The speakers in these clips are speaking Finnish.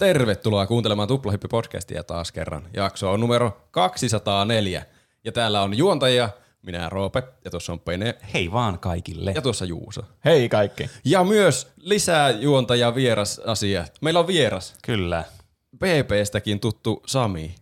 Tervetuloa kuuntelemaan Tuplahyppi-podcastia taas kerran. Jakso on numero 204. Ja täällä on juontajia, minä Roope, ja tuossa on Pene, Hei vaan kaikille. ja tuossa Juuso. Hei kaikki. Ja myös lisää juontaja vieras asia. Meillä on vieras. Kyllä. PPstäkin tuttu Sami.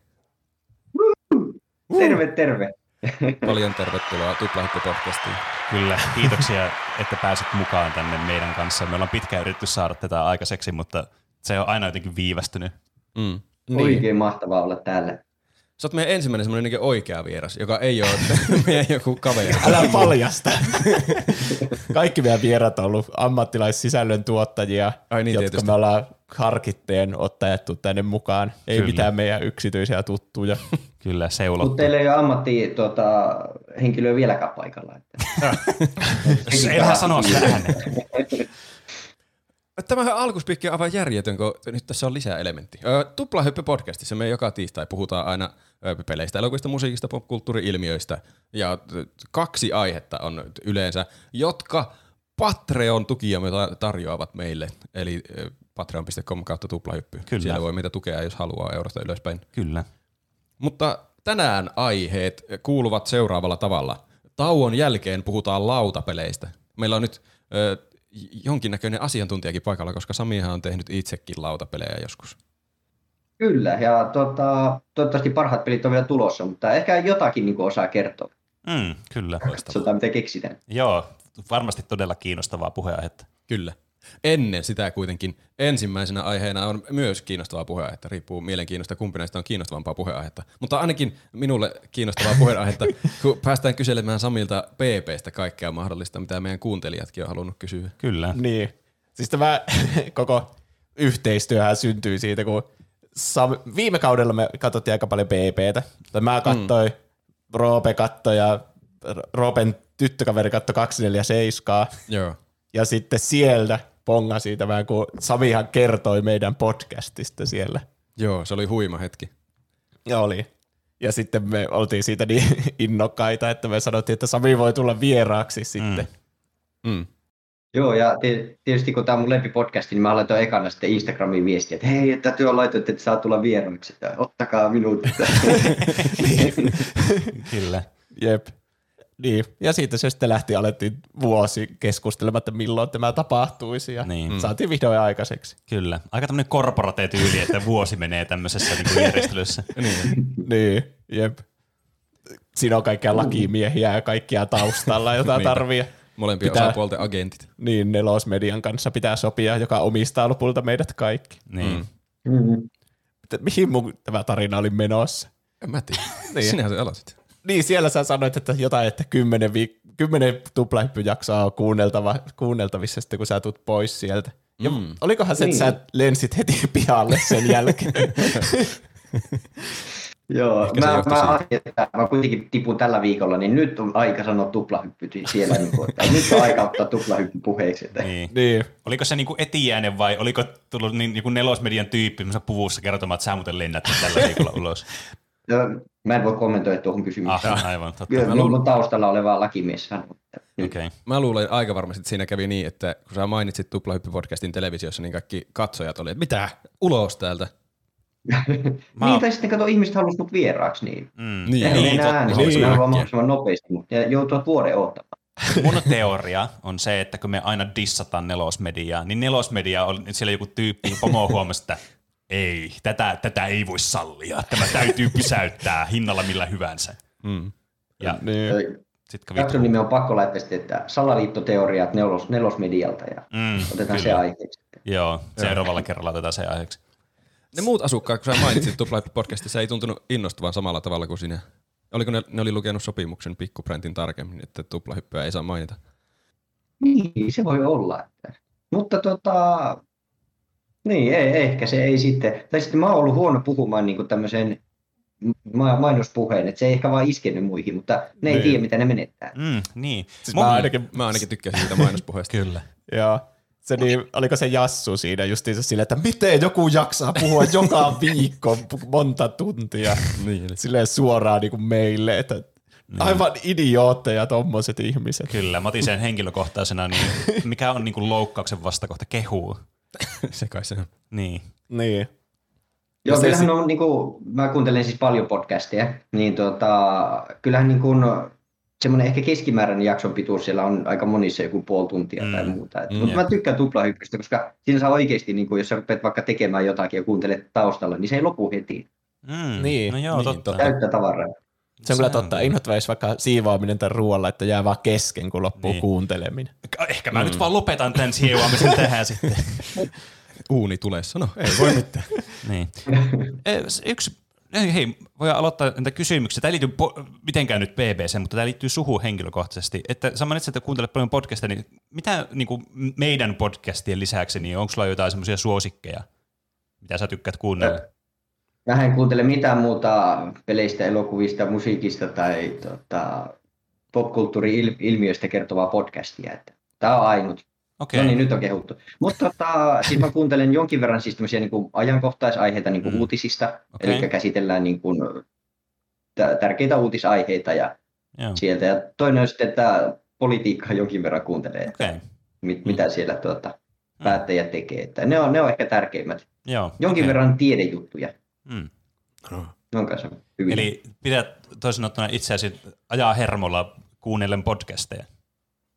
Terve, terve. Paljon tervetuloa Tuplahyppi-podcastiin. Kyllä. Kiitoksia, että pääsit mukaan tänne meidän kanssa. Me ollaan pitkään yritetty saada tätä aikaiseksi, mutta se on aina jotenkin viivästynyt. Mm. Niin. Oikein mahtavaa olla täällä. Sä oot meidän ensimmäinen semmoinen niin oikea vieras, joka ei ole meidän joku kaveri. Älä paljasta. Kaikki meidän vierat on ollut ammattilaissisisällön tuottajia, Ai niin, jotka tietysti. me ollaan harkitteen ottajattu tänne mukaan. Ei Kyllä. mitään meidän yksityisiä tuttuja. Kyllä, Mutta seulottu. teillä ei ole ammatti tuota, henkilöä vieläkään paikalla. Että. Ei vähän sanoa sitä ääneen. Tämähän alkuspiikki on aivan järjetön, kun nyt tässä on lisää elementti. Tuplahyppy podcastissa me joka tiistai puhutaan aina peleistä, elokuvista, musiikista, popkulttuuri-ilmiöistä. Ja kaksi aihetta on yleensä, jotka Patreon-tukijamme ta- tarjoavat meille. Eli patreon.com kautta tuplahyppy. Kyllä. Siellä voi meitä tukea, jos haluaa eurosta ylöspäin. Kyllä. Mutta tänään aiheet kuuluvat seuraavalla tavalla. Tauon jälkeen puhutaan lautapeleistä. Meillä on nyt ö, jonkinnäköinen asiantuntijakin paikalla, koska Samihan on tehnyt itsekin lautapelejä joskus. Kyllä, ja tuota, toivottavasti parhaat pelit on vielä tulossa, mutta ehkä jotakin niin osaa kertoa. Mm, kyllä. Katsotaan, mitä keksitään. Joo, varmasti todella kiinnostavaa puheenaihetta. Kyllä. Ennen sitä kuitenkin ensimmäisenä aiheena on myös kiinnostavaa puheenaihetta. Riippuu mielenkiinnosta, kumpi näistä on kiinnostavampaa puheenaihetta. Mutta ainakin minulle kiinnostavaa puheenaihetta, kun päästään kyselemään Samilta PPstä kaikkea mahdollista, mitä meidän kuuntelijatkin on halunnut kysyä. Kyllä. Niin. Siis tämä koko yhteistyöhän syntyy siitä, kun Sam, viime kaudella me katsottiin aika paljon PPtä. Tai mä katsoin, mm. Roope katsoi ja Roopen tyttökaveri katsoi 247. Joo. Ja sitten sieltä pongasi tämän, kun Samihan kertoi meidän podcastista siellä. Joo, se oli huima hetki. Ja oli. Ja sitten me oltiin siitä niin innokkaita, että me sanottiin, että Sami voi tulla vieraaksi sitten. Mm. Joo, ja tietysti kun tämä on mun lempipodcasti, niin mä laitoin ekana sitten Instagramiin viestiä, että hei, että työ laitoitte, että saa tulla vieraaksi, että ottakaa minut. Kyllä. Jep. Niin. Ja siitä se sitten lähti, alettiin vuosi keskustelemaan, että milloin tämä tapahtuisi ja Niin. niin. saatiin vihdoin aikaiseksi. Kyllä. Aika tämmöinen korporate-tyyli, että vuosi menee tämmöisessä niin kuin järjestelyssä. Niin. Niin, jep. Siinä on kaikkia lakimiehiä ja kaikkia taustalla, jota tarvii. Molempien Pitää- osapuolten agentit. Niin, nelosmedian kanssa pitää sopia, joka omistaa lopulta meidät kaikki. Niin. Mm. Mm. Mihin mun tämä tarina oli menossa? En mä tiedä. Niin. Sinähän se aloitit. Niin, siellä sä sanoit, että jotain, että kymmenen, viik- kymmenen tuplahyppyjaksoa on kuunneltava, kuunneltavissa sitten, kun sä tulet pois sieltä. Ja Mm. olikohan se, että Niin. sä lensit heti pihalle sen jälkeen? Joo, Ehkä mä, mä ajattelin, että mä kuitenkin tipun tällä viikolla, niin nyt on aika sanoa tuplahyppy siellä. Niin kuin, että nyt on aika ottaa tuplahyppy puheeksi. Että. Niin. niin. Oliko se niinku etiäinen vai oliko tullut niin, niinku nelosmedian tyyppi puvussa kertomaan, että sä muuten lennät tällä viikolla ulos? Joo, Mä en voi kommentoida tuohon kysymykseen. Ah, aivan, totta. Kyllä, mä mun, luulen- mun taustalla oleva lakimies sanoo. että nyt Okei. Okay. Mä luulen aika varmasti, että siinä kävi niin, että kun sä mainitsit Tuplahyppy-podcastin televisiossa, niin kaikki katsojat oli, että mitä? Ulos täältä. Mä niin, tai sitten kato, ihmiset halusivat mut vieraaksi, niin. Mm. Niin, joo, ne enää niin, niin, niin. mahdollisimman nopeasti, mutta ja joutuvat vuoden odottamaan. Mun teoria on se, että kun me aina dissataan nelosmediaa, niin nelosmedia on siellä joku tyyppi, pomo huomasi, että ei, tätä, tätä ei voi sallia. Tämä täytyy pysäyttää hinnalla millä hyvänsä. Mm. Ja niin. Jakson nimi on pakko laittaa sitten, että salaliittoteoriat nelos, nelosmedialta ja Mm, otetaan se kyllä. aiheeksi. Joo, seuraavalla kerralla otetaan se aiheeksi. Ne muut asukkaat, kun sä mainitsit Tuplahyppy-podcastissa, ei tuntunut innostuvan samalla tavalla kuin sinä. Oliko ne, ne oli lukenut sopimuksen pikkupräntin tarkemmin, että Tuplahyppyä ei saa mainita? Niin, se voi olla. Että. Mutta tota, niin, ei, ehkä se ei sitten, tai sitten mä oon ollut huono puhumaan niin tämmöisen ma- mainospuheen, että se ei ehkä vaan iskenyt muihin, mutta ne ei Niin. tiedä, mitä ne menettää. Mm, niin. Siis Mun- mä ainakin, Mä ainakin tykkäsin siitä mainospuheesta. Kyllä. joo. Se niin, oliko se Jassu siinä justiinsa sille, että miten joku jaksaa puhua joka viikko monta tuntia niin. silleen suoraan niin kuin meille, että aivan idiootteja tommoset ihmiset. Kyllä, mä otin sen henkilökohtaisena, niin mikä on niin kuin loukkauksen vastakohta kehuu. Se kai se on. Niin. Niin. Joo, se- kyllähän on, niin kuin, mä kuuntelen siis paljon podcasteja, niin tota, kyllähän niin kuin, semmoinen ehkä keskimääräinen jakson pituus siellä on aika monissa joku puoli tuntia mm. tai muuta. Et, Mm, mutta mä tykkään tuplahyppystä, koska siinä saa oikeasti, niin kuin, jos sä rupeat vaikka tekemään jotakin ja kuuntelet taustalla, niin se ei lopu heti. Mm. Niin, no joo, niin, totta. totta. Täyttä tavaraa. Se on kyllä totta. Inhottavaa, jos vaikka siivoaminen tai ruoalla, että jää vaan kesken, kun loppuu Niin. kuunteleminen. Ehkä mä mm. nyt vaan lopetan tämän siivoamisen tähän sitten. Uuni tulessa, no ei voi mitään. niin. Eh, s- Yksi, ei, hei, voi aloittaa näitä kysymyksiä. Tämä ei liity po- mitenkään nyt BBC, mutta tämä liittyy suhu henkilökohtaisesti. Että sä mainitsit, että kuuntelet paljon podcasteja, niin mitä niin kuin meidän podcastien lisäksi, niin onko sulla jotain semmoisia suosikkeja, mitä sä tykkäät kuunnella? Mä en kuuntele mitään muuta peleistä, elokuvista, musiikista tai tota, popkulttuuri-ilmiöistä kertovaa podcastia. Että Tämä on ainut. Okei. No niin, nyt on kehuttu. Mutta tota, siis mä kuuntelen jonkin verran siis tämmöisiä niin kuin ajankohtaisaiheita niin kuin Mm. uutisista. Okei. Eli käsitellään niin kuin, tä- tärkeitä uutisaiheita ja Joo. sieltä. Ja toinen on sitten, että politiikkaa jonkin verran kuuntelee, että Okei. mit, mitä siellä tuota, päättäjät tekee. Että ne, on, ne on ehkä tärkeimmät. Joo. Jonkin okei. verran tiedejuttuja. Mm. Ne on kanssa hyvin. Eli pidät toisin ottuna itseäsi ajaa hermolla kuunnellen podcasteja.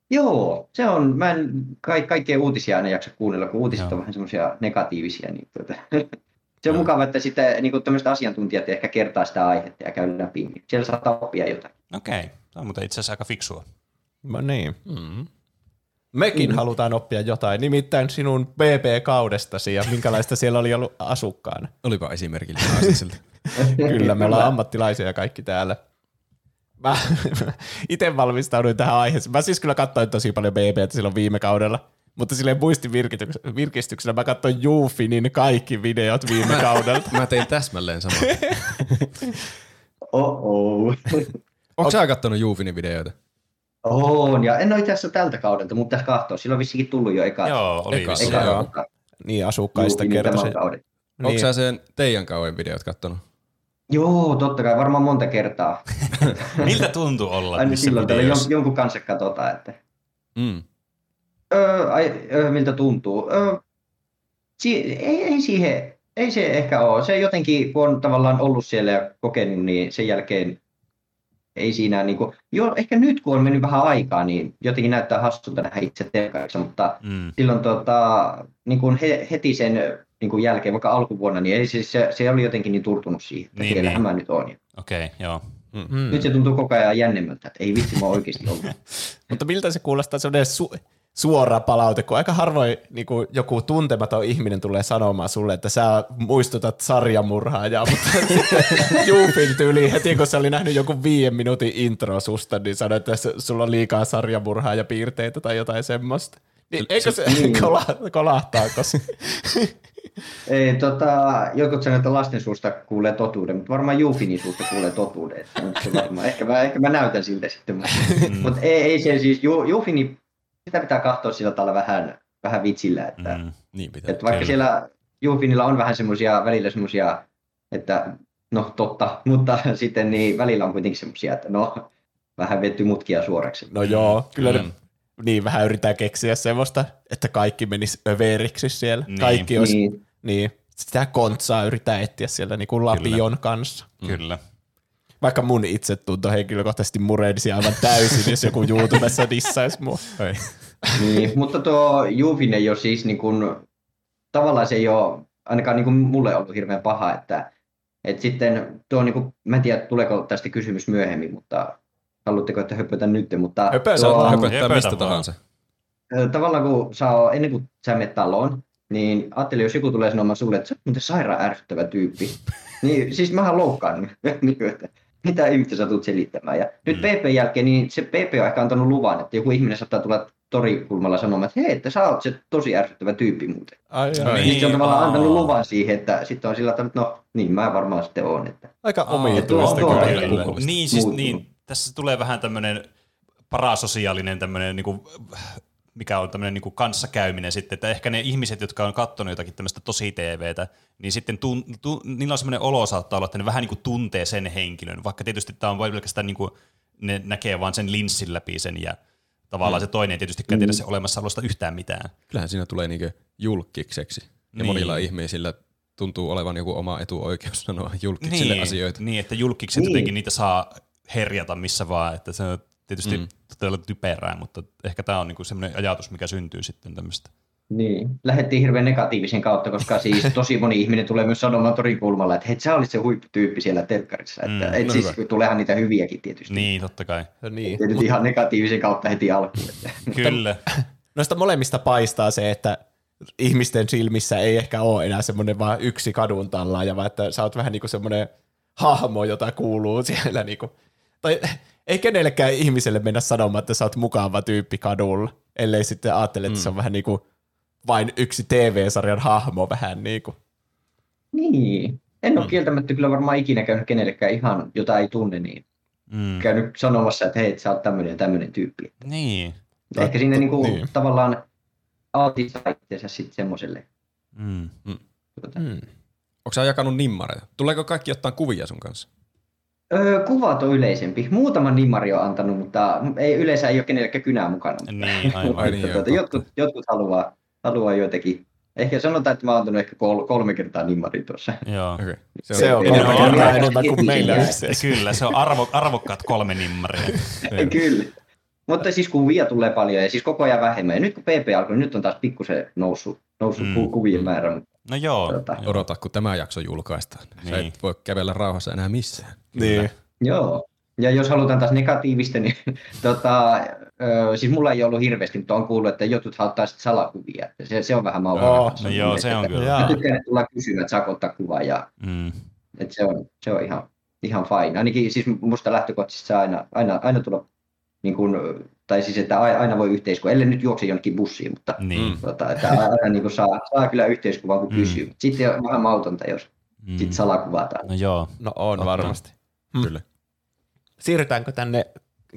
Joo, se on. Mä en ka- kaikkea uutisia aina jaksa kuunnella, kun uutiset Joo. on vähän semmoisia negatiivisia. Niin tuota. se on mukava, että sitten niin tämmöiset asiantuntijat ehkä kertaa sitä aihetta ja käy läpi. Niin siellä saattaa oppia jotain. Okei. Tämä on muuten itse asiassa aika fiksua. No niin. Mm. Mekin mm. halutaan oppia jotain, nimittäin sinun BB-kaudestasi ja minkälaista siellä oli ollut asukkaana. Olipa esimerkillinen asia siltä. Kyllä, me ollaan ammattilaisia kaikki täällä. Mä itse valmistauduin tähän aiheeseen. Mä siis kyllä katsoin tosi paljon BBtä silloin viime kaudella, mutta silleen muistin virkistyksellä mä katsoin Jufinin kaikki videot viime kaudelta. Mä tein täsmälleen samaa. Oh-oh. Onko sä kattonut Juufinin videoita? On, ja en ole itse asiassa tältä kaudelta, mutta tässä katsoa. Silloin on vissikin tullut jo eka. Joo, oli Eka- eka joo. tota, Niin, asukkaista tämän kauden. Onko Niin. sä sen Teijan kauan videot kattonut? Joo, totta kai, varmaan monta kertaa. Miltä tuntuu olla Aina silloin tällä jon, jonkun kanssa katsotaan, että Mm. öö, ai, öö, miltä tuntuu. Öö, si- ei, ei siihen, ei se ehkä ole. Se jotenkin, kun on tavallaan ollut siellä ja kokenut, niin sen jälkeen ei siinä niin kuin, joo, ehkä nyt kun on mennyt vähän aikaa, niin jotenkin näyttää hassulta nähdä itse telkkarissa, mutta Mm. silloin tota, niin kuin he, heti sen niin kuin jälkeen, vaikka alkuvuonna, niin ei, se, se, se oli jotenkin niin turtunut siihen, että Niin, niin, siellähän niin. mä nyt on. Okei, okay, joo. Mm. Nyt se tuntuu koko ajan jännemmältä, että ei vitsi, mä oikeasti ollut. Mutta miltä se kuulostaa sellainen su- suora palaute, kun aika harvoin niin kuin joku tuntematon ihminen tulee sanomaan sulle, että sä muistutat sarjamurhaajaa, mutta sitten Jufin tyyli heti, kun se oli nähnyt joku viiden minuutin intro susta, niin sanoi, että sulla on liikaa sarjamurhaajapiirteitä tai jotain semmoista. Niin, eikö se Niin. kola- kolahtaako se? Ei, tota, jotkut sanoo, että lasten suusta kuulee totuuden, mutta varmaan Jufinin suusta kuulee totuuden. Että se varmaan. Ehkä, mä, ehkä mä näytän siltä sitten. Mutta, Mm. mutta ei, ei se siis, Ju, Jufini, sitä pitää katsoa sillä tavalla vähän, vähän vitsillä. Että, Mm. Niin pitää. että vaikka kyllä. siellä Jufinilla on vähän semmoisia, välillä semmoisia, että no totta, mutta sitten niin välillä on kuitenkin semmoisia, että no vähän vetty mutkia suoraksi. No joo, kyllä Mm. niin vähän yrittää keksiä semmoista, että kaikki menisi överiksi siellä. Niin. Kaikki olisi, niin. Niin. Sitä kontsaa yrittää etsiä siellä niin kuin Lapion kanssa. Kyllä. Vaikka mun itsetunto henkilökohtaisesti murenisi aivan täysin, jos joku YouTubessa dissaisi mua. Ei. niin, mutta tuo Jufin ei ole siis niin kuin, tavallaan se ei ole ainakaan niin kuin mulle ollut hirveän paha, että, että sitten tuo niin kuin, mä en tiedä tuleeko tästä kysymys myöhemmin, mutta haluatteko, että höpötän nyt, mutta Höpö, tuo, saa Höpöttää mistä vaan. tahansa. tavallaan kun oot, ennen kuin sä menet taloon, niin ajattelin, jos joku tulee sanomaan sulle, että sä oot muuten sairaan ärsyttävä tyyppi, niin siis mähän loukkaan, niin, että mitä ihmettä sä tulet selittämään. Ja nyt Mm. PP jälkeen, niin se PP on ehkä antanut luvan, että joku ihminen saattaa tulla torikulmalla sanomaan, että hei, että sä oot se tosi ärsyttävä tyyppi muuten. Ai, Niin. ai. Niin, se on tavallaan aa. antanut luvan siihen, että sitten on sillä tavalla, että no niin, mä varmaan sitten oon. Että. Aika omituista kyllä. Niin, siis Muuttunut. niin, tässä tulee vähän tämmöinen parasosiaalinen tämmöinen, niin kuin, mikä on tämmöinen niin kanssakäyminen sitten, että ehkä ne ihmiset, jotka on katsonut jotakin tämmöistä tosi TVtä, niin sitten tun, tu, niillä on semmoinen olo saattaa olla, että ne vähän niin kuin tuntee sen henkilön, vaikka tietysti tämä on vain pelkästään niin kuin, ne näkee vaan sen linssin läpi sen ja tavallaan se toinen ei tietystikään tiedä se olemassaolosta yhtään mitään. Kyllähän siinä tulee niinku julkikseksi. Ja Niin. monilla ihmisillä tuntuu olevan joku oma etuoikeus sanoa julkisille niin, asioita. Niin, että julkikset Niin. jotenkin niitä saa herjata missä vaan, että se on tietysti mm. Todella typerää, mutta ehkä tämä on niinku semmoinen ajatus, mikä syntyy sitten tämmöistä. Niin. Lähdettiin hirveän negatiivisen kautta, koska siis tosi moni ihminen tulee myös sanomaan torin kulmalla, että hei, sä olit se huipputyyppi siellä telkkarissa. Että, Mm, et no siis hyvä. tuleehan niitä hyviäkin tietysti. Niin, totta kai. No niin. Ja nyt ihan negatiivisen kautta heti alkuun. Että. Kyllä. Noista molemmista paistaa se, että ihmisten silmissä ei ehkä ole enää semmoinen vaan yksi kadun tallaaja, vaan että sä oot vähän niin kuin semmoinen hahmo, jota kuuluu siellä. Niin kuin, tai ei kenellekään ihmiselle mennä sanomaan, että sä oot mukava tyyppi kadulla, ellei sitten ajattele, että mm. se on vähän niin kuin vain yksi TV-sarjan hahmo vähän niin kuin. Niin. En Mm. ole kieltämättä kyllä varmaan ikinä käynyt kenellekään ihan, jota ei tunne, niin Mm. käynyt sanomassa, että hei, sä oot tämmöinen ja tämmöinen tyyppi. Niin. Ja Ehkä sinne niinku niin. tavallaan altistaa itseensä sitten semmoiselle. Mm. Tuota. Mm. Onko sä jakanut nimmareita? Tuleeko kaikki ottaa kuvia sun kanssa? Öö, kuvat on yleisempi. Muutama nimmari on antanut, mutta ei, yleensä ei ole kenellekään kynää mukana. Niin, aivan. Ai niin, tuota, jotkut, jotkut haluaa, haluaa joitakin. Ehkä sanotaan, että mä oon antanut ehkä kol, kolme kertaa nimmari tuossa. Joo. Okay. Se on Enemmän kolme kertaa enemmän kuin meillä. Kyllä, se on arvo, arvokkaat kolme nimmaria. Kyllä. Mutta siis kuvia tulee paljon ja siis koko ajan vähemmän. Ja nyt kun PP alkoi, niin nyt on taas pikkusen noussut, noussut Mm. kuvien määrä. Mutta No joo. Tota. joo. Odota, kun tämä jakso julkaistaan. Sä Niin. et voi kävellä rauhassa enää missään. Niin. Joo. Ja jos halutaan taas negatiivista, niin tota, ö, siis mulla ei ollut hirveästi, mutta on kuullut, että jotkut ottaa sitten salakuvia. Että Se, se on vähän Oo, maukas. No joo, se on kyllä. Mä tykkään, että tullaan kysymään, että saako ottaa kuvaa. Ja, Mm. että se, on, se on ihan, ihan fine. Ainakin siis musta lähtökohtaisesti saa aina, aina, aina tulla, niin kuin, tai siis että ai- aina voi yhteiskuva, ellei nyt juokse jonnekin bussiin, mutta Niin. tota, että aina niin kuin saa, saa kyllä yhteiskuvan, kun Mm. kysyy. Sitten on vähän mautonta, jos Mm. sit salakuvataan. No joo. No on Totta. varmasti. Mm. Kyllä. Siirrytäänkö tänne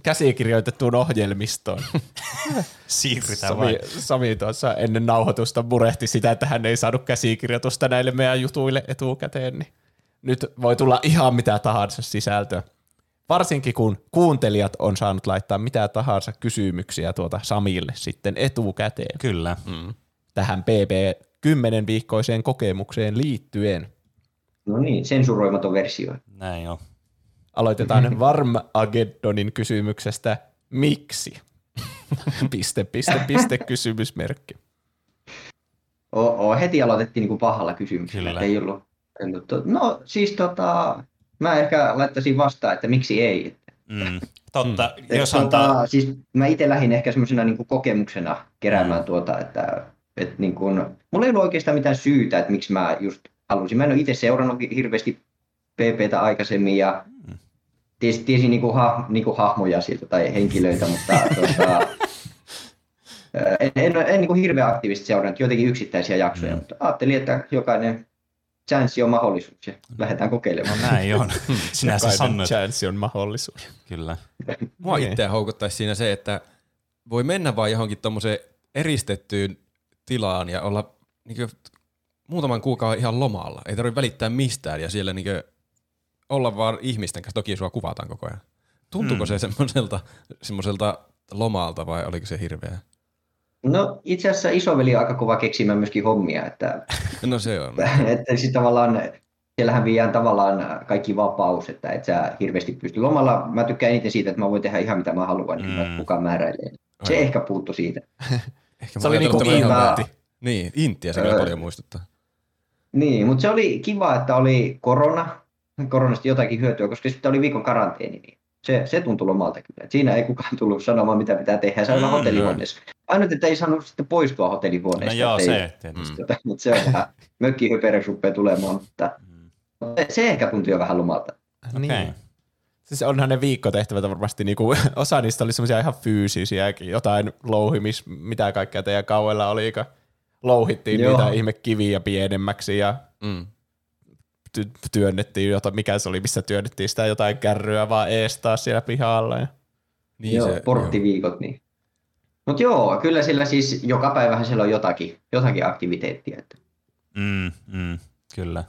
käsikirjoitettuun ohjelmistoon? Siirrytään? Sami, Sami tuossa ennen nauhoitusta murehti sitä, että hän ei saanut käsikirjoitusta näille meidän jutuille etukäteen, niin nyt voi tulla ihan mitä tahansa sisältöä. Varsinkin kun kuuntelijat on saanut laittaa mitä tahansa kysymyksiä tuota Samille sitten etukäteen Kyllä. Mm. tähän PP 10 viikkoiseen kokemukseen liittyen. No niin, sensuroimaton versio. Näin on. Aloitetaan Varmageddonin kysymyksestä. Miksi? piste, piste, piste, kysymysmerkki. Oo, oo, heti aloitettiin niin kuin pahalla kysymyksellä. Kyllä. Ei ollut, ei ollut to... No siis tota, mä ehkä laittaisin vastaan, että miksi ei. Mm. Totta. Et Jos tota, antaa... siis mä itse lähdin ehkä semmoisena niin kokemuksena keräämään Mm. tuota, että, että niin kuin, mulla ei ollut oikeastaan mitään syytä, että miksi mä just halusin. Mä en ole itse seurannut hirveästi PPtä aikaisemmin ja Mm. tiesin, tiesin niin kuin ha, niin kuin hahmoja sieltä tai henkilöitä, mutta tuota, en, en, en niin kuin hirveän aktiivisesti seurannut jotenkin yksittäisiä jaksoja, Mm. mutta ajattelin, että jokainen chanssi on mahdollisuus ja lähdetään kokeilemaan. No näin on. Sinä sanoit. chanssi on mahdollisuus. Kyllä. Mua Niin. itseä houkuttaisi siinä se, että voi mennä vaan johonkin tommoseen eristettyyn tilaan ja olla niin muutaman kuukauden ihan lomalla. Ei tarvitse välittää mistään ja siellä niin olla vaan ihmisten kanssa. Toki sua kuvataan koko ajan. Tuntuuko Mm. se semmoiselta, semmoiselta lomalta vai oliko se hirveä? No itse asiassa isoveli on aika kova keksimään myöskin hommia, että No se on. että siis tavallaan siellähän viiään tavallaan kaikki vapaus, että et sä hirveästi pysty. Lomalla mä tykkään eniten siitä, että mä voin tehdä ihan mitä mä haluan, niin Mm. mm. kukaan määräilee. Se Aivan. ehkä puuttu siitä. Ehkä Se oli että mä- kiva. Niin, Intia se kyllä Öö. paljon muistuttaa. Niin, mutta se oli kiva, että oli korona, koronasta jotakin hyötyä, koska sitten oli viikon karanteeni, niin se, se tuntui lomalta kyllä. Et siinä ei kukaan tullut sanomaan, mitä pitää tehdä. Se oli Mm, mm, hotellihuoneessa. Ainut, että ei saanut sitten poistua No hotellihuoneesta. joo, että ei- se tietysti. Tota, mutta se on vähän mökkihöperöksi rupeaa tulemaan, mutta Mm. se ehkä tuntui jo vähän lomalta. Niin. Okei. Siis onhan ne viikkotehtävät varmasti, niinku, osa niistä oli semmoisia ihan fyysisiäkin, jotain louhimis, mitä kaikkea teidän kauella olikaan. Louhittiin Joo. niitä ihme kiviä pienemmäksi ja Mm. Ty- työnnettiin, jota, mikä se oli, missä työnnettiin sitä jotain kärryä vaan ees taas siellä pihalla. Ja. Niin joo, se, porttiviikot. Niin. Mutta joo, kyllä sillä siis joka päivähän siellä on jotakin, jotakin aktiviteettia. Että. Mm, mm, kyllä.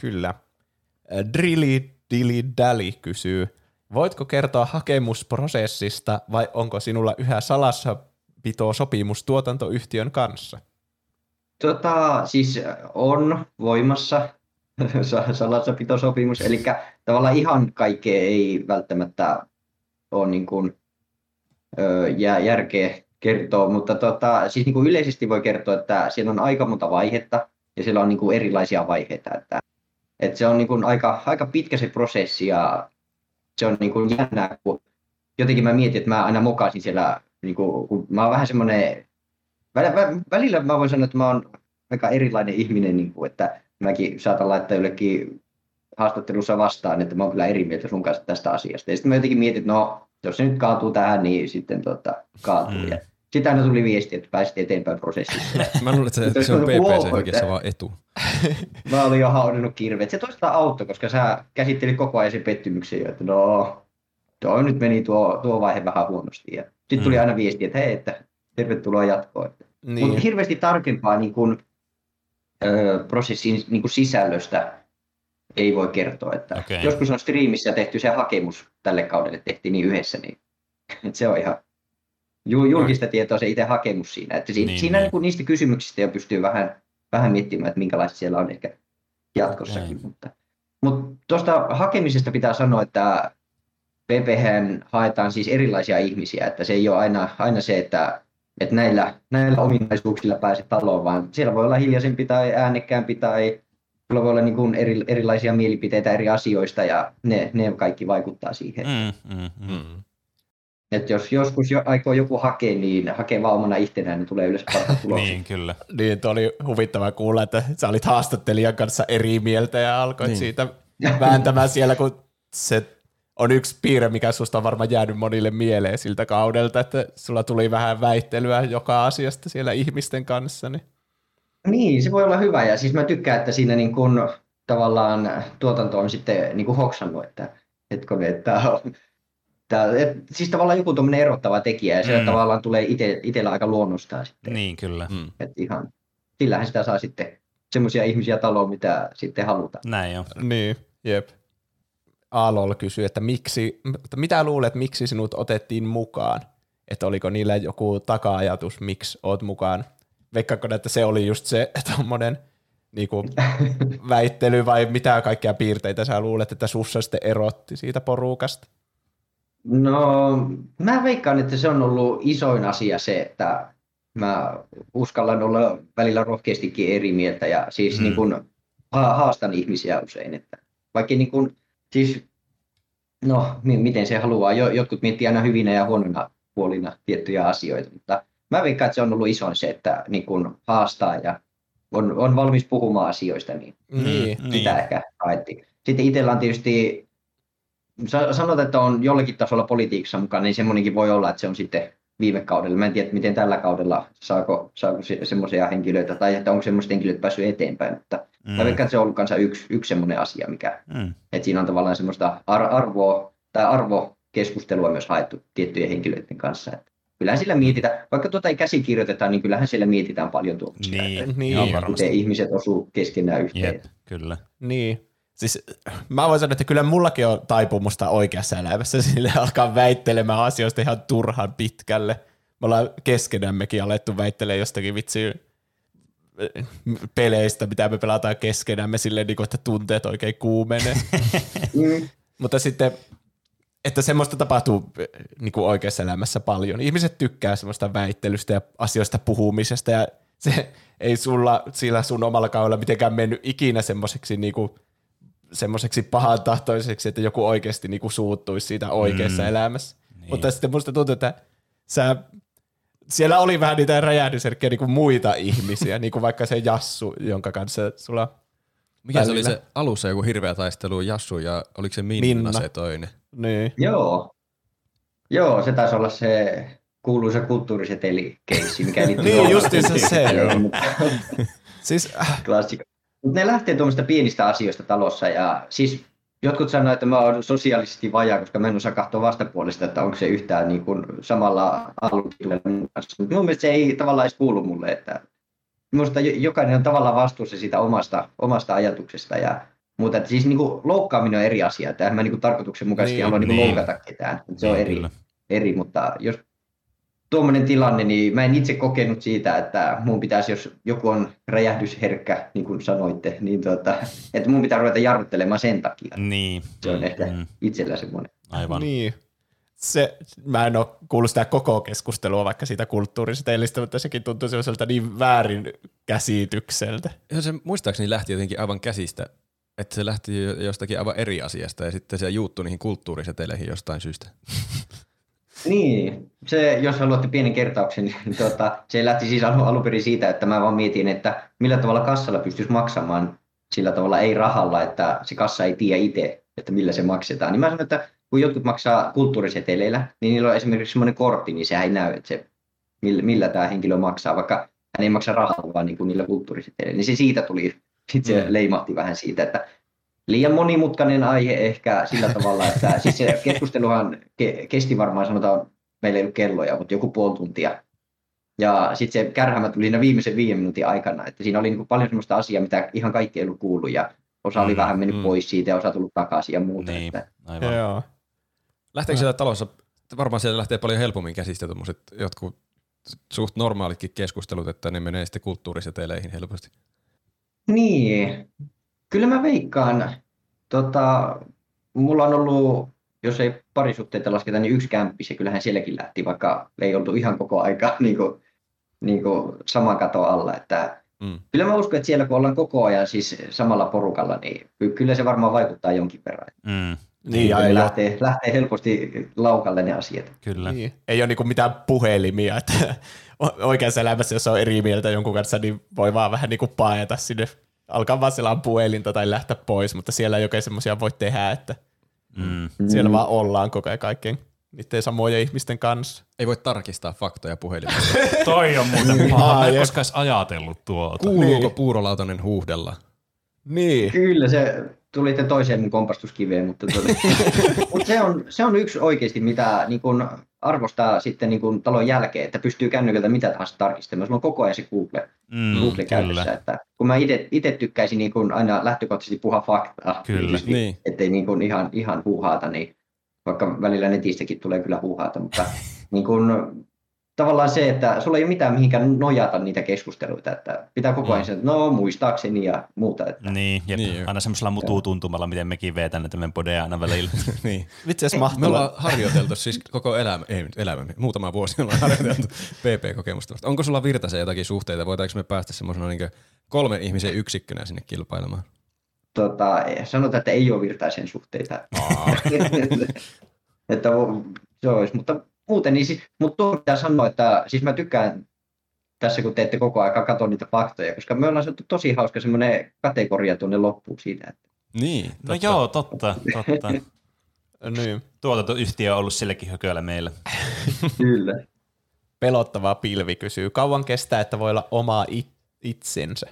Kyllä. Äh, Drilly Dilly Dally kysyy, voitko kertoa hakemusprosessista vai onko sinulla yhä salassa pito sopimus tuotantoyhtiön kanssa? Tota, siis on voimassa salassapitosopimus, eli tavallaan ihan kaikkea ei välttämättä ole niin kuin, ö, järkeä kertoa, mutta tota, siis niin kuin yleisesti voi kertoa, että siellä on aika monta vaihetta ja siellä on niin kuin erilaisia vaiheita, että, että se on niin kuin aika, aika pitkä se prosessi ja se on niin kuin jännää, kun jotenkin mä mietin, että mä aina mokasin siellä, niin kuin, kun mä oon vähän semmoinen, välillä mä voin sanoa, että mä oon aika erilainen ihminen, niin kuin, että mäkin saatan laittaa jollekin haastattelussa vastaan, että mä oon kyllä eri mieltä sun kanssa tästä asiasta. Ja sitten mä jotenkin mietin, että no, jos se nyt kaatuu tähän, niin sitten tota, kaatuu. Mm. Ja sitten aina tuli viesti, että pääsit eteenpäin prosessissa. mä luulen, että se, se on PPC oikeassa vaan etu. mä olin jo haudannut kirveet. Se toista auttoi, koska sä käsittelit koko ajan sen pettymyksen että no, tuo nyt meni tuo, tuo vaihe vähän huonosti. Ja sitten tuli mm. aina viesti, että hei, että tervetuloa jatkoon. Niin. Mutta hirveästi tarkempaa niin kun, ö, prosessin niin kun sisällöstä ei voi kertoa. Että okay. Joskus on striimissä tehty se hakemus tälle kaudelle, tehtiin niin yhdessä, niin että se on ihan julkista tietoa se itse hakemus siinä. Että si- niin, siinä niin. niistä kysymyksistä jo pystyy vähän, vähän miettimään, että minkälaista siellä on ehkä jatkossakin. Okay. Mutta, mutta tuosta hakemisesta pitää sanoa, että PPhän haetaan siis erilaisia ihmisiä, että se ei ole aina, aina se, että, että näillä, näillä ominaisuuksilla pääset taloon, vaan siellä voi olla hiljaisempi tai äänekkäämpi tai sulla voi olla niin kuin eri, erilaisia mielipiteitä eri asioista ja ne, ne kaikki vaikuttaa siihen. Mm, mm, mm. mm. Että jos joskus jo, aikoo joku hakea, niin hakee vaan omana itsenään, niin tulee yleensä parhaat tulokset. niin, kyllä. Niin, tuo oli huvittava kuulla, että sä olit haastattelijan kanssa eri mieltä ja alkoit niin. siitä vääntämään siellä, kun se on yksi piirre, mikä susta on varmaan jäänyt monille mieleen siltä kaudelta, että sulla tuli vähän väittelyä joka asiasta siellä ihmisten kanssa. Niin, niin se voi olla hyvä ja siis mä tykkään, että siinä niin kun, tavallaan tuotanto on sitten niin kuin hoksannut, että hetkonen, että Tää, et, siis tavallaan joku tuommoinen erottava tekijä, ja se mm. tavallaan tulee ite, itsellä aika luonnostaan sitten. Niin, kyllä. Mm. Et ihan, sillähän sitä saa sitten semmoisia ihmisiä taloon, mitä sitten halutaan. Näin jo. Niin, jep. Aalol kysyy, että miksi, että mitä luulet, miksi sinut otettiin mukaan? Että oliko niillä joku taka-ajatus, miksi oot mukaan? Veikkaako, että se oli just se tuommoinen niinku, väittely vai mitä kaikkia piirteitä sä luulet, että sussa sitten erotti siitä porukasta? No, mä veikkaan, että se on ollut isoin asia se, että mä uskallan olla välillä rohkeastikin eri mieltä ja siis mm. niin kun, haastan ihmisiä usein. Että vaikka niin kun, siis, no miten se haluaa, jotkut miettii aina hyvinä ja huonona puolina tiettyjä asioita, mutta mä veikkaan, että se on ollut isoin se, että niin kun haastaa ja on, on valmis puhumaan asioista, niin, niin sitä niin. ehkä haettiin. Sitten itsellä on tietysti sanot, että on jollakin tasolla politiikassa mukaan, niin semmoinenkin voi olla, että se on sitten viime kaudella. Mä en tiedä, miten tällä kaudella saako, saako semmoisia henkilöitä, tai että onko semmoiset henkilöt päässyt eteenpäin, mutta mm. mä veikkaan, että se on ollut kanssa yksi, yksi semmoinen asia, mikä, mm. että siinä on tavallaan semmoista ar- arvoa tai arvokeskustelua myös haettu tiettyjen henkilöiden kanssa. Että kyllähän sillä mietitään, vaikka tuota ei käsikirjoiteta, niin kyllähän siellä mietitään paljon tuommoista. Niin, niin. Miten ihmiset osuu keskenään yhteen. Jep, kyllä. Niin, Siis mä voin sanoa, että kyllä mullakin on taipumusta oikeassa elämässä sille alkaa väittelemään asioista ihan turhan pitkälle. Me ollaan keskenämmekin alettu väittelemään jostakin vitsi peleistä, mitä me pelataan keskenämme silleen, niin että tunteet oikein kuumenee. Mm. Mutta sitten, että semmoista tapahtuu niin kuin oikeassa elämässä paljon. Ihmiset tykkää semmoista väittelystä ja asioista puhumisesta ja se ei sulla sillä sun omalla kaudella mitenkään mennyt ikinä semmoiseksi niin kuin semmoiseksi pahan tahtoiseksi, että joku oikeasti niinku suuttuisi siitä oikeassa mm. elämässä. Niin. Mutta sitten musta tuntuu, että sä, siellä oli vähän niitä räjähdysherkkiä niinku muita ihmisiä, niin kuin vaikka se Jassu, jonka kanssa sulla mikä välillä. se oli se alussa joku hirveä taistelu Jassu ja oliko se Minna, Minna. se toinen? Niin. Joo. Joo, se taisi olla se kuuluisa kulttuuriseteli-keissi, mikä liittyy Niin, justiinsa se. siis, äh, Klassikko. Mutta ne lähtee tuommoista pienistä asioista talossa ja siis jotkut sanoo, että mä oon sosiaalisesti vajaa, koska mä en osaa katsoa vastapuolesta, että onko se yhtään niin kuin samalla alueella kanssa. Mutta mun mielestä se ei tavallaan edes kuulu mulle, että minusta jokainen on tavallaan vastuussa siitä omasta, omasta ajatuksesta ja muuta. Että siis niin kuin loukkaaminen on eri asia, että mä niin kuin tarkoituksenmukaisesti niin, halua niin niin. loukata ketään. Se on eri, eri, mutta jos tuommoinen tilanne, niin mä en itse kokenut siitä, että mun pitäisi, jos joku on räjähdysherkkä, niin kuin sanoitte, niin tuota, että mun pitää ruveta jarruttelemaan sen takia. Niin. Se on ehkä Mm. itsellä semmoinen. Aivan. Niin. Se, mä en ole kuullut sitä koko keskustelua vaikka siitä kulttuurisetelistä, mutta sekin tuntuu sellaiselta niin väärin käsitykseltä. Ja se muistaakseni lähti jotenkin aivan käsistä, että se lähti jo- jostakin aivan eri asiasta ja sitten se juuttu niihin kulttuuriseteleihin jostain syystä. Niin, se, jos haluatte pienen kertauksen, niin tuota, se lähti siis alun, alun perin siitä, että mä vaan mietin, että millä tavalla kassalla pystyisi maksamaan sillä tavalla ei rahalla, että se kassa ei tiedä itse, että millä se maksetaan. Niin mä sanoin, että kun jotkut maksaa kulttuuriseteleillä, niin niillä on esimerkiksi semmoinen kortti, niin sehän ei näy, että se, millä, millä tämä henkilö maksaa, vaikka hän ei maksa rahalla, vaan niin kuin niillä kulttuuriseteleillä. Niin se siitä tuli, sitten se Mm. leimahti vähän siitä, että liian monimutkainen aihe ehkä sillä tavalla, että siis se keskusteluhan ke- kesti varmaan sanotaan, meillä ei ollut kelloja, mutta joku puoli tuntia. Ja sitten se kärhämä tuli siinä viimeisen viiden minuutin aikana, että siinä oli niin paljon sellaista asiaa, mitä ihan kaikki ei ollut kuullut ja osa oli Mm, vähän mennyt mm. pois siitä ja osa tullut takaisin ja muuta. Niin, Että, aivan. Joo. Lähteekö siellä talossa, varmaan siellä lähtee paljon helpommin käsistä tuommoiset jotkut suht normaalitkin keskustelut, että ne menee sitten kulttuuriseteleihin helposti. niin, kyllä mä veikkaan, tota, mulla on ollut, jos ei parisuhteita lasketa, niin yksi kämppis ja kyllähän sielläkin lähti, vaikka ei oltu ihan koko aika niin kuin, niin kuin saman katon alla, että Mm. Kyllä mä uskon, että siellä kun ollaan koko ajan siis samalla porukalla, niin ky- kyllä se varmaan vaikuttaa jonkin verran. Mm, Niin, ja Kyllä ei, ole, lähtee, lähtee helposti laukalle ne asiat. kyllä. niin, ei ole niinku mitään puhelimia, että oikeassa elämässä, jos on eri mieltä jonkun kanssa, niin voi vaan vähän niinku paeta sinne, alkaa vaan selaa puhelinta tai lähteä pois, mutta siellä ei oikein semmoisia voi tehdä, että Mm. siellä vaan ollaan koko ajan kaikkien niiden samojen ihmisten kanssa. Ei voi tarkistaa faktoja puhelimesta. Toi on muuten paha. Mä en koskaan ajatellut tuota. Kuuluuko puurolautanen huuhdella? Niin. Kyllä se tulitte toiseen mun kompastuskiveen, mutta, tuli. Mut se, on, se on yksi oikeasti, mitä niin kun arvostaa sitten niin kun talon jälkeen, että pystyy kännykältä mitä tahansa tarkistamaan. Sulla on koko ajan se Google, Mm, Google käytössä. Että kun mä itse tykkäisin niin kun aina lähtökohtaisesti puhua faktaa, Kyllä. Niin. ettei niin kuin ihan, ihan huuhaata, niin vaikka välillä netistäkin tulee kyllä huuhaata, mutta niin kuin, tavallaan se, että sulla ei ole mitään mihinkään nojata niitä keskusteluita, että pitää koko ajan Mm. että no muistaakseni ja muuta. Että. Niin, jep. Niin, aina semmoisella mututuntumalla, miten mekin veetään näitä meidän podeja aina välillä. niin. Vitsi, jos Me ollaan harjoiteltu siis koko elämä, ei nyt elämä, muutama vuosi ollaan harjoiteltu PP-kokemusta. Onko sulla Virtasen jotakin suhteita? Voitaanko me päästä semmoisena niin kolmen ihmisen yksikkönä sinne kilpailemaan? Tota, sanotaan, että ei ole virtaisen suhteita. että o- se olisi, mutta muuten, niin siis, mutta tuo pitää sanoa, että siis mä tykkään tässä, kun teette koko ajan katsoa niitä faktoja, koska me ollaan saatu tosi hauska semmoinen kategoria tuonne loppuun siitä, että Niin, No totta. joo, totta, totta. Niin. Tuotantoyhtiö on ollut silläkin hököllä meillä. kyllä. Pelottava pilvi kysyy. Kauan kestää, että voi olla oma it- itsensä?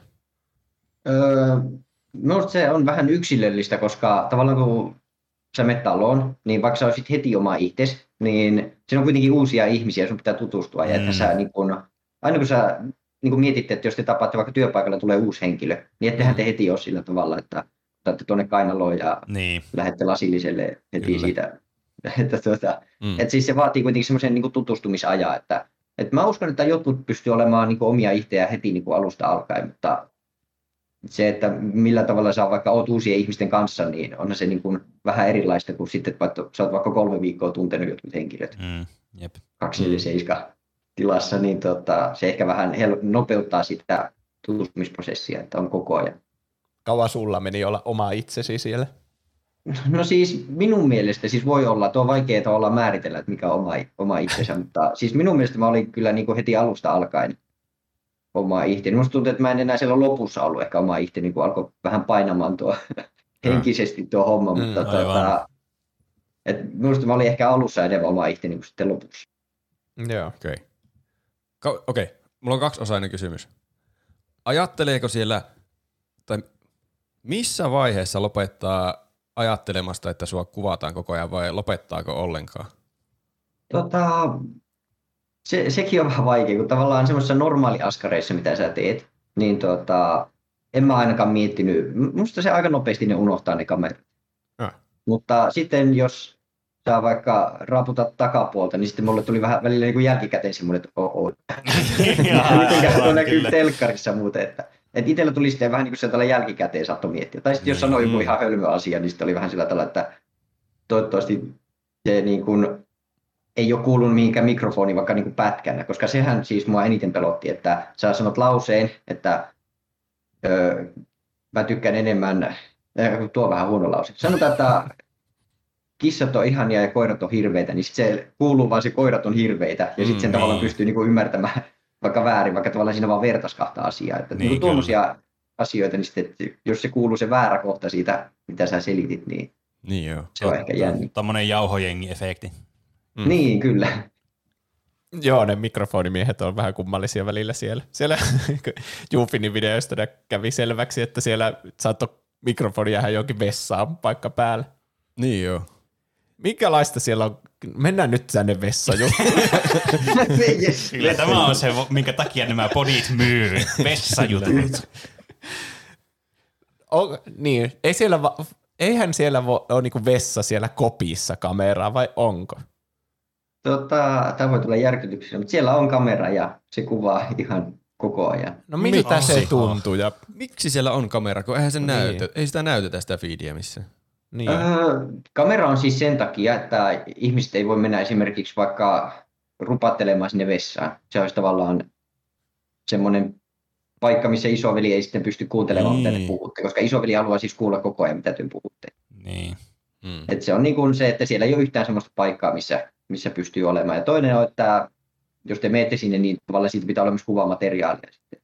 Öö, minusta se on vähän yksilöllistä, koska tavallaan kun sä menet taloon, niin vaikka sä olisit heti oma itses, niin siinä on kuitenkin uusia ihmisiä, sun pitää tutustua. Ja että Mm. sä, niin kun, aina kun sä niin kun mietitte, että jos te tapaatte vaikka työpaikalla tulee uusi henkilö, niin ettehän te heti ole sillä tavalla, että otatte tuonne kainaloon ja Niin, lähdette lasilliselle heti Kyllä. siitä. Että tuota, Mm. et siis se vaatii kuitenkin semmoisen niin tutustumisajan, että et mä uskon, että jotkut pystyy olemaan niin omia itseään heti niin alusta alkaen, mutta se, että millä tavalla sä vaikka oot uusien ihmisten kanssa, niin onhan se niin kuin vähän erilaista kuin sitten, että sä oot vaikka kolme viikkoa tuntenut jotkut henkilöt mm, jep. 247 tilassa, niin tota, se ehkä vähän hel- nopeuttaa sitä tutustumisprosessia, että on koko ajan. Kauan sulla meni olla oma itsesi siellä? No siis minun mielestä siis voi olla, tuo on vaikeaa olla määritellä, että mikä on oma, oma itsensä, mutta siis minun mielestä mä olin kyllä niin kuin heti alusta alkaen oma itse. Minusta tuntuu, että mä en enää siellä lopussa ollut ehkä oma itse, niin kuin alkoi vähän painamaan tuo henkisesti tuo homma, Mm, mutta tuota, et minusta mä olin ehkä alussa enemmän oma itse niin kuin sitten lopussa. Joo. Okei. Okay. Okei, okay. mulla on kaksiosainen kysymys. Ajatteleeko siellä, tai missä vaiheessa lopettaa ajattelemasta, että sua kuvataan koko ajan vai lopettaako ollenkaan? Tota, se, sekin on vähän vaikea, kun tavallaan semmoisissa normaaliaskareissa, mitä sä teet, niin tota, en mä ainakaan miettinyt. Musta se aika nopeasti ne unohtaa ne kamerat. Mutta sitten jos saa vaikka raputa takapuolta, niin sitten mulle tuli vähän välillä niin kuin jälkikäteen semmoinen, että oh, oh. Miten tuo näkyy telkkarissa muuten, että että itsellä tuli sitten vähän niin kuin se tällä jälkikäteen saattoi miettiä. Tai sitten jos sanoi joku ihan hölmö asia, niin sitten oli vähän sillä tavalla, että toivottavasti se niin kuin ei ole kuulunut mihinkään mikrofoniin vaikka niin kuin pätkänä, koska sehän siis mua eniten pelotti, että sä sanot lauseen, että öö, mä tykkään enemmän, äh, tuo vähän huono lause. Sanotaan, että kissat on ihania ja koirat on hirveitä, niin sitten se kuuluu vaan se koirat on hirveitä, ja sitten sen mm, tavallaan niin. pystyy niin kuin ymmärtämään vaikka väärin, vaikka tavallaan siinä vaan vertas kahta asiaa. Että niin, niin tuommoisia asioita, niin sitten, jos se kuuluu se väärä kohta siitä, mitä sä selitit, niin, niin joo. se on ehkä jänni. Tuommoinen jauhojengi-efekti. Mm. Niin, kyllä. Joo, ne mikrofonimiehet on vähän kummallisia välillä siellä. Siellä Jufinin videoista kävi selväksi, että siellä saattoi mikrofoni jäädä jonkin vessaan paikka päällä. Niin joo. Minkälaista siellä on? Mennään nyt tänne vessaan. Kyllä tämä on se, minkä takia nämä podit myy. Vessajutut. on, niin, ei siellä va- eihän siellä vo- ole niinku vessa siellä kopissa kameraa, vai onko? Tota, tämä voi tulla järkytyksenä, mutta siellä on kamera ja se kuvaa ihan koko ajan. No miltä se tuntuu? Ja... Miksi siellä on kamera, kun eihän se niin. näytä, ei sitä näytetä sitä feedia missään. Niin. Öö, kamera on siis sen takia, että ihmiset ei voi mennä esimerkiksi vaikka rupattelemaan sinne vessaan. Se olisi tavallaan semmoinen paikka, missä isoveli ei sitten pysty kuuntelemaan, niin. mitä te niin. puhutte, koska isoveli haluaa siis kuulla koko ajan, mitä te puhutte. Niin. Hmm. Et se on niin kuin se, että siellä ei ole yhtään sellaista paikkaa, missä, missä pystyy olemaan. Ja toinen on, että jos te menette sinne, niin tavallaan siitä pitää olla myös kuvamateriaalia sitten.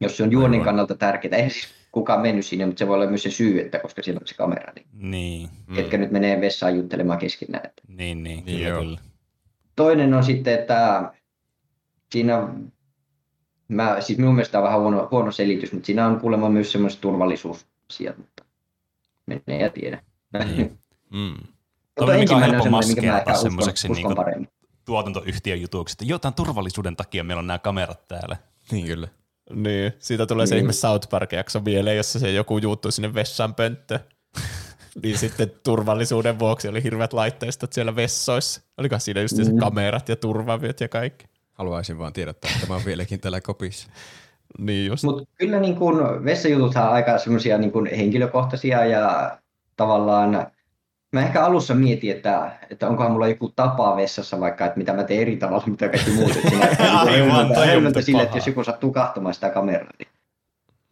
Jos se on juonin kannalta tärkeää. Eihän siis kukaan mennyt sinne, mutta se voi olla myös se syy, että koska siellä on se kamera. Niin, niin. Ketkä mm. nyt menee vessaan juttelemaan keskenään. Että. Niin, niin, niin kyllä, kyllä. Toinen on sitten, että siinä mä, siis minun mielestä on vähän huono, huono selitys, mutta siinä on kuulemma myös semmoiset turvallisuusasiat, mutta menee ja tiedä. Niin. Mm. Ensimmäinen on mä ehkä uskon, uskon niin tuotantoyhtiön jutuksi, että jotain turvallisuuden takia meillä on nämä kamerat täällä. Niin kyllä. Niin, siitä tulee se niin. ihme South Park-jakso mieleen, jossa se joku juuttuu sinne vessan pönttö. niin sitten turvallisuuden vuoksi oli hirveät laitteistot siellä vessoissa. Olikohan siinä just mm. kamerat ja turvavyöt ja kaikki. Haluaisin vaan tiedottaa, että tämä on vieläkin täällä kopissa. Niin just. Mutta kyllä niin kun vessajututhan on aika semmoisia niin henkilökohtaisia ja tavallaan Mä ehkä alussa mietin, että, että onkohan mulla joku tapa vessassa vaikka, että mitä mä teen eri tavalla, mitä kaikki muut. Aivan, sille, että jos joku sattuu kahtomaan sitä kameraa. Niin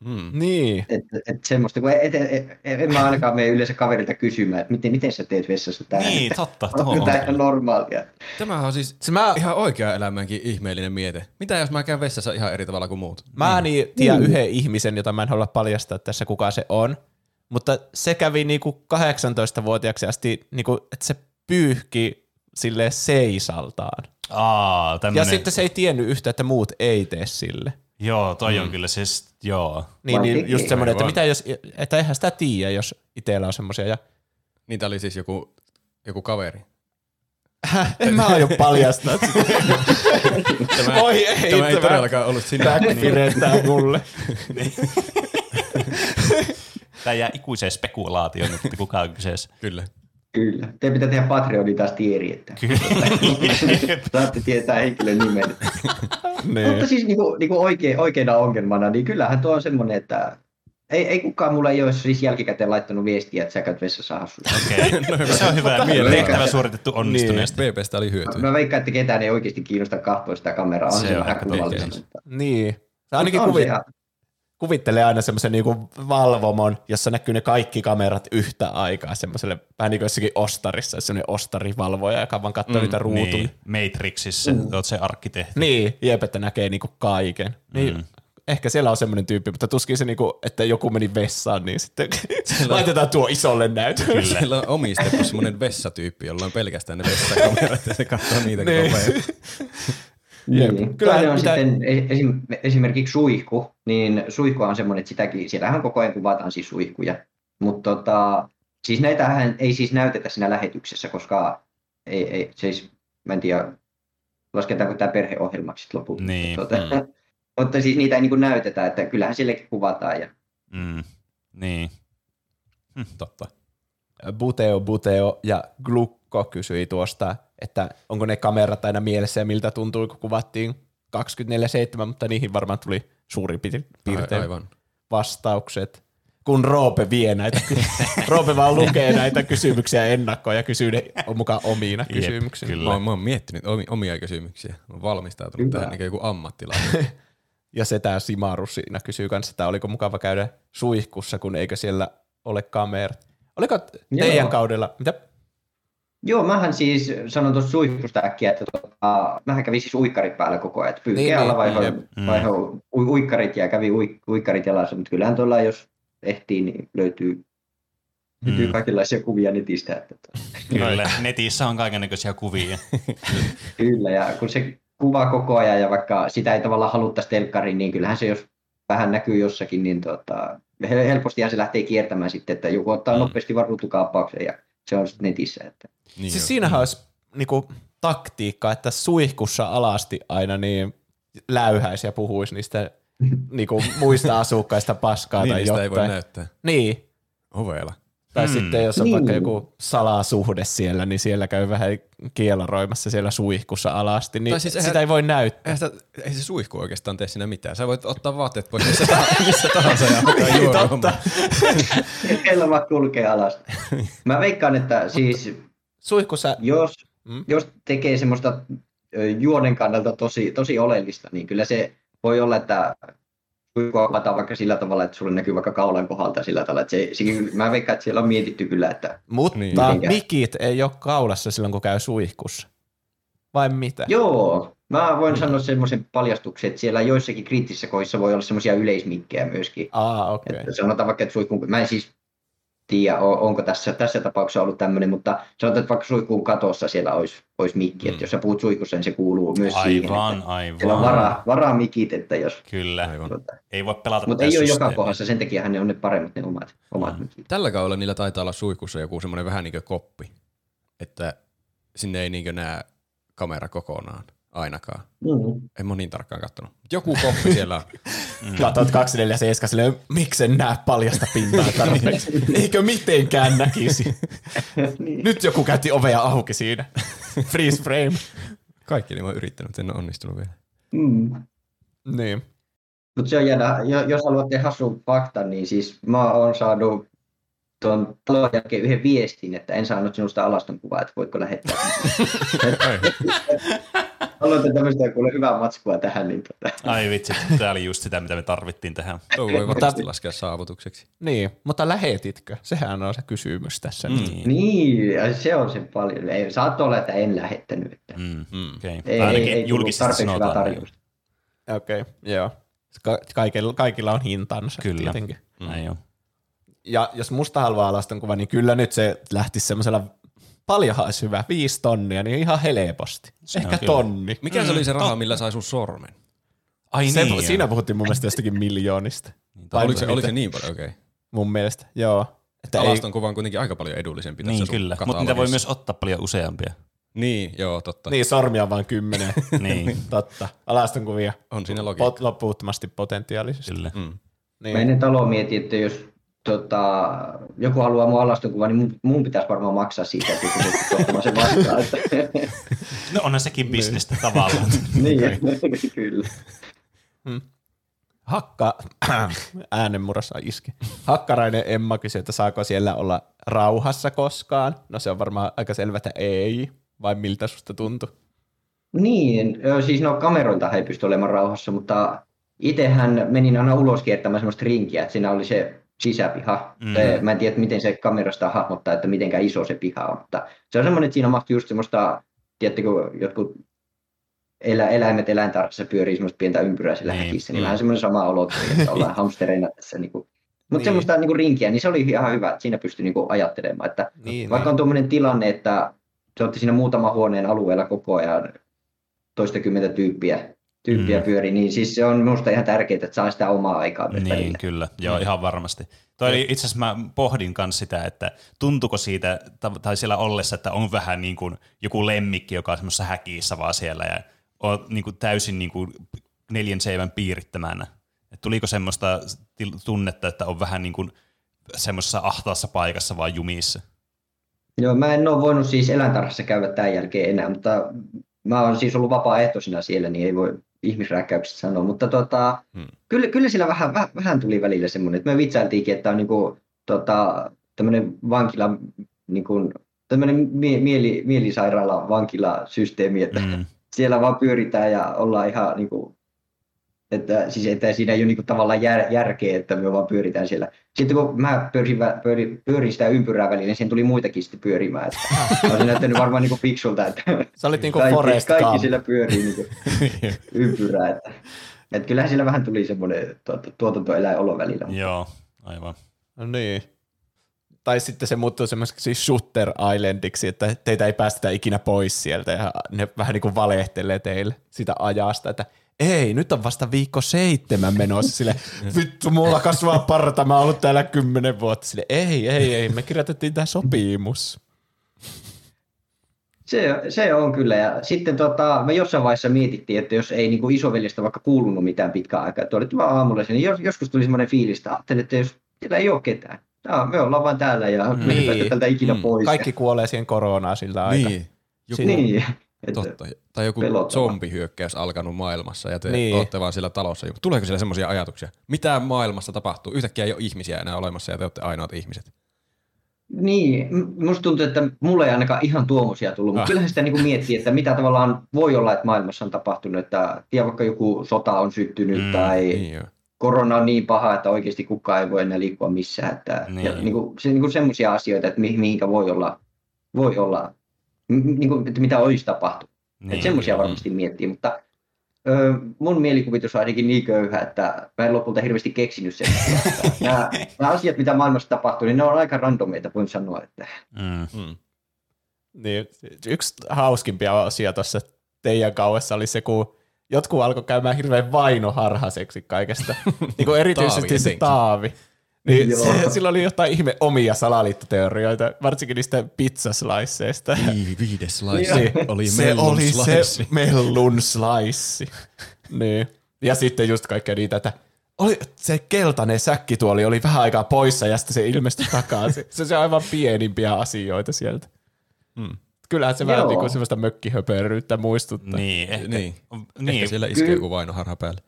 Hmm. Niin. Et, et semmoista, kun et, et, et, en mä ainakaan mene yleensä kaverilta kysymään, että miten, miten sä teet vessassa tää. Niin, totta. On tämä ihan normaalia. Tämä on siis se mä... ihan oikea elämänkin ihmeellinen miete. Mitä jos mä käyn vessassa ihan eri tavalla kuin muut? Mä niin. tiedän niin. yhden ihmisen, jota mä en halua paljastaa tässä kuka se on, mutta se kävi niinku 18-vuotiaaksi asti, niinku, että se pyyhki sille seisaltaan. Aa, Ja sitten se ei tiennyt yhtä, että muut ei tee sille. Joo, toi mm. on kyllä siis, joo. Niin, niin just semmoinen, että mitä jos, että eihän sitä tiedä, jos itsellä on semmoisia. Ja... Niitä oli siis joku, joku kaveri. en mä aio paljastaa tämä, Oi ei, tämä ei todellakaan ollut sinä. Backfirettää mulle. Tämä jää ikuiseen spekulaatioon, että kuka on kyseessä. Kyllä. Kyllä. Te pitää tehdä Patreonin taas tieri, että Kyllä. saatte tietää henkilön nimen. niin. Mutta siis niin kuin, niin kuin oikein, oikeana ongelmana, niin kyllähän tuo on semmoinen, että ei, ei kukaan mulle ei ole siis jälkikäteen laittanut viestiä, että sä käyt vessassa hassussa. Okei, okay. no, se on hyvä. Tehtävä suoritettu onnistuneesti. Niin, BBstä oli hyötyä. Mä veikkaan, että ketään ei oikeasti kiinnosta katsoa sitä kameraa. On se, se vähän turvallista. Niin. Se ainakin kuvit, kuvittelee aina semmoisen niinku valvomon, jossa näkyy ne kaikki kamerat yhtä aikaa semmoiselle, vähän niin kuin jossakin ostarissa, semmoinen ostarivalvoja, joka vaan katsoo mm, niitä ruutuja. Niin. Matrixissa, mm. oot se arkkitehti. Niin, jep, että näkee niinku kaiken. Niin, mm. Ehkä siellä on semmoinen tyyppi, mutta tuskin se, niinku, että joku meni vessaan, niin sitten siellä laitetaan tuo isolle näytölle. Kyllä. Siellä on omistettu semmoinen vessatyyppi, jolla on pelkästään ne vessakamerat ja se katsoo niitä niin. koko ajan. Niin. Kyllä on pitää... sitten esim, esimerkiksi suihku, niin suihku on semmoinen, että sitäkin, siellähän koko ajan kuvataan siis suihkuja. Mutta tota, siis näitähän ei siis näytetä siinä lähetyksessä, koska ei, ei, siis, mä en tiedä, lasketaanko tämä perheohjelmaksi lopulta. Niin. Tuota, mm. mutta siis niitä ei niin näytetä, että kyllähän sillekin kuvataan. Ja... Mm. Niin. Hm, totta. Buteo Buteo ja Glukko kysyi tuosta, että onko ne kamerat aina mielessä ja miltä tuntui, kun kuvattiin 24-7, mutta niihin varmaan tuli suurin piir- piirtein Aivan. vastaukset. Kun Roope vie näitä, Roope vaan lukee näitä kysymyksiä ennakkoon ja kysyy ne mukaan omina Jep, kysymyksinä. kyllä. Mä oon, mä oon miettinyt omi, omia kysymyksiä. Mä oon valmistautunut Hyvä. tähän niin kuin joku ammattilainen. Ja se tää Simaru siinä kysyy kanssa, että oliko mukava käydä suihkussa, kun eikö siellä ole kamerat. Oliko teidän Joo. kaudella, mitä? Joo, mähän siis sanon tuossa suihkusta äkkiä, että tota, mähän kävin siis uikkarit päällä koko ajan. Että pyyhkeä Niin, alla niin, vaihoin. Mm. vaihoin ui- uikkarit ja kävi ui, uikkarit jalassa, mutta kyllähän tuolla jos ehtii, niin löytyy, löytyy Mm. kaikenlaisia kuvia netistä. Että, tota, Kyllä, netissä on kaikennäköisiä kuvia. kyllä, ja kun se kuvaa koko ajan ja vaikka sitä ei tavallaan haluttaisi telkkariin, niin kyllähän se jos vähän näkyy jossakin, niin tota, hel- helpostihan se lähtee kiertämään sitten, että joku ottaa Mm. nopeasti vaan ruutukaappauksen ja se on sitten netissä. Että. Niin siis siinähän olisi niinku, taktiikka, että suihkussa alasti aina niin läyhäisi ja puhuisi niistä niinku, muista asukkaista paskaa niin, tai niistä ei jotain. voi näyttää. Niin, Ovella. tai Hmm. sitten jos on Niin. vaikka joku salasuhde siellä, niin siellä käy vähän kielaroimassa siellä suihkussa alasti, niin Tai siis eihän- sitä ei voi näyttää. Eihän sitä, ei se suihku oikeastaan tee siinä mitään. Sä voit ottaa vaatteet pois missä tahansa, missä tahansa ja alkaa juoda Totta. Kello vaan kulkee alas. Mä veikkaan, että siis Suihkussa, jos, Mm. jos tekee semmoista juonen kannalta tosi, tosi oleellista, niin kyllä se voi olla, että suihkua kuvataan vaikka sillä tavalla, että sulle näkyy vaikka kaulan kohdalta sillä tavalla. Että se, se, mä veikkaan, että siellä on mietitty kyllä, että mutta Niin. Mikit ei ole kaulassa silloin, kun käy suihkussa. Vai mitä? joo, mä voin sanoa semmoisen paljastuksen, että siellä joissakin kriittisissä kohdissa voi olla semmoisia yleismikkejä myöskin. Aa, okei. Että sanotaan vaikka, että suihkuun, mä en siis tiedä, onko tässä, tässä tapauksessa ollut tämmöinen, mutta sanotaan, että vaikka suihkuun katossa siellä olisi, olisi mikki, Mm. että jos sä puhut suihkussa, niin se kuuluu myös siihen. Aivan, Että siellä on aivan. varaa, varaa mikit, että jos... Kyllä. Aivan. Tuota, Ei voi pelata mutta ei ole joka kohdassa, sen takia ne on ne paremmat ne omat, omat Mm. mikit. Tällä kaudella niillä taitaa olla suihkussa joku semmoinen vähän niin kuin koppi, että sinne ei niin näe kamera kokonaan ainakaan. Mm. En mä ole niin tarkkaan kattonut. Joku koppi siellä on. Mm. Katot 247 silleen, miksen näe paljasta pintaa tarpeeksi. Eikö mitenkään näkisi? niin. Nyt joku käytti ovea auki siinä. Freeze frame. Kaikki niin mä oon yrittänyt, en ole onnistunut vielä. mm. Niin. Mutta se on jännä, Jo- jos haluatte hassun faktan, niin siis mä oon saanut tuon talon jälkeen yhden viestin, että en saanut sinusta alaston kuvaa, että voitko lähettää. Haluatte tämmöistä kuule hyvää matskua tähän, niin tota. Ai vitsi, tämä oli just sitä, mitä me tarvittiin tähän. Tuo voi varmasti laskea saavutukseksi. Niin, mutta lähetitkö? Sehän on se kysymys tässä. Mm. Niin. Niin, ja se on se paljon. Ei, saattoi olla, että en lähettänyt. Että Mm. Mm. Okay. ei, Ainakin ei, ei tullut julkisesti tarpeeksi hyvää sanotaan. niin. tarjousta. Okei, okay, joo. Ka- kaikilla, kaikilla on hintansa Kyllä. tietenkin. Näin on. Ja jos musta haluaa alaston kuva, niin kyllä nyt se lähtisi semmoisella paljonhan olisi hyvä, viisi tonnia, niin ihan helposti. Se Ehkä kyllä. tonni. Mikä se oli se raha, millä sai sun sormen? Ai Se, niin. siinä puhuttiin mun mielestä jostakin miljoonista. Tai oliko se, oliko se niin paljon? Okei. Okay. Mun mielestä, joo. Että ei, Alaston kuva on kuitenkin aika paljon edullisempi Niin kyllä, mutta niitä voi myös ottaa paljon useampia. Niin, joo, totta. niin, sormia on vain kymmenen. niin, Totta. Alaston kuvia. On siinä logiikka. Pot, loppuuttomasti potentiaalisesti. kyllä. Mm. Mä Niin. ennen taloa mietin, että jos tota, joku haluaa mun alaston kuvan, niin mun, mun pitäisi varmaan maksaa siitä, että joku ottamaan sen vastaan. Että, No onhan sekin bisnestä tavallaan. niin, kyllä. Hakka, äänenmurrossa iski. Hakkarainen Emma kysyi, että saako siellä olla rauhassa koskaan. No se on varmaan aika selvä, että ei. Vai miltä susta tuntui? Niin, siis no kameroilta ei pysty olemaan rauhassa, mutta itsehän menin aina ulos kiertämään semmoista rinkiä, että siinä oli se sisäpiha. Mm. Mm. Mä en tiedä, miten se kamerasta hahmottaa, että mitenkä iso se piha on, mutta se on semmoinen, että siinä mahtuu just semmoista, tiedättekö, jotkut elä, eläimet eläintarhassa pyörii semmoista pientä ympyrää siellä Niin, häkissä, niin mm. vähän semmoinen sama olo, että ollaan hamstereina tässä. Niin kuin. Mutta Niin. semmoista niin kuin rinkiä, niin se oli ihan hyvä, että siinä pystyi niin kuin ajattelemaan, että Niin, vaikka on tuommoinen tilanne, että te olette siinä muutama huoneen alueella koko ajan toistakymmentä tyyppiä, tyyppiä Mm. mm. pyöri, niin siis se on minusta ihan tärkeää, että saa sitä omaa aikaa myös Niin, välillä. kyllä. Joo, ihan varmasti. Toi oli, itse asiassa mä pohdin myös sitä, että tuntuko siitä, ta- tai siellä ollessa, että on vähän niin kuin joku lemmikki, joka on semmoisessa häkissä vaan siellä ja on niin kuin täysin niin kuin neljän seivän piirittämänä. Et tuliko semmoista tunnetta, että on vähän niin kuin semmoisessa ahtaassa paikassa vaan jumissa? Joo, mä en ole voinut siis eläintarhassa käydä tämän jälkeen enää, mutta mä oon siis ollut vapaaehtoisena siellä, niin ei voi ihmisrääkkäyksestä sanoa, mutta tota, hmm. kyllä, kyllä sillä vähän, vähän, vähän tuli välillä semmoinen, että me vitsailtiinkin, että on niinku, tota, tämmöinen vankila, niinku, tämmöinen mie- mieli, mielisairaala vankilasysteemi, että hmm. siellä vaan pyöritään ja ollaan ihan niinku, että, siis, että siinä ei ole niinku tavallaan jär, järkeä, että me vaan pyöritään siellä. Sitten kun mä pyörin, pyörin, pyörin sitä ympyrää välillä, niin siinä tuli muitakin sitten pyörimään. Että on näyttänyt varmaan niinku fiksulta, että Sä olit niinku kaikki, kaikki Gump. sillä pyörii niinku ympyrää. Että, että kyllähän sillä vähän tuli semmoinen tuot, tuotantoeläinolon välillä. Joo, aivan. No niin. Tai sitten se muuttuu semmoiseksi Shooter Islandiksi, että teitä ei päästetä ikinä pois sieltä ja ne vähän niin kuin valehtelee teille sitä ajasta, että ei, nyt on vasta viikko seitsemän menossa sille, vittu, mulla kasvaa parta, mä oon ollut täällä kymmenen vuotta sille, ei, ei, ei, me kirjoitettiin tämä sopimus. Se, se on kyllä. Ja sitten tota, me jossain vaiheessa mietittiin, että jos ei niin isoveljestä vaikka kuulunut mitään pitkään aikaa, että olit vaan aamulla, niin jos, joskus tuli semmoinen fiilis, että ajattelin, että jos siellä ei ole ketään. No, me ollaan vain täällä ja me ei Niin. tältä ikinä Mm. pois. Kaikki kuolee siihen koronaan sillä aikaa. Niin. Joku, Niin. Että, totta. Tai joku Pelottava. zombihyökkäys alkanut maailmassa ja te Niin. olette vaan siellä talossa. Tuleeko siellä semmoisia ajatuksia? Mitä maailmassa tapahtuu? Yhtäkkiä ei ole ihmisiä enää olemassa ja te olette ainoat ihmiset. Niin, musta tuntuu, että mulle ei ainakaan ihan tuommoisia tullut, mutta Ah. kyllähän sitä niin kuin miettii, että mitä tavallaan voi olla, että maailmassa on tapahtunut, että tiedä, vaikka joku sota on syttynyt Mm, tai Niin korona on niin paha, että oikeasti kukaan ei voi enää liikkua missään. Että, Niin. ja, niin kuin, se, niin kuin semmoisia asioita, että mi, mihinkä voi olla, voi olla niin kuin, että mitä olisi tapahtunut. Niin, että semmoisia varmasti miettii, mutta ö, mun mielikuvitus on ainakin niin köyhä, että mä en lopulta hirveästi keksinyt sen. nämä, nämä asiat, mitä maailmassa tapahtuu, niin ne on aika randomeita, voin sanoa. Että Mm. Mm. Niin, yksi hauskimpia asia tuossa teidän kauessa oli se, kun jotkut alkoi käymään hirveän vainoharhaiseksi kaikesta. niin kuin erityisesti Taavi se etenkin. Taavi. Niin Joo. se, sillä oli jotain ihme omia salaliittoteorioita, varsinkin niistä pizzasliceista. Niin, viides slice. Niin, oli se mellun oli slice. se mellun slice. niin. Ja sitten just kaikkea niitä, että oli, se keltainen säkkituoli oli vähän aikaa poissa ja sitten se ilmestyi takaisin. Se, se on aivan pienimpiä asioita sieltä. Mm. Kyllähän se vähän Joo. niin kuin semmoista mökkihöperyyttä muistuttaa. Niin, ehkä, Niin. niin. Ehkä siellä iskee joku vainoharha päälle.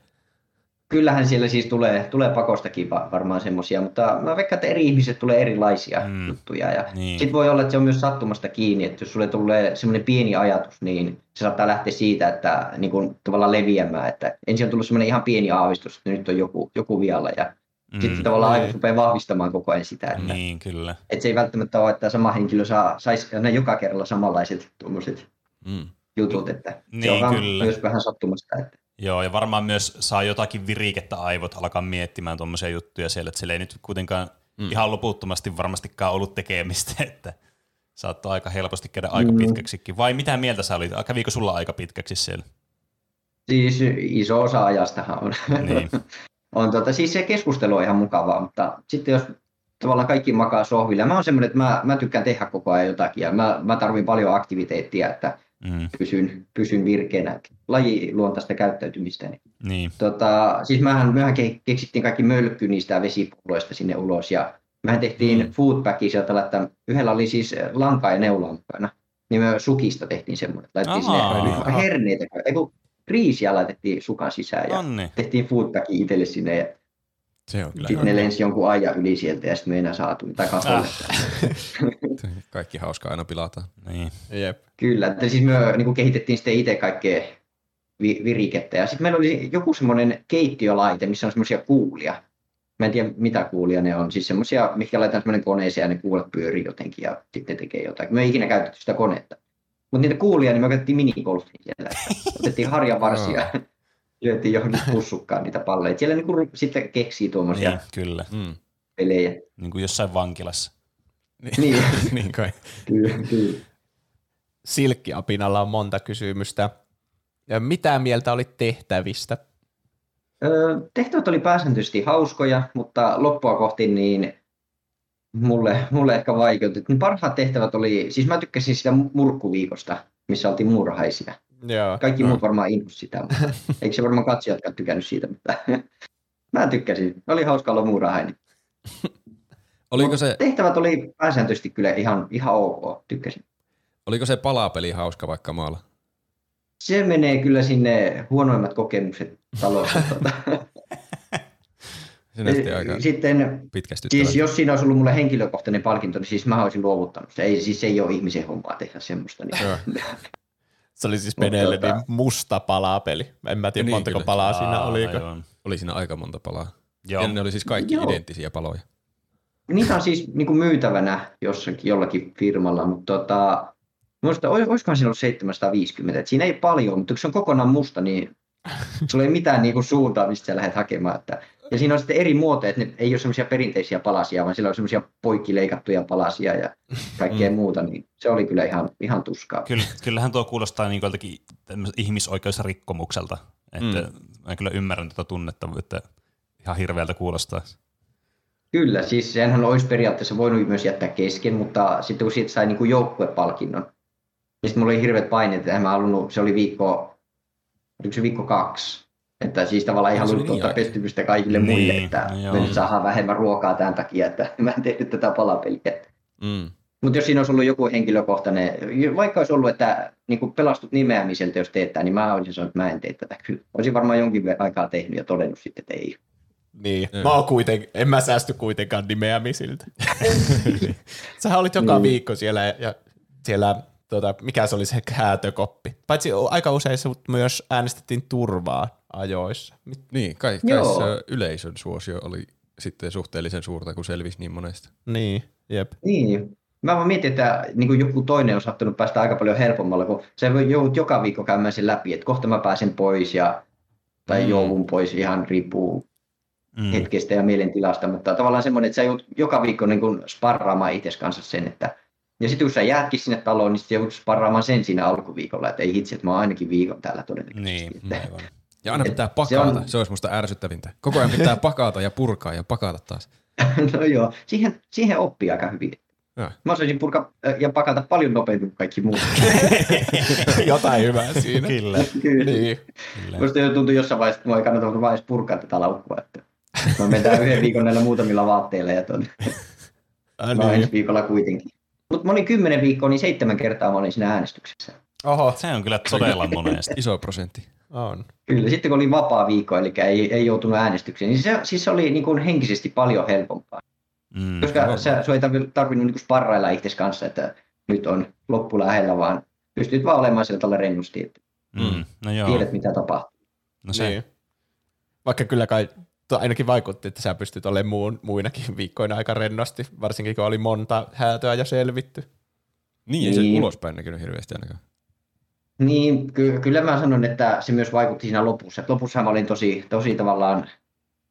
Kyllähän siellä siis tulee, tulee pakostakin va- varmaan semmoisia, mutta mä veikkaan, että eri ihmiset tulee erilaisia Mm. juttuja. Ja Niin. Sitten voi olla, että se on myös sattumasta kiinni, että jos sulle tulee semmoinen pieni ajatus, niin se saattaa lähteä siitä, että niin kuin, tavallaan leviämään. Että ensin on tullut semmoinen ihan pieni aavistus, että nyt on joku, joku vialla ja mm. sitten tavallaan Niin. ajatus rupeaa vahvistamaan koko ajan sitä, että, niin. Kyllä. että se ei välttämättä ole, että sama henkilö saa, saisi aina joka kerralla samanlaiset tuommoiset Mm. jutut, että se Niin, on vaan kyllä. myös vähän sattumasta. Että, Joo, ja varmaan myös saa jotakin virikettä aivot alkaa miettimään tuommoisia juttuja siellä, että siellä ei nyt kuitenkaan mm. ihan loputtomasti varmastikaan ollut tekemistä, että saattoi aika helposti käydä aika Mm. pitkäksikin. Vai mitä mieltä sä olit? Kävikö sulla aika pitkäksi siellä? Siis iso osa ajastahan on. Niin. on tota, siis se keskustelu on ihan mukavaa, mutta sitten jos tavallaan kaikki makaa sohvilla. Mä oon semmoinen, että mä, mä tykkään tehdä koko ajan jotakin ja mä, mä tarvin paljon aktiviteettia, että Mm. pysyn, pysyn virkeänä. Lajiluontaista käyttäytymistä. Niin. Niin. Tota, siis mähän, mehän ke- keksittiin kaikki mölkky niistä vesipulloista sinne ulos ja mehän tehtiin Mm. foodpackia sieltä, että yhdellä oli siis lanka ja neula mukana. Niin me sukista tehtiin semmoinen. Laitettiin Ahaa. sinne herneitä, ei kun riisiä laitettiin sukan sisään ja Onni. tehtiin foodpackin itselle sinne ja Se on kyllä sitten ne lensi jonkun ajan yli sieltä ja sitten me enää saatu takaisin Ah. ah. Kaikki hauskaa aina pilataan. Niin. Jep. Kyllä, että siis me niin kuin kehitettiin sitten itse kaikkea vi- virikettä. Ja sitten meillä oli joku semmoinen keittiölaite, missä on semmoisia kuulia. Mä en tiedä, mitä kuulia ne on. Siis semmoisia, mikä laitetaan semmoinen koneeseen ja ne kuulet pyörii jotenkin ja sitten tekee jotain. Me ei ikinä käytetty sitä konetta. Mutta niitä kuulia, niin me otettiin minigolfiin siellä. Otettiin harjavarsia ja lyötiin johonkin pussukkaan niitä palleja. Siellä niin kuin sitten keksii tuommoisia niin, kyllä. Mm. pelejä. Niin kuin jossain vankilassa. Niin, niin kai. kyllä, kyllä. Silkkiapinalla on monta kysymystä. Ja mitä mieltä olit tehtävistä? Öö, Tehtävät oli pääsääntöisesti hauskoja, mutta loppua kohti niin mulle, mulle ehkä vaikeutti. Ne Parhaat tehtävät oli, siis mä tykkäsin sitä murkkuviikosta, missä oltiin muurahaisia. Joo. Kaikki No. muut varmaan inhos sitä, mutta eikö se varmaan katsojatkaan tykännyt siitä, mutta mä tykkäsin. Oli hauska olla muurahainen. Oliko se, Tehtävät oli pääsääntöisesti kyllä ihan, ihan ok, tykkäsin. oliko se palapeli hauska vaikka maalla? Se menee kyllä sinne huonoimmat kokemukset talossa. näytti aika Sitten. Siis jos siinä olisi ollut mulle henkilökohtainen palkinto, niin siis mä olisin luovuttanut. Se ei, siis ei ole ihmisen hommaa tehdä semmoista. Niin. Se oli siis Mutta Benelle tota- niin musta palapeli. En mä tiedä Niin, montako kyllä. palaa siinä Aa, oliko. aivan. Oli siinä aika monta palaa. Joo. Ja ne oli siis kaikki Joo. identtisiä paloja. Niitä on siis niin kuin myytävänä jossakin jollakin firmalla, mutta tota, muista, olis- olisikohan siinä ollut 750. Et siinä ei paljon, mutta kun se on kokonaan musta, niin sulla ei mitään niin kuin suuntaa, mistä sä lähdet hakemaan. Että, ja siinä on sitten eri muotoja, että ne ei ole semmoisia perinteisiä palasia, vaan siellä on semmoisia poikkileikattuja palasia ja kaikkea Mm. muuta. Niin se oli kyllä ihan, ihan tuskaa. Kyllä, kyllähän tuo kuulostaa niin ihmisoikeusrikkomukselta. Että Mm. Mä kyllä ymmärrän tätä tunnetta, että ihan hirveältä kuulostaa. Kyllä, siis senhän olisi periaatteessa voinut myös jättää kesken, mutta sitten kun siitä sai niin kuin joukkuepalkinnon, niin sitten mulla oli hirveät paineet, että en mä halunnut, se oli viikko, oliko se viikko kaksi, että siis tavallaan ei Se oli halunnut niin pettymystä kaikille Niin, muille, että no me joo. nyt saadaan vähemmän ruokaa tämän takia, että mä en tehnyt tätä palapeliä. Mm. Mutta jos siinä olisi ollut joku henkilökohtainen, vaikka olisi ollut, että niin kuin pelastut nimeämiseltä, jos teet tämän, niin mä olisin sanonut, että mä en tee tätä kyllä. Olisin varmaan jonkin aikaa tehnyt ja todennut sitten, että ei. Niin, Joo. mä oon kuiten, en mä säästy kuitenkaan nimeämisiltä. Sähän olit joka Niin. viikko siellä ja siellä, tota, mikä se oli se häätökoppi. Paitsi aika usein sut myös äänestettiin turvaa ajoissa. Niin, kai, kai se yleisön suosio oli sitten suhteellisen suurta, kun selvisi niin monesta. Niin, jep. Niin. Mä vaan mietin, että niin kuin joku toinen on saattanut päästä aika paljon helpommalla, kun sä joudut joka viikko käymään sen läpi, että kohta mä pääsen pois ja, tai Mm. joudun pois, ihan riippuu Mm. hetkestä ja mielentilasta, mutta tavallaan semmoinen, että sä joudut joka viikko niin kuin sparraamaan itse kanssa sen, että ja sitten kun sä jäätkin sinne taloon, niin sitten joudut sparraamaan sen siinä alkuviikolla, että ei hitsi, että mä oon ainakin viikon täällä todennäköisesti. Niin, Että- aivan. Ja aina pitää pakata, se, on- se olisi musta ärsyttävintä. Koko ajan pitää pakata ja purkaa ja pakata taas. no joo, siihen, siihen oppii aika hyvin. Ja. Mä osaisin purkaa ja pakata paljon nopeammin kuin kaikki muut. Jotain hyvää siinä. Kyllä. Kyllä. Niin. kyllä. Musta jo tuntui jossain vaiheessa, että mua ei kannata vaan edes purkaa tätä laukkua. Että mä mennään yhden viikon näillä muutamilla vaatteilla ja tuon, Äh, mä oon niin. ensi viikolla kuitenkin. Mutta mä olin kymmenen viikkoa, niin seitsemän kertaa mä olin siinä äänestyksessä. Oho, Se on kyllä todella monesti. Iso prosentti. on. Kyllä, sitten kun oli vapaa viikko, eli ei, ei joutunut äänestykseen, niin se, siis se oli niin kuin henkisesti paljon helpompaa. Mm. Koska aivan. sä, sun ei tarvi- tarvinnut niin kuin sparrailla itsesi kanssa, että nyt on loppu lähellä, vaan pystyt vaan olemaan sillä tavalla rennosti, että Mm. No joo. tiedät mitä tapahtuu. No se, Niin. Vaikka kyllä kai ainakin vaikutti, että sä pystyt olemaan muun, muinakin viikkoina aika rennosti, varsinkin kun oli monta häätöä jo selvitty. Niin, ei se Niin. ulospäin näkynyt hirveästi ainakaan. Niin, ky- kyllä mä sanon, että se myös vaikutti siinä lopussa. Et lopussa mä olin tosi, tosi tavallaan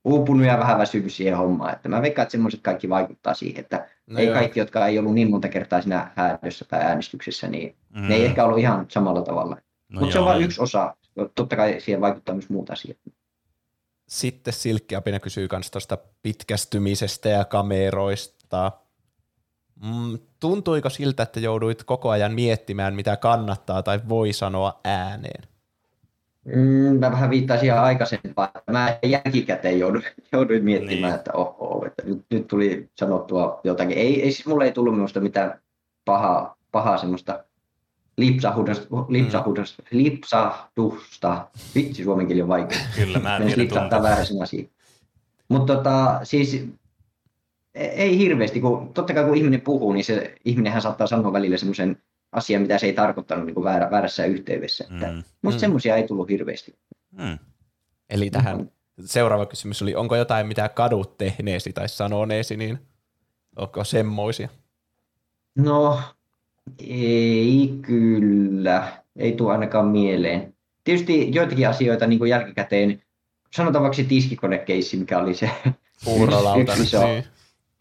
uupunut ja vähän väsynyt siihen hommaan. Että mä veikkaan, että semmoiset kaikki vaikuttaa siihen, että No ei joo. kaikki, jotka ei ollut niin monta kertaa siinä häädössä tai äänestyksessä, niin mm. ne ei ehkä ollut ihan samalla tavalla. no Mutta se on vain yksi osa. Totta kai siihen vaikuttaa myös muut asiat. Sitten Silkkiapina kysyy myös tuosta pitkästymisestä ja kameroista. Mm, tuntuiko siltä, että jouduit koko ajan miettimään, mitä kannattaa tai voi sanoa ääneen? Mm, mä vähän viittaan siihen aikaisempaan. Mä jälkikäteen jouduin, jouduin miettimään, Niin. että oho, että nyt, nyt tuli sanottua jotakin. Ei, ei siis mulle ei tullut minusta mitään pahaa, pahaa semmoista lipsahudusta, lipsahudusta, lipsahdusta. Vitsi, suomen kieli on vaikea. Kyllä, mä sana siihen. Mutta tota, siis ei hirveästi, kun totta kai kun ihminen puhuu, niin se ihminenhän saattaa sanoa välillä semmoisen asian, mitä se ei tarkoittanut niin kuin väärä, väärässä yhteydessä. Mm. Musta Mm. semmoisia ei tullut hirveästi. Mm. Eli tähän seuraava kysymys oli, onko jotain, mitä kadut tehneesi tai sanoneesi, niin onko semmoisia? No, ei kyllä. Ei tule ainakaan mieleen. Tietysti joitakin asioita niin kuin jälkikäteen, sanotaan vaikka se tiskikonekeissi, mikä oli se yksi iso, niin.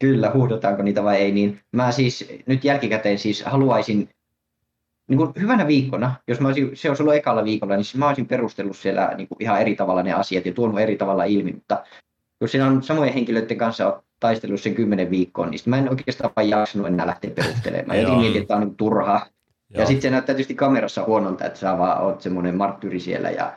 Kyllä, huudotaanko niitä vai ei, niin mä siis nyt jälkikäteen siis haluaisin, niin kuin hyvänä viikkona, jos mä olisin, se olisi ollut ekalla viikolla, niin siis mä olisin perustellut siellä niin kuin ihan eri tavalla ne asiat ja tuonut eri tavalla ilmi, mutta jos siinä on samojen henkilöiden kanssa taistellut sen kymmenen viikkoa, niin mä en oikeastaan vaan jaksanut enää lähteä perustelemaan. Jotenkin mietin, että tämä on niin turhaa. Ja sitten se näyttää tietysti kamerassa huonolta, että sä vaan oot semmoinen marttyyri siellä ja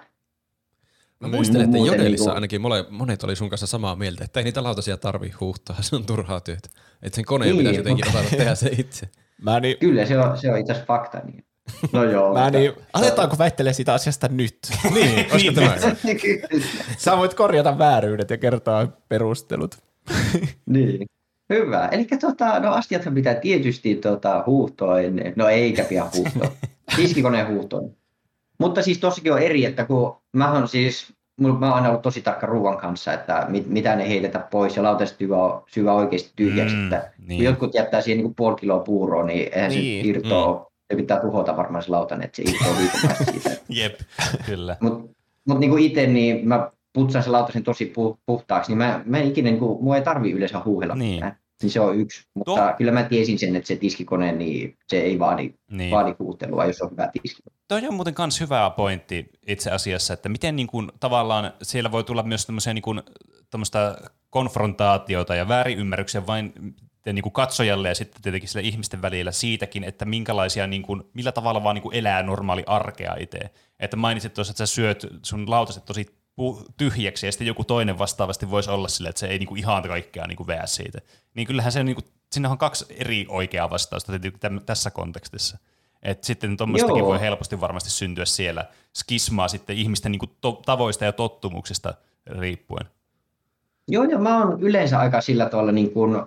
Mä muistelen, että Jodelissa niinku- ainakin mole, monet oli sun kanssa samaa mieltä, että ei niitä lautasia tarvi huuhtaa, se on turhaa työtä. Että sen koneen Niin, pitäisi jotenkin osata tehdä se itse. Mä niin, Kyllä, se on, se on itse asiassa fakta. Niin. No joo. mä mutta- niin, aletaanko väittelee sitä asiasta nyt? Niin, olisiko tämä? Sä voit korjata vääryydet ja kertoa perustelut. niin. Hyvä. Eli tota, no astiathan pitää tietysti tota, huuhtoin, no eikä pian huuhtoin, tiskikoneen huuhtoin. Mutta siis tossakin on eri, että kun mä oon siis, mä oon aina ollut tosi tarkka ruoan kanssa, että mit, mitä ne heitetä pois ja lautaset syvä, syvä oikeasti tyhjäksi. Mm, Mm, että niin. niin. Jotkut jättää siihen niin puoli kiloa puuroa, niin eihän Niin, se irtoa, se pitää tuhota varmaan se lautanen, että se irtoaa viikon siitä. Jep, kyllä. Mutta mut niinku itse, niin mä putsaan sen lautasen tosi pu, puhtaaksi, niin mä, mä en ikinä, niinku, mua ei tarvi yleensä huuhella Niin. mitään. Niin se on yksi. Mutta Tuo- kyllä mä tiesin sen, että se tiskikone, niin se ei vaadi, Niin. vaadi huuhtelua, jos on hyvä tiskikone. Toi on muuten myös hyvä pointti itse asiassa, että miten niin kuin, tavallaan siellä voi tulla myös tämmöisiä niin kuin, konfrontaatiota ja väärinymmärryksiä vain niin kuin katsojalle ja sitten tietenkin sille ihmisten välillä siitäkin, että minkälaisia, niin kuin, millä tavalla vaan niin kuin elää normaali arkea itse. Että mainitsit tuossa, että sä syöt sun lautaset tosi tyhjäksi ja sitten joku toinen vastaavasti voisi olla sille, että se ei niin kuin ihan kaikkea niin kuin veä siitä. Niin kyllähän se, niin kuin, siinä on kaksi eri oikeaa vastausta tässä kontekstissa. Et sitten tuommoistakin voi helposti varmasti syntyä siellä skismaa sitten ihmisten niin kuin to- tavoista ja tottumuksista riippuen. Joo, ja mä oon yleensä aika sillä tavalla niin kuin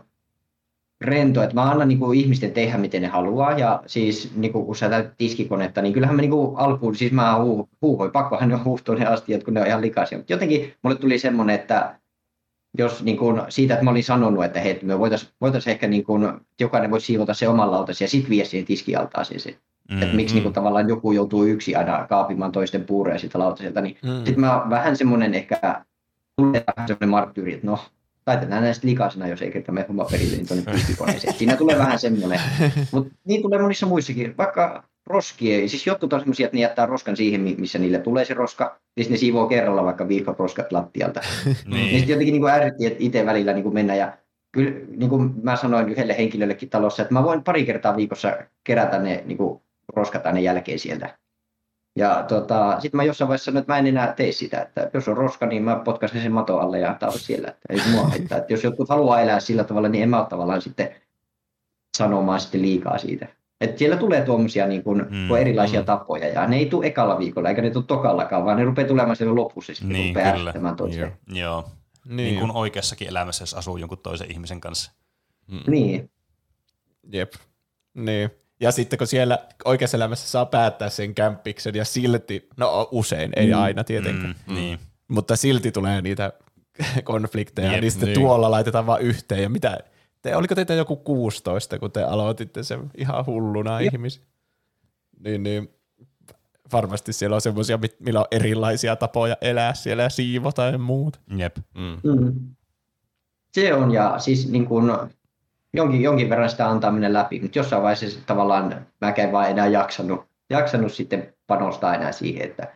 rento, että mä annan niin kuin ihmisten tehdä miten ne haluaa, ja siis niin kuin, kun sä täytät tiskikonetta, niin kyllähän mä niin kuin alkuun, siis mä huu, huuhoin, pakkohan ne on huuhtoa ne astiat, kun ne on ihan likaisia, mutta jotenkin mulle tuli semmoinen, että jos niin kuin, siitä, että mä olin sanonut, että hei, me voitaisiin voitais ehkä niin kuin, jokainen voisi siivota se oman lautasi ja sitten vie siihen tiskialtaaseen se. Mm, että miksi mm. niin kuin, tavallaan joku joutuu yksi aina kaapimaan toisten puureja siitä lautaselta, niin Mm. sitten mä vähän semmoinen ehkä, tulee vähän semmoinen marttyyri, että no, taitetaan näistä likaisena, jos ei kerta mene homma perille, niin tuonne tiskikoneeseen. Siinä tulee vähän semmoinen, mutta niin tulee monissa muissakin, vaikka roskien, siis jotkut on semmoisia, että ne jättää roskan siihen, mi- missä niille tulee se roska, siis ne siivoo kerralla vaikka viikot roskat lattialta. Niin Niin. sitten jotenkin niin ärsytti, että itse välillä niin mennä ja kyllä niin kuin mä sanoin yhdelle henkilöllekin talossa, että mä voin pari kertaa viikossa kerätä ne niin kuin roskat aina jälkeen sieltä. Ja tota, sitten mä jossain vaiheessa sanoin, että mä en enää tee sitä, että jos on roska, niin mä potkaisen sen maton alle ja tämä on siellä. Että ei mua haittaa. Että jos jotkut haluaa elää sillä tavalla, niin en mä ole tavallaan sitten sanomaan sitten liikaa siitä. Et siellä tulee tuommoisia niin kuin, Mm, mm, erilaisia mm. mm. tapoja, ja ne ei tule ekalla viikolla, eikä ne tule tokallakaan, vaan ne rupeaa tulemaan siellä lopussa sitten, Niin, rupeaa kyllä. ärsyttämään toiseen. Joo. Niin. Niin, niin kuin oikeassakin elämässä, jos asuu jonkun toisen ihmisen kanssa. Niin, Jep. Niin. Ja sitten kun siellä oikeassa elämässä saa päättää sen kämppiksen ja silti, no usein, ei Mm. aina tietenkään, Mm, niin. mutta silti tulee niitä konflikteja, Jep, niin sitten niin. tuolla laitetaan vaan yhteen. Ja mitä, te, oliko teitä joku 16, kun te aloititte sen ihan hulluna ihmis? Niin, niin varmasti siellä on semmoisia, millä on erilaisia tapoja elää siellä ja siivota ja muuta. Jep. Mm. mm. se on, ja siis niin kuin, jonkin, jonkin verran sitä antaa mennä läpi, mutta jossain vaiheessa tavallaan mäkään en vaan enää jaksanut, jaksanut sitten panostaa enää siihen, että,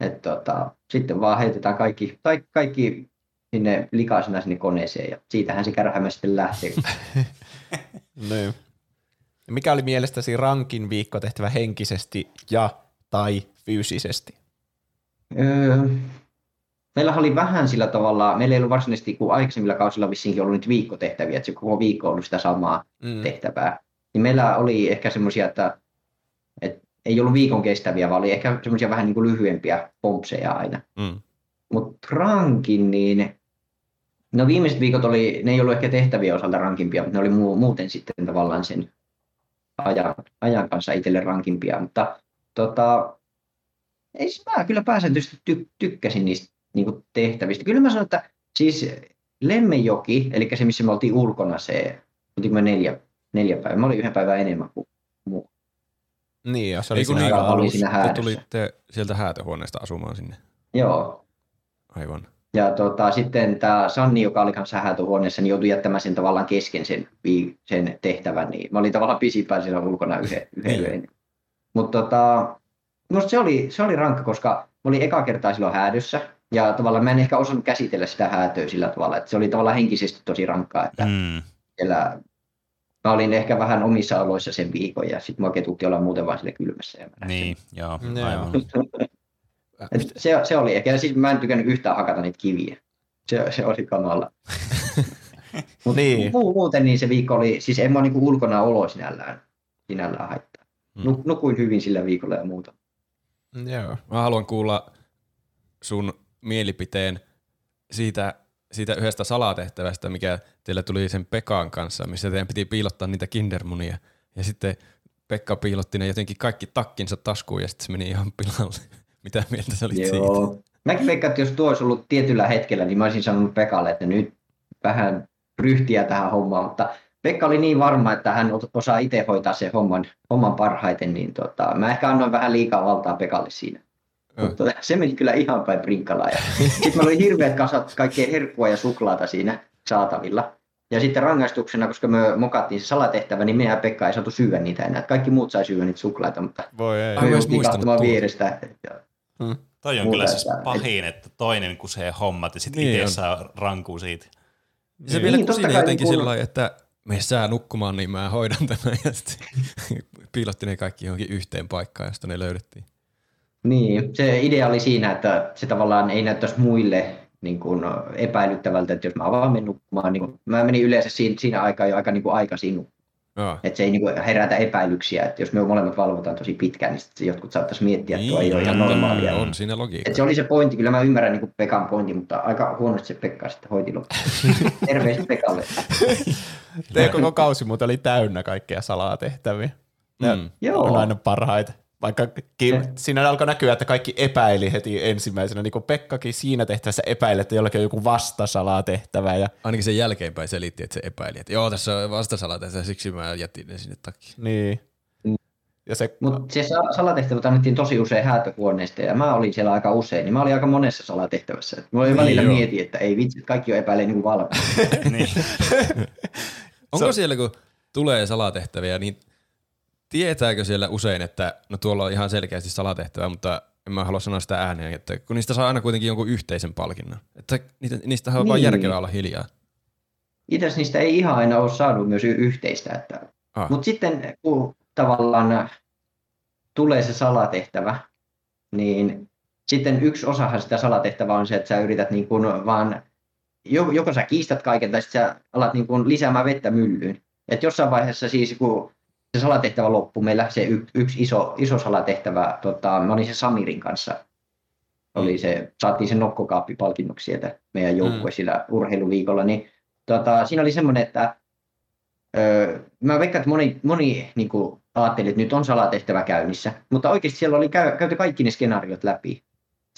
että tota, sitten vaan heitetään kaikki, tai kaikki sinne likaisena sinne koneeseen, ja siitähän se kärhämä sitten lähtee. Niin. Mikä oli mielestäsi rankin viikko tehtävä henkisesti ja tai fyysisesti? Öö, meillä oli vähän sillä tavalla, meillä ei ollut varsinaisesti kuin aikaisemmilla kausilla vissiinkin ollut nyt viikkotehtäviä, että se koko viikko on ollut sitä samaa Mm. tehtävää. Niin meillä oli ehkä semmoisia, että, että ei ollut viikon kestäviä, vaan oli ehkä semmoisia vähän niin kuin lyhyempiä pompseja aina. Mm. Mutta rankin, niin no viimeiset viikot oli, ne ei ollut ehkä tehtäviä osalta rankimpia, mutta ne oli muu, muuten sitten tavallaan sen ajan, ajan kanssa itselle rankimpia. Mutta tota, ei mä kyllä pääsääntöisesti ty, tykkäsin niistä niin kuin tehtävistä. Kyllä mä sanon, että siis Lemmenjoki, eli se missä me oltiin ulkona se, oltiinko me neljä, neljä päivää, mä olin yhden päivän enemmän kuin muu. Niin, jos oli Ei kun siinä niin, aika oli alussa. siinä te tulitte sieltä häätöhuoneesta asumaan sinne. Joo, Aivan. Ja tota, sitten tämä Sanni, joka oli kanssa häätöhuoneessa, niin joutui jättämään sen tavallaan kesken sen, sen tehtävän. Niin mä olin tavallaan pisimpään siellä ulkona yhden, yhden Niin. yön. Mutta tota, musta se oli, se oli rankka, koska mä olin eka kertaa silloin häädössä. Ja tavallaan mä en ehkä osannut käsitellä sitä häätöä sillä tavalla, että se oli tavallaan henkisesti tosi rankkaa. Että Mm. siellä, mä olin ehkä vähän omissa oloissa sen viikon ja sitten mä ketutti olla muuten vaan sille kylmässä. Ja mä Niin, joo, Joo. aivan. Et se, se oli ehkä, ja siis mä en tykännyt yhtään hakata niitä kiviä. Se, se oli kamala. Mut Niin. muu, muuten niin se viikko oli, siis en mä niinku ulkona olo sinällään, sinällään haittaa. Mm. Nu, nukuin hyvin sillä viikolla ja muuta. Joo. Mä haluan kuulla sun mielipiteen siitä, siitä yhdestä salatehtävästä, mikä teillä tuli sen Pekan kanssa, missä teidän piti piilottaa niitä kindermunia. Ja sitten Pekka piilotti ne jotenkin kaikki takkinsa taskuun ja sitten se meni ihan pilalle. Mitä mieltä sä olit siitä? Joo. Mäkin veikkaan, että jos tuo olisi ollut tietyllä hetkellä, niin mä olisin sanonut Pekalle, että nyt vähän ryhtiä tähän hommaan, mutta Pekka oli niin varma, että hän osaa itse hoitaa sen homman, homman parhaiten, niin tota, mä ehkä annoin vähän liikaa valtaa Pekalle siinä. Mutta se meni kyllä ihan päin prinkkalaan. Ja sitten meillä oli hirveät kasat kaikkea herkkua ja suklaata siinä saatavilla. Ja sitten rangaistuksena, koska me mokattiin se salatehtävä, niin minä ja Pekka ei saatu syödä niitä enää. Kaikki muut sai syödä niitä suklaita, mutta Voi ei. Me jouttiin muistanut katsomaan tuon. vierestä. Ja Toi on Muuta, kyllä siis että- pahin, että toinen kusee hommat ja sitten Niin itse saa rankuu siitä. Ja se vielä Niin, kai jotenkin sillä lailla, että me sää nukkumaan, niin mä hoidan tämän. Ja sitten piilotti ne kaikki johonkin yhteen paikkaan, josta ne löydettiin. Niin, se idea oli siinä, että se tavallaan ei näyttäisi muille niin kuin epäilyttävältä, että jos mä vaan menen nukkumaan, niin kuin, mä menin yleensä siinä, siinä aikaa jo aika niin kuin aikaisin nukkumaan. Että se ei niin kuin herätä epäilyksiä, että jos me molemmat valvotaan tosi pitkään, niin sitten jotkut saattaisi miettiä, että tuo ei ole ihan normaalia. On siinä logiikka. Et se oli se pointti, kyllä mä ymmärrän niin kuin Pekan pointti, mutta aika huonosti se Pekka sitten hoiti. Terveiset Pekalle. Teidän koko kausi muuten oli täynnä kaikkea salatehtäviä. Ne Mm. Joo. on aina parhaita. Vaikka siinä alkoi näkyä, että kaikki epäili heti ensimmäisenä. Niin kuin Pekkakin siinä tehtävässä epäili, että jollakin on joku vastasalatehtävä. Ja, Ainakin sen jälkeenpäin selitti, että se epäili, että joo, tässä on vastasalata, ja siksi mä jätin ne sinne takia. niin. Mm. Ja se, Mutta se sa- salatehtävät annettiin tosi usein häätöhuoneesta ja mä olin siellä aika usein, niin mä olin aika monessa salatehtävässä. Mä olin välillä joo. mietin, että ei vitsi, kaikki on epäilee niin valmiina. niin. Onko siellä, kun tulee salatehtäviä, niin tietääkö siellä usein, että no tuolla on ihan selkeästi salatehtävä, mutta en mä halua sanoa sitä ääneen, että kun niistä saa aina kuitenkin jonkun yhteisen palkinnon. Että niitä, niistä on vaan Niin. järkevää olla hiljaa. Itse niistä ei ihan aina ole saanut myös yhteistä. Että... Ah. Mutta sitten kun tavallaan tulee se salatehtävä, niin sitten yksi osahan sitä salatehtävää on se, että sä yrität niin kuin vaan, jo- joko sä kiistät kaiken tai sitten sä alat niin kuin lisäämään vettä myllyyn. Et jossain vaiheessa siis, kun se salatehtävä loppui, meillä se y- yksi iso, iso salatehtävä, tota, mä olin se Samirin kanssa, oli se, saatiin se nokkokaappi palkinnoksi sieltä meidän joukkue sillä urheiluviikolla, niin tota, siinä oli semmoinen, että öö, mä veikkaan, että moni, moni niin kuin, ajatteli, että nyt on salatehtävä käynnissä, mutta oikeasti siellä oli käy, käyty kaikki ne skenaariot läpi.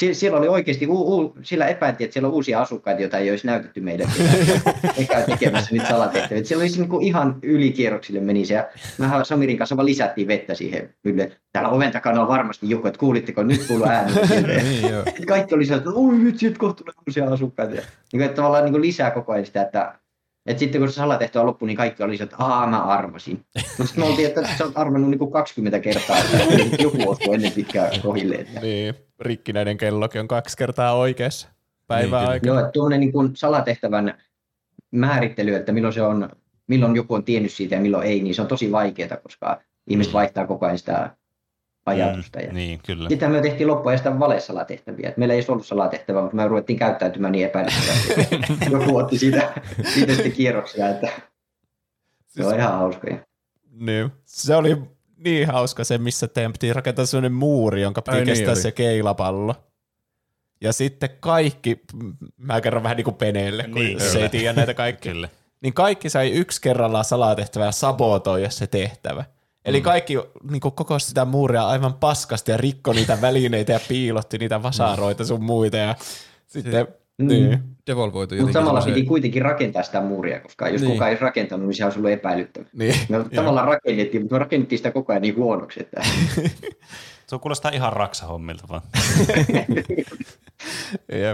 Sie- Siellä oli oikeasti, u, u, sillä epäiltiin, että siellä on uusia asukkaita, joita ei olisi näytetty meille. Ei käy tekemässä niitä salatehtäviä. Siellä oli niin kuin ihan ylikierroksille meni se. Ja mehän Samirin kanssa vaan lisättiin vettä siihen myllyyn. Täällä oven takana on varmasti joku, että kuulitteko, nyt kuuluu ääni. niin kaikki oli sieltä, että oi vitsi, että kohta tulee uusia asukkaita. Ja, niin kuin, että tavallaan niin kuin lisää koko ajan sitä, että, että sitten kun se salatehtävä loppui, niin kaikki oli sieltä, että aa mä arvasin. Mutta sitten me oltiin, että sä oot arvannut niin kuin 20 kertaa, että joku osui ennen pitkään kohille. Että. niin, rikkinäinen kellokin on kaksi kertaa oikeassa päivän Niin, aikana. Joo, että tuommoinen niin kuin salatehtävän määrittely, että milloin se on, milloin joku on tiennyt siitä ja milloin ei, niin se on tosi vaikeaa, koska ihmiset vaihtaa koko ajan sitä ajatusta. Ja... Mm, niin, kyllä. Sitten me tehtiin loppujen sitä valesalatehtäviä. Meillä ei edes ollut salatehtävää, mutta me ruvettiin käyttäytymään niin epäilyttävästi. Joku otti siitä, siitä sitten kierroksia, että se on ihan hauskoja. Niin. Se oli niin hauska se, missä teidän piti rakentaa sellainen muuri, jonka piti Ai niin kestää oli. se keilapallo. Ja sitten kaikki, mä kerron vähän niin kuin Peneelle, kun Niin, se ei tiedä näitä kaikkia. Kyllä. Niin kaikki sai yksi kerrallaan salatehtävää sabotoida se tehtävä. Eli kaikki niin kuin koko sitä muuria aivan paskasti ja rikko niitä välineitä ja piilotti niitä vasaroita sun muita. Ja sitten, niin. Devolvoitu Mutta samalla piti kuitenkin rakentaa sitä muuria, koska jos Niin. kukaan ei rakentanut, niin se olisi ollut epäilyttävä. Niin. Me tavallaan rakennettiin, mutta me rakennettiin sitä koko ajan niin huonoksi, että Se kuulostaa ihan raksahommilta vaan.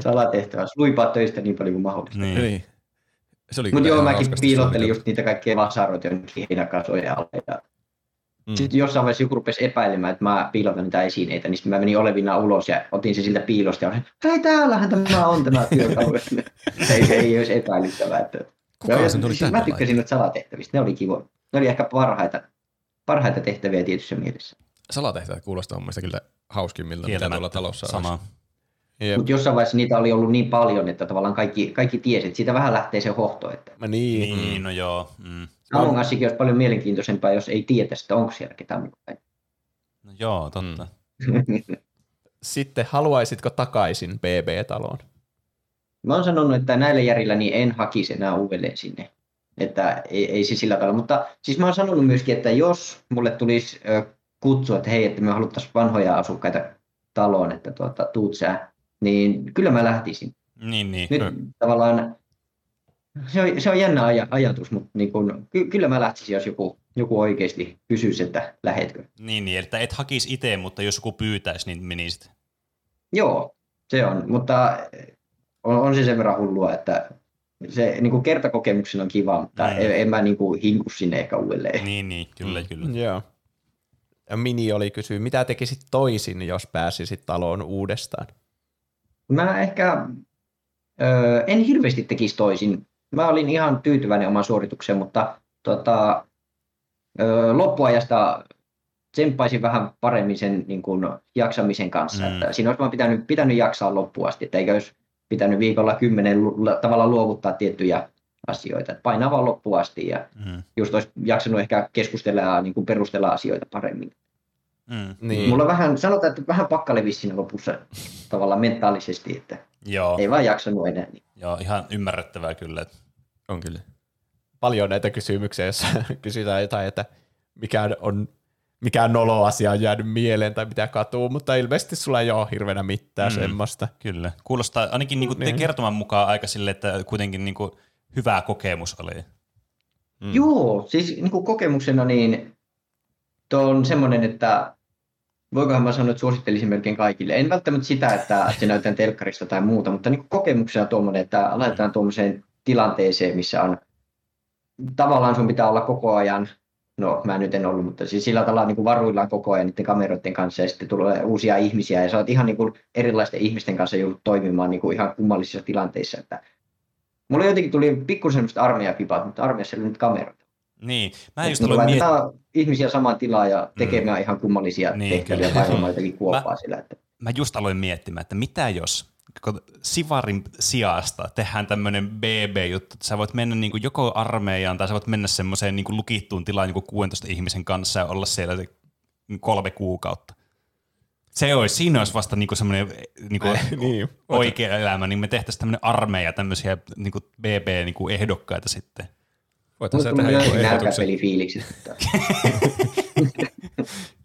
Salatehtävä. Luipaa töistä niin paljon kuin mahdollista. Niin. Niin. Se oli Mutta joo, mäkin piilottelin just niitä kaikkia vasaroita jonnekin heinäkasojen alle. Ja Mm. Sitten jossain vaiheessa joku rupesi epäilemään, että mä piilotan niitä esineitä, niin sitten mä menin olevina ulos ja otin se siltä piilosta ja olin, hei täällähän tämä on tämä työkalu. ei, se ei olisi epäilyttävää. Että... Kuka Ja- sen tuli siis Mä tykkäsin noita salatehtävistä, ne oli kivoja. Ne oli ehkä parhaita, parhaita tehtäviä tietyssä mielessä. Salatehtaat kuulostaa mun mielestä kyllä hauskimmilta, mitä tuolla talossa Sama. olisi. Jep. Mutta jossain vaiheessa niitä oli ollut niin paljon, että tavallaan kaikki, kaikki tiesi, että siitä vähän lähtee se hohto. Että Niin. Niin, no joo. Mm. Among Usikin olisi paljon mielenkiintoisempaa, jos ei tietä sitä, onko siellä ketään muuta. No joo, totta. Sitten haluaisitko takaisin BB-taloon? Mä oon sanonut, että näillä järjillä niin en hakisi enää uudelleen sinne. Että ei, ei se sillä tavalla. Mutta siis mä oon sanonut myöskin, että jos mulle tulisi kutsu, että hei, että me haluttaisiin vanhoja asukkaita taloon, että tuota, tuut sä, niin kyllä mä lähtisin. Niin, niin. Nyt tavallaan se on, se on jännä aj- ajatus, mutta niin kun, ky- kyllä mä lähtisin, jos joku, joku oikeasti kysyisi, että lähetkö. Niin, niin, että et hakisi itse, mutta jos joku pyytäisi, niin menisit. Joo, se on, mutta on, on se sen verran hullua, että se niin kuin kertakokemuksena on kiva, mutta Mm. en, en mä niin kuin hinku sinne ehkä uudelleen. Niin, niin, kyllä, Mm. kyllä. Joo. Ja Mini oli kysyä, mitä tekisit toisin, jos pääsisit taloon uudestaan? Mä ehkä ö, en hirveästi tekisi toisin. Mä olin ihan tyytyväinen omaan suoritukseen, mutta tota, ö, loppuajasta tsemppaisin vähän paremmin sen niin kuin, jaksamisen kanssa. Mm. Että siinä olisi vaan pitänyt, pitänyt jaksaa loppuun asti, että eikä olisi pitänyt viikolla kymmenen tavalla luovuttaa tiettyjä asioita. Että painaa vaan loppuun asti ja Mm. just olisi jaksanut ehkä keskustella ja niin kuin perustella asioita paremmin. Mm. Niin. Mulla vähän, sanotaan, että vähän pakkalevis siinä lopussa tavallaan mentaalisesti, että Joo, ei vaan jaksanut enää. Niin. joo, ihan ymmärrettävää kyllä. On kyllä. Paljon näitä kysymyksiä, jos kysytään jotain, että mikä on mikä nolo asia on jäänyt mieleen tai mitä katuu, mutta ilmeisesti sulla ei ole hirveänä mitään Mm. mm. semmoista. Kyllä. Kuulostaa ainakin niin Niin. kertoman mukaan aika sille, että kuitenkin niin kuin hyvä kokemus oli. Mm. Joo, siis niin kuin kokemuksena niin tuo on semmoinen, että voikohan mä sanoa, että suosittelisin melkein kaikille. En välttämättä sitä, että se näytän telkkarista tai muuta, mutta niin kokemuksena tuommoinen, että laitetaan tuommoiseen tilanteeseen, missä on tavallaan sun pitää olla koko ajan, no mä nyt en ollut, mutta siis sillä tavalla niin kuin varuillaan koko ajan niiden kameroiden kanssa ja sitten tulee uusia ihmisiä ja sä oot ihan niin kuin erilaisten ihmisten kanssa joudut toimimaan niin kuin ihan kummallisissa tilanteissa. Että mulla jotenkin tuli pikkusen semmoista armeijakipat, mutta armeijassa oli nyt kameroita. Niin, mä just Niin aloin miettiä, laitetaan ihmisiä samaan tilaan ja tekemään ihan kummallisia Niin, tehtäviä kyllä. painamaan jotakin kuoppaa sillä. Että... mä just aloin miettimään, että mitä jos Sivarin sijasta tehdään tämmöinen BB-juttu, että sä voit mennä niin kuin joko armeijaan tai sä voit mennä semmoiseen niin kuin lukittuun tilaan niin kuin 16 ihmisen kanssa ja olla siellä kolme kuukautta. Se olisi, siinä olisi vasta niin kuin semmoinen niin kuin niin. oikea elämä, niin me tehtäisiin tämmöinen armeija, tämmöisiä niin kuin BB-ehdokkaita sitten. Voitaisiin Musta tehdä joku ehdotuksen.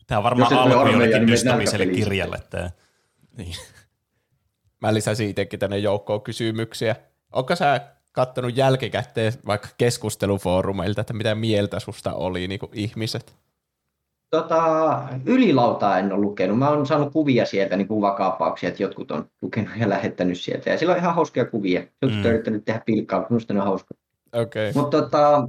Tämä on varmaan alku jollekin niin nälkäpeliin kirjalle. Tämä. Niin. Mä lisäsin itsekin tänne joukkoon kysymyksiä. Onko sä kattonut jälkikäteen vaikka keskustelufoorumeilta, että mitä mieltä susta oli niin kuin ihmiset? Tota, ylilautaa en ole lukenut. Mä oon saanut kuvia sieltä, niin kuvakaappauksia, että jotkut on lukenut ja lähettänyt sieltä. Ja sillä on ihan hauskoja kuvia. Jotkut Mm. on yrittänyt tehdä pilkkaa, mutta musta ne on hauska. Okei. Okay. Mutta tota,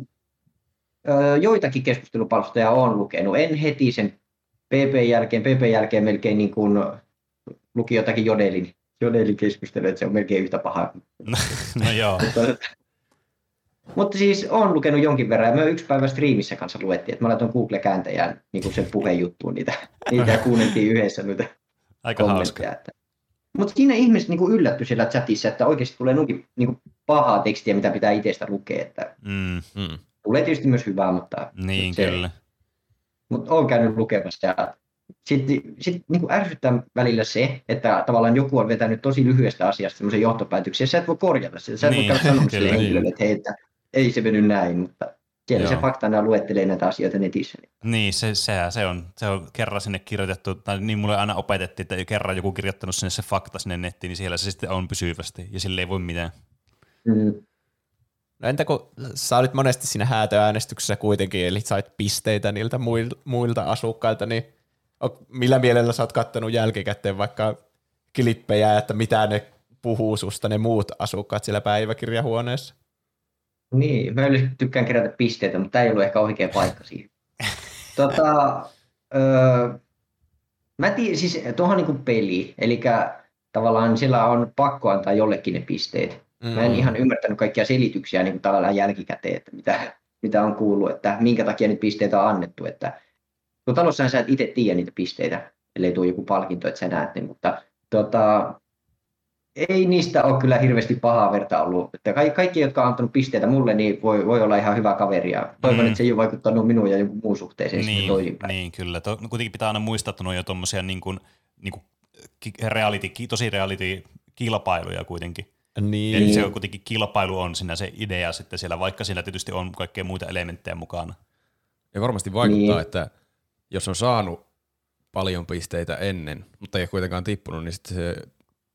joitakin keskustelupalstoja olen lukenut. En heti sen PP jälkeen. PP jälkeen melkein niin kuin luki jotakin Jodelin, Jodelin keskustelua, että se on melkein yhtä paha. No joo. Mutta, mutta siis olen lukenut jonkin verran ja me yksi päivä striimissä kanssa luettiin, että mä laitoin Google-kääntäjään niin kuin sen puheenjuttuun niitä, niitä kuunneltiin yhdessä noita Aika hauska. Että. Mutta siinä ihmiset niin kuin yllätty siellä chatissa, että oikeasti tulee nuinkin niin kuin pahaa tekstiä, mitä pitää itsestä lukea. Että Mm, Mm. tulee tietysti myös hyvää, mutta, niin, se, kyllä. mutta olen käynyt lukemassa. Ja sitten sit, niin kuin ärsyttää välillä se, että tavallaan joku on vetänyt tosi lyhyestä asiasta semmoisen johtopäätöksen, ja sä et voi korjata sitä. Sä et Niin, voi käydä sanomaan sille kyllä. henkilölle, että hei, että ei se mennyt näin, mutta siellä Joo. se faktana luettelee näitä asioita netissä. Niin, se, se, se, on, se on kerran sinne kirjoitettu, tai niin mulle aina opetettiin, että kerran joku kirjoittanut sinne se fakta sinne nettiin, niin siellä se sitten on pysyvästi, ja sille ei voi mitään. Mm. No entä kun sä olit monesti siinä häätöäänestyksessä kuitenkin, eli sait pisteitä niiltä muil- muilta asukkailta, niin millä mielellä sä oot kattonut jälkikäteen vaikka klippejä, että mitä ne puhuu susta ne muut asukkaat siellä päiväkirjahuoneessa? Niin, mä tykkään kerätä pisteitä, mutta tämä ei ollut ehkä oikea paikka siihen. tota, öö, mä tiedän, siis tuohon niin kuin peli, eli tavallaan sillä on pakko antaa jollekin ne pisteet. Mä en ihan ymmärtänyt kaikkia selityksiä niin kuin tavallaan jälkikäteen, että mitä, mitä on kuullut, että minkä takia nyt pisteitä on annettu. Että kun talossahan sä et itse tiedä niitä pisteitä, ellei tule joku palkinto, että sä näet ne, mutta tota, ei niistä ole kyllä hirveästi pahaa verta ollut. Että kaikki, kaikki, jotka on antanut pisteitä mulle, niin voi, voi olla ihan hyvä kaveri. Ja toivon, Mm. että se ei ole vaikuttanut minuun ja jonkun muun suhteeseen niin, toisinpäin. niin kyllä. To, no kuitenkin pitää aina muistaa, että ne on jo tommosia niin kuin, niin kuin reality, tosi reality-kilpailuja kuitenkin. Niin. Eli se on kuitenkin kilpailu on siinä se idea sitten siellä, vaikka siinä tietysti on kaikkea muita elementtejä mukana. Ja varmasti vaikuttaa, niin. että jos on saanut paljon pisteitä ennen, mutta ei ole kuitenkaan tippunut, niin sitten se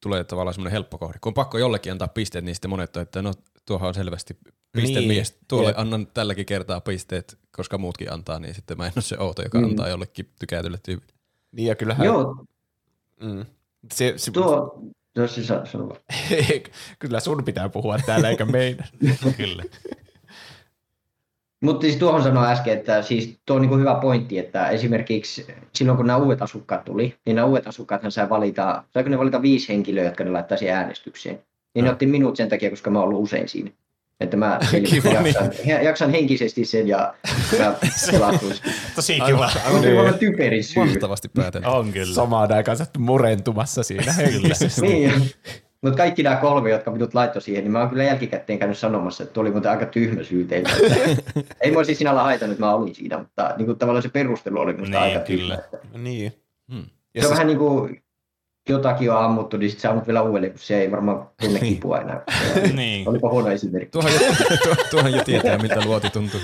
tulee tavallaan semmoinen helppo kohde. Kun on pakko jollekin antaa pisteet, niin sitten monet on, että no tuohon on selvästi pistemies. Niin, Tuolle jep. annan tälläkin kertaa pisteet, koska muutkin antaa, niin sitten mä en ole se outo, joka Mm. antaa jollekin tykätylle tyypille. Niin ja kyllähän... Joo, Mm. Se, se, tuo, no se sa- sano vaan. kyllä sun pitää puhua täällä eikä meidän. Kyllä. Mutta siis tuohon sanoin äsken, että siis tuo on niin hyvä pointti, että esimerkiksi silloin kun nämä uudet asukkaat tuli, niin nämä uudet asukkaathan sai valita, saiko ne valita viisi henkilöä, jotka ne laittaisi äänestykseen. Niin ne otti minut sen takia, koska mä oon ollut usein siinä. Että mä Kiva, jaksan, jaksan henkisesti sen ja, ja pelastuisi. Tosi kiva. Aivan niin. olla typerin syy. Mahtavasti päätelty. On kyllä. Samaan aikaan sä murentumassa siinä henkisesti. Niin. Mutta kaikki nämä kolme, jotka minut laittoi siihen, niin mä oon kyllä jälkikäteen käynyt sanomassa, että oli muuten aika tyhmä syy teiltä. Että Ei mua siis sinällä haitannut, että mä olin siinä, mutta niin kuin tavallaan se perustelu oli musta Niin, aika kyllä. tyhmä. niin. Hmm. Ja Se on siis- vähän niin kuin jotakin on ammuttu, niin sit sä ammut vielä uudelleen, kun se ei varmaan tunne kipua enää. Niin. Olipa huono esimerkki. Tuohan jo, tuo, tuohan jo tietää, miltä luoti tuntuu.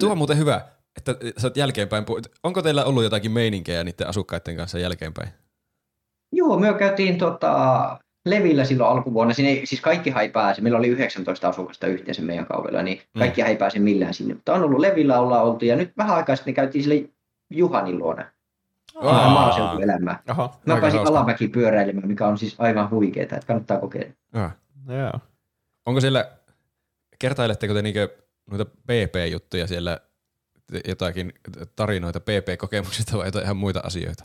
Tuo on muuten hyvä, että sä oot jälkeenpäin. Onko teillä ollut jotakin meininkejä niiden asukkaiden kanssa jälkeenpäin? Joo, me käytiin tota, Levillä silloin alkuvuonna. Sinne, ei- siis kaikki ei pääse. Meillä oli 19 asukasta yhteensä meidän kaudella, niin kaikki ei pääse millään sinne. Mutta on ollut Levillä ollaan oltu ja nyt vähän aikaa sitten käytiin sille Juhanin luona. Vähän Aa. maaseutuelämää. Oho, Mä pääsin hauska. alamäki pyöräilemään, mikä on siis aivan huikeeta, että kannattaa kokeilla. Ah. joo. Onko siellä, kertailetteko te niinkö noita PP-juttuja siellä, jotakin tarinoita PP-kokemuksista vai jotain ihan muita asioita?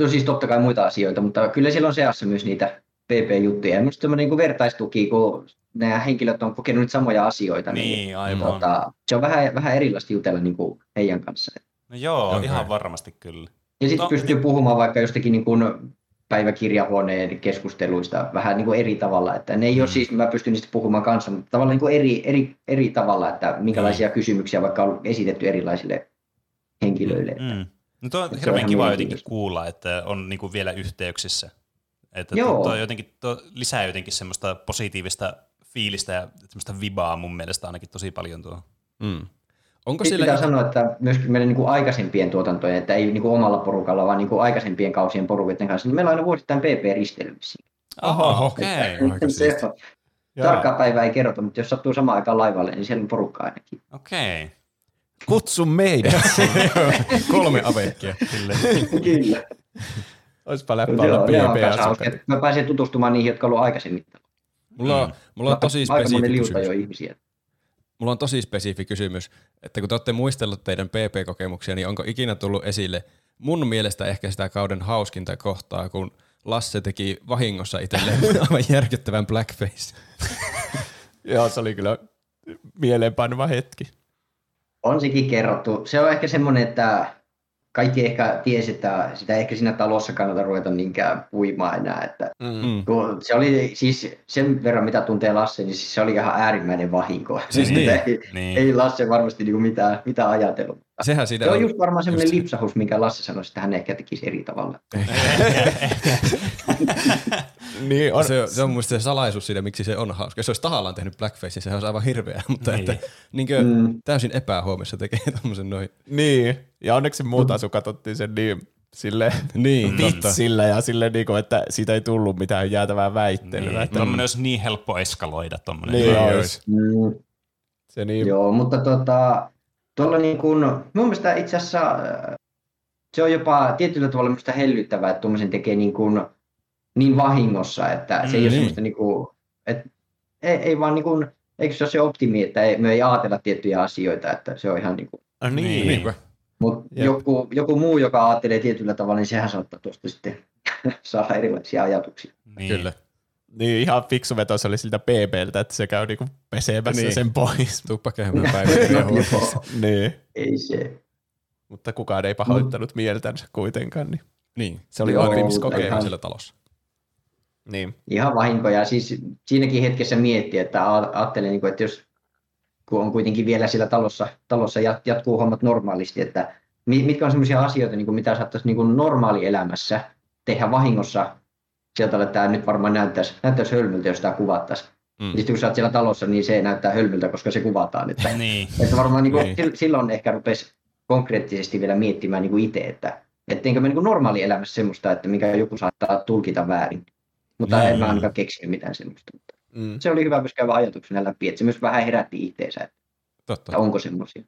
No siis totta kai muita asioita, mutta kyllä siellä on seassa myös niitä PP-juttuja. Ja Minusta semmoinen niin vertaistuki, kun nämä henkilöt on kokenut nyt samoja asioita, Niin, aivan. tota, se on vähän, vähän erilaista jutella niin kuin heidän kanssa. No joo, Okei. ihan varmasti kyllä. Ja sitten pystyy puhumaan vaikka jostakin niin kuin päiväkirjahuoneen keskusteluista vähän niin kuin eri tavalla. Että ne ei ole siis, mä pystyn niistä puhumaan kanssa, mutta tavallaan niin kuin eri, eri, eri tavalla, että minkälaisia kysymyksiä vaikka on esitetty erilaisille henkilöille. Mm. No tuo on hirveän ihan kiva jotenkin mielenkiintoista. kuulla, että on niinku vielä yhteyksissä. Että Joo. tuo, tuo, jotenkin, tuo lisää jotenkin semmoista positiivista fiilistä ja semmoista vibaa mun mielestä ainakin tosi paljon tuo. Mm. Onko Sitten siellä... pitää sanoa, että myöskin meidän niin kuin aikaisempien tuotantojen, että ei niin kuin omalla porukalla, vaan niin kuin aikaisempien kausien porukoiden kanssa, niin meillä on aina vuosittain PP-ristelyksiä. Oho, okei. Joo. Tarkkaa päivää ei kerrota, mutta jos sattuu samaan aikaan laivalle, niin siellä on porukka ainakin. Okei. Kutsu meidät. Kolme avekkia. Kyllä. Kyllä. Oispa läppä Joo, olla ne on kanssa hauska. PP-asukkaita. Mä pääsen tutustumaan niihin, jotka on ollut aikaisemmin. Mulla on, mulla on tosi spesifi jo kysymys. ihmisiä. Mulla on tosi spesifi kysymys, että kun te olette muistellut teidän PP-kokemuksia, niin onko ikinä tullut esille mun mielestä ehkä sitä kauden hauskinta kohtaa, kun Lasse teki vahingossa itselleen aivan järkyttävän blackface. Joo, se oli kyllä mieleenpainuva hetki. On sekin kerrottu. Se on ehkä semmoinen, että kaikki ehkä tiesi, että sitä ehkä siinä talossa kannata ruveta niinkään puimaan enää. Että Mm. kun se oli siis sen verran, mitä tuntee Lasse, niin siis se oli ihan äärimmäinen vahinko. Siis niin, ei, niin. ei Lasse varmasti niinku mitään, mitään ajatellut. Sehän siinä Se on on. just varmaan semmoinen just se. lipsahus, minkä Lasse sanoi, että hän ehkä tekisi eri tavalla. Niin on, Se, se on mun se salaisuus siitä, miksi se on hauska. Jos se olisi tahallaan tehnyt blackface, niin sehän olisi aivan hirveä, mutta Niin. että niinkö Mm. täysin epähuomissa tekee tommosen noin. Niin, ja onneksi muut asukkaat otti sen niin sille Niin, totta. vitsillä ja sille niinku, että siitä ei tullut mitään jäätävää väittelyä. Niin. Että Tuommoinen olisi niin helppo eskaloida. Tommonen. Niin Niin olisi. Mm. Se niin, Joo, mutta tota, tuolla niin kuin, mun mielestä itse asiassa äh, se on jopa tietyllä tavalla minusta hellyttävää, että tuommoisen tekee niin, kuin, niin vahingossa, että se ei Mm, ole niin. semmoista niin kuin, että ei, ei vaan niin kuin, eikö se ole se optimi, että ei, me ei ajatella tiettyjä asioita, että se on ihan niin kuin, Ah, niin. Niin. Mutta joku, joku muu, joka ajattelee tietyllä tavalla, niin sehän saattaa tuosta sitten saada erilaisia ajatuksia. Niin. Kyllä. Niin ihan fiksu veto se oli siltä BBltä, että se käy niinku pesemässä Niin. sen pois. Tuppa käymään päiväkirjan huoneessa. niin. Ei se. Mutta kukaan ei pahoittanut mieltänsä kuitenkaan. Niin. Niin, Se oli oppimiskokemus. ihan siellä talossa. niin. Ihan vahinkoja. Siis siinäkin hetkessä mietti, että a- ajattelin, niin kuin, että jos kun on kuitenkin vielä siellä talossa, talossa jat- jatkuu hommat normaalisti, että mi- mitkä on sellaisia asioita, niin kuin mitä saattaisi niin kuin normaalielämässä tehdä vahingossa sieltä, että tämä nyt varmaan näyttäisi, näyttäisi hölmöltä, jos tämä kuvattaisiin. Mm. Mm. Sitten kun sä oot siellä talossa, niin se näyttää hölmöltä, koska se kuvataan. Että, Niin. että varmaan niin kuin, Niin. sil- silloin ehkä rupesi konkreettisesti vielä miettimään niin kuin itse, että etteinkö me niin kuin normaalielämässä semmoista, että mikä joku saattaa tulkita väärin. Mutta Niin. en mä ainakaan keksinyt mitään semmoista. Mutta Mm. se oli hyvä myös käydä ajatuksena läpi, että se myös vähän herätti itseensä, että Totta. onko semmoisia.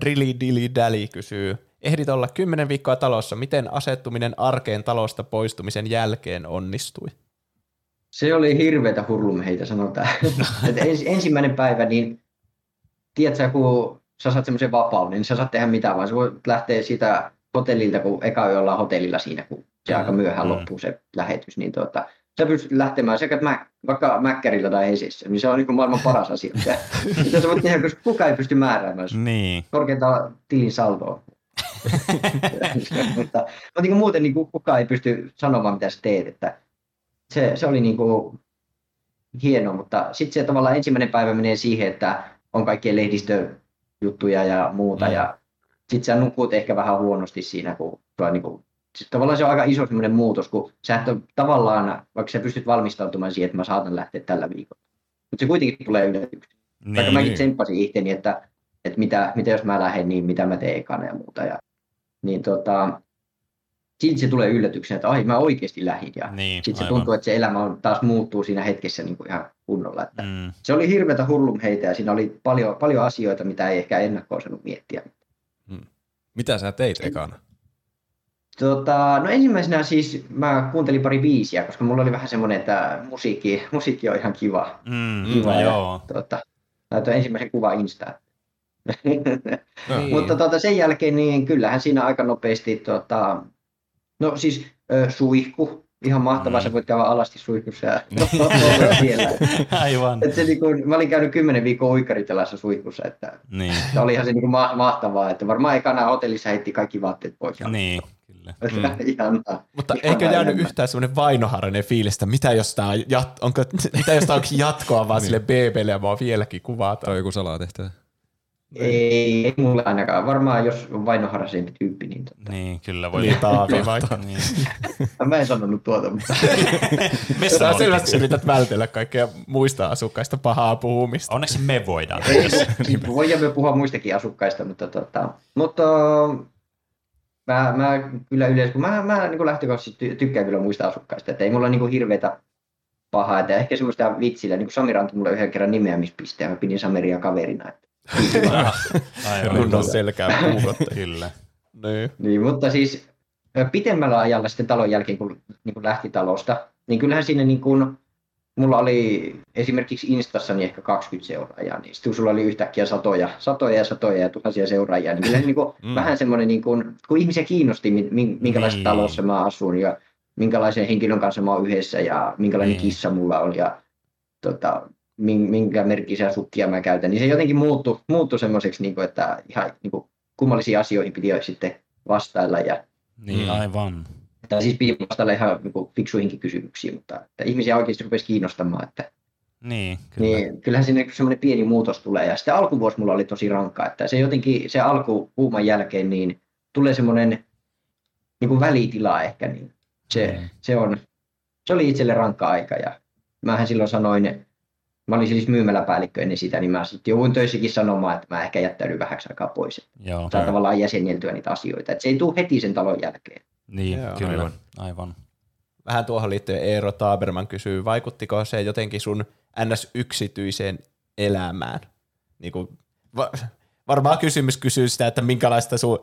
Drilly Dilly Dally kysyy, ehdit olla kymmenen viikkoa talossa, miten asettuminen arkeen talosta poistumisen jälkeen onnistui? Se oli hirveätä hurlumheitä, sanotaan. että ens, ensimmäinen päivä, niin tiedätkö, kun sä saat semmoisen vapauden, niin sä saat tehdä mitä vaan. Sä voit lähteä siitä hotellilta, kun eka yö ollaan hotellilla siinä, kun se aika myöhään Mm. loppuu se lähetys, niin tuota, sä pystyt lähtemään sekä mä, vaikka Mäkkärillä tai Hesissä, niin se on niin kuin maailman paras asia. Mitä sä voit tehdä, koska kukaan ei pysty määräämään sun Niin. korkeintaan tilin saldoa. mutta, mutta niin kuin muuten niin kuin kukaan ei pysty sanomaan, mitä sä teet. Että se, se oli niin kuin hienoa, mutta sitten se tavallaan ensimmäinen päivä menee siihen, että on kaikkien lehdistöjuttuja ja muuta. Mm. Ja sitten sä nukut ehkä vähän huonosti siinä, kun sulla niin kuin, sit tavallaan se on aika iso semmoinen muutos, kun sä et ole tavallaan, vaikka sä pystyt valmistautumaan siihen, että mä saatan lähteä tällä viikolla. Mutta se kuitenkin tulee yllätyksenä. Vaikka Niin. mäkin tsemppasin itteni, että, että mitä, mitä jos mä lähden, niin mitä mä teen ekana ja muuta. Ja, niin tota, silti se tulee yllätyksenä, että ai mä oikeasti lähdin. Ja Niin, sitten se aivan. tuntuu, että se elämä on, taas muuttuu siinä hetkessä niin kuin ihan kunnolla. Että Mm. Se oli hirveätä hurlumheitä ja siinä oli paljon, paljon asioita, mitä ei ehkä ennakkoon osannut miettiä. Mitä sä teit ekana? Tota, no ensimmäisenä siis mä kuuntelin pari biisiä, koska mulla oli vähän semmoinen, että musiikki, musiikki on ihan kiva. Mm. kiva No ja, joo. Tota, laitoin ensimmäisen kuvan Instaan. Niin. Mutta tota, sen jälkeen niin kyllähän siinä aika nopeasti, tota, no siis ö, suihku, ihan mahtavaa, Mm. sä voit käydä alasti suihkussa ja olla siellä. Aivan. Et se, niin kuin, mä olin käynyt kymmenen viikkoa uikkaritelassa suihkussa, että Niin. se olihan se niin kuin ma- mahtavaa, että varmaan ekana hotellissa heitti kaikki vaatteet pois. Niin, kyllä. Mm. Ihanaa. Mutta Ihanaa eikö jäänyt elämää. yhtään semmoinen vainoharhainen fiilis, että mitä jos tää on, jat- onko, mitä jos tää onkin jatkoa vaan Niin. sille BBlle ja mua vieläkin kuvataan? Tai joku salatehtävä. Ei, ei mulle ainakaan. Varmaan jos on vainoharraisempi tyyppi, niin tota. Niin, kyllä voi. Niin Taavi vaikka. Niin. Mä en sanonut tuota, mutta Missä Sä selvästi yrität vältellä kaikkea muista asukkaista pahaa puhumista. Onneksi me voidaan. Siis voimme puhua muistakin asukkaista, mutta, tota, mutta mä, mä kyllä yleensä, kun mä, mä niin lähtökohtaisesti ty- tykkään kyllä muista asukkaista, että ei mulla niin hirveätä pahaa, että ehkä semmoista vitsillä, niin kuin Samira antoi mulle yhden kerran nimeämispisteen, mä pidin Samiria kaverina. Että. Kunnon selkää puhuttu. Kyllä. niin. niin, mutta siis pitemmällä ajalla sitten talon jälkeen, kun, niin kuin lähti talosta, niin kyllähän siinä niin kuin, mulla oli esimerkiksi Instassa niin ehkä 20 seuraajaa, niin sitten sulla oli yhtäkkiä satoja, satoja ja satoja ja tuhansia seuraajia, niin kyllä se niin kuin, Mm. vähän semmoinen, niin kuin, kun ihmisiä kiinnosti, mi- mi- minkälaisessa Niin. talossa mä asun ja minkälaisen henkilön kanssa mä oon yhdessä ja minkälainen Niin. kissa mulla on ja tota, minkä merkkisiä sukkia mä käytän, niin se jotenkin muuttui, muuttui semmoiseksi, niin kuin, että ihan niin kuin, kummallisiin asioihin piti sitten vastailla ja Niin, Mm. aivan. tai siis piti vastailla ihan niin kuin, fiksuihinkin kysymyksiin, mutta että ihmisiä oikeasti rupesi kiinnostamaan, että Niin, kyllä. niin, kyllähän siinä niin semmoinen pieni muutos tulee. Ja sitten alkuvuosi mulla oli tosi rankka, että se jotenkin, se alku kuuman jälkeen, niin tulee semmoinen niin kuin välitila ehkä, niin se, Mm. se, on, se oli itselle rankka aika. Ja mähän silloin sanoin, mä olin siis myymäläpäällikkö ennen sitä, niin mä sitten jouduin töissäkin sanomaan, että mä ehkä jättäydyn vähäksi aikaa pois. Joo. Saa tavallaan jäsenneltyä niitä asioita. Että se ei tule heti sen talon jälkeen. Niin, Joo. kyllä. Aivan. Aivan. Vähän tuohon liittyen Eero Taaberman kysyy, vaikuttiko se jotenkin sun NS-yksityiseen elämään? Niin kuin, va- varmaan kysymys kysyy sitä, että minkälaista sun,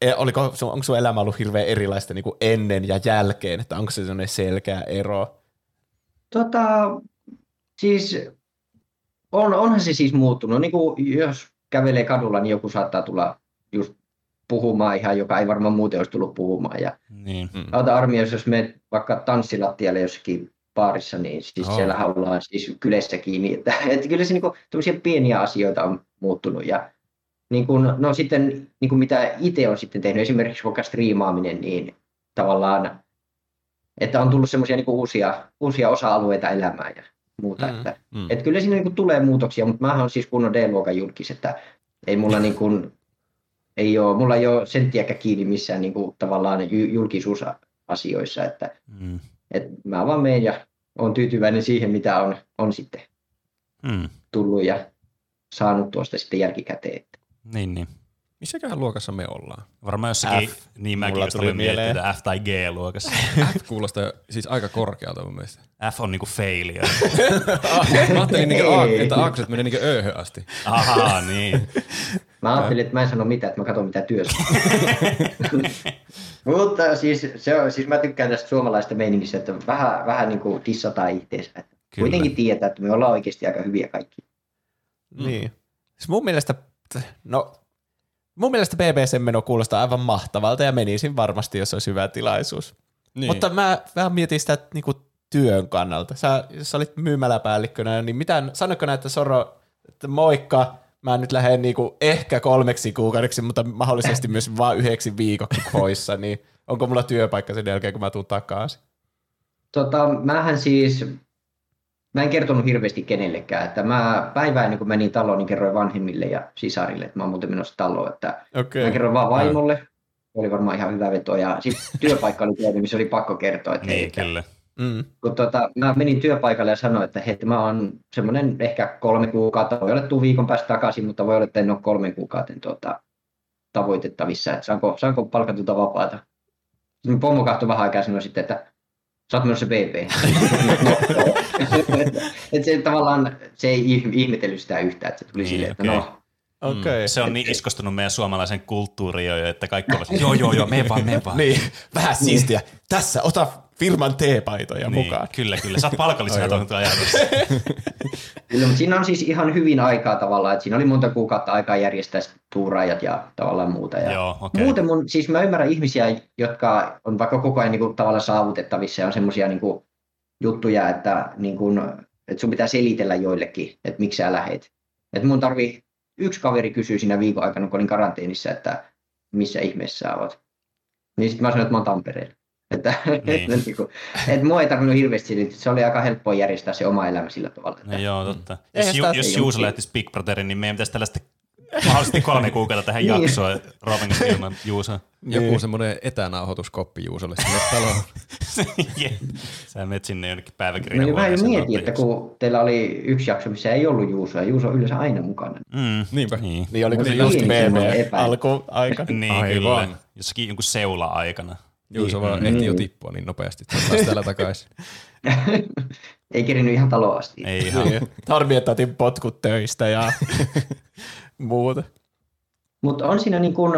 e- oliko, sun, onko sun elämä ollut hirveän erilaista niin kuin ennen ja jälkeen, että onko se sellainen selkeä ero? Tota, siis on, onhan se siis muuttunut. Niin kuin jos kävelee kadulla, niin joku saattaa tulla just puhumaan ihan, joka ei varmaan muuten olisi tullut puhumaan. Ja Niin. Mm. auta armias, jos menet vaikka tanssilattialle jossakin baarissa, niin siis Oh. siellä ollaan siis kylässä kiinni. Että, että kyllä se niinku, tämmöisiä pieniä asioita on muuttunut. Ja niin kun, no sitten niin kun mitä itse on sitten tehnyt, esimerkiksi vaikka striimaaminen, niin tavallaan, että on tullut semmoisia niin uusia, uusia osa-alueita elämään ja muuta. Mm, Mm, että, mm. että kyllä siinä niin kuin tulee muutoksia, mutta mä oon siis kunnon D-luokan julkis, että ei mulla niin kuin, ei ole, mulla ei ole senttiäkään kiinni missään niin kuin, tavallaan ju- julkisuusasioissa, että, Mm. että mä vaan menen ja on tyytyväinen siihen, mitä on, on sitten Mm. tullut ja saanut tuosta sitten jälkikäteen. Niin, niin. Missäköhän luokassa me ollaan? Varmaan jossakin, F. niin mäkin Mulla tuli mieleen. että F tai G-luokassa. F kuulostaa siis aika korkealta mun mielestä. F on niinku failure. Mä ajattelin, niinku, että aakset menee niinku ööhön asti. Ahaa, niin. Mä ajattelin, että mä en sano mitään, että mä katson mitä työssä. Mutta siis, se on, siis mä tykkään tästä suomalaista meiningistä, että vähän, vähän niin kuin dissataan itseensä. Kyllä. kuitenkin tietää, että me ollaan oikeasti aika hyviä kaikki. Niin. Siis mun mielestä, no, mun mielestä BBC-meno kuulostaa aivan mahtavalta ja menisin varmasti, jos olisi hyvä tilaisuus. Niin. Mutta mä vähän mietin sitä että niinku työn kannalta. Sä, jos sä olit myymäläpäällikkönä, niin mitä, sanoiko näitä Soro, että moikka, mä nyt lähden niinku ehkä kolmeksi kuukaudeksi, mutta mahdollisesti myös vain yhdeksi viikoksi poissa, niin onko mulla työpaikka sen jälkeen, kun mä tuun takaisin? Tota, mähän siis, mä en kertonut hirveästi kenellekään, että mä päivää ennen kuin menin taloon, niin kerroin vanhemmille ja sisarille, että mä oon muuten menossa taloon, että Okei. mä kerroin vaan vaimolle, oli varmaan ihan hyvä veto, ja sitten työpaikka oli toinen, missä oli pakko kertoa, että hei, niin, että kyllä. Mm. kun tota, mä menin työpaikalle ja sanoin, että hei, mä oon semmoinen ehkä kolme kuukautta, voi olla tuu viikon päästä takaisin, mutta voi olla, että en ole kolmen kuukauden tuota, tavoitettavissa, että saanko, saanko palkatonta vapaata. Sitten pomo katsoi vähän aikaa ja sanoi sitten, että sä oot menossa BP. että se tavallaan, se ei ih- ihmetellyt sitä yhtään, että se tuli Niin, silleen, että okei. no, Okei. Se on niin iskostunut meidän suomalaisen kulttuuriin jo, että kaikki ovat joo, joo, joo, mene vaan, mene vaan. Niin, vähän siistiä. Tässä, ota firman teepaitoja Niin, mukaan. Kyllä, kyllä. Sä oot palkallisena tuohon ajatus. Kyllä, mutta siinä on siis ihan hyvin aikaa tavallaan, että siinä oli monta kuukautta aikaa järjestää sit tuuraajat ja tavallaan muuta. Ja Joo, okei. Muuten mun, siis mä ymmärrän ihmisiä, jotka on vaikka koko ajan niin kuin, tavallaan saavutettavissa ja on semmoisia niin kuin, juttuja, että, niin kuin, että sun pitää selitellä joillekin, että miksi sä lähet. Että mun tarvii, yksi kaveri kysyy siinä viikon aikana, kun olin karanteenissa, että missä ihmeessä sä oot. Niin sitten mä sanoin, että mä oon Tampereella. Että, Niin. että, niin kuin, että mua ei tarvinnut hirveästi selittää, se oli aika helppoa järjestää se oma elämä sillä tavalla. Että, No joo, totta. Eihän Jos, Ju, jos Juuso lähtisi Big Brotherin, niin meidän pitäisi tällaista mahdollisesti kolme kuukautta tähän Niin. jaksoa Rovingista ilman Juusoa. Joku Niin. semmoinen etänauhoituskoppi Juusolle sinne taloon. Sä menet sinne jonnekin Mä päiväkirjan vähän jo huoneeseen mietin, että kun teillä oli yksi jakso, missä ei ollut Juuso, ja Juuso on yleensä aina mukana. Mm, Niinpä. Niin, Niin oliko se Niin, just niin, BB alkuaika? niin Aivan. kyllä. Jossakin jonkun seula-aikana. Juuso Niin. vaan ehti jo tippua niin nopeasti, että taas täällä takaisin. ei kerinyt ihan taloa asti. Ei ihan. Niin. Harmi, että otin potkut töistä ja muuta. Mutta on siinä niin kun,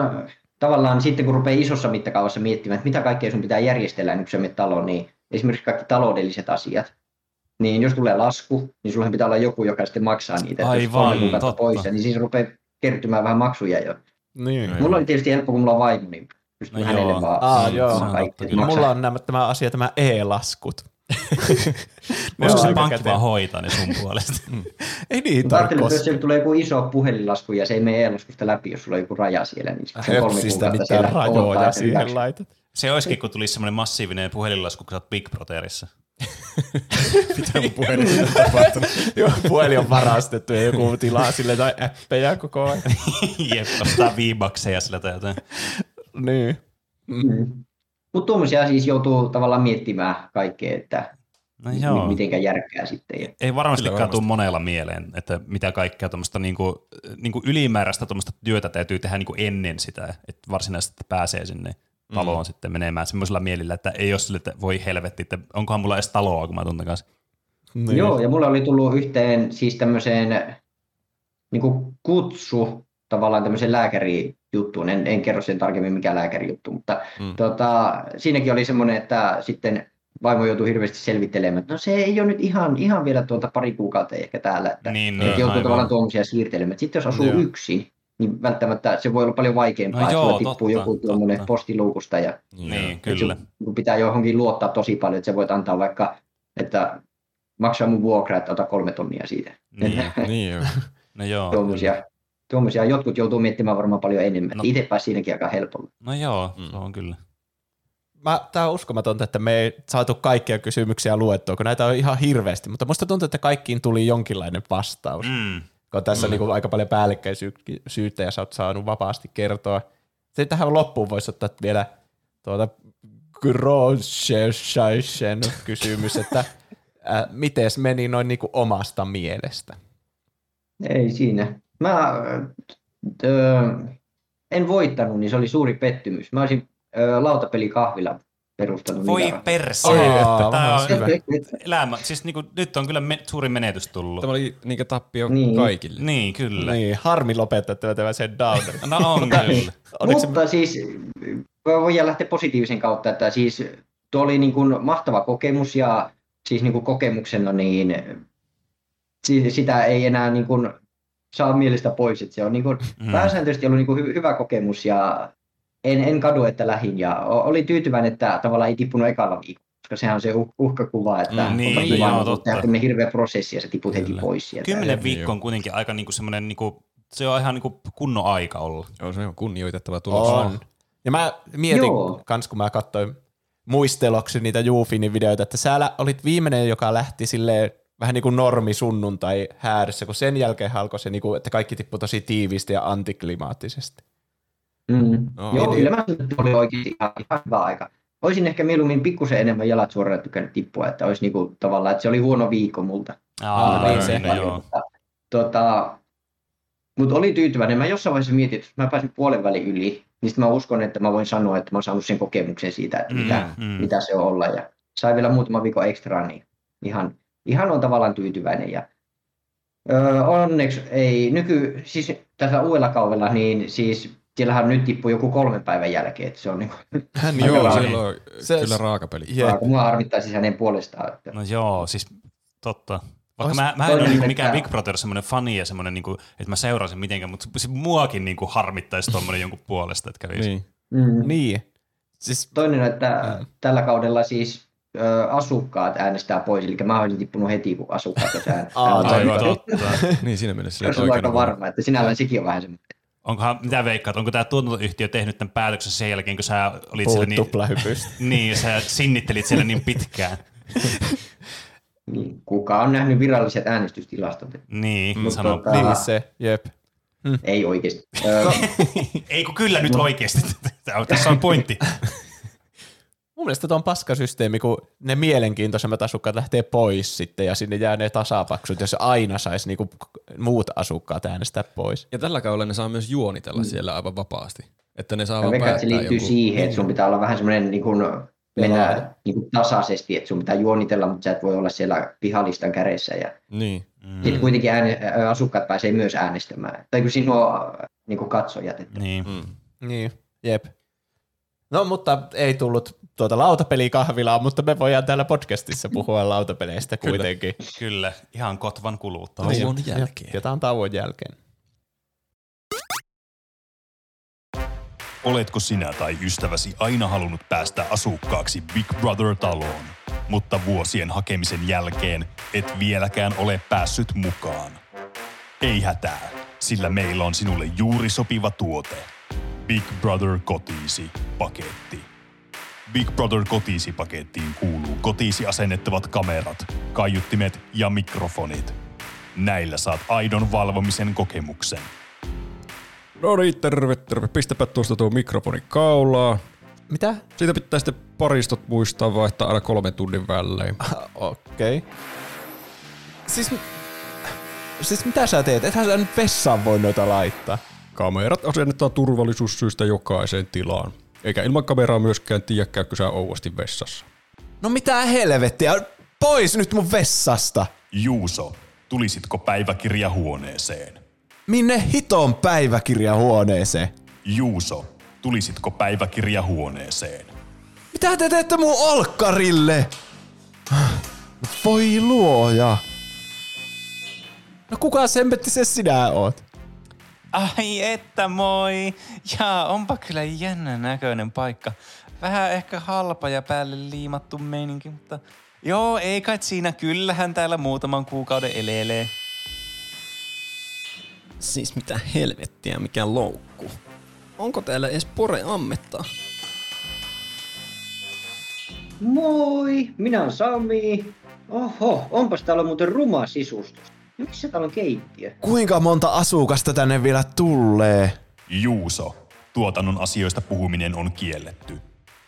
tavallaan sitten kun rupeaa isossa mittakaavassa miettimään, että mitä kaikkea sun pitää järjestellä ennen kuin sä menet taloon, niin esimerkiksi kaikki taloudelliset asiat, niin jos tulee lasku, niin sulla pitää olla joku, joka sitten maksaa niitä. Jos Aivan, totta. pois, niin siis rupeaa kertymään vähän maksuja jo. Niin. Joo. Mulla oli tietysti helppo, kun mulla on vaimo, niin No hänelle joo. vaan Aa, Mm, joo. maksaa. Mulla on nämä, tämä asia, tämä e-laskut. Ne Voisiko on se pankki vaan hoitaa ne sun puolesta? Ei niin että jos siellä tulee joku iso puhelinlasku ja se ei mene e-laskusta läpi, jos sulla on joku raja siellä, niin se on kolme Höpsistä kuukautta mitään siellä rajoja siihen laitat. Se olisikin, kun tulisi semmoinen massiivinen puhelinlasku, kun sä oot Big Brotherissa. Mitä mun puhelimessa on tapahtunut? Joo, puhelin on varastettu ja joku tilaa sille tai appeja koko ajan. Jep, ostaa V-Buckseja sillä tai jotain. Niin. Mm. Mutta tuommoisia siis joutuu tavallaan miettimään kaikkea, että No joo. mitenkä järkkää sitten. Ja Ei varmastikaan tule monella mieleen, että mitä kaikkea tuommoista niinku, niinku ylimääräistä tuommoista työtä täytyy tehdä niinku ennen sitä, että varsinaisesti pääsee sinne taloon mm. sitten menemään semmoisella mielillä, että ei ole sille, että voi helvetti, että onkohan mulla edes taloa, kun mä tunnen kanssa. niin. Joo, ja mulla oli tullut yhteen siis tämmöiseen niin kutsu tavallaan tämmöiseen lääkärijuttuun. En, en kerro sen tarkemmin mikä lääkärijuttu, mutta Mm. tota, siinäkin oli semmoinen, että sitten vaimo joutui hirveästi selvittelemään, että no se ei ole nyt ihan, ihan vielä tuota pari kuukautta ehkä täällä, että, Niin, että niin, joutuu aivan. tavallaan tuommoisia siirtelemään. Sitten jos asuu Joo. yksin, niin välttämättä se voi olla paljon vaikeampaa, No että joo, sulla tippuu totta, joku tuommoinen postiluukusta ja Niin, että kyllä. sun- kun pitää johonkin luottaa tosi paljon, että sä voit antaa vaikka että maksaa mun vuokra, että ota kolme tonnia siitä. Niin, Niin joo. no joo. Tuommoisia, tuommoisia. Jotkut joutuu miettimään varmaan paljon enemmän. No. Itse pääsi siinäkin aika helpolla. No joo, Mm. se on kyllä. Mä, tää on uskomatonta, että me ei saatu kaikkia kysymyksiä luettua, kun näitä on ihan hirveästi, mutta musta tuntuu, että kaikkiin tuli jonkinlainen vastaus. Mm. Kun tässä on niinku aika paljon päällekkäisyyttä ja sä oot saanut vapaasti kertoa. Sitten tähän loppuun voisi ottaa vielä tuota Grosjescheisen kysymys, että äh, miten meni noin niinku omasta mielestä? Ei siinä. Mä ö, en voittanut, niin se oli suuri pettymys. Mä olisin ö, lautapelikahvila perustanut. Voi perse. Aa, Tää vähän on syvä. elämä. Siis niinku, nyt on kyllä me, suuri menetys tullut. Tämä oli niinkö tappio Niin. kaikille. Niin, kyllä. Niin, harmi lopettaa tämä, tämä sen downer. No on kyllä. Oliko se, Mutta siis voidaan lähteä positiivisen kautta, että siis tuo oli niin kuin mahtava kokemus ja siis niin kuin kokemuksena niin si- sitä ei enää niin kuin saa mielestä pois, että se on niin kuin Mm. pääsääntöisesti ollut niin kuin hy- hyvä kokemus ja en, en kadu, että lähin ja oli tyytyväinen, että tavallaan ei tippunut ekalla viikolla, koska sehän on se uh- uhkakuva, että Mm, niin, on joo, totta. tehdä tämmöinen hirveä prosessi ja se tiput heti pois sieltä. Kymmenen Niin, viikkoa on kuitenkin aika niinku semmoinen, niinku, se on ihan niinku kunnon aika olla. Joo, se on kunnioitettava tulos. on. Ja mä mietin Joo. kans, kun mä katsoin muisteloksi niitä Jufinin videoita, että sä olit viimeinen, joka lähti silleen vähän niin kuin normi sunnuntai häädessä, kun sen jälkeen alkoi se, niin kuin, että kaikki tippui tosi tiiviisti ja antiklimaattisesti. Mm. No, Joo, niin- kyllä mä sanoin, että oli oikeasti ihan, ihan hyvä aika. Olisin ehkä mieluummin pikkusen enemmän jalat suoraan tykännyt tippua, että olisi niinku tavallaan, että se oli huono viikko multa. Aa, niin se, no joo. Mutta, tota, mutta oli tyytyväinen. Mä jossain vaiheessa mietin, että mä pääsin puolen välin yli, niin sitten mä uskon, että mä voin sanoa, että mä oon saanut sen kokemuksen siitä, että Mm, mitä, mm. mitä se on olla. Ja sai vielä muutama viikon ekstraa, niin ihan, ihan on tavallaan tyytyväinen. Ja, öö, onneksi ei, nyky, siis tällä uudella kaudella, niin siis siellähän nyt tippuu joku kolmen päivän jälkeen, että se on niinku, Joo, Aika silloin Se- kyllä raakapeli. Jep. kun mua harmittaisi hänen puolestaan. Että, No joo, siis totta. Vaikka Ois- mä, mä en ole niinku mikään Big Brother semmoinen fani ja semmoinen, niinku, että mä seurasin mitenkään, mutta se muakin niinku harmittaisi tuommoinen jonkun puolesta, että kävisi. Niin. mm. Niin. Siis, Toinen on, että Mm. tällä kaudella siis asukkaat äänestää pois, eli mä olisin tippunut heti, kun asukkaat äänestänyt. Aa, Aivan totta. niin siinä mielessä Se on aika varma, että sinällään sekin on vähän semmoinen. Onkohan, mitä veikkaat, onko tämä tuotantoyhtiö tehnyt tämän päätöksen sen jälkeen, kun sä olit siellä puhut niin, tuplahypystä. niin, sä sinnittelit siellä niin pitkään. Niin, kuka on nähnyt viralliset äänestystilastot? Niin, Mut sano. tota- niin se, jep. Ei oikeasti. Ei kun kyllä nyt oikeasti. Tässä on pointti. Mun mielestä tuo on paskasysteemi, kun ne mielenkiintoisemmat asukkaat lähtee pois sitten ja sinne jää ne tasapaksut, jos aina saisi niinku muut asukkaat äänestää pois. Ja tällä kaudella ne saa myös juonitella mm. siellä aivan vapaasti. Että ne saa Mä vaan se liittyy joku. siihen, että sun pitää olla vähän semmoinen niin kuin, mennä niin kuin tasaisesti, että sun pitää juonitella, mutta sä et voi olla siellä pihalistan kädessä. Ja Niin. Mm. sitten kuitenkin ääne, asukkaat pääsee myös äänestämään. Tai kun siinä on niin kuin katsojat. Että Niin. Mm. Niin, jep. No, mutta ei tullut tuota lautapelikahvilaa, mutta me voidaan täällä podcastissa puhua lautapeleistä kuitenkin. Kyllä, ihan kotvan kuluttaa. Tauon Niin, jälkeen. Jatketaan tauon jälkeen. Oletko sinä tai ystäväsi aina halunnut päästä asukkaaksi Big Brother-taloon, mutta vuosien hakemisen jälkeen et vieläkään ole päässyt mukaan? Ei hätää, sillä meillä on sinulle juuri sopiva tuote. Big Brother kotiisi paketti. Big Brother kotiisi pakettiin kuuluu kotiisi asennettavat kamerat, kaiuttimet ja mikrofonit. Näillä saat aidon valvomisen kokemuksen. No niin, terve, terve. Pistäpä tuosta tuo mikrofoni kaulaa. Mitä? Siitä pitää sitten paristot muistaa vaihtaa aina kolmen tunnin välein. Okei. Okay. Siis, siis mitä sä teet? Ethän sä nyt vessaan voi noita laittaa. Kamerat asennetaan turvallisuussyistä jokaiseen tilaan. Eikä ilman kameraa myöskään tiedä, käykö sä ouasti vessassa. No mitä helvettiä? Pois nyt mun vessasta! Juuso, tulisitko päiväkirjahuoneeseen? Minne hiton päiväkirjahuoneeseen? Juuso, tulisitko päiväkirjahuoneeseen? Mitä te teette mun olkkarille? Voi luoja. No kuka semmetti se sinä oot? Ai että moi! Jaa, onpa kyllä jännän näköinen paikka. Vähän ehkä halpa ja päälle liimattu meininki, mutta Joo, ei kai siinä. Kyllähän täällä muutaman kuukauden elelee. Siis mitä helvettiä, mikä loukku. Onko täällä edes pore ammetta? Moi, minä olen Sami. Oho, onpas täällä muuten ruma sisustus. Missä täällä on keittiö? Kuinka monta asukasta tänne vielä tulee? Juuso. Tuotannon asioista puhuminen on kielletty.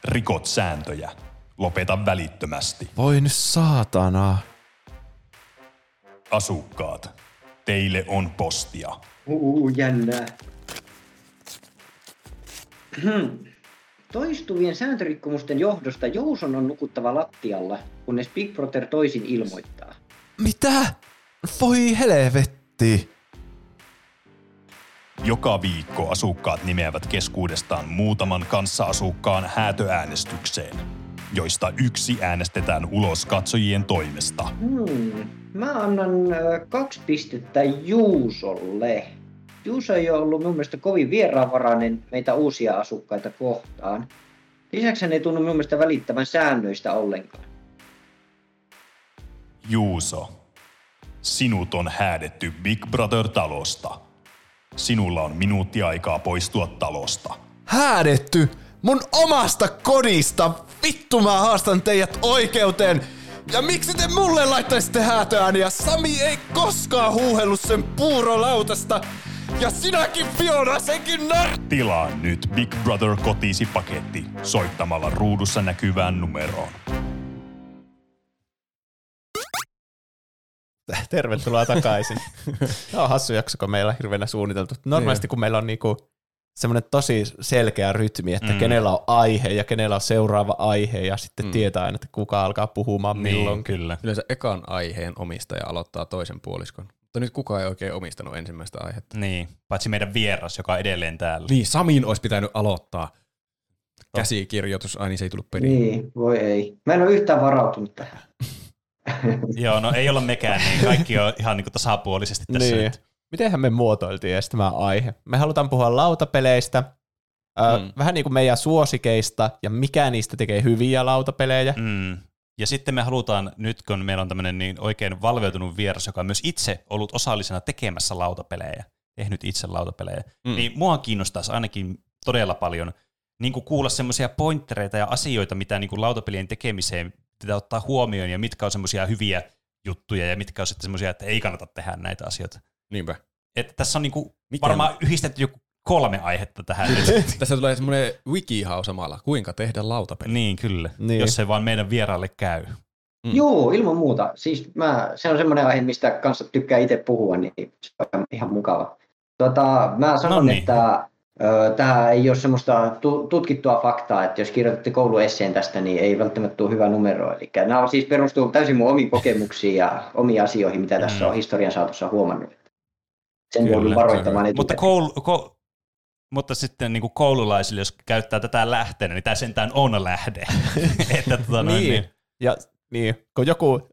Rikot sääntöjä. Lopeta välittömästi. Voi nyt saatana. Asukkaat. Teille on postia. Uu, jännää. Hmm. Toistuvien sääntörikkomusten johdosta Jouson on nukuttava lattialla, kunnes Big Brother toisin ilmoittaa. Mitä? Voi helvetti. Joka viikko asukkaat nimeävät keskuudestaan muutaman kanssaasukkaan häätöäänestykseen, joista yksi äänestetään ulos katsojien toimesta. Hmm. Mä annan ö, kaksi pistettä Juusolle. Juuso ei ole ollut mun mielestä kovin vieraanvarainen meitä uusia asukkaita kohtaan. Lisäksi hän ei tunnu mun mielestä välittävän säännöistä ollenkaan. Juuso, sinut on häädetty Big Brother-talosta. Sinulla on minuutti aikaa poistua talosta. Häädetty mun omasta kodista. Vittu mä haastan teidät oikeuteen. Ja miksi te mulle laittaisitte häätöääniä? Sami ei koskaan huuhellut sen puurolautasta. Ja sinäkin Fiona, senkin nar... Tilaa nyt Big Brother kotiisi paketti soittamalla ruudussa näkyvään numeroon. Tervetuloa takaisin. Tämä on hassu jakso, kun meillä on hirveänä suunniteltu. Normaalisti kun meillä on niinku semmoinen tosi selkeä rytmi, että mm. kenellä on aihe ja kenellä on seuraava aihe ja sitten mm. tietää aina, että kuka alkaa puhumaan milloin. Niin, kyllä. Yleensä ekan aiheen omistaja aloittaa toisen puoliskon. Mutta nyt kukaan ei oikein omistanut ensimmäistä aihetta. Niin, paitsi meidän vieras, joka on edelleen täällä. Niin, Samin olisi pitänyt aloittaa. Käsikirjoitus, ai niin se ei tullut perin. Niin, voi ei. Mä en ole yhtään varautunut tähän. Joo, no ei olla mekään, niin kaikki on ihan niin kuin tasapuolisesti tässä Niin. nyt. Mitenhän me muotoiltiin edes tämä aihe? Me halutaan puhua lautapeleistä, Mm. vähän niin kuin meidän suosikeista ja mikä niistä tekee hyviä lautapelejä. Mm. Ja sitten me halutaan, nyt kun meillä on tämmöinen niin oikein valveutunut vieras, joka on myös itse ollut osallisena tekemässä lautapelejä, tehnyt itse lautapelejä, mm. niin mua kiinnostaisi ainakin todella paljon niin kuin kuulla semmoisia pointtereita ja asioita, mitä niin kuin lautapelien tekemiseen pitää ottaa huomioon ja mitkä on semmoisia hyviä juttuja ja mitkä on sitten semmoisia, että ei kannata tehdä näitä asioita. Niinpä. Että tässä on niin kuin Mikä- varmaan yhdistetty joku kolme aihetta tähän. Tässä tulee semmoinen wikihau samalla, kuinka tehdä lautapeli. niin, kyllä. Niin. Jos se vaan meidän vieraille käy. Mm. Joo, ilman muuta. Siis mä, se on semmoinen aihe, mistä kanssa tykkää itse puhua, niin se on ihan mukava. Tota, mä sanon, No niin. että tämä ei ole semmoista tu- tutkittua faktaa, että jos kirjoitatte kouluesseen tästä, niin ei välttämättä tule hyvä numero. Eli nämä on siis perustuu täysin mun omiin kokemuksiin ja omiin asioihin, mitä tässä Mm. on historian saatossa huomannut. Sen joudun on varoittamaan Mutta, koulu, ko, mutta sitten niin kuin koululaisille, jos käyttää tätä lähteenä, niin tämä sentään on lähde. että, tota, noin, Niin. niin. Ja niin, kun joku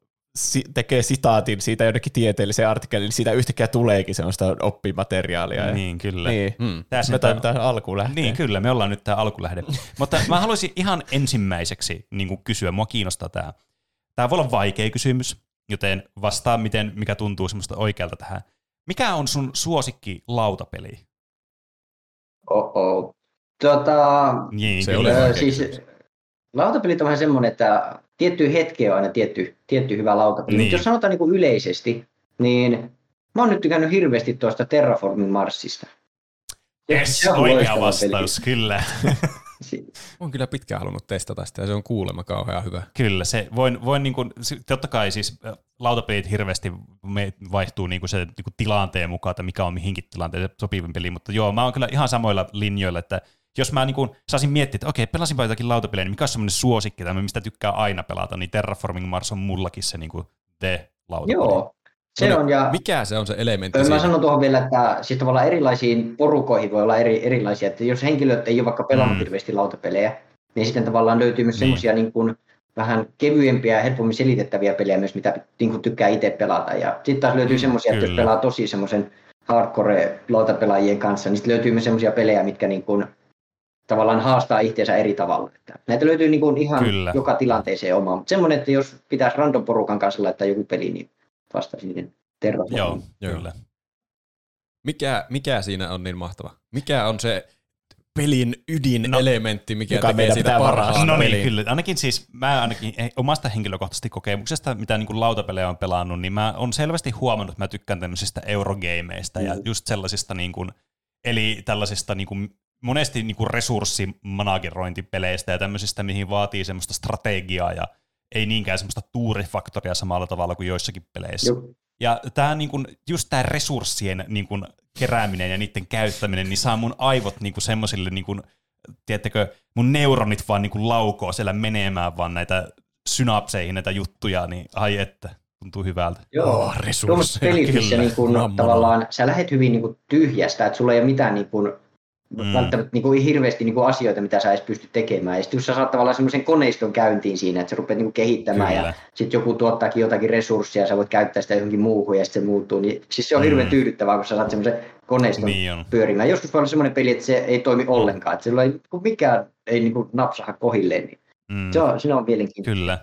tekee sitaatin siitä jonnekin tieteelliseen artikkeliin, niin siitä yhtäkkiä tuleekin semmoista oppimateriaalia. Ja, niin, kyllä. niin. Mm. Tää Me alkuun lähtee. Niin, kyllä, me ollaan nyt tämä alkulähde. Mutta mä haluaisin ihan ensimmäiseksi niin kuin kysyä, mua kiinnostaa tämä. Tämä voi olla vaikea kysymys, joten vastaa, miten, mikä tuntuu semmoista oikealta tähän. Mikä on sun suosikki lautapeli? Oh-oh. Tota, Niin, Se kyllä. oli siis lautapelit on vähän semmoinen, että tietty hetki on aina tietty, tietty hyvä lautapeli. Niin. Niin. Jos sanotaan niin kuin yleisesti, niin mä oon nyt tykännyt hirveästi tuosta Terraformin Marsista. Yes, se on oikea vastaus, kyllä. peli. Si- Olen kyllä pitkään halunnut testata sitä ja se on kuulemma kauhean hyvä. Kyllä, se voin, voin niin kuin, totta kai siis lautapelit hirveästi me vaihtuu niin kuin se niin kuin tilanteen mukaan, että mikä on mihinkin tilanteeseen sopivin peli, mutta joo, mä oon kyllä ihan samoilla linjoilla, että jos mä niin kuin saisin miettiä, että okei, pelasinpa jotakin lautapeliä, niin mikä on semmoinen suosikki, tämmöinen, mistä tykkää aina pelata, niin Terraforming Mars on mullakin se niin kuin the lautapeli. Joo, se No on. Ja Mikä se on se elementti Mä siinä? sanon tuohon vielä, että siis tavallaan erilaisiin porukoihin voi olla eri, erilaisia. Että jos henkilöt ei ole vaikka pelannut Mm. hirveästi lautapelejä, niin sitten tavallaan löytyy myös Niin. semmoisia niin kuin vähän kevyempiä ja helpommin selitettäviä pelejä myös, mitä niin kuin tykkää itse pelata. Ja sitten taas löytyy Mm, semmoisia, että jos pelaa tosi semmoisen hardcore lautapelaajien kanssa, niin sitten löytyy myös semmoisia pelejä, mitkä niin kuin tavallaan haastaa itseensä eri tavalla. Että näitä löytyy niin kuin ihan Kyllä. joka tilanteeseen omaan, mutta semmoinen, että jos pitäisi random porukan kanssa laittaa joku peli, niin vasta siihen terraformiin. Joo, Joo. kyllä. Mikä, mikä siinä on niin mahtava? Mikä on se pelin ydinelementti, mikä Joka tekee meidän siitä parhaan varastaa. No niin, pelin? kyllä. Ainakin siis mä ainakin eh, omasta henkilökohtaisesta kokemuksesta, mitä niin kuin lautapelejä on pelannut, niin mä on selvästi huomannut, että mä tykkään tämmöisistä eurogameista ja just sellaisista niin kuin, eli tällaisista niin kuin, monesti niin kuin resurssimanagerointipeleistä ja tämmöisistä, mihin vaatii semmoista strategiaa ja ei niinkään semmoista tuurifaktoria samalla tavalla kuin joissakin peleissä. Joo. Ja tämä niin kun, just tämä resurssien niin kun, kerääminen ja niiden käyttäminen, niin saa mun aivot niin semmoisille, niin kun, tiedättekö, mun neuronit vaan niin kun laukoo siellä menemään vaan näitä synapseihin näitä juttuja, niin ai että, tuntuu hyvältä. Joo, Oh, resursseja, pelissä, niin kun, tavallaan sä lähet hyvin niin kun, tyhjästä, että sulla ei ole mitään niin kun, Mm. välttämättä niin kuin, hirveästi niin kuin, asioita, mitä sä edes pysty tekemään. Ja sitten jos sä saat tavallaan semmoisen koneiston käyntiin siinä, että sä rupeat niin kuin, kehittämään Kyllä. ja sitten joku tuottaakin jotakin resurssia, sä voit käyttää sitä johonkin muuhun ja sitten se muuttuu. Niin, siis se on Mm. hirveän tyydyttävää, kun sä saat semmoisen koneiston Niin on. pyörimään. Joskus voi olla semmoinen peli, että se ei toimi ollenkaan, että sillä ei kun mikään ei niin kuin, napsaha kohilleen. Niin Mm. se, on, se on mielenkiintoista. Kyllä.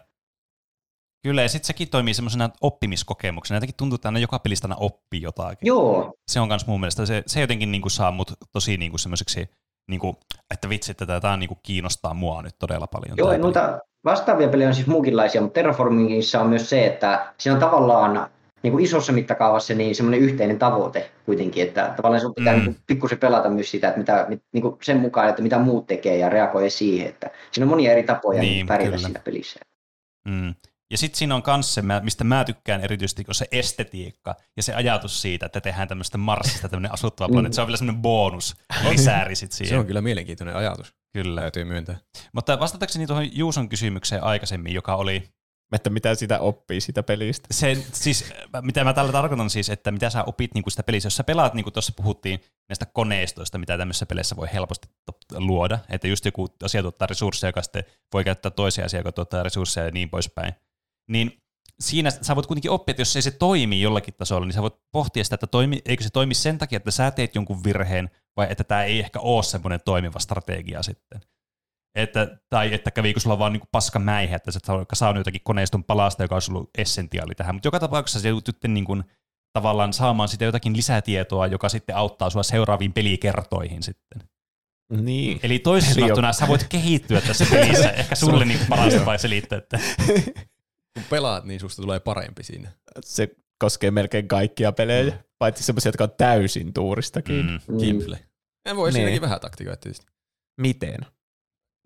Kyllä, ja sitten sekin toimii semmoisena oppimiskokemuksena. Jotenkin tuntuu, että aina joka pelistä aina oppii jotakin. Joo, Se on myös mun mielestä, se, se jotenkin niinku saa mut tosi niinku semmoiseksi, niinku, että vitsi, että tämä niinku kiinnostaa mua nyt todella paljon. Joo, noita vastaavia pelejä on siis muunkinlaisia, mutta Terraformingissa on myös se, että siinä on tavallaan niin kuin isossa mittakaavassa niin semmoinen yhteinen tavoite kuitenkin, että tavallaan sun pitää Mm. niin pikkusen pelata myös sitä, että mitä, mit, niin kuin sen mukaan, että mitä muut tekee ja reagoi siihen, että siinä on monia eri tapoja Niin, niin, pärjätä siinä pelissä. Mm. Ja sitten siinä on myös se, mistä mä tykkään erityisesti, on se estetiikka ja se ajatus siitä, että tehdään tämmöistä Marsista tämmöinen asuttava Mm. planeetta. Se on vielä semmoinen bonus, lisääri sit siihen. Se on kyllä mielenkiintoinen ajatus, kyllä. täytyy myöntää. Mutta vastatakseni tuohon Juuson kysymykseen aikaisemmin, joka oli Että mitä sitä oppii sitä pelistä. se, siis, mitä mä tällä tarkoitan siis, että mitä sä opit niin sitä pelissä, jos sä pelaat, niin kuin tuossa puhuttiin näistä koneistoista, mitä tämmöisessä pelissä voi helposti luoda, että just joku asia tuottaa resursseja, joka sitten voi käyttää toisia asiaa, joka tuottaa resursseja ja niin poispäin, niin siinä sä voit kuitenkin oppia, että jos ei se toimi jollakin tasolla, niin sä voit pohtia sitä, että toimi, eikö se toimi sen takia, että sä teet jonkun virheen, vai että tämä ei ehkä ole semmoinen toimiva strategia sitten. Että, tai että käviikö sulla vaan niinku paska mäihä, että sä et ole saanut jotakin koneiston palasta, joka olisi ollut essentiaali tähän. Mutta joka tapauksessa se joudut sitten niinku, tavallaan saamaan sitä jotakin lisätietoa, joka sitten auttaa sua seuraaviin pelikertoihin sitten. Niin. Eli toisin sanottuna sä voit kehittyä tässä pelissä. Ehkä sulle niin parasta vai selittää, että Kun pelaat, niin susta tulee parempi siinä. Se koskee melkein kaikkia pelejä, paitsi semmoisia, jotka on täysin tuurista kiinni. mm, Mm. Kimple. Ja voi Niin. siinäkin vähän taktikoida tietysti. Miten?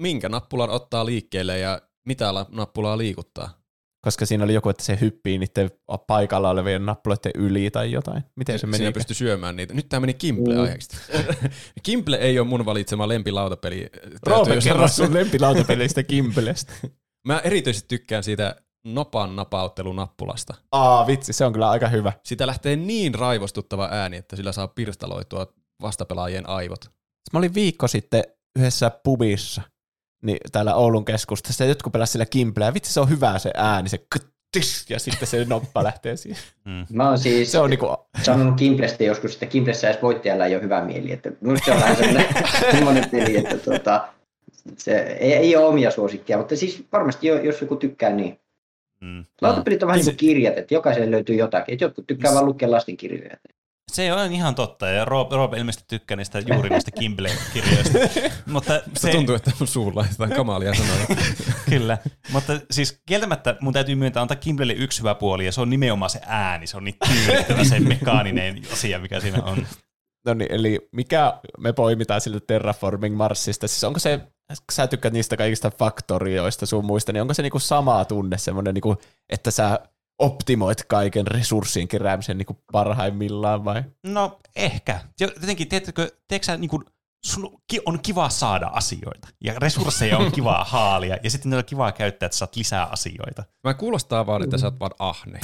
Minkä nappulan ottaa liikkeelle ja mitä la- nappulaa liikuttaa? Koska siinä oli joku, että se hyppii niiden paikalla olevien nappuloiden yli tai jotain. Miten se meni? Siinä pystyy syömään niitä. Nyt tämä meni Kimple Mm. aiheeksi. Kimple ei ole mun valitsema lempilautapeli. Roope, kerro sun lempilautapelistä Kimpelestä. Mä erityisesti tykkään siitä nopan napauttelunappulasta. Aa, vitsi, se on kyllä aika hyvä. Sitä lähtee niin raivostuttava ääni, että sillä saa pirstaloitua vastapelaajien aivot. Mä olin viikko sitten yhdessä pubissa, niin täällä Oulun keskustassa, ja jotkut pelasivat sillä Kimpleä, ja vitsi se on hyvä se ääni, se kyttis, ja sitten se noppa lähtee siihen. mm. Mä oon siis Se on niinku, sanonut Kimplestä joskus, että Kimplessä edes voittajalla ei ole hyvä mieli. Että minusta se on vähän semmoinen, semmoinen peli, että tuota, se ei, ei ole omia suosikkia, mutta siis varmasti jo- jos joku tykkää, niin Mm. Lautapelit on vähän niin kuin kirjat, että jokaiselle löytyy jotakin. Että jotkut tykkää vaan lukea lastenkirjoja. Se on ihan totta, ja Rob, Rob ilmeisesti tykkää niistä juuri niistä Kimble-kirjoista. Mutta Se se, tuntuu, että mun suulla jotain kamalia sanoja. Kyllä, mutta siis kieltämättä mun täytyy myöntää antaa Kimblelle yksi hyvä puoli, ja se on nimenomaan se ääni, se on niin tyydyttävä se mekaaninen asia, mikä siinä on. no niin, eli mikä me poimitaan sille Terraforming Marsista, siis onko se, sä tykkäät niistä kaikista faktorioista sun muista, niin onko se niinku sama tunne, semmoinen, niinku, että sä optimoit kaiken resurssien keräämisen niinku parhaimmillaan vai? No ehkä. Jo- Jotenkin, tiedätkö, tiedätkö sä, niin kuin, sun on kiva saada asioita, ja resursseja on kiva haalia, ja sitten ne on kiva käyttää, että saat lisää asioita. Mä kuulostaa vaan, että sä oot vaan ahne.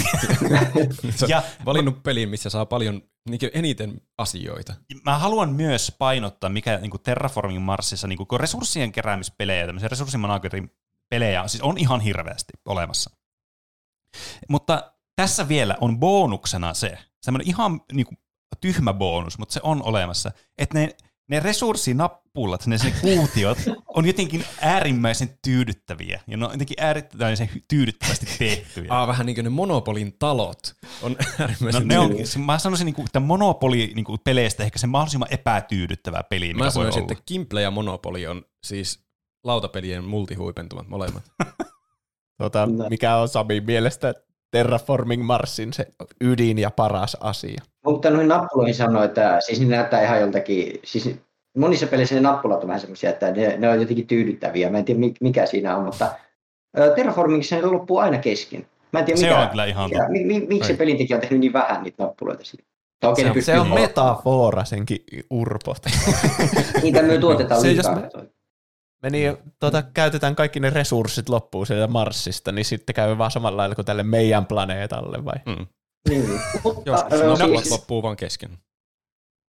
sä Ja- ja valinnut pelin, missä saa paljon niin eniten asioita. Mä haluan myös painottaa, mikä niin kuin Terraforming Marsissa, niin kuin, resurssien keräämispelejä, tämmöisiä resurssimanagerin pelejä siis on ihan hirveästi olemassa. Mutta tässä vielä on bonuksena se, semmoinen ihan niin kuin, tyhmä bonus, mutta se on olemassa, että ne, ne resurssinappulat, ne, ne kuutiot, on jotenkin äärimmäisen tyydyttäviä. Ja ne on jotenkin äärimmäisen tyydyttävästi tehtyjä. Aa, vähän niin kuin ne Monopolin talot on No, äärimmäisen ne on, mä sanoisin, niinku, että Monopoli niinku, peleistä ehkä se mahdollisimman epätyydyttävä peli, mikä Mä voi sanoisin, olla. että Kimple ja Monopoly on siis lautapelien multihuipentumat molemmat. Tota, No. mikä on Samin mielestä Terraforming Marsin se ydin ja paras asia? Mutta noihin nappuloihin sanoi, että siis ne näyttää ihan joltakin, siis monissa peleissä ne nappulat on vähän semmoisia, että ne, ne on jotenkin tyydyttäviä. Mä en tiedä mi- mikä siinä on, mutta Terraformingissa ne loppuu aina kesken. Mä en tiedä Se mikä, on kyllä ihan mikä, mi, mi, miksi se pelintekijä on tehnyt niin vähän niitä nappuloita siinä. Okei, Se on- Se on metafora senkin urpot. Niitä me tuotetaan Se, jos liikaa. me- Me niin, tota, käytetään kaikki ne resurssit loppuun sieltä Marsista, niin sitten käy vaan samalla lailla kuin tälle meidän planeetalle vai? Mm. Niin. Mutta, Joskus siis- loppuu vaan kesken.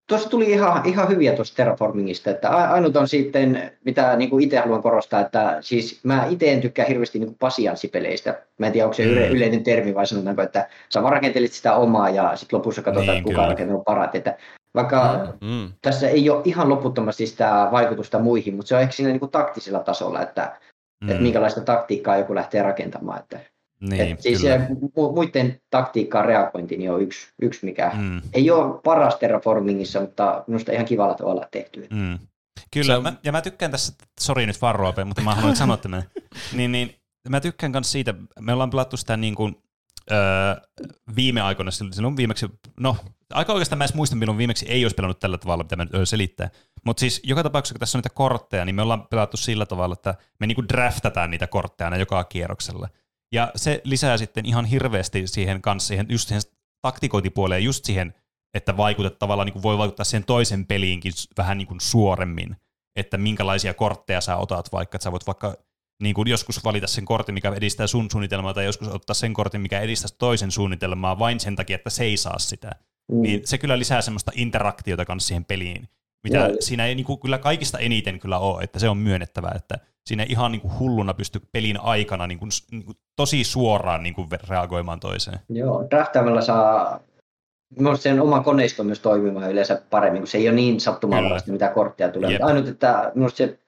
Tuossa tuli ihan, ihan hyviä tuosta Terraformingista, että ainut on sitten, mitä niin itse haluan korostaa, että siis mä itse en tykkää hirveästi niin pasianssipeleistä. Mä en tiedä, onko se Mm. yleinen termi vai sanotaanko, että sä vaan rakentelit sitä omaa ja sitten lopussa katsotaan, Niin, niin, kuka kyllä. on rakentanut parat. Että vaikka Mm. tässä ei ole ihan loputtomasti sitä vaikutusta muihin, mutta se on ehkä siinä niin kuin taktisella tasolla, että, mm. että minkälaista taktiikkaa joku lähtee rakentamaan. Että, Niin, että siis kyllä. mu- muiden taktiikkaan reagointi niin on yksi, yksi mikä Mm. ei ole paras Terraformingissa, mutta minusta ihan kivalla tavalla tehty. Mm. Kyllä, mä, ja mä tykkään tässä, sori nyt vaan Roope, mutta mä haluan sanoa tämän. Niin, niin, mä tykkään myös siitä, me ollaan pelattu sitä niin kuin, öö, viime aikoina, silloin viimeksi, no aika oikeastaan mä edes muistan, milloin viimeksi ei olisi pelannut tällä tavalla, mitä mä nyt selittää. Mutta siis joka tapauksessa, kun tässä on niitä kortteja, niin me ollaan pelattu sillä tavalla, että me niinku draftataan niitä kortteja aina joka kierroksella. Ja se lisää sitten ihan hirveästi siihen kanssa, siihen, just siihen taktikointipuoleen, just siihen, että vaikutet tavallaan niin kuin voi vaikuttaa siihen toisen peliinkin vähän niin kuin suoremmin, että minkälaisia kortteja sä otat vaikka, että sä voit vaikka niin kuin joskus valita sen kortin, mikä edistää sun suunnitelmaa, tai joskus ottaa sen kortin, mikä edistää toisen suunnitelmaa vain sen takia, että se ei saa sitä. Mm. Niin se kyllä lisää semmoista interaktiota kanssa siihen peliin, mitä Joo. siinä ei niin kuin, kyllä kaikista eniten kyllä ole, että se on myönnettävää, että siinä ei ihan niin kuin hulluna pysty pelin aikana niin kuin, niin kuin tosi suoraan niin kuin reagoimaan toiseen. Joo, draftaamalla saa minusta sen oma koneisto myös toimimaan yleensä paremmin, kun se ei ole niin sattumanvaraista, mitä kortteja tulee. Mutta Ainut, että minusta se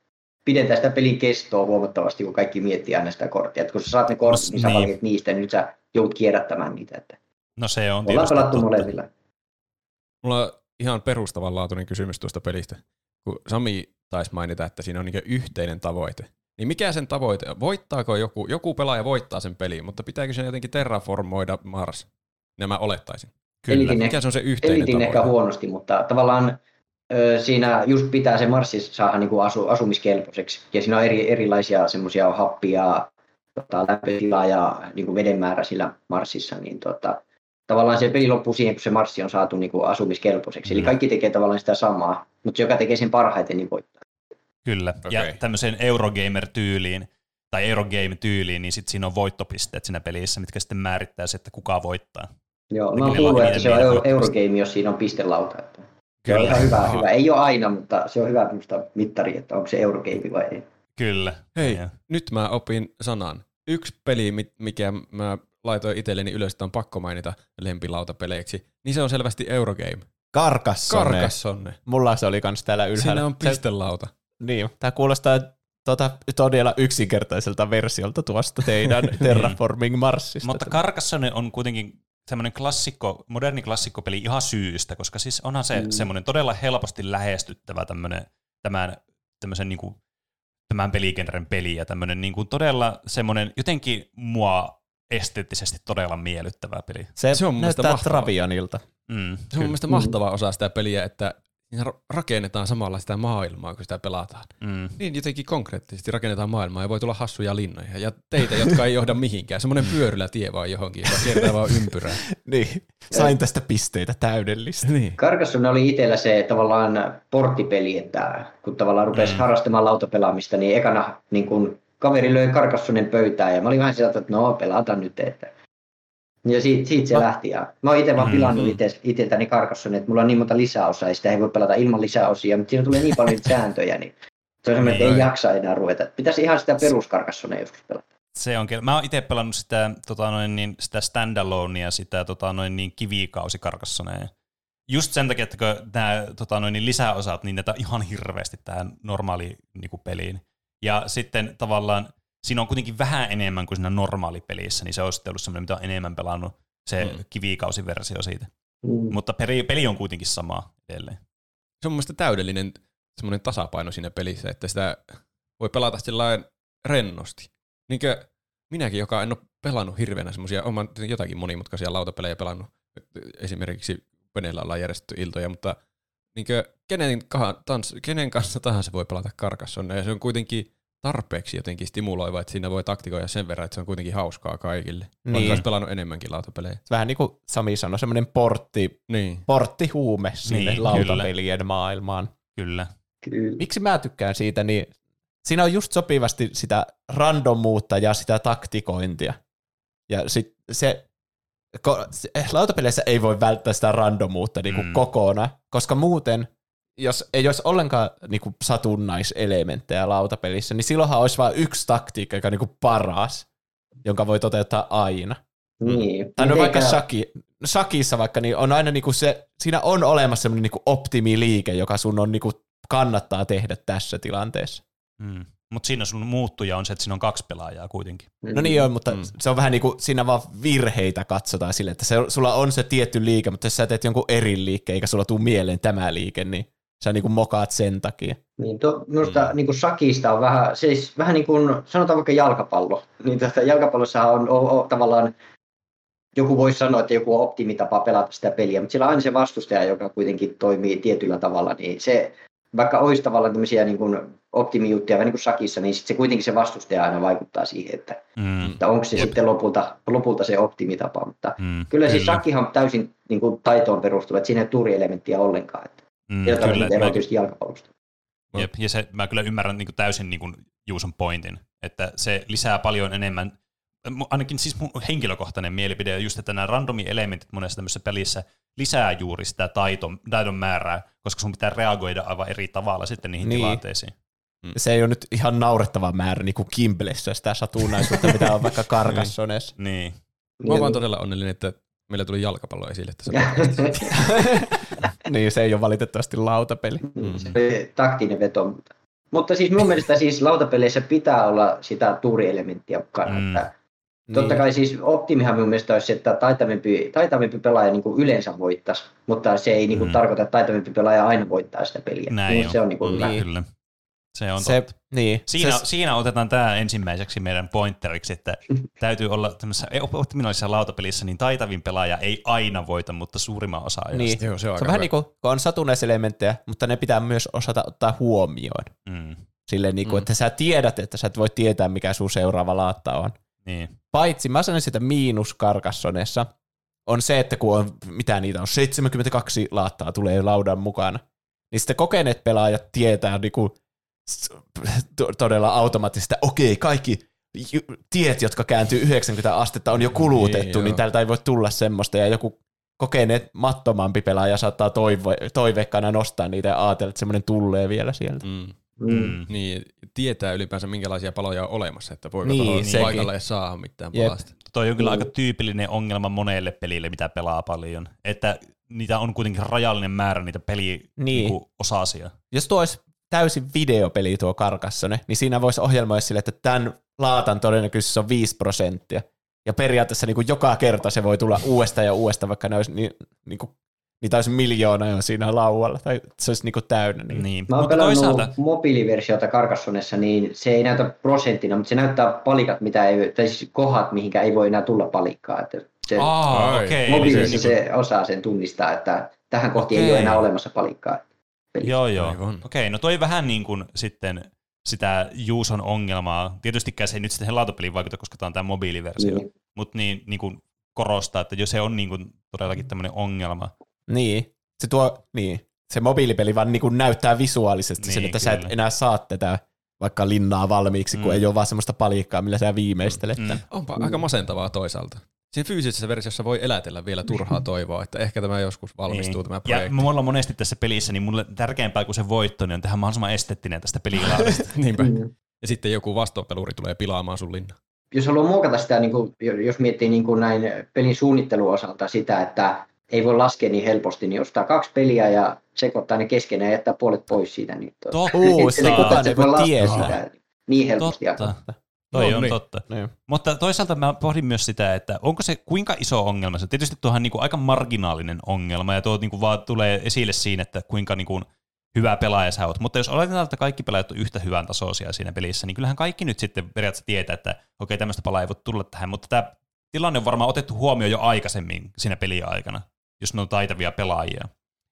pidentää sitä pelin kestoa huomattavasti, kun kaikki miettii aina sitä korttia. Et kun sä saat ne kortit, niin sä niin. niistä, niin nyt sä joudut kierrättämään niitä. Että No se on ollaan tietysti pelattu totta. molemmilla. Mulla ihan perustavanlaatuinen kysymys tuosta pelistä. Kun Sami taisi mainita, että siinä on niin yhteinen tavoite. Niin mikä sen tavoite on? Voittaako joku? Joku pelaaja voittaa sen peliin, mutta pitääkö sen jotenkin terraformoida Mars? Nämä olettaisin. Kyllä. Elitin, Mikä se on se yhteinen elitin tavoite? ehkä huonosti, mutta tavallaan ö, siinä just pitää se marssi saada niin kuin asu, asumiskelpoiseksi. Ja siinä on eri, erilaisia semmoisia happia, tota, lämpötilaa ja niin kuin veden määrä sillä marssissa. Niin tota, tavallaan se peli loppuu siihen, kun se marssi on saatu niin kuin asumiskelpoiseksi. Eli Mm. kaikki tekee tavallaan sitä samaa, mutta se, joka tekee sen parhaiten, niin voittaa. Kyllä, ja Okei. tämmöiseen Eurogamer-tyyliin tai Eurogame-tyyliin, niin sitten siinä on voittopisteet siinä pelissä, mitkä sitten määrittää se, että kuka voittaa. Joo, Eli mä oon kuullut, että se on euro. Eurogame, jos siinä on pistelauta. Että se on Kyllä. ihan hyvä, Aha. hyvä. Ei ole aina, mutta se on hyvä minusta mittari, että onko se Eurogame vai ei. Kyllä. Hei, Ja- nyt mä opin sanan. Yksi peli, mi- mikä mä laitoin itselleni ylös, että on pakko mainita lempilautapeleiksi, niin se on selvästi Eurogame. Karkassone. Karkassonne. Mulla se oli kans täällä ylhäällä. Siinä on Se- pistelauta. Niin, tämä kuulostaa tota, todella yksinkertaiselta versiolta tuosta teidän Terraforming Marsista. Mutta Carcassonne on kuitenkin semmoinen klassikko, moderni klassikkopeli ihan syystä, koska siis onhan se Mm. semmoinen todella helposti lähestyttävä tämmöinen, tämän, tämmöisen niin kuin, tämän peligenren peli ja tämmöinen niin kuin todella semmoinen jotenkin mua esteettisesti todella miellyttävä peli. se, se on näyttää mahtavaa. Travianilta. Mm, Se on mun kyllä. mielestä mahtava osa sitä peliä, että rakennetaan samalla sitä maailmaa, kun sitä pelataan. Mm. Niin jotenkin konkreettisesti rakennetaan maailmaa ja voi tulla hassuja linnoja ja teitä, jotka ei johda mihinkään. Semmoinen pyörylä tie vaan johonkin, joka kiertää vaan ympyrää. Niin, sain tästä pisteitä täydellistä. niin. Carcassonne oli itsellä se tavallaan porttipeli, että kun tavallaan rupesi mm. harrastamaan lautapelaamista, niin ekana niin kun kaveri löi Carcassonen pöytään ja mä olin vähän sieltä, että no pelataan nyt. Että. Ja siitä, siitä se lähti. Ja mä oon itse vaan Mm. pilannut ite, iteltäni Carcassonne, että mulla on niin monta lisäosaa ja sitä ei voi pelata ilman lisäosia, mutta siinä tulee niin paljon sääntöjä, niin se on semmoinen, että ei jaksa enää ruveta. Pitäisi ihan sitä perus Carcassonea joskus pelata. Se on, kyllä- mä oon itse pelannut sitä, tota noin, niin, sitä standalonea, sitä tota noin, niin, kivikausi just sen takia, että kun nämä tota, noin, niin lisäosat, niin näitä on ihan hirveästi tähän normaali niin kuin peliin. Ja sitten tavallaan siinä on kuitenkin vähän enemmän kuin siinä normaalipelissä, niin se olisi sitten ollut semmoinen, mitä on enemmän pelannut se mm. kivikausiversio siitä. Mm. Mutta peli, peli on kuitenkin sama edelleen. Se on mun mielestä täydellinen semmoinen tasapaino siinä pelissä, että sitä voi pelata sillä rennosti. Niinkö minäkin, joka en ole pelannut hirveänä semmoisia, olen jotakin monimutkaisia lautapelejä pelannut, esimerkiksi veneellä ollaan järjestetty iltoja, mutta niinkö kenen, tans, kenen kanssa tahansa voi pelata Carcassonne, ja se on kuitenkin tarpeeksi jotenkin stimuloiva, että siinä voi taktikoida sen verran, että se on kuitenkin hauskaa kaikille. Niin. Niin. Olen pelannut enemmänkin lautapelejä. Vähän niin kuin Sami sanoi, semmoinen portti, Niin. porttihuume sinne Niin, lautapelien maailmaan. Kyllä. Kyllä. Miksi mä tykkään siitä, niin siinä on just sopivasti sitä randomuutta ja sitä taktikointia. Ja sit se, ko, se lautapeleissä ei voi välttää sitä randomuutta niin kuin mm. kokonaan, koska muuten, jos ei olisi ollenkaan niin kuin satunnaiselementtejä lautapelissä, niin silloinhan olisi vain yksi taktiikka, joka on niin kuin paras, jonka voi toteuttaa aina. Niin. Tai no vaikka shaki, shakissa vaikka, niin on aina niinku se, siinä on olemassa semmoinen niinku optimiliike, joka sun on niinku kannattaa tehdä tässä tilanteessa. Mm. Mutta siinä sun muuttuja on se, että siinä on kaksi pelaajaa kuitenkin. No niin on, mutta Mm. se on vähän niinku, siinä vaan virheitä katsotaan sille, että se, sulla on se tietty liike, mutta jos sä teet jonkun eri liikkeen, eikä sulla tuu mieleen tämä liike, niin sä niinku mokaat sen takia. Niin, to, minusta mm. niin kuin shakista on vähän, siis vähän niin kuin, sanotaan vaikka jalkapallo, niin tästä jalkapallossa on, on, on tavallaan, joku voisi sanoa, että joku on optimitapa pelata sitä peliä, mutta siellä on aina se vastustaja, joka kuitenkin toimii tietyllä tavalla, niin se, vaikka olisi tavallaan tämmöisiä niin kuin optimijuttuja, vähän niin kuin shakissa, niin sit se kuitenkin se vastustaja aina vaikuttaa siihen, että, Mm. että onko se Jep. sitten lopulta, lopulta se optimitapa, mutta Mm. kyllä siis shakihan täysin niin kuin taitoon perustuu, että siinä ei ole tuurielementtiä ollenkaan, että Mm, jotain kyllä, mä, tietysti jalkapallosta. jep, ja se, mä kyllä ymmärrän niin kuin täysin niin kuin Juuson pointin, että se lisää paljon enemmän, ainakin siis mun henkilökohtainen mielipide on just, että nämä randomi-elementit monessa tämmöisessä pelissä lisää juuri sitä taidon, taidon määrää, koska sun pitää reagoida aivan eri tavalla sitten niihin Niin. tilanteisiin. Se ei ole nyt ihan naurettava määrä niin kuin Kimblessä sitä satunnaisuutta, mitä on vaikka Carcassonessa. Niin. Mä oon vaan todella onnellinen, että meillä tuli jalkapallo esille tässä. niin, se ei ole valitettavasti lautapeli. Mm. Se oli taktinen veto. Mutta, mutta siis mun mielestä siis lautapeleissä pitää olla sitä tuurielementtiä mukana. Mm. Mm. Että totta Niin. kai siis optimihan mun mielestä olisi, se, että taitavampi, taitavampi pelaaja niin kuin yleensä voittaisi, mutta se ei niin kuin Mm. tarkoita, että taitavampi pelaaja aina voittaa sitä peliä. Näin Niin se on niin kuin hyvä. Niin. Kyllä. Se on se, totta. niin, Siinä, se, siinä otetaan tämä ensimmäiseksi meidän pointeriksi, että täytyy olla tämmöisessä optimaalisessa lautapelissä, niin taitavin pelaaja ei aina voita, mutta suurimman osa ajasta. niin. Joo, se on se on vähän hyvä. niin kuin, kun on satunnaiselementtejä, mutta ne pitää myös osata ottaa huomioon. Mm, Silleen, niin kuin, Mm. että sä tiedät, että sä et voi tietää, mikä sun seuraava laatta on. niin. Paitsi, mä sanon sitä miinus Carcassonessa, on se, että kun on, mitä niitä on, 72 laattaa tulee laudan mukana, niin sitten kokeneet pelaajat tietää niin kuin, todella automaattisesti, että okei, kaikki tiet, jotka kääntyy 90 astetta, on jo kulutettu, Niin, niin, niin joo. täältä ei voi tulla semmoista, ja joku kokeneet mattomampi pelaaja saattaa toivo, toiveikkaana nostaa niitä ja ajatella, että semmoinen tulee vielä sieltä. Mm. Mm. Mm. Niin, tietää ylipäänsä minkälaisia paloja on olemassa, että voiko Niin, niin, sekin. paikalle saada mitään Jep. palasta. Toi on kyllä Mm. aika tyypillinen ongelma monelle pelille, mitä pelaa paljon. Että niitä on kuitenkin rajallinen määrä niitä peli Niin. niinku, osasia. Jos tuo olisi täysin videopeli tuo Carcassonne, niin siinä voisi ohjelmoida sille, että tämän laatan todennäköisyys on 5 prosenttia. Ja periaatteessa niin kuin joka kerta se voi tulla uudestaan ja uudestaan, vaikka ne olisi, niin, niin kuin, niitä olisi miljoona jo siinä laualla, tai se olisi niin kuin täynnä. Niin. Niin. Mä oon Mutta pelannut toisaalta, mobiiliversiota Carcassonnessa, niin se ei näytä prosenttina, mutta se näyttää palikat, mitä ei, tai siis kohdat, mihinkä ei voi enää tulla palikkaa. Että se Ai. okei. mobiilissa eli se, osaa sen tunnistaa, että tähän kohti ei Okei. ole enää olemassa palikkaa. Pelissä. Joo, joo. Okei, no toi vähän niin kuin sitten sitä Juuson ongelmaa. Tietystikään se ei nyt sitten lautapeliin vaikuta, koska tämä on tämä mobiiliversio. Niin. Mutta niin, niin kuin korostaa, että jos se on niin kuin todellakin tämmöinen ongelma. niin. Se tuo, niin. Se mobiilipeli vaan niin kuin näyttää visuaalisesti sen, Niin, että sä et kyllä. enää saa tätä vaikka linnaa valmiiksi, kun Mm. ei ole vaan semmoista palikkaa, millä sä viimeistelet. Mm. Mm. Onpa aika masentavaa toisaalta. Siinä fyysisessä versiossa voi elätellä vielä turhaa toivoa, että ehkä tämä joskus valmistuu Niin. tämä Ja projekti. mulla monesti tässä pelissä, niin mulle tärkeämpää kuin se voitto, niin on tehdä mahdollisimman esteettinen tästä pelilaadasta. Niinpä. Mm. Ja sitten joku vastoinpeluri tulee pilaamaan sun linna. jos haluaa muokata sitä, niin kuin, jos miettii niin kuin näin pelin suunnittelun osalta sitä, että ei voi laskea niin helposti, niin ostaa kaksi peliä ja sekoittaa ne keskenään ja jättää puolet pois siitä. Niin to, Totta. Se, niin, kukaan ei voi tietää. sitä niin helposti. Totta. Toi No on niin. totta. Niin. Mutta toisaalta mä pohdin myös sitä, että onko se kuinka iso ongelma se. Tietysti tuohan niinku aika marginaalinen ongelma ja tuo niinku vaan tulee esille siinä, että kuinka niinku hyvä pelaaja sä oot. Mutta jos oletetaan, että kaikki pelaajat on yhtä hyvän tasoisia siinä pelissä, niin kyllähän kaikki nyt sitten periaatteessa tietää, että okei, tämmöistä palaa ei voi tulla tähän, mutta tämä tilanne on varmaan otettu huomioon jo aikaisemmin siinä pelin aikana, jos ne on taitavia pelaajia.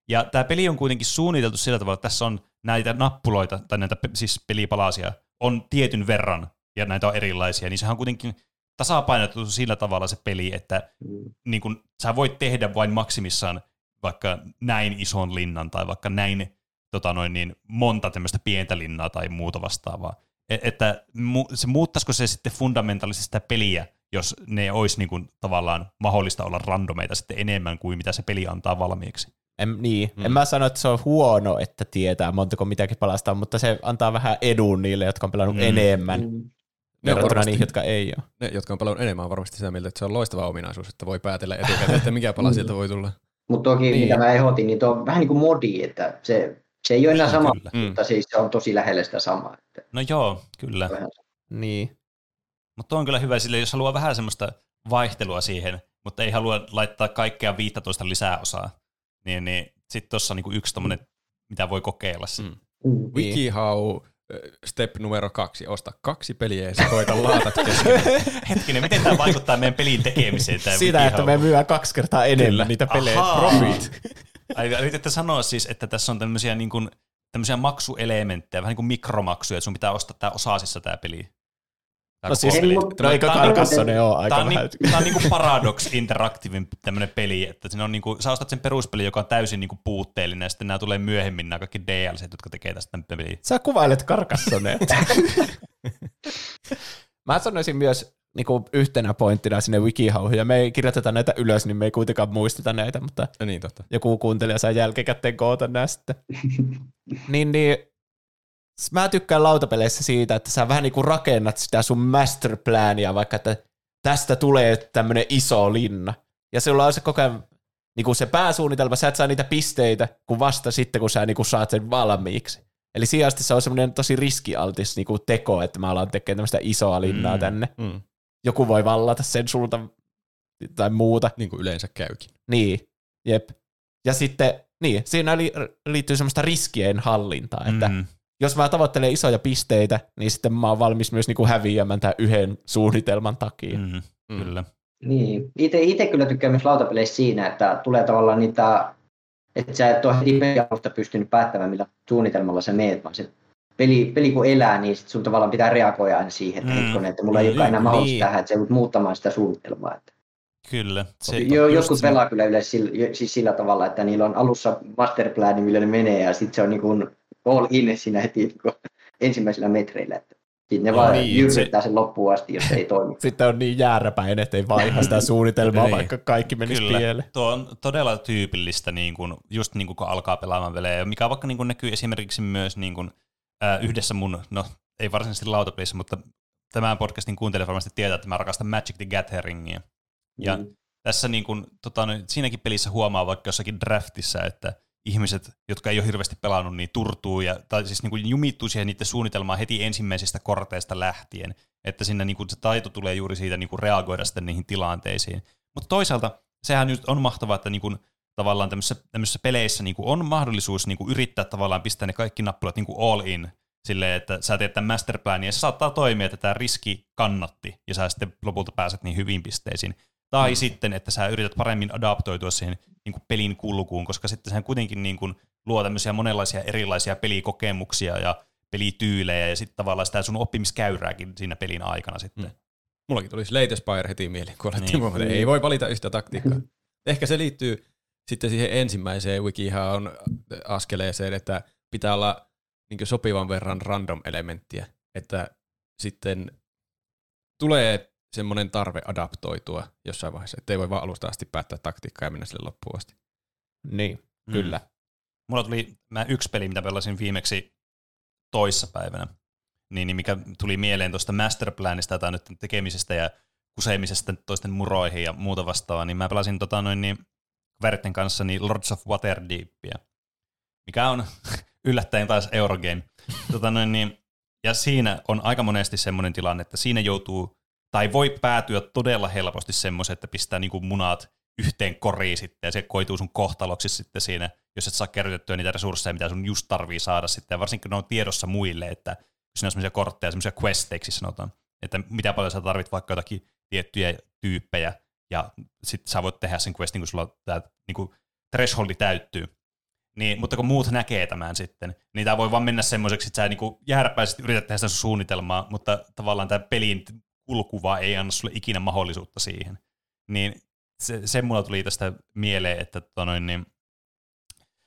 Ja tämä peli on kuitenkin suunniteltu sillä tavalla, että tässä on näitä nappuloita, tai näitä siis pelipalasia, on tietyn verran, ja näitä on erilaisia, niin sehän on kuitenkin tasapainotettu sillä tavalla se peli, että Mm. niin kun, sä voit tehdä vain maksimissaan vaikka näin ison linnan tai vaikka näin tota noin, niin monta tämmöistä pientä linnaa tai muuta vastaavaa. E- että mu- se muuttaisiko se sitten fundamentaalisesti sitä peliä, jos ne olisi niin kuin, tavallaan mahdollista olla randomeita sitten enemmän kuin mitä se peli antaa valmiiksi. En, niin. Mm. en mä sano, että se on huono, että tietää montako mitäkin palastaa, mutta se antaa vähän edun niille, jotka on pelannut mm. enemmän Mm. Verrattuna varmasti. niihin, jotka ei ole. Ne, jotka on pelannut enemmän, on varmasti sitä mieltä, että se on loistava ominaisuus, että voi päätellä etukäteen, että mikä pala sieltä voi tulla. Mutta toki Niin. niin. mitä mä ehdotin, niin tuo on vähän niin kuin modi, että se, se ei ole enää Niin, sama, kyllä. Mm. mutta siis se on tosi lähellä sitä samaa. Että No joo, kyllä. vähän Niin. Mutta on kyllä hyvä sille, jos haluaa vähän semmoista vaihtelua siihen, mutta ei halua laittaa kaikkea 15 lisää osaa, niin, niin sitten tuossa on niinku yksi tommonen, mitä voi kokeilla. Mm. Mm. Step numero kaksi, osta kaksi peliä ja sekoita laatat kesken. Hetkinen, miten tämä vaikuttaa meidän pelin tekemiseen? Tää Sitä, että me myydään kaksi kertaa enemmän Kyllä. niitä pelejä. Ahaa. Profit. Ai, yritätte sanoa siis, että tässä on tämmöisiä, niin kuin, tämmöisiä maksuelementtejä, vähän niin kuin mikromaksuja, että sun pitää ostaa tämä osasissa tämä peli. No siis, no eikö Carcassonne ole aika Tämä on, vähän? niin, tää on niinku Paradox Interactivein tämmöinen peli, että siinä on niinku, sä ostat sen peruspeli, joka on täysin niinku puutteellinen, ja sitten nämä tulee myöhemmin, nämä kaikki DLC, jotka tekee tästä peliä. Sä kuvailet Carcassonnea. Mä sanoisin myös niin kuin yhtenä pointtina sinne WikiHowhun, ja me ei kirjoiteta näitä ylös, niin me ei kuitenkaan muisteta näitä, mutta Ja niin totta. joku kuuntelija saa jälkikäteen koota sitten. niin, niin mä tykkään lautapeleissä siitä, että sä vähän niin kuin rakennat sitä sun masterplania, vaikka että tästä tulee tämmöinen iso linna. Ja sulla on se koko ajan niin kuin se pääsuunnitelma, sä et saa niitä pisteitä, kun vasta sitten, kun sä niin kuin saat sen valmiiksi. Eli sijasti se on semmoinen tosi riskialtis niin kuin teko, että mä alan tekemään tämmöistä isoa linnaa Mm. mm. tänne. Mm. Joku voi vallata sen sulta tai muuta. Niin kuin yleensä käykin. Niin, jep. Ja sitten, niin, siinä li, liittyy semmoista riskien hallintaa, että mm. Jos mä tavoittelen isoja pisteitä, niin sitten mä oon valmis myös niinku häviämään tämän yhden suunnitelman takia. Mm. Mm. Mm. Kyllä. Niin, itse, itse kyllä tykkään myös lautapeleissä siinä, että tulee tavallaan niitä, että sä et ole heti pelialusta pystynyt päättämään, millä suunnitelmalla sä meet, vaan se peli, peli kun elää, niin sit sun tavallaan pitää reagoida aina siihen, että Mm. hetkonen, että mulla ei olekaan enää Niin. mahdollista tähän, että sä joudut muuttamaan sitä suunnitelmaa. Että Kyllä. Se, jo, jotkut se- pelaa kyllä yleensä sillä, siis sillä tavalla, että niillä on alussa masterplani, millä ne menee, ja sitten se on niin kuin all in siinä heti ensimmäisillä metreillä. Että sitten ne No vaan niin, jyrryttää sen loppuun asti, jos se ei toimi. Sitten on niin jääräpäin, että ei vaiha sitä suunnitelmaa, Niin. vaikka kaikki menisi Kyllä. pieleen. Tuo on todella tyypillistä, niin kuin, just niin kuin kun alkaa pelaamaan pelejä, mikä vaikka niin kuin näkyy esimerkiksi myös niin kuin, ää, yhdessä mun, no ei varsinaisesti lautapelissä, mutta tämän podcastin kuuntelija varmasti tietää, että mä rakastan Magic the Gatheringia. Ja Mm. tässä niin kuin, tota, no, siinäkin pelissä huomaa vaikka jossakin draftissa, että ihmiset, jotka ei ole hirveästi pelannut, niin turtuu ja, tai siis niin kuin jumittuu siihen niiden suunnitelmaan heti ensimmäisistä korteista lähtien. Että sinne niin kuin se taito tulee juuri siitä niin kuin reagoida sitten niihin tilanteisiin. Mutta toisaalta sehän nyt on mahtavaa, että niin kuin, tavallaan tämmöisissä, tämmöisissä peleissä niin kuin on mahdollisuus niin kuin yrittää tavallaan pistää ne kaikki nappulat niin kuin all in, silleen, että sä teet tämän masterplanin ja se saattaa toimia, että tämä riski kannatti ja sä sitten lopulta pääset niin hyviin pisteisiin. Tai mm. sitten, että sä yrität paremmin adaptoitua siihen niin kuin pelin kulkuun, koska sitten sehän kuitenkin niin kuin luo tämmöisiä monenlaisia erilaisia pelikokemuksia ja pelityylejä ja sitten tavallaan sitä sun oppimiskäyrääkin siinä pelin aikana sitten. Mm. Mullakin tuli Slate Spire heti mieleen, kun alettiin Niin. ei voi valita yhtä taktiikkaa. Ehkä se liittyy sitten siihen ensimmäiseen wikihan askeleeseen, että pitää olla niin sopivan verran random elementtiä, että sitten tulee semmoinen tarve adaptoitua jossain vaiheessa, ettei voi vaan alusta asti päättää taktiikkaa ja mennä sille loppuun asti. Niin, Mm. kyllä. Mulla tuli mä yksi peli, mitä pelasin viimeksi toissapäivänä, niin, niin mikä tuli mieleen tuosta masterplanista tai nyt tekemisestä ja kusemisesta toisten muroihin ja muuta vastaavaa, niin mä pelasin tota noin niin kaveritten kanssa niin Lords of Waterdeepia, mikä on yllättäen taas Eurogame. tota noin, niin, ja siinä on aika monesti semmoinen tilanne, että siinä joutuu, tai voi päätyä todella helposti semmoisen, että pistää niinku munat yhteen koriin sitten, ja se koituu sun kohtaloksi sitten siinä, jos et saa kerrytettyä niitä resursseja, mitä sun just tarvii saada sitten, ja varsinkin ne on tiedossa muille, että siinä on semmoisia kortteja, semmoisia questeiksi sanotaan, että mitä paljon sä tarvit vaikka jotakin tiettyjä tyyppejä, ja sitten sä voit tehdä sen questin, kun sulla tämä niinku, thresholdi täyttyy. Niin, mutta kun muut näkee tämän sitten, niin tämä voi vaan mennä semmoiseksi, että sä niinku jääräpäisesti yrität tehdä sitä suunnitelmaa, mutta tavallaan tämä pelin kulkuva ei anna sulle ikinä mahdollisuutta siihen. Niin se, se mulla tuli tästä mieleen, että tota noin, niin,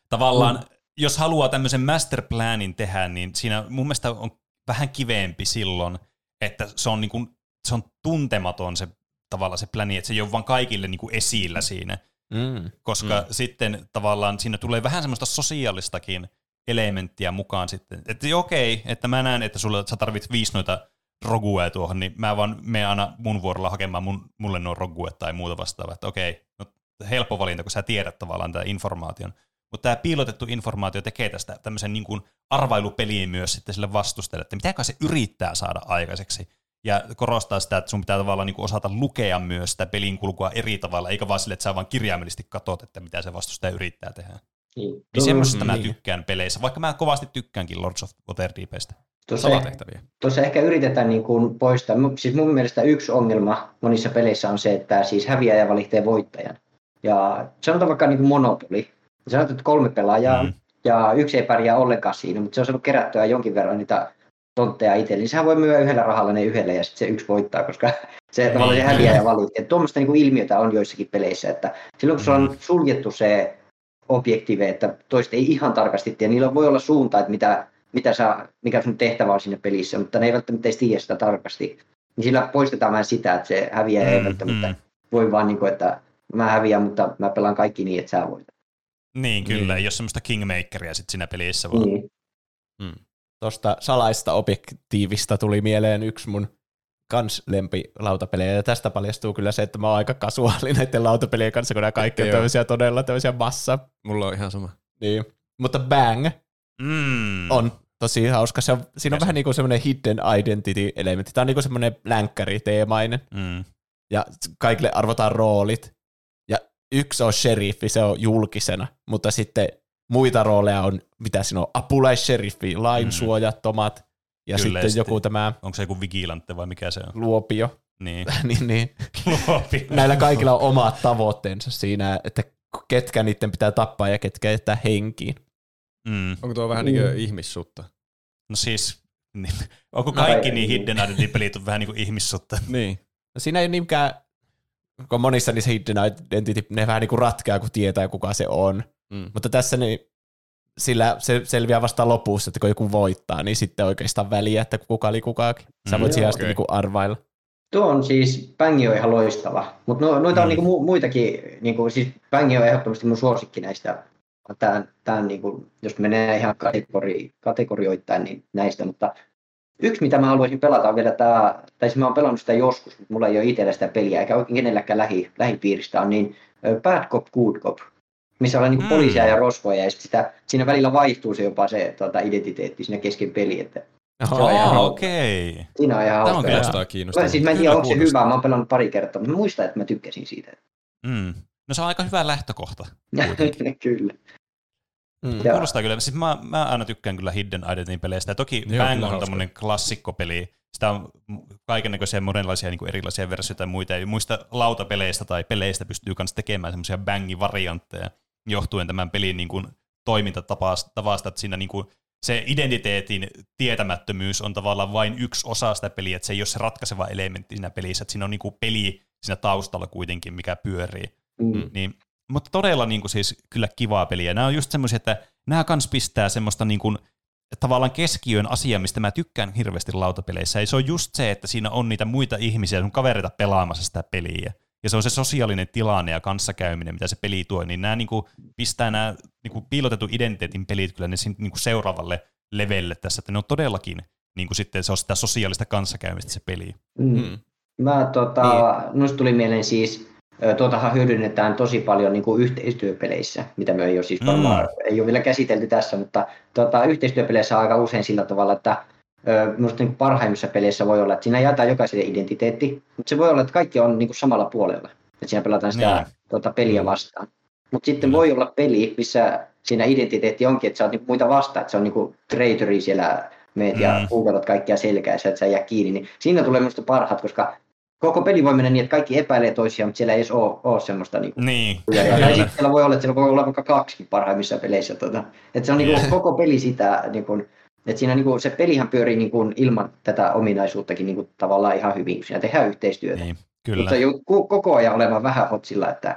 tavallaan, mm. jos haluaa tämmöisen masterplanin tehdä, niin siinä mun mielestä on vähän kiveempi silloin, että se on, niinku, se on tuntematon se tavallaan se pläni, että se ei ole vaan kaikille niinku esillä siinä. Mm. Koska mm. sitten tavallaan siinä tulee vähän semmoista sosiaalistakin elementtiä mukaan sitten. Että okei, että mä näen, että sulla, sä tarvit viisi noita rogueja tuohon, niin mä vaan menen aina mun vuorolla hakemaan mun, mulle nuo roguet tai muuta vastaavaa. Että okei, no helppo valinta, kun sä tiedät tavallaan tämän informaation. Mutta tämä piilotettu informaatio tekee tästä tämmöisen niin kuin arvailupeliin myös sitten sille vastustajalle, että mitäkö se yrittää saada aikaiseksi. Ja korostaa sitä, että sun pitää tavallaan niin kuin osata lukea myös sitä pelin kulkua eri tavalla, eikä vaan sille, että sä vaan kirjaimellisesti katsot, että mitä se vastustaja yrittää tehdä. Niin, Niin semmoisesta mä niin. tykkään peleissä, vaikka mä kovasti tykkäänkin Lords of Waterdeepistä. Tuossa, Salatehtäviä. tuossa ehkä yritetään niin kuin poistaa, siis mun mielestä yksi ongelma monissa peleissä on se, että siis häviäjä valitsee voittajan. Ja sanotaan vaikka niin kuin Monopoly. Sanotaan, että kolme pelaajaa Mm. mm. ja yksi ei pärjää ollenkaan siinä, mutta se on saanut kerättyä jonkin verran niitä tontteja itse, niin sehän voi myydä yhdellä rahalla ne yhdelle ja sitten se yksi voittaa, koska se tavallaan se Niin. häviäjä valitsi. Tuommoista niin kuin ilmiötä on joissakin peleissä, että silloin kun se on suljettu se objektiive, että toiset ei ihan tarkasti tiedä, niillä voi olla suunta, että mitä, mitä sä, mikä sun tehtävä on siinä pelissä, mutta ne ei välttämättä edes tiedä sitä tarkasti. Niin sillä poistetaan vähän sitä, että se häviää ei Mm, välttämättä mm. voi vaan, niin kuin, että mä häviän, mutta mä pelaan kaikki niin, että sä voit. Niin, kyllä. Niin. Ei ole semmoista kingmakeria sit siinä pelissä, vaan Niin. Tuosta salaista objektiivista tuli mieleen yksi mun kans lempi lautapelejä, ja tästä paljastuu kyllä se, että mä oon aika kasuaali näiden lautapelien kanssa, kun nämä kaikki on tämmöisiä todella tämmöisiä massa. Mulla on ihan sama. Niin. Mutta Bang mm. on tosi hauska. Se on, siinä on vähän niin kuin semmoinen hidden identity-elementti. Tämä on niin kuin semmoinen länkkäri-teemainen, Mm. ja kaikille arvotaan roolit. Ja yksi on sheriffi, se on julkisena, mutta sitten muita rooleja on, mitä siinä on, apulaissheriffi, lainsuojattomat, ja Kyllä, ja sitten joku tämä Onko se joku vigilante vai mikä se on? luopio. Niin. niin, niin. Luopi. Näillä kaikilla on omat tavoitteensa siinä, että ketkä niiden pitää tappaa ja ketkä jättää henkiin. Mm. Onko tuo vähän niin kuin ihmissutta? No siis, niin. onko No, kaikki ei- niin Hidden Identity-pelit on vähän niin kuin ihmissutta? Niin. No siinä ei ole niinkään, kun monissa niissä hidden identity, ne vähän niin kuin ratkeaa, kun tietää, kuka se on. Mm. Mutta tässä niin, sillä se selviää vasta lopussa, että kun joku voittaa, niin sitten oikeastaan väliä, että kuka oli kukakin. Sä Mm, voit siihen joo, asti okei. niin kuin arvailla. Tuo on siis, Bang on ihan loistava, mutta no, noita on Mm. niinku mu- muitakin, niinku, siis Bang on ehdottomasti mun suosikki näistä, tää, tää on niinku, jos menee ihan kategori, kategorioittain niin näistä, mutta yksi mitä mä haluaisin pelata on vielä tämä, tai siis mä oon pelannut sitä joskus, mutta mulla ei ole itsellä sitä peliä, eikä oikein kenelläkään lähi, lähipiiristä on, niin Bad Cop, Good Cop, missä on niinku Mm. poliisia ja rosvoja, ja sit sitä, siinä välillä vaihtuu se jopa se tuota, identiteetti siinä kesken peli, että Oho, Oh, okei. siinä on ihan Tämä on kyllä kiinnostavaa. Siis mä en Kyllä tiedä, onko se hyvä, mä oon pelannut pari kertaa, mutta mä muistan, että mä tykkäsin siitä. Mm. No se on aika hyvä lähtökohta. Kyllä. Mm. Kuulostaa kyllä. Siis mä, mä aina tykkään kyllä Hidden Identity-peleistä. Ja toki Joo, Bang on tämmöinen klassikkopeli. Sitä on kaikennäköisiä monenlaisia niin kuin erilaisia versioita ja muita. Ja muista lautapeleistä tai peleistä pystyy myös tekemään semmoisia Bangin-variantteja johtuen tämän pelin niin kuin toimintatavasta, että siinä niin kuin se identiteetin tietämättömyys on tavallaan vain yksi osa sitä peliä, että se ei ole se ratkaiseva elementti siinä pelissä, että siinä on niin kuin peli siinä taustalla kuitenkin, mikä pyörii. Mm. Niin, mutta todella niin kuin siis kyllä kivaa peliä. Nämä on just semmoisia, että nämä kans pistää semmoista niin kuin, tavallaan keskiöön asia, mistä mä tykkään hirveästi lautapeleissä. Ja se on just se, että siinä on niitä muita ihmisiä, sun kavereita pelaamassa sitä peliä. Ja se on se sosiaalinen tilanne ja kanssakäyminen, mitä se peli tuo. Niin nämä niin kuin, pistää nämä niin kuin piilotetun identiteetin pelit kyllä ne niin kuin seuraavalle levelle tässä, että ne on todellakin niin kuin sitten se on sitä sosiaalista kanssakäymistä se peli. Mm. Mm. Mä tota, niin. noista tuli mieleen siis tuotahan hyödynnetään tosi paljon niin kuin yhteistyöpeleissä, mitä me ei ole siis varmaan, mm. ei ole vielä käsitelty tässä, mutta tota, yhteistyöpeleissä on aika usein sillä tavalla, että minusta niin parhaimmissa peleissä voi olla, että siinä jaetaan jokaiselle identiteetti, mutta se voi olla, että kaikki on niin kuin samalla puolella, että siinä pelataan sitä Niin. tota, peliä vastaan. Mutta sitten voi olla peli, missä siinä identiteetti onkin, että sä oot niinku muita vastaan, että se on niinku traitori siellä, meet ja Mm. kaikkia selkää, että sä jää kiinni. Niin siinä tulee minusta parhaat, koska koko peli voi mennä niin, että kaikki epäilee toisiaan, mutta siellä ei edes ole, ole semmoista niinku Niin, ja, ja kyllä. sitten siellä voi olla, että siellä voi olla vaikka kaksi parhaimmissa peleissä. Tota. Että se on niinku koko peli sitä, niinku, että siinä niinku, se pelihän pyörii niinku ilman tätä ominaisuuttakin niinku, tavallaan ihan hyvin, siinä tehdään yhteistyötä. Niin, kyllä. Mutta jo, ku, koko ajan olemaan vähän hotsilla, että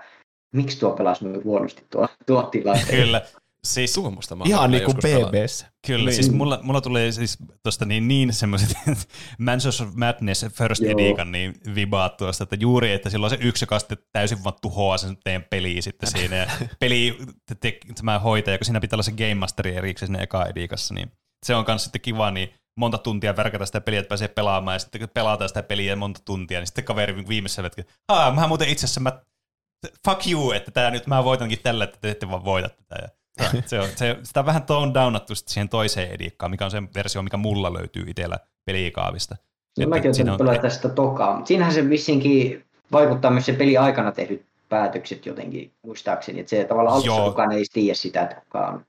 miksi tuo pelasi noin huonosti tuo, tuo tilanteen. Kyllä. Siis, Tuommoista mä Ihan niin kuin. BBssä. Kyllä, niin. siis mulla, mulla tulee siis tosta niin, niin semmoiset Mansions of Madness First Joo. Edition niin vibaat tuosta, että juuri, että silloin se yksi, joka sitten täysin vaan tuhoaa sen teidän peliä sitten siinä. Ja peli, te, te, tämä hoitaja, kun siinä pitää olla se Game Masteri erikseen siinä eka edikassa, niin se on myös sitten kiva, niin monta tuntia värkätä sitä peliä, että pääsee pelaamaan, ja sitten kun pelataan sitä peliä monta tuntia, niin sitten kaveri viimeisessä vetkö, haa, mä muuten itse asiassa, mä, fuck you, että tää nyt mä voitankin tällä, että te ette vaan voita tätä. Ja se on, se, sitä on vähän tone downattu siihen toiseen edikkaan, mikä on se versio, mikä mulla löytyy itsellä pelikaavista. No, Että mäkin siinä olen on- pelata tästä tokaa, mutta siinähän se vissinkin vaikuttaa myös se peli aikana tehdyt päätökset jotenkin, muistaakseni. Että se tavallaan alussa Joo. kukaan ei tiedä sitä, että kuka on.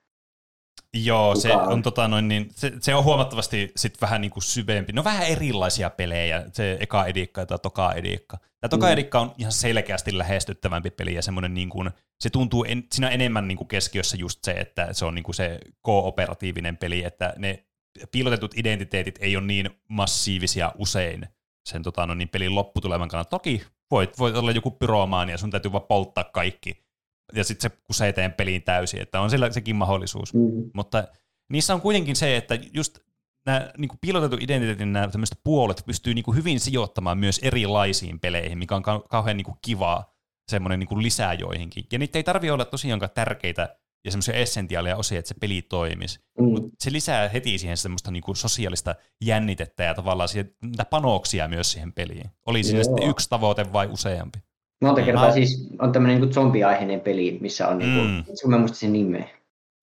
Joo, se on? tota noin, niin, se, se, on huomattavasti sit vähän niin kuin syvempi. No vähän erilaisia pelejä, se eka edikka ja toka edikka. Tämä toka Mm. edikka on ihan selkeästi lähestyttävämpi peli ja semmoinen niin kuin, se tuntuu, en, siinä enemmän niin kuin keskiössä just se, että se on niin kuin se kooperatiivinen peli, että ne piilotetut identiteetit ei ole niin massiivisia usein sen tota, no niin, pelin lopputuleman kannalta. Toki voit, voit olla joku pyromaani ja sun täytyy vaan polttaa kaikki. Ja sitten se kusee teidän peliin täysin, että on sillä sekin mahdollisuus. Mm. Mutta niissä on kuitenkin se, että just nämä niin kuin piilotetun identiteetin nämä tämmöiset puolet pystyy niin kuin hyvin sijoittamaan myös erilaisiin peleihin, mikä on kau- kauhean niin kuin kivaa semmoinen niin kuin lisää joihinkin. Ja niitä ei tarvitse olla tosiaankaan tärkeitä ja semmoisia essentiaaleja osia, että se peli toimisi. Mm. Mutta se lisää heti siihen semmoista niin kuin sosiaalista jännitettä ja tavallaan siihen, panoksia myös siihen peliin. Oli siinä sitten yksi tavoite vai useampi. Monta Mm. kertaa Mä- siis on tämmöinen niin zombiaiheinen peli, missä on, niin kuin, Mm. mm. mä muistin sen nimeä.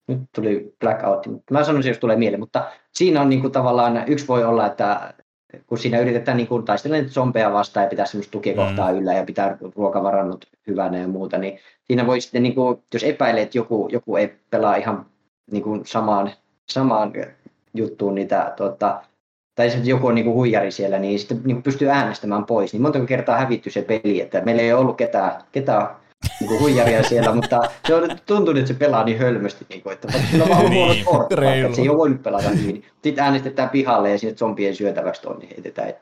Nyt tuli blackout, mutta mä sanoisin, jos tulee mieleen, mutta siinä on niin kuin, tavallaan, yksi voi olla, että kun siinä yritetään niin kuin, taistella niitä zombeja vastaan ja pitää semmoista tukikohtaa mm. yllä ja pitää ruokavarannot hyvänä ja muuta, niin siinä voi sitten, niin kuin, jos epäilee, että joku, joku ei pelaa ihan niin kuin, samaan, samaan juttuun niitä tota, tai sitten joku on niinku huijari siellä, niin sitten niinku pystyy äänestämään pois. Niin monta kertaa hävitty se peli, että meillä ei ollut ketään, ketään niinku huijaria siellä, mutta se on tuntunut, että se pelaa niin hölmösti, niinku, että vaikka sillä on vaan Niin, huonot kortit, reilu. että se ei ole voinut pelata hyvin. Sitten äänestetään pihalle ja sinne zombien syötäväksi tuonne heitetään.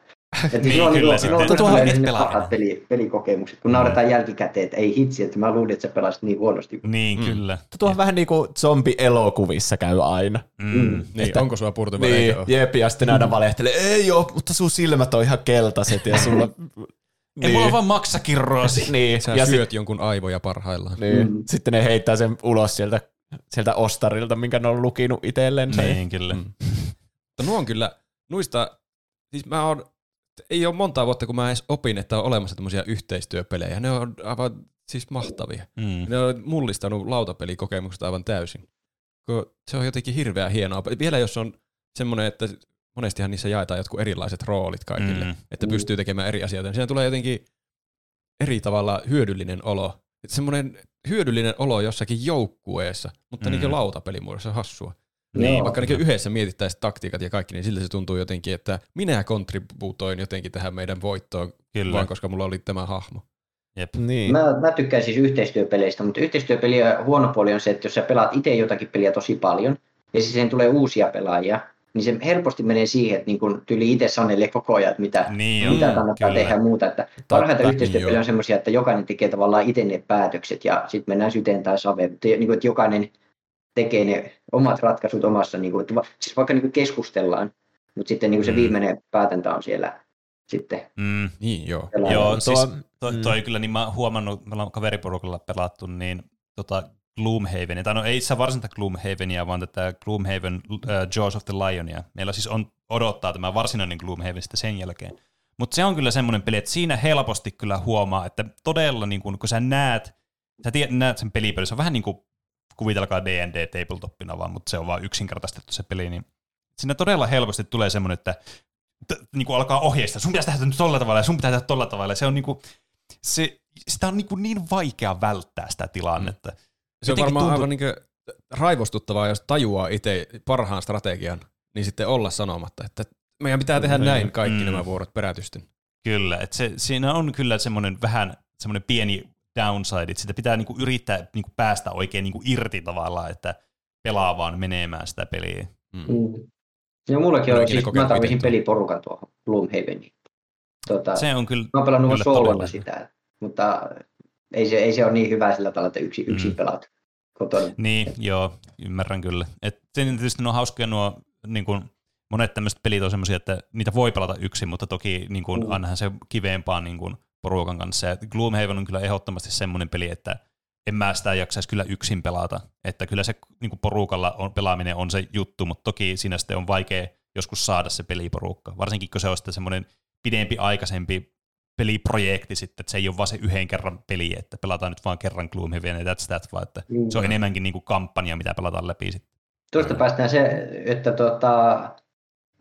Että Niin, se on, kyllä, niinku, sitten- ne on tuo on tulee nyt ne parhaat peli, pelikokemukset, kun nauretaan jälkikäteen, että ei hitsi, että mä luulin, että sä pelasit niin huonosti. Niin, mm. kyllä. Tuo on vähän niin kuin zombi-elokuvissa käy aina. Mm. Mm. Niin, Että- onko sulla purtu vai Niin, jep, ja sitten aina valehtelee, ei oo, mutta sun silmät on ihan keltaiset ja sulla... Ei mulla on vaan maksakirroosi. niin, Sä ja syöt jonkun aivoja parhaillaan. Niin. Mm. Sitten ne heittää sen ulos sieltä, sieltä ostarilta, minkä ne on lukinut itselleen. Niin, kyllä. Mm. Mutta nuo on kyllä, nuista, siis mä oon, ei ole montaa vuotta, kun mä edes opin, että on olemassa tämmöisiä yhteistyöpelejä. Ne on aivan siis mahtavia. Mm. Ne on mullistanut lautapelikokemukset aivan täysin. Kun se on jotenkin hirveän hienoa. Vielä jos on semmoinen, että monestihan niissä jaetaan jotkut erilaiset roolit kaikille, Mm. että pystyy tekemään eri asioita. Niin siinä tulee jotenkin eri tavalla hyödyllinen olo. Semmoinen hyödyllinen olo jossakin joukkueessa, mutta Mm. mm. niin lautapelimuodossa hassua. Niin, vaikka niin yhdessä mietittäisiin taktiikat ja kaikki, niin siltä se tuntuu jotenkin, että minä kontribuutoin jotenkin tähän meidän voittoon, Kyllä. vaan koska mulla oli tämä hahmo. Jep. Niin. Mä, mä tykkään siis yhteistyöpeleistä, mutta yhteistyöpelien huono puoli on se, että jos sä pelaat itse jotakin peliä tosi paljon, ja siis siihen tulee uusia pelaajia, niin se helposti menee siihen, että niin kun tyyli itse sanelee koko ajan, että mitä, Niin on, mitä kannattaa kyllä. tehdä ja muuta. Että parhaita Totta, yhteistyöpelejä on semmoisia, että jokainen tekee tavallaan itse ne päätökset ja sitten mennään syteen tai saveen, mutta niin kuin, että jokainen tekee ne omat ratkaisut omassa, niin kuin, että va, siis vaikka niin kuin keskustellaan, mutta sitten niin kuin se Mm. viimeinen päätäntä on siellä sitten Mm. Niin, joo. Joo, siis Tuo- toi, mm. toi kyllä, niin mä oon huomannut, me ollaan kaveriporukalla pelattu, niin tota Gloomhavenia, tai no ei itse varsinaista Gloomhavenia, vaan tätä Gloomhaven uh, Jaws of the Lionia. Meillä siis on odottaa tämä varsinainen Gloomhaven sitten sen jälkeen. Mutta se on kyllä semmoinen peli, että siinä helposti kyllä huomaa, että todella niin kun, kun sä näet, sä tiedät, näet sen pelipeli, se on vähän niin kuin kuvitelkaa D&D tabletoppina vaan, mutta se on vaan yksinkertaistettu se peli, niin siinä todella helposti tulee semmoinen, että t- niin kuin alkaa ohjeistaa, sun pitäisi tehdä nyt tolla tavalla ja sun pitää tehdä tolla tavalla. Ja se on niin kuin, se, sitä on niin, kuin niin vaikea välttää sitä tilannetta. Se on varmaan tuntuu- aivan niin raivostuttavaa, jos tajuaa itse parhaan strategian, niin sitten olla sanomatta, että meidän pitää tehdä näin kaikki Mm. nämä vuorot perätysten. Kyllä, että se, siinä on kyllä semmoinen vähän semmoinen pieni downside, että sitä pitää niinku yrittää niinku päästä oikein niinku irti tavallaan, että pelaa vaan menemään sitä peliä. Mm. Ja mullakin on, siis mä tarvitsin peliporukan tuohon Gloomhaveniin. Tota, Se on kyllä, mä oon pelannut kyllä soolona todella- sitä, mutta ei se, ei se ole niin hyvä sillä tavalla, että yksi, yksin Mm. pelaat kotona. Niin, joo, ymmärrän kyllä. Et sen tietysti ne on hauskoja nuo, niin kuin, monet tämmöiset pelit on semmoisia, että niitä voi pelata yksin, mutta toki niin kuin, Mm. ainahan se kiveempaa niin kuin, porukan kanssa. Ja Gloomhaven on kyllä ehdottomasti semmoinen peli, että en mä sitä jaksaisi kyllä yksin pelata. Että kyllä se niin porukalla on, pelaaminen on se juttu, mutta toki siinä sitten on vaikea joskus saada se peliporukka. Varsinkin kun se on sitten semmoinen pidempi aikaisempi peliprojekti sitten, että se ei ole vaan se yhden kerran peli, että pelataan nyt vaan kerran Gloomhaven ja that's that, vaan että Mm. se on enemmänkin niin kuin kampanja, mitä pelataan läpi sitten. Tuosta päästään se, että tota,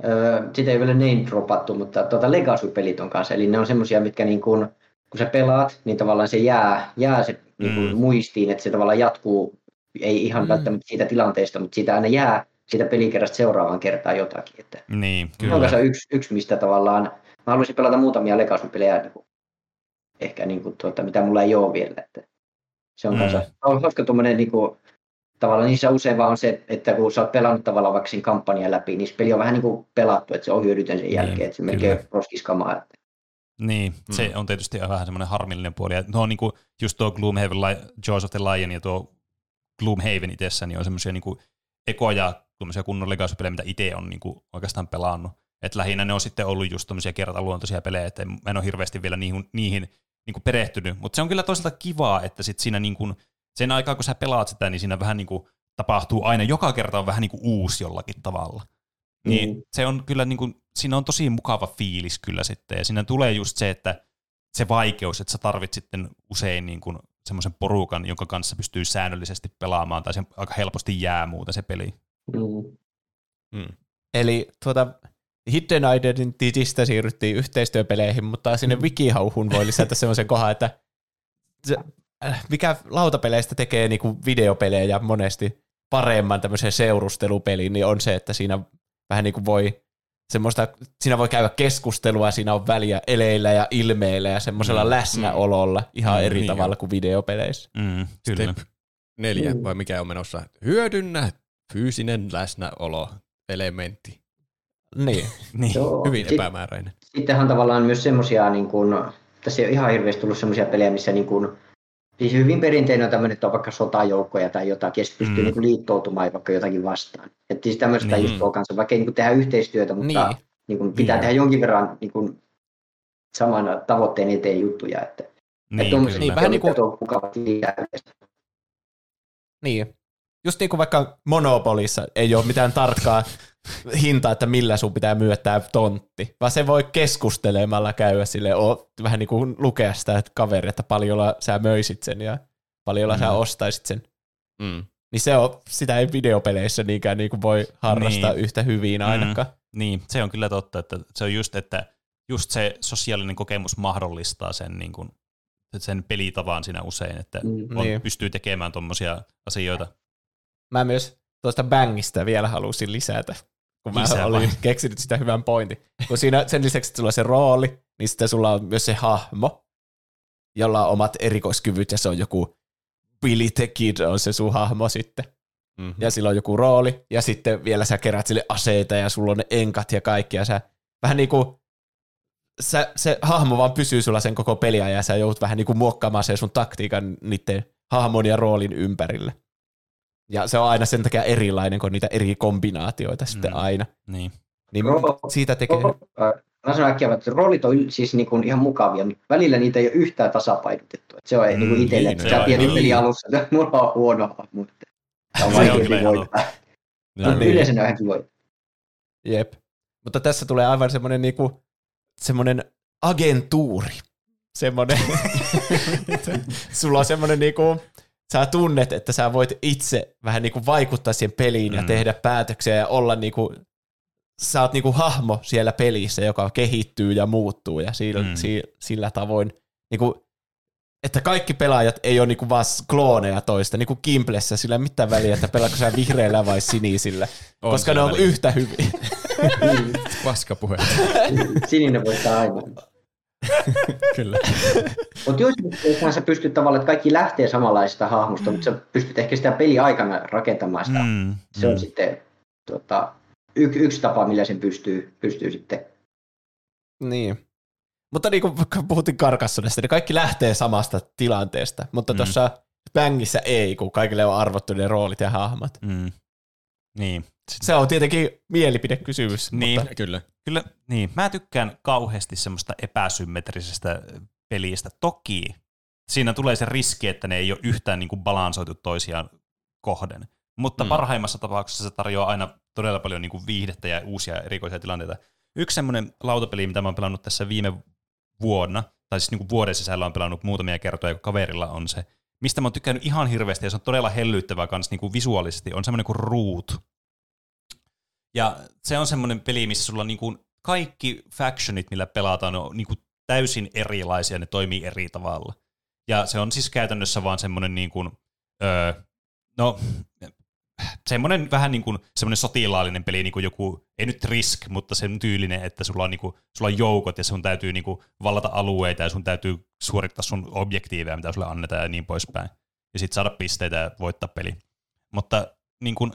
ö, sitä ei vielä name dropattu, mutta tota Legacy-pelit on kanssa, eli ne on semmoisia, mitkä niin kun, kun sä pelaat, niin tavallaan se jää, jää se niin kun Mm. muistiin, että se tavallaan jatkuu, ei ihan Mm. välttämättä siitä tilanteesta, mutta siitä aina jää siitä pelikerrasta seuraavaan kertaan jotakin. Että Niin, se on kanssa kyllä. yksi, yksi, mistä tavallaan, mä haluaisin pelata muutamia Legacy-pelejä, niin kuin, ehkä niin kuin, tuota, mitä mulla ei ole vielä. Että se on Mm. kanssa, on hauska tuommoinen niin kuin, tavallaan niissä usein vaan on se, että kun sä oot pelannut tavallaan vaikka siinä kampanjan läpi, niin se peli on vähän niin kuin pelattu, että se on hyödytön sen jälkeen, että se kyllä. melkein roskiskamaa. Että, Niin, se on tietysti vähän semmoinen harmillinen puoli. Ja no, niin kuin just tuo Gloomhaven, Jaws of the Lion ja tuo Gloomhaven itsessä, niin on semmoisia niin kuin ekoja tuommoisia kunnon legacy mitä itse on niin kuin oikeastaan pelannut. Et lähinnä ne on sitten ollut just tämmöisiä kertaluontoisia pelejä, että mä en ole hirveästi vielä niihin, niihin niin kuin perehtynyt. Mutta se on kyllä toisaalta kivaa, että sit siinä niin kuin, sen aikaa, kun sä pelaat sitä, niin siinä vähän niin kuin tapahtuu aina, joka kerta on vähän niin kuin uusi jollakin tavalla. Niin Mm. se on kyllä niin kuin, siinä on tosi mukava fiilis kyllä sitten, ja siinä tulee just se, että se vaikeus, että sä tarvit sitten usein niin kuin semmoisen porukan, jonka kanssa pystyy säännöllisesti pelaamaan, tai se aika helposti jää muuten se peli. mm, Eli tuota, Hidden Identitystä siirryttiin yhteistyöpeleihin, mutta sinne wikihauhun voi lisätä semmoisen kohan, että se, mikä lautapeleistä tekee niinku videopelejä monesti paremman tämmöisen seurustelupelin, niin on se, että siinä vähän niin kuin voi semmoista, siinä voi käydä keskustelua, siinä on väliä eleillä ja ilmeillä ja semmoisella Mm, läsnäololla ihan Mm, eri niin tavalla kuin videopeleissä. Mm, kyllä. Step neljä, Mm. vai mikä on menossa? Hyödynnä fyysinen läsnäolo elementti. Niin. Niin. joo. Hyvin Sit- epämääräinen. Sittenhän tavallaan myös semmoisia, niin kuin, tässä ei ole ihan hirveästi tullut semmoisia pelejä, missä niin kuin, siis hyvin perinteinen on tämmöinen, että on vaikka sotajoukkoja tai jotakin, ja pystyy Mm. niin kuin liittoutumaan vaikka jotakin vastaan. Että siis tämmöistä Niin. just on kanssa, vaikka ei niin kuin tehdä yhteistyötä, mutta Niin. niin. kuin pitää Niin. tehdä jonkin verran niin kuin, saman tavoitteen eteen juttuja. Että, Niin, että tuommoiset kyllä. Niin, vähän on, niin kuin- tuo. Niin. Just niin kuin vaikka Monopolissa ei ole mitään tarkkaa hintaa, että millä sun pitää myöttää tontti, vaan se voi keskustelemalla käydä sille o, vähän niin kuin lukea sitä että kaveri, että paljolla sä möisit sen ja paljolla mm. sä Mm. ostaisit sen. Mm. Niin se on, sitä ei videopeleissä niinkään niin kuin voi harrastaa Niin. yhtä hyvin ainakaan. Niin, se on kyllä totta, että se on just, että just se sosiaalinen kokemus mahdollistaa sen, niin kuin, sen pelitavan siinä usein, että Mm. on, Niin. pystyy tekemään tuommoisia asioita. Mä myös tuosta Bangista vielä halusin lisätä, kun mä Lisää olin vai? keksinyt sitä hyvän pointin. Kun siinä sen lisäksi, että sulla on se rooli, niin sitten sulla on myös se hahmo, jolla on omat erikoiskyvyt, ja se on joku Billy the Kid on se sun hahmo sitten. Mm-hmm. Ja sillä on joku rooli, ja sitten vielä sä kerät sille aseita, ja sulla on ne enkat ja kaikki, ja sä vähän niin kuin sä, se hahmo vaan pysyy sulla sen koko peliä, ja sä joudut vähän niin kuin muokkaamaan sen sun taktiikan niiden hahmon ja roolin ympärille. Ja se on aina sen takia erilainen, kun niitä eri kombinaatioita sitten Mm. aina. Niin. Niin Rooli- siitä tekee... Äh, Mä sanon äkkiä, että roolit on siis niin kuin ihan mukavia, mutta välillä niitä ei ole yhtään tasapainotettu. Että se on mm, niin kuin Mm, itselle, niin, että se sä tiedät niin. alussa, että mulla on huono hahmo. että Se on Se on vaikeampi voittaa. No, Mutta niin. yleensä ne on ihan kivoja. Jep. Mutta tässä tulee aivan semmoinen niinku, semmoinen agentuuri. Semmoinen, sulla on semmoinen niinku, sä tunnet, että sä voit itse vähän niinku vaikuttaa siihen peliin ja Mm. tehdä päätöksiä ja olla niinku, sä oot niinku hahmo siellä pelissä, joka kehittyy ja muuttuu ja sillä, Mm. si, sillä tavoin, niinku, että kaikki pelaajat ei ole niinku vaan klooneja toista, niinku Kimplessä, sillä ei mitään väliä, että pelaatko sä vihreillä vai sinisillä, On koska ne on väliä. yhtä hyviä. Paska puhe. Sininen voittaa aina. Kyllä. Mutta joissain sä pystyt tavallaan, että kaikki lähtee samanlaisesta hahmosta, mutta sä pystyt ehkä sitä peli aikana rakentamaan sitä. Mm, Se on mm. sitten tota, y- yksi tapa, millä sen pystyy, pystyy sitten. Niin. Mutta niin kuin puhuttiin Karkassonesta, niin kaikki lähtee samasta tilanteesta, mutta Mm. tuossa Bangissä ei, kun kaikille on arvottu ne roolit ja hahmot. Mm. Niin. Se on tietenkin mielipidekysymys. Niin. Mutta Kyllä. Kyllä, niin. Mä tykkään kauheasti semmoista epäsymmetrisestä pelistä. Toki siinä tulee se riski, että ne ei ole yhtään niin kuin balansoitu toisiaan kohden. Mutta Mm. mm. parhaimmassa tapauksessa se tarjoaa aina todella paljon niin kuin viihdettä ja uusia erikoisia tilanteita. Yksi semmoinen lautapeli, mitä mä oon pelannut tässä viime vuonna, tai siis niin kuin vuoden sisällä on pelannut muutamia kertoja, kun kaverilla on se, mistä mä oon tykkännyt ihan hirveästi, ja se on todella hellyttävää kans niin kuin visuaalisesti, on semmoinen kuin Root. Ja se on semmoinen peli, missä sulla niin kuin kaikki factionit, millä pelataan, on niin kuin täysin erilaisia, ne toimii eri tavalla. Ja se on siis käytännössä vaan semmoinen niin kuin, öö, no, semmoinen vähän niin kuin semmoinen sotilaallinen peli, niin kuin joku, ei nyt risk, mutta sen tyylinen, että sulla on, niin kuin, sulla on joukot ja sun täytyy niin kuin vallata alueita ja sun täytyy suorittaa sun objektiiveja, mitä sulle annetaan ja niin poispäin. Ja sitten saada pisteitä ja voittaa peli. Mutta niin kuin,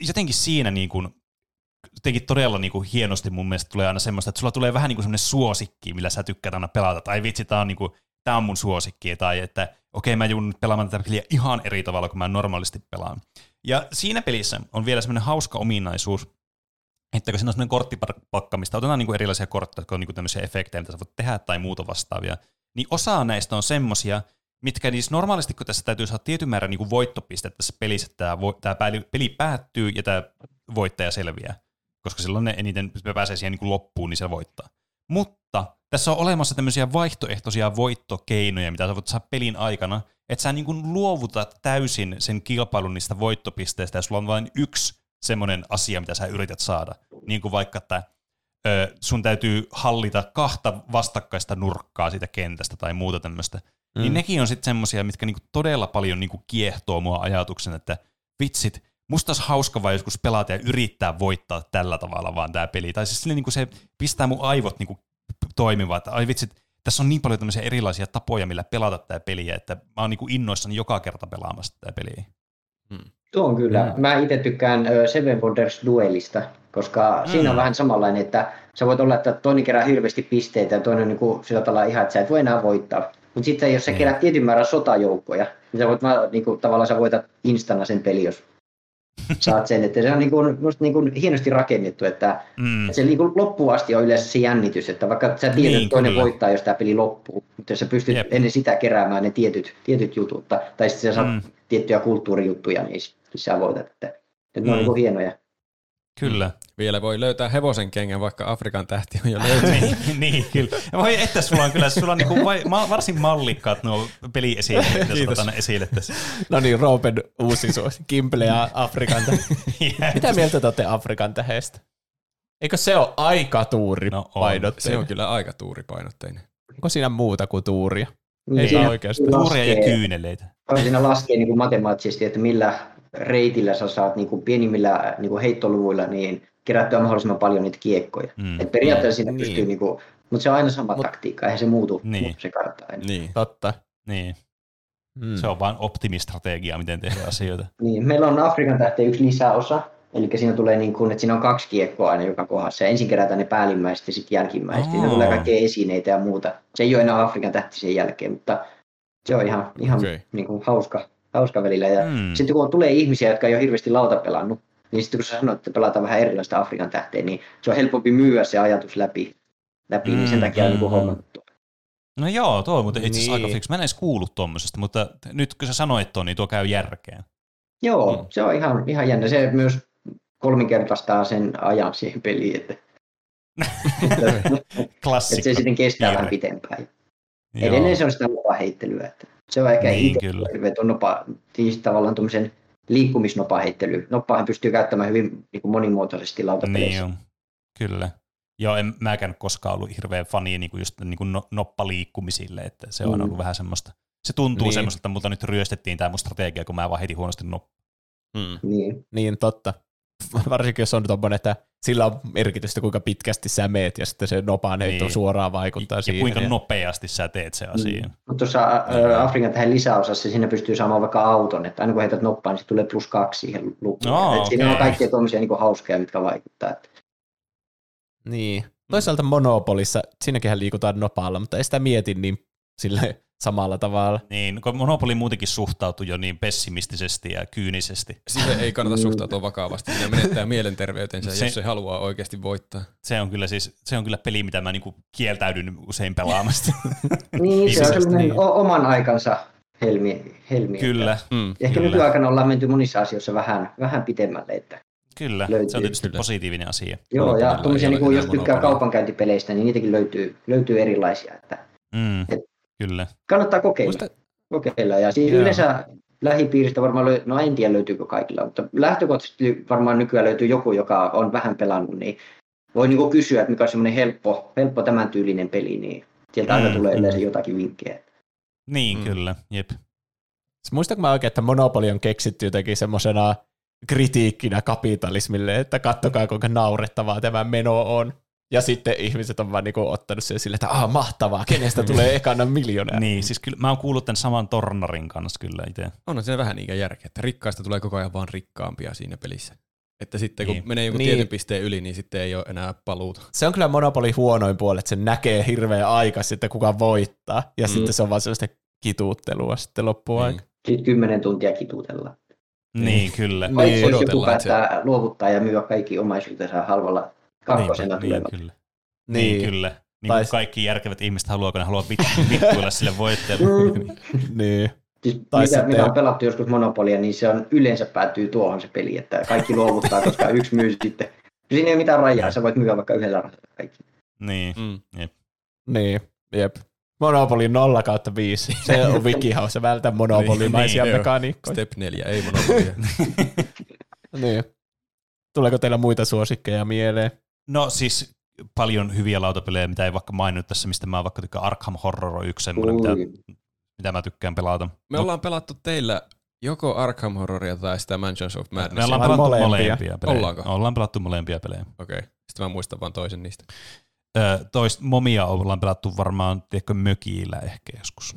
jotenkin siinä niin kuin, jotenkin todella niin kuin hienosti mun mielestä tulee aina semmoista, että sulla tulee vähän niin kuin semmoinen suosikki, millä sä tykkäät aina pelata. Tai vitsi, tää on, niin kuin, on mun suosikki. Tai että okei, mä joudun pelaamaan tätä peliä ihan eri tavalla kuin mä normaalisti pelaan. Ja siinä pelissä on vielä semmoinen hauska ominaisuus, että kun siinä on semmoinen korttipakka, mistä otetaan niin kuin erilaisia kortteja, jotka on niin kuin tämmöisiä efektejä, mitä sä voit tehdä tai muuta vastaavia, niin osa näistä on semmosia, mitkä niissä normaalisti, kun tässä täytyy saada tietyn määrän niin voittopistettä tässä pelissä, että tämä, vo, tämä peli päättyy ja tämä voittaja selviää, koska silloin ne eniten pääsee siihen niin kuin loppuun, niin se voittaa. Mutta tässä on olemassa tämmöisiä vaihtoehtoisia voittokeinoja, mitä sä voit saada pelin aikana, että sä niin kuin luovutat täysin sen kilpailun niistä voittopisteistä, ja sulla on vain yksi semmoinen asia, mitä sä yrität saada. Niin kuin vaikka, että ö, sun täytyy hallita kahta vastakkaista nurkkaa siitä kentästä tai muuta tämmöistä. Mm. Niin nekin on sitten semmoisia, mitkä niinku todella paljon niinku kiehtoo mua ajatuksen, että vitsit, musta olisi hauska vaan joskus pelata ja yrittää voittaa tällä tavalla vaan tämä peli. Tai siis silleen niinku se pistää mun aivot niinku toimimaan, että ai vitsit, tässä on niin paljon tämmöisiä erilaisia tapoja, millä pelata tämä peliä, että mä oon niinku innoissani joka kerta pelaamassa tätä peliä. Tuo on kyllä. Mä itse tykkään Seven Wonders Duelista, koska mm. siinä on vähän samanlainen, että sä voit olla, että toinen kerää hirveästi pisteitä ja toinen on niin kuin sillä tavalla ihan, että sä et voi enää voittaa. Mutta sitten jos sä kerät tietyn määrän sotajoukkoja, niin sä voit niin kuin, tavallaan sä voitat instana sen peli, jos saat sen. Että se on niin kuin, musta niin kuin hienosti rakennettu, että Mm. että se niin kuin loppuun asti on yleensä se jännitys, että vaikka sä tiedät, Niin, että toinen kyllä. voittaa, jos tämä peli loppuu, mutta jos sä pystyt Jep. Ennen sitä keräämään ne tietyt, tietyt jutut, tai- sitten sä saat Mm. mm. tiettyjä kulttuurijuttuja, niin sä voitat. Että, että ne Mm. on niin kuin hienoja. Kyllä. Vielä voi löytää hevosen kengän, vaikka Afrikan tähti on jo löytynyt. niin, niin, kyllä. Ja voi että sulla on kyllä, sulla on niinku vai, ma, varsin mallikkaat nuo peliesineet, mitä sä Kiitos. otat aina esille tässä. No niin, Roopen uusi suosi. Kimble ja Afrikan tähti. Mitä mieltä te olette Afrikan tähestä? Eikö se ole aika tuuri No on. Se on kyllä aika tuuripainotteinen. Onko siinä muuta kuin tuuria? Niin Ei siinä oikeastaan. Tuuria ja kyyneleitä. Siinä laskee niin kuin matemaattisesti, että millä reitillä sä saat niin kuin pienimmillä niin kuin heittoluvuilla niin kerättyä mahdollisimman paljon niitä kiekkoja. Mm. Et periaatteessa siinä Niin. pystyy, niin kuin, mutta se on aina sama Mut- taktiikka, eihän se muutu, Niin. muutu se kartta aina. Niin. Totta. Niin, Mm. se on vain optimistrategia, miten tehdään asioita. Niin, meillä on Afrikan tähteen yksi lisäosa, eli siinä tulee niin kuin, että siinä on kaksi kiekkoa aina joka kohdassa. Ja ensin kerätään ne päällimmäiset ja sitten jälkimmäiset. Siinä Aa. tulee kaikkea esineitä ja muuta. Se ei ole enää Afrikan tähti sen jälkeen, mutta se on ihan, ihan okay. niin kuin hauska, hauska välillä. Ja Mm. sitten kun tulee ihmisiä, jotka ei ole hirveästi lauta pelannut, niin sitten kun sä sanoit, että pelataan vähän erilaista Afrikan tähteen, niin se on helpompi myyä se ajatus läpi. läpi niin sen Mm, takia on mm, niin kuin mm. hommattu. No joo, tuo on muuten itse asiassa Niin. aika fiksu. Mä en edes kuullut tuommoisesta, mutta nyt kun sä sanoit tuon, niin tuo käy järkeen. Joo, Mm. se on ihan, ihan jännä. Se myös kolminkertaistaa sen ajan siihen peliin. Että että Klassikko. se sitten kestää Piirre. vähän pitempään. Joo. Edelleen se on sitä nopaheittelyä. Että se on ehkä Niin, itse nopa, siis tavallaan tuommoisen liikkumisnopaheittely. Noppaahan pystyy käyttämään hyvin niin kuin monimuotoisesti Niin lautapeleissä. on. Kyllä. Joo, en mäkään koskaan ollut hirveän fani niin kuin just niin kuin no, noppaliikkumisille, että se on Mm. ollut vähän semmoista. Se tuntuu Niin. niin. semmoiselta, mutta nyt ryöstettiin tämä mun strategia, kun mä vaan heti huonosti noppaa. Mm. Niin. Niin, totta. Varsinkin jos on tommonen, että sillä on merkitystä, kuinka pitkästi sä meet, ja sitten se nopaan heitto Niin. suoraan vaikuttaa Ja siihen. kuinka ja... nopeasti sä teet se asia. Mm. Mutta tuossa ä, Afrikan tähän lisäosassa sinne pystyy saamaan vaikka auton, että aina kun heität noppaan, niin se tulee plus kaksi siihen lukuun. Aa, Et Siinä on okei. kaikkea tuommoisia niin hauskoja, mitkä vaikuttaa. Että Niin. Toisaalta Monopolissa, siinäkin liikutaan nopaalla, mutta ei sitä mieti niin sille samalla tavalla. Niin, kun Monopoly muutenkin suhtautui jo niin pessimistisesti ja kyynisesti. Siihen ei kannata suhtautua vakavasti. Siinä menettää mielenterveytensä, Se- se... jos se haluaa oikeasti voittaa. Se on kyllä siis, se on kyllä peli, mitä mä niinku kieltäydyn usein pelaamasta. niin, se on niin. o- oman aikansa helmi. helmi kyllä, Mm. Ehkä Kyllä. nykyaikana ollaan menty monissa asioissa vähän, vähän pitemmälle. Että, kyllä. Löytyy. Se on tietysti Kyllä. positiivinen asia. joo, ja tuommoisia, niin kuin, jos tykkää kaupankäyntipeleistä, niin niitäkin löytyy, löytyy erilaisia. Että Mm, Et- kyllä. kannattaa kokeilla. Muista, kokeilla. Ja siis Joo. yleensä lähipiiristä varmaan, löy- no en tiedä löytyykö kaikilla, mutta lähtökohtaisesti varmaan nykyään löytyy joku, joka on vähän pelannut, niin voi niinku kysyä, että mikä on semmoinen helppo, helppo tämän tyylinen peli, niin sieltä aina Mm, tulee mm. yleensä jotakin vinkkejä. Niin, Mm. kyllä. Jep. muistatko mä oikein, että Monopoly on keksitty jotenkin semmoisena kritiikkinä kapitalismille, että kattokaa kuinka naurettavaa tämä meno on. Ja sitten ihmiset on vaan niinku ottanut sen sille, että ah, mahtavaa, kenestä tulee ekana miljonääri. Niin, siis kyllä mä oon kuullut tämän saman Tornarin kanssa kyllä itse. Onhan siinä vähän niinkään järkeä, että rikkaista tulee koko ajan vaan rikkaampia siinä pelissä. Että sitten kun Niin. menee joku Niin. tietyn pisteen yli, niin sitten ei ole enää paluuta. Se on kyllä Monopoly huonoin puoli, että se näkee hirveän aika sitten, kuka voittaa. Ja Mm. sitten se on vaan sellaista kituuttelua sitten loppuaika. Sitten kymmenen tuntia kituutellaan. Niin, kyllä. Niin. Jos joku että se- päättää luovuttaa ja myydä kaikki omaisuutensa halvalla kakkosena niin, tulevat. kyllä. Niin, niin kyllä. Niin Tai- kaikki järkevät ihmiset haluaa, kun ne haluaa vit- vittuilla sille voittajalle. Mm. niin. Siis Tai mitä, sitten- mitä on pelattu joskus Monopolia, niin se on yleensä päätyy tuohon se peli, että kaikki luovuttaa, koska yksi myy sitten. Siinä ei ole mitään rajaa, sä voit myydä vaikka yhdellä rahalla kaikki. niin. Mm. Niin, jep. Monopoly 0 kautta 5. Se on wikihaussa vältä monopolimaisia Niin, mekaniikkoja. Step 4, ei monopolia. Niin. Tuleeko teillä muita suosikkeja mieleen? No siis paljon hyviä lautapelejä, mitä ei vaikka maininnut tässä, mistä mä vaikka tykkään. Arkham Horror on yksi semmoinen, mitä, mitä mä tykkään pelata. Me ollaan pelattu teillä joko Arkham Horroria tai sitä Mansions of Me Madness. ollaan Vai pelattu molempia? molempia, pelejä. Ollaanko? Ollaan pelattu molempia pelejä. Okei, okay. sitten mä muistan vaan toisen niistä. Ö, toist, momia ollaan pelattu varmaan, tiedätkö, mökillä ehkä joskus.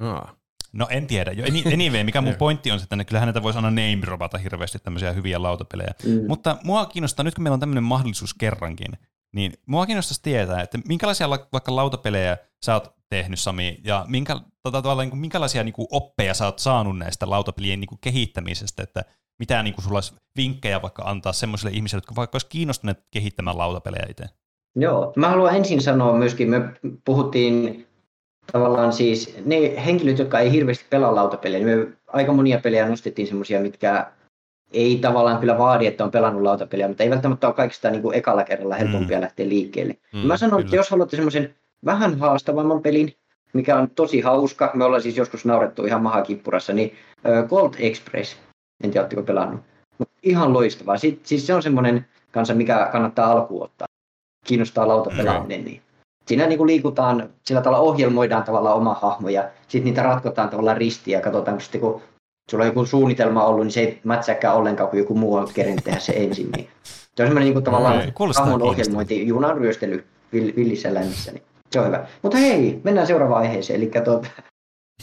Aa. No en tiedä. Jo, any- anyway, mikä mun pointti on että kyllähän näitä voisi aina name dropata hirveästi tämmöisiä hyviä lautapelejä. Mm. Mutta mua kiinnostaa, nyt kun meillä on tämmöinen mahdollisuus kerrankin, niin mua kiinnostaisi tietää, että minkälaisia la- vaikka lautapelejä sä oot tehnyt, Sami, ja minkä, tota, tavallaan, niin kuin, minkälaisia niin kuin, oppeja sä oot saanut näistä lautapelien niin kuin, kehittämisestä, että mitä niin kuin, sulla olisi vinkkejä vaikka antaa semmoisille ihmisille, jotka vaikka olisi kiinnostuneet kehittämään lautapelejä itse. Joo, mä haluan ensin sanoa myöskin, me puhuttiin tavallaan siis ne henkilöt, jotka ei hirveästi pelaa lautapelejä, niin me aika monia pelejä nostettiin semmoisia, mitkä ei tavallaan kyllä vaadi, että on pelannut lautapeliä, mutta ei välttämättä ole kaikista niin kuin ekalla kerralla helpompia mm. lähteä liikkeelle. Mm, mä sanon, että kyllä. jos haluatte semmoisen vähän haastavamman pelin, mikä on tosi hauska, me ollaan siis joskus naurettu ihan mahakippurassa, niin äh, Gold Express, en tiedä, oletteko pelannut, mutta ihan loistavaa. Si- siis se on semmoinen kanssa, mikä kannattaa alkuun ottaa. Kiinnostaa lautapelaaminen, niin siinä niin kuin liikutaan, sillä tavalla ohjelmoidaan tavallaan oma hahmo ja sitten niitä ratkotaan tavallaan ristiin ja katsotaan, kun sitten kun sulla on joku suunnitelma ollut, niin se ei mätsääkään ollenkaan, kun joku muu on kerinyt tehdä se ensin. Niin se on semmoinen niin kuin tavallaan hahmon ohjelmointi, junan ryöstely vill- villissä lännissä, niin se on hyvä. Mutta hei, mennään seuraavaan aiheeseen, eli tuota,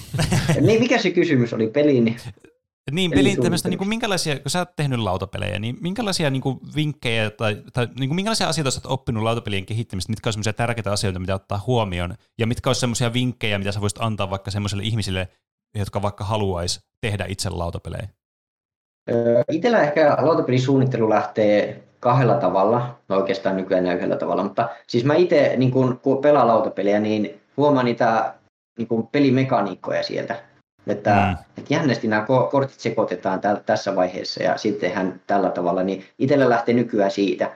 niin mikä se kysymys oli peliin? Niin, Eli pelin tämmöistä, niin kuin, minkälaisia, kun sä oot tehnyt lautapelejä, niin minkälaisia niin kuin, vinkkejä tai, tai niin kuin, minkälaisia asioita sä oot oppinut lautapelien kehittämistä, mitkä on semmoisia tärkeitä asioita, mitä ottaa huomioon, ja mitkä on semmoisia vinkkejä, mitä sä voisit antaa vaikka semmoisille ihmisille, jotka vaikka haluaisi tehdä itse lautapelejä? Itellä ehkä lautapelisuunnittelu lähtee kahdella tavalla, no oikeastaan nykyään yhdellä tavalla, mutta siis mä itse niin kun, kun pelaan lautapeliä, niin huomaan niitä niin kun pelimekaniikkoja sieltä. Että, Mm. että jännästi nämä ko- kortit sekoitetaan täl, tässä vaiheessa ja sitten tehdään tällä tavalla, niin itsellä lähtee nykyään siitä.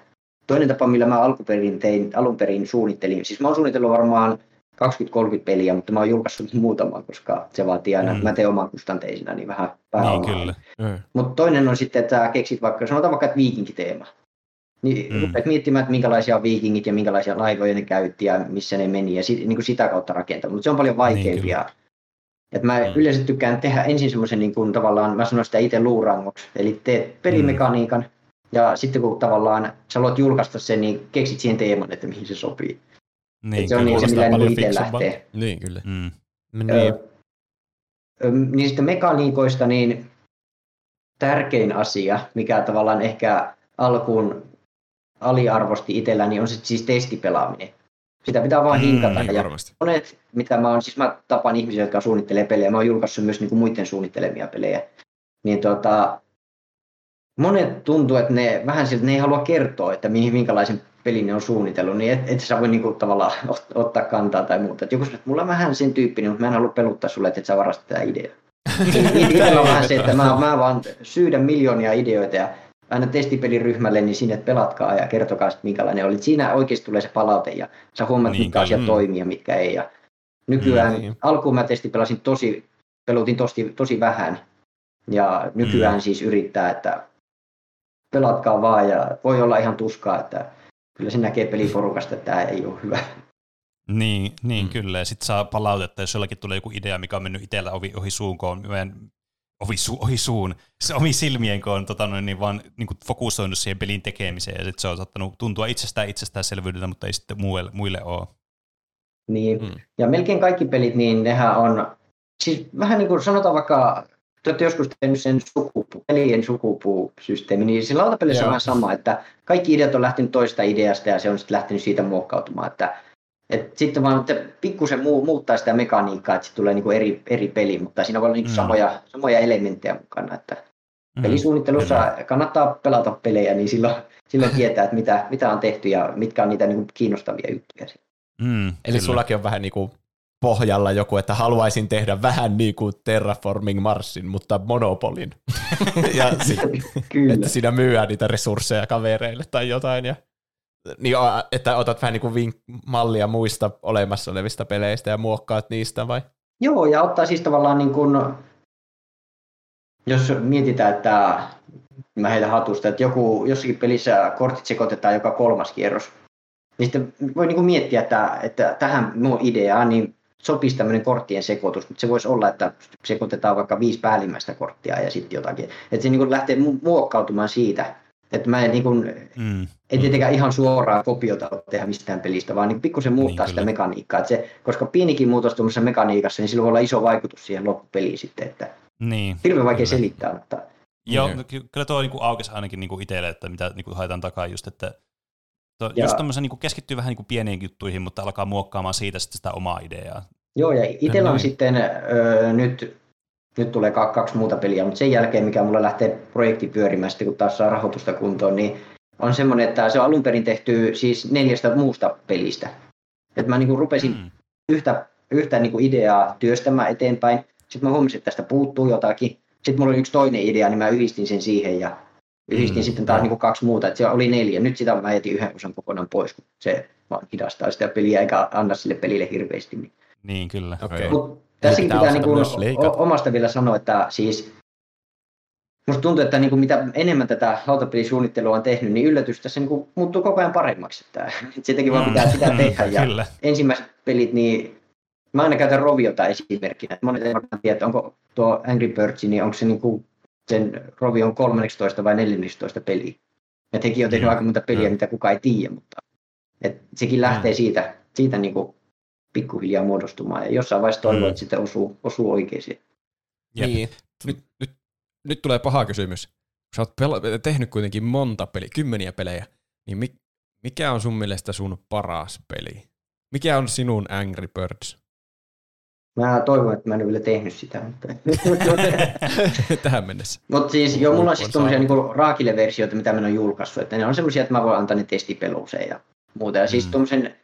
toinen tapa, millä mä alkuperin tein, alun perin suunnittelin, siis mä oon suunnitellut varmaan 20-30 peliä, mutta mä oon julkaissut muutaman, koska se vaatii aina, Mm. mm. mä teen oman kustanteisina, niin vähän Niin pääomaa. kyllä. Mm. Mutta toinen on sitten, että keksit vaikka, sanotaan vaikka, että viikinkiteema. Niin Mm. rupeat miettimään, että minkälaisia viikingit ja minkälaisia laivoja ne käytti ja missä ne meni ja sit, niin kuin sitä kautta rakentaa. Mutta se on paljon vaikeampia. Et mä Mm. mm. yleensä tykkään tehdä ensin semmoisen niin kuin tavallaan, mä sanon sitä itse luurangoksi, eli teet pelimekaniikan ja sitten kun tavallaan sä haluat julkaista sen, niin keksit siihen teeman, että mihin se sopii. Niin, Et se on niin se, millä niin itse lähtee. Niin kyllä. Mm. Niin. Öö, öö, niin sitten mekaniikoista, niin tärkein asia, mikä tavallaan ehkä alkuun aliarvosti itselläni, on se siis testipelaaminen. Sitä pitää vaan Mm, hinkata. Niin ja varmasti. monet, mitä mä oon, siis mä tapaan ihmisiä, jotka suunnittelee pelejä, mä oon julkaissut myös niin kuin muiden suunnittelemia pelejä, niin tota, monet tuntuu, että ne vähän siltä, ne ei halua kertoa, että mihin, minkälaisen pelin ne on suunnitellut, niin et, et sä voi niinku tavallaan ot- ottaa kantaa tai muuta. Et joku sanoo, että mulla on vähän sen tyyppinen, mutta mä en halua peluttaa sulle, että et sä varastat tätä ideaa. Itsellä on vähän se, että mä, mä vaan syydän miljoonia ideoita ja aina testipeliryhmälle, niin sinne pelatkaa ja kertokaa, sitten, minkälainen oli. Siinä oikeasti tulee se palaute ja sä huomaat, Niin, mitkä asiat kyllä. toimii ja mitkä ei. Ja nykyään Mm, niin. alkuun mä testipelasin tosi, pelutin tosi, tosi vähän. Ja nykyään Mm. siis yrittää, että pelatkaa vaan ja voi olla ihan tuskaa, että kyllä se näkee peliporukasta, että tämä ei ole hyvä. Niin, niin Mm. mm. kyllä. Ja sitten saa palautetta, jos jollakin tulee joku idea, mikä on mennyt itsellä ohi, ohi suun, kun on meidän ohi, su, ohi suun, se omi silmien, kun on tota, noin, niin vaan niin kuin fokusoinut siihen pelin tekemiseen, ja sitten se on saattanut tuntua itsestään itsestäänselvyydeltä, mutta ei sitten muille, muille ole. Niin. Mm. Ja melkein kaikki pelit, niin nehän on, siis vähän niin kuin sanotaan vaikka, te olette joskus tehnyt sen sukupu, pelien sukupuusysteemi, niin siinä lautapelissä on vähän sama, että kaikki ideat on lähtenyt toista ideasta ja se on sitten lähtenyt siitä muokkautumaan, että et sitten vaan että pikkusen muu, muuttaa sitä mekaniikkaa, että sitten tulee niinku eri, eri peli, mutta siinä voi olla niinku Mm. mm. samoja, samoja elementtejä mukana. Että Mm. pelisuunnittelussa kannattaa pelata pelejä, niin silloin, silloin tietää, että mitä, mitä on tehty ja mitkä on niitä niinku kiinnostavia juttuja. Mm, Eli kyllä. sullakin on vähän niin kuin pohjalla joku, että haluaisin tehdä vähän niin kuin Terraforming Marsin, mutta Monopolin. ja sit, Kyllä. että siinä myyään niitä resursseja kavereille tai jotain. Ja, niin, että otat vähän niin kuin vink- mallia muista olemassa olevista peleistä ja muokkaat niistä vai? Joo, ja ottaa siis tavallaan niin kuin, jos mietitään, että mä heitän hatusta, että joku, jossakin pelissä kortit sekoitetaan joka kolmas kierros, niin sitten voi niin kuin miettiä, että, että tähän mun ideaan niin sopisi tämmöinen korttien sekoitus, mutta se voisi olla, että sekoitetaan vaikka viisi päällimmäistä korttia ja sitten jotakin. Että se niin kuin lähtee mu- muokkautumaan siitä, että mä en niin kuin, Mm, ei tietenkään ihan suoraa kopiota tehdä mistään pelistä, vaan niin pikkusen muuttaa Niin, sitä kyllä. mekaniikkaa. Että se, koska pienikin muutos tuommoisessa mekaniikassa, niin sillä voi olla iso vaikutus siihen loppupeliin sitten. Että niin. hirveän vaikea Kyllä. selittää, mutta Joo, Niin. no ky- kyllä tuo niinku aukesi ainakin niinku itselle, että mitä niinku haetaan takaa just, että to, Ja- just tämmöisen niinku keskittyy vähän niinku pieniin juttuihin, mutta alkaa muokkaamaan siitä sitten sitä omaa ideaa. joo, ja itsellä on niin. sitten öö, nyt, nyt tulee ka- kaksi muuta peliä, mutta sen jälkeen, mikä mulla lähtee projekti pyörimään sitten, kun taas saa rahoitusta kuntoon, niin on semmoinen, että se on alun perin tehty siis neljästä muusta pelistä. Että mä niinku rupesin Mm. yhtä, yhtä niin kuin ideaa työstämään eteenpäin. Sitten mä huomasin, että tästä puuttuu jotakin. Sitten mulla oli yksi toinen idea, niin mä yhdistin sen siihen ja yhdistin Mm, sitten taas niin kuin kaksi muuta. Että se oli neljä. Nyt sitä mä jätin yhden osan kokonaan pois, kun se vaan hidastaa sitä peliä eikä anna sille pelille hirveästi. Niin. Niin, kyllä. Okei. Joo. Tässäkin pitää pitää niin kuin omasta vielä sanoa, että siis Musta tuntuu, että niin kuin mitä enemmän tätä lautapelisuunnittelua on tehnyt, niin yllätys tässä niin kuin muuttuu koko ajan paremmaksi. Että, että sitäkin vaan pitää sitä tehdä. Ja Kyllä. ensimmäiset pelit, niin mä aina käytän Roviota esimerkkinä. Monet eivät tiedä, että onko tuo Angry Birds, niin onko se niinku sen Rovion 13 vai 14 peli. Et hekin on tehnyt Mm, aika monta peliä, joo. mitä kukaan ei tiedä, mutta et sekin lähtee siitä, siitä niinku pikkuhiljaa muodostumaan. Ja jossain vaiheessa toivoo, Mm. että sitten osuu, osuu oikeisiin. Jep. Niin. Nyt, nyt, nyt tulee paha kysymys. Sä oot pela- tehnyt kuitenkin monta peliä, kymmeniä pelejä, niin mi- mikä on sun mielestä sun paras peli? Mikä on sinun Angry Birds? Mä toivon, että mä en ole vielä tehnyt sitä. Mutta, Tähän mennessä. mutta siis joo, mulla on siis tuommoisia niinku raakile-versioita, mitä mä en ole julkaissut. Että ne on semmoisia, että mä voin antaa ne testipeluuseen ja muuta. Ja siis Mm. tuommoisen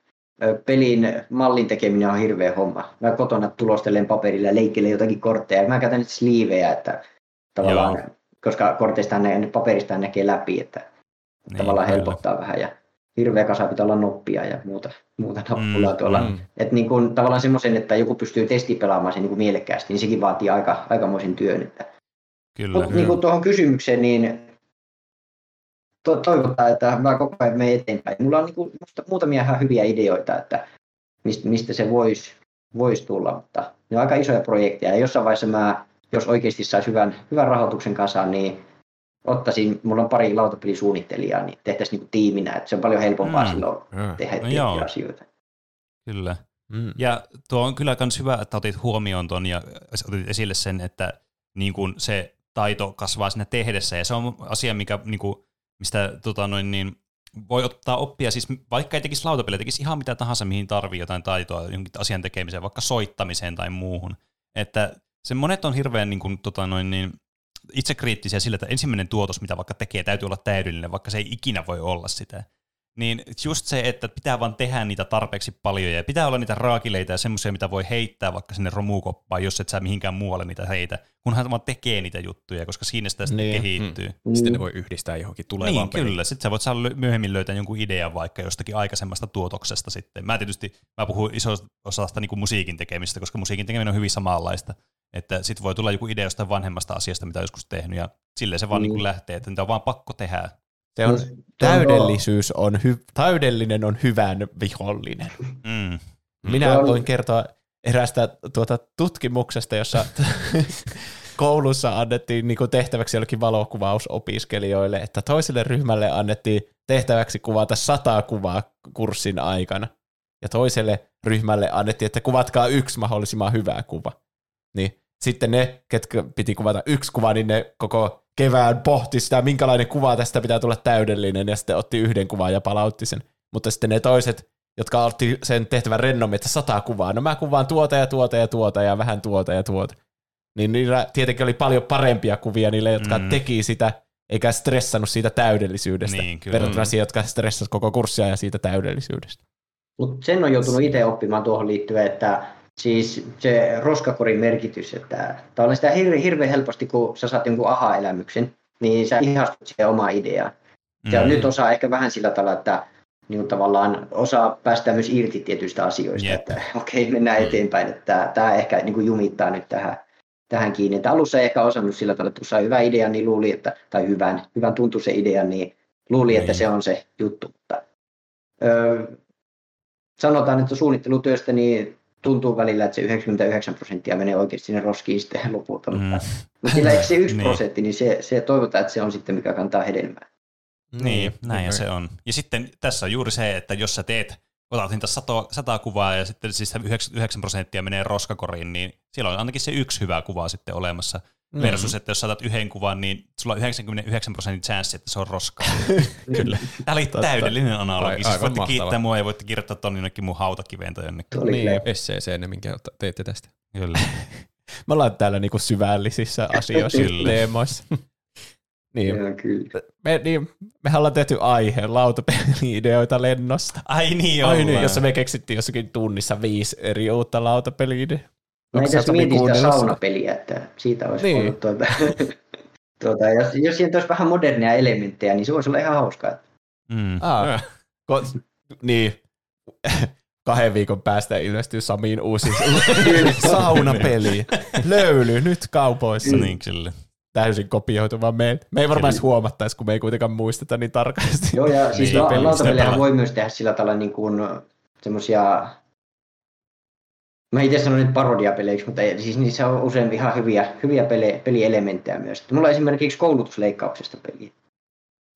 pelin mallin tekeminen on hirveä homma. Mä kotona tulostelen paperilla ja leikkelen jotakin kortteja. Mä käytän nyt sleevejä, että tavallaan, Joo. koska korteista ne, paperista näkee läpi, että Niin, tavallaan kyllä. helpottaa vähän. Ja hirveä kasa pitää olla noppia ja muuta, muuta nappulaa Mm, tuolla. mm. Et niin kuin, tavallaan semmoisen, että joku pystyy testipelaamaan sen niin kuin mielekkäästi, niin sekin vaatii aika, aikamoisen työn. Että. Kyllä. Mutta niin kuin tuohon kysymykseen, niin to- toivotaan, että mä koko ajan menen eteenpäin. Mulla on niin kuin, musta muutamia ihan hyviä ideoita, että mistä, mistä se voisi vois tulla, mutta ne on aika isoja projekteja. Ja jossain vaiheessa mä, jos oikeasti saisi hyvän, hyvän rahoituksen kasaan, niin ottaisin, mulla on pari lautapelisuunnittelijaa, niin tehtäisiin niin tiiminä, että se on paljon helpompaa Mm. mm. silloin Ah. tehdä No no joo. asioita. Kyllä. Mm. Ja tuo on kyllä myös hyvä, että otit huomioon ton ja otit esille sen, että niin kuin se taito kasvaa siinä tehdessä. Ja se on asia, mikä, niin kuin, mistä tota noin, niin, voi ottaa oppia, siis vaikka ei tekisi lautapeliä, tekisi ihan mitä tahansa, mihin tarvii jotain taitoa jonkin asian tekemiseen, vaikka soittamiseen tai muuhun. Että se monet on hirveän niin kuin, tota noin, niin, itsekriittisiä sillä, että ensimmäinen tuotos, mitä vaikka tekee, täytyy olla täydellinen, vaikka se ei ikinä voi olla sitä. Niin just se, että pitää vaan tehdä niitä tarpeeksi paljon ja pitää olla niitä raakileita ja semmoisia, mitä voi heittää vaikka sinne romukoppaan, jos et sä mihinkään muualle niitä heitä, kunhan vaan tekee niitä juttuja, koska siinä sitä sitten Niin. kehittyy. Sitten ne voi yhdistää johonkin tulevaan Niin, peliin. kyllä. Sitten sä voit myöhemmin löytää jonkun idean vaikka jostakin aikaisemmasta tuotoksesta sitten. Mä tietysti, mä puhun isosta osasta niin kuin musiikin tekemistä, koska musiikin tekeminen on hyvin samanlaista. Että sit voi tulla joku idea jostain vanhemmasta asiasta, mitä joskus tehnyt, ja silleen se vaan Mm. niin kuin lähtee, että niitä on vaan pakko tehdä. Se on, No, täydellisyys on, hy, täydellinen on hyvän vihollinen. Mm. Minä on- voin kertoa erästä tuota tutkimuksesta, jossa koulussa annettiin niin tehtäväksi jollekin valokuvausopiskelijoille, että toiselle ryhmälle annettiin tehtäväksi kuvata sata kuvaa kurssin aikana. Ja toiselle ryhmälle annettiin, että kuvatkaa yksi mahdollisimman hyvä kuva. Niin sitten ne, ketkä piti kuvata yksi kuva, niin ne koko kevään pohti sitä, minkälainen kuva tästä pitää tulla täydellinen, ja sitten otti yhden kuvan ja palautti sen. Mutta sitten ne toiset, jotka otti sen tehtävän rennommin, että sata kuvaa, no mä kuvaan tuota ja tuota ja tuota ja vähän tuota ja tuota. Niin niillä tietenkin oli paljon parempia kuvia niille, jotka Mm. teki sitä, eikä stressannut siitä täydellisyydestä. Niin, kyllä. verrattuna Mm. siihen, jotka stressasivat koko kurssia ja siitä täydellisyydestä. Mutta sen on joutunut itse oppimaan tuohon liittyen, että siis se roskakorin merkitys, että tavallaan sitä hirveän, hirveän helposti, kun sä saat jonkun aha-elämyksen, niin sä ihastut siihen omaan ideaan. Ja Mm. nyt osaa ehkä vähän sillä tavalla, että niin tavallaan osaa päästä myös irti tietyistä asioista, Jep. että okei, mennään Mm. eteenpäin, että tämä ehkä niin kuin jumittaa nyt tähän, tähän kiinni. Että alussa ei ehkä osannut sillä tavalla, että kun sai hyvän idean, niin luuli, että, tai hyvän, hyvän tuntui se idea, niin luuli, että Niin. se on se juttu. Mutta, öö, sanotaan, että suunnittelutyöstä niin tuntuu välillä, että se 99 prosenttia menee oikeasti sinne roskiin sitten lopulta, Mm. mutta, mutta sillä se yksi Niin. prosentti, niin se, se toivotaan, että se on sitten mikä kantaa hedelmää. Niin, näin Niin. se on. Ja sitten tässä on juuri se, että jos sä teet, otat niitä sato, sata kuvaa ja sitten siis 9 prosenttia menee roskakoriin, niin siellä on ainakin se yksi hyvä kuva sitten olemassa. Mm. Versus, että jos saatat yhden kuvan, niin sulla on 99 prosentin chanssi, että se on roskaa. Kyllä. Tämä oli Totta. täydellinen analogi. Siis voitte mahtava. kiittää mua ja voitte kirjoittaa ton jonnekin mun hautakiveen tai jonnekin. Oli Niin. SCC, ne minkä teitte tästä. Kyllä. Me ollaan täällä niinku syvällisissä asioissa Kyllä. teemoissa. niin, kyllä. me, niin, mehän ollaan tehty aihe lautapeli-ideoita lennosta. Ai niin, Ai ollaan. niin, jossa me keksittiin jossakin tunnissa viisi eri uutta lautapeli Mä Onko itse mietin sitä saunapeliä, että siitä olisi Niin. niin. ollut tuota, tuota, jos, jos siinä olisi vähän modernia elementtejä, niin se voisi olla ihan hauskaa. Mm. Ah, ko- niin, kahden viikon päästä ilmestyy Samiin uusi saunapeli. Löyly nyt kaupoissa. Niin kyllä. Täysin kopioitu vaan meiltä. Me ei varmaan huomattaisi, kun me ei kuitenkaan muisteta niin tarkasti. Joo, ja siis Niin, la- voi myös tehdä sillä tavalla niin kuin semmoisia, mä itse sanon nyt parodiapeleiksi, mutta siis niissä on usein ihan hyviä, hyviä peli, pelielementtejä myös. Mulla on esimerkiksi koulutusleikkauksesta peli,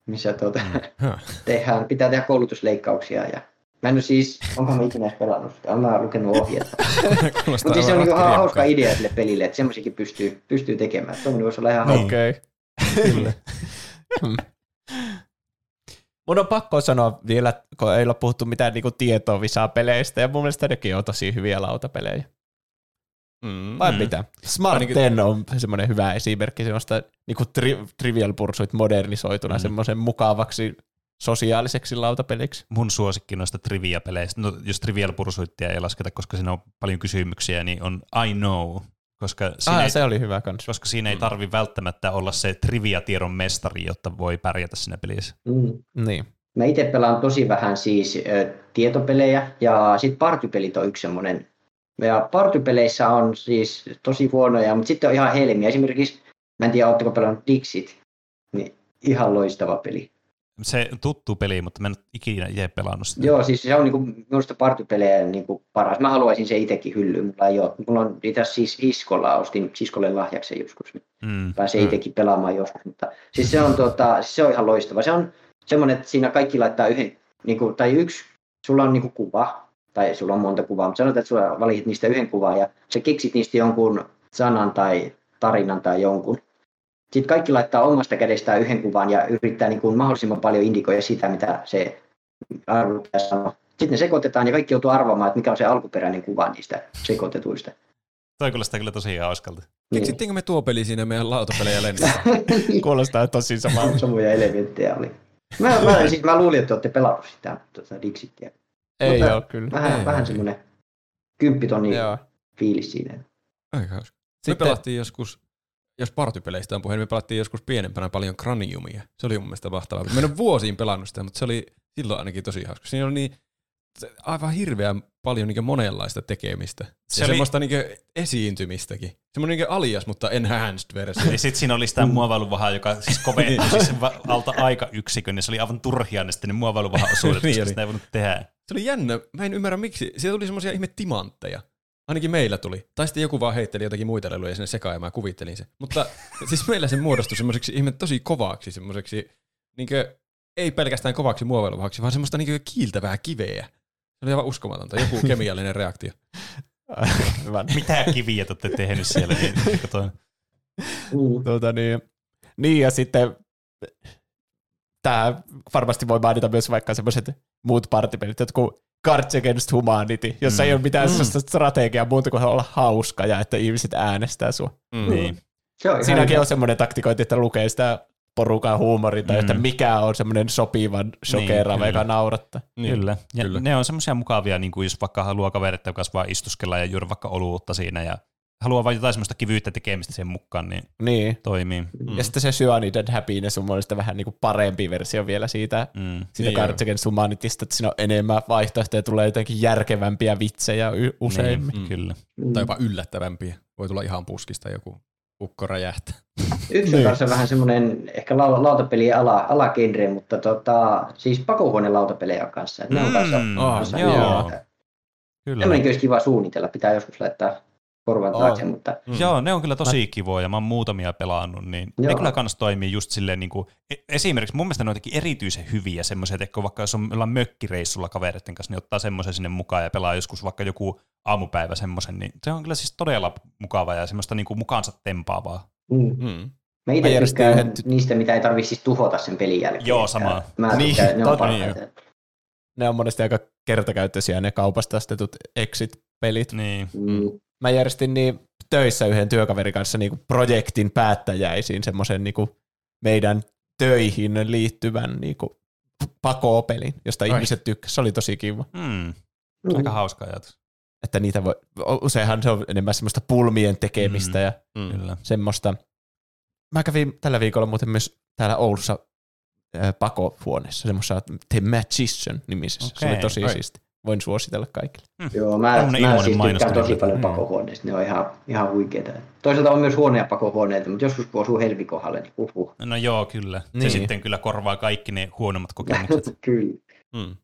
missä tuota, Huh. tehdään, pitää tehdä koulutusleikkauksia ja Mä en ole siis, onko mä ikinä pelannut sitä, olen mä lukenut ohjeita. Mutta siis se on niinku ha- hauska idea sille pelille, että semmoisikin pystyy, pystyy tekemään. Tuommoinen voisi olla ihan hauska. Okei. Kyllä. Mun on pakko sanoa vielä, kun ei ole puhuttu mitään niinku tietovisapeleistä, ja mun mielestä nekin on tosi hyviä lautapelejä. Mm. Vai Mm. mitä? Smart Ainakin- 10 on semmoinen hyvä esimerkki semmoista niinku tri- Trivial Pursuit modernisoituna Mm. semmoisen mukavaksi sosiaaliseksi lautapeliksi. Mun suosikki noista trivia-peleistä, no jos Trivial Pursuitia ei lasketa, koska siinä on paljon kysymyksiä, niin on I Know, koska siinä, Ah, ei, se oli hyvä kans. koska siinä ei tarvi välttämättä olla se trivia-tiedon mestari, jotta voi pärjätä siinä pelissä. Mm. Niin. Mä itse pelaan tosi vähän siis ö, tietopelejä ja sitten partypelit on yksi semmoinen. Ja partypeleissä on siis tosi huonoja, mutta sitten on ihan helmiä. Esimerkiksi, mä en tiedä, oletteko pelannut Dixit, niin ihan loistava peli. Se tuttu peli, mutta mä en ikinä itse pelannut sitä. Joo, siis se on niinku, minusta partypelejä niinku paras. Mä haluaisin se itsekin hyllyyn. Mulla ei ole. Mulla on itse siis Iskolla, ostin siskolle lahjaksi joskus. Niin Mm. pääsee itsekin pelaamaan joskus. Mutta siis se on, tuota, se on ihan loistava. Se on semmoinen, että siinä kaikki laittaa yhden, niinku, tai yksi, sulla on niinku kuva, tai sulla on monta kuvaa, mutta sanotaan, että sulla valitit niistä yhden kuvan ja sä keksit niistä jonkun sanan tai tarinan tai jonkun. Sitten kaikki laittaa omasta kädestään yhden kuvan ja yrittää niin kuin mahdollisimman paljon indikoida sitä, mitä se arvottaja sanoo. Sitten ne sekoitetaan ja kaikki joutuu arvaamaan, että mikä on se alkuperäinen kuva niistä sekoitetuista. Toi kuulostaa kyllä tosi hauskalta. Niin. Keksittiinkö me tuo peli siinä meidän lautapelejä lennossa? Kuulostaa tosi samalta. Samoja elementtejä oli. Mä, mä, siis mä luulin, että olette pelannut sitä tuota Dixittiä. Ei Mutta ole kyllä. Vähän, Ei, vähän ei. semmoinen kymppitonni fiilis siinä. Aika hauska. Me Sitten- pelattiin joskus, jos partypeleistä on puhe, niin me pelattiin joskus pienempänä paljon Craniumia. Se oli mun mielestä mahtavaa. Mä en ole vuosiin pelannut sitä, mutta se oli silloin ainakin tosi hauska. Siinä oli niin aivan hirveän paljon niin monenlaista tekemistä. Se ja oli- semmoista niin esiintymistäkin. Semmoinen niin alias, mutta enhanced versio. Ja sitten siinä oli sitä muovailuvahaa, joka siis koventui siis alta aikayksikön, ja se oli aivan turhia ne sitten ne muovailuvaha-osuudet, Niin koska sitä ei voinut tehdä. Se oli jännä. Mä en ymmärrä miksi. Sieltä tuli semmoisia ihme timantteja. Ainakin meillä tuli. Tai sitten joku vaan heitteli jotakin muita leluja sinne sekaan ja mä kuvittelin sen. Mutta siis meillä se muodostui semmoiseksi ihme tosi kovaksi, semmoiseksi niinkö, ei pelkästään kovaksi muovailuvahaksi, vaan semmoista niinkö kiiltävää kiveä. Se oli aivan uskomatonta, joku kemiallinen reaktio. Mitä kiviä te olette tehnyt siellä? Niin. Mm. Tuota, niin, niin, ja sitten tämä varmasti voi mainita myös vaikka semmoiset muut partipelit, jotkut Cards Against Humanity, jossa Mm. ei ole mitään mm. strategiaa muuta kuin olla hauska ja että ihmiset äänestää sua. Mm. Niin. Se on Siinäkin hyvä. on semmoinen taktikointi, että lukee sitä porukan huumoria tai Mm. että mikä on semmoinen sopivan shokeraava, kyllä. joka naurattaa. Niin. Kyllä. Ja Kyllä. ne on semmoisia mukavia, niin kuin jos vaikka haluaa kavereiden kanssa vaan istuskella ja juoda vaikka oluutta siinä ja haluaa vain jotain semmoista kivyyttä tekemistä sen mukaan, niin Niin. toimii. Mm. Ja sitten se Cyanide Happiness on mun mielestä vähän niin kuin parempi versio vielä siitä, Mm. siitä Niin niin Cards. Against Humanitystä, että siinä on enemmän vaihtoehtoja, tulee jotenkin järkevämpiä vitsejä y- useimmin. Niin, kyllä. Mm. Tai jopa yllättävämpiä. Voi tulla ihan puskista joku ukko räjähtää. Yksi on kanssa vähän semmoinen ehkä lau- lautapelien ala, alagenre, mutta tota, siis pakohuoneen lautapelejä on kanssa. Ne on kanssa, Mm, kanssa joo. Kyllä. Tämmöinenkin olisi kiva suunnitella, pitää joskus laittaa korvan On. taakse, mutta Mm. Joo, ne on kyllä tosi kivoja. Mä oon muutamia pelannut, niin ne Joo. kyllä kans toimii just silleen niin kuin, esimerkiksi mun mielestä ne on jotenkin erityisen hyviä semmoisia, että kun vaikka jos on ollaan mökkireissulla kavereiden kanssa, niin ottaa semmoisen sinne mukaan ja pelaa joskus vaikka joku aamupäivä semmoisen, niin se on kyllä siis todella mukava ja semmoista niin kuin mukaansa tempaavaa. mm. Mm. Mä Mä itse tykkään yhden niistä, mitä ei tarvitse siis tuhota sen pelin jälkeen. Joo, sama. Mä Niin, tykkään, ne on totta, parhaita. Ne on monesti aika kertakäyttöisiä ne kaupasta ostetut exit-pelit. Niin. Mm. Mä järjestin niin töissä yhden työkaverin kanssa niin projektin päättäjäisiin semmoisen niin meidän töihin liittyvän niin pakopelin, josta Ai. ihmiset tykkäsivät. Se oli tosi kiva. Mm. Mm. Aika hauska ajatus. Että niitä voi, useinhan se on enemmän semmoista pulmien tekemistä Mm. ja Mm. Kyllä. semmoista. Mä kävin tällä viikolla muuten myös täällä Oulussa ää, pakohuoneessa, semmoisessa The Magician nimisessä. Se oli tosi Oi. siisti. Voin suositella kaikille. Joo, mä, mä siis tykkään tosi paljon Mm. pakohuoneista. Ne on ihan, ihan huikeita. Toisaalta on myös huoneja pakohuoneita, mutta joskus kun osuu helmikohdalle, niin uhuh. No joo, kyllä. Se Niin. sitten kyllä korvaa kaikki ne huonommat kokemukset. Kyllä. Mm.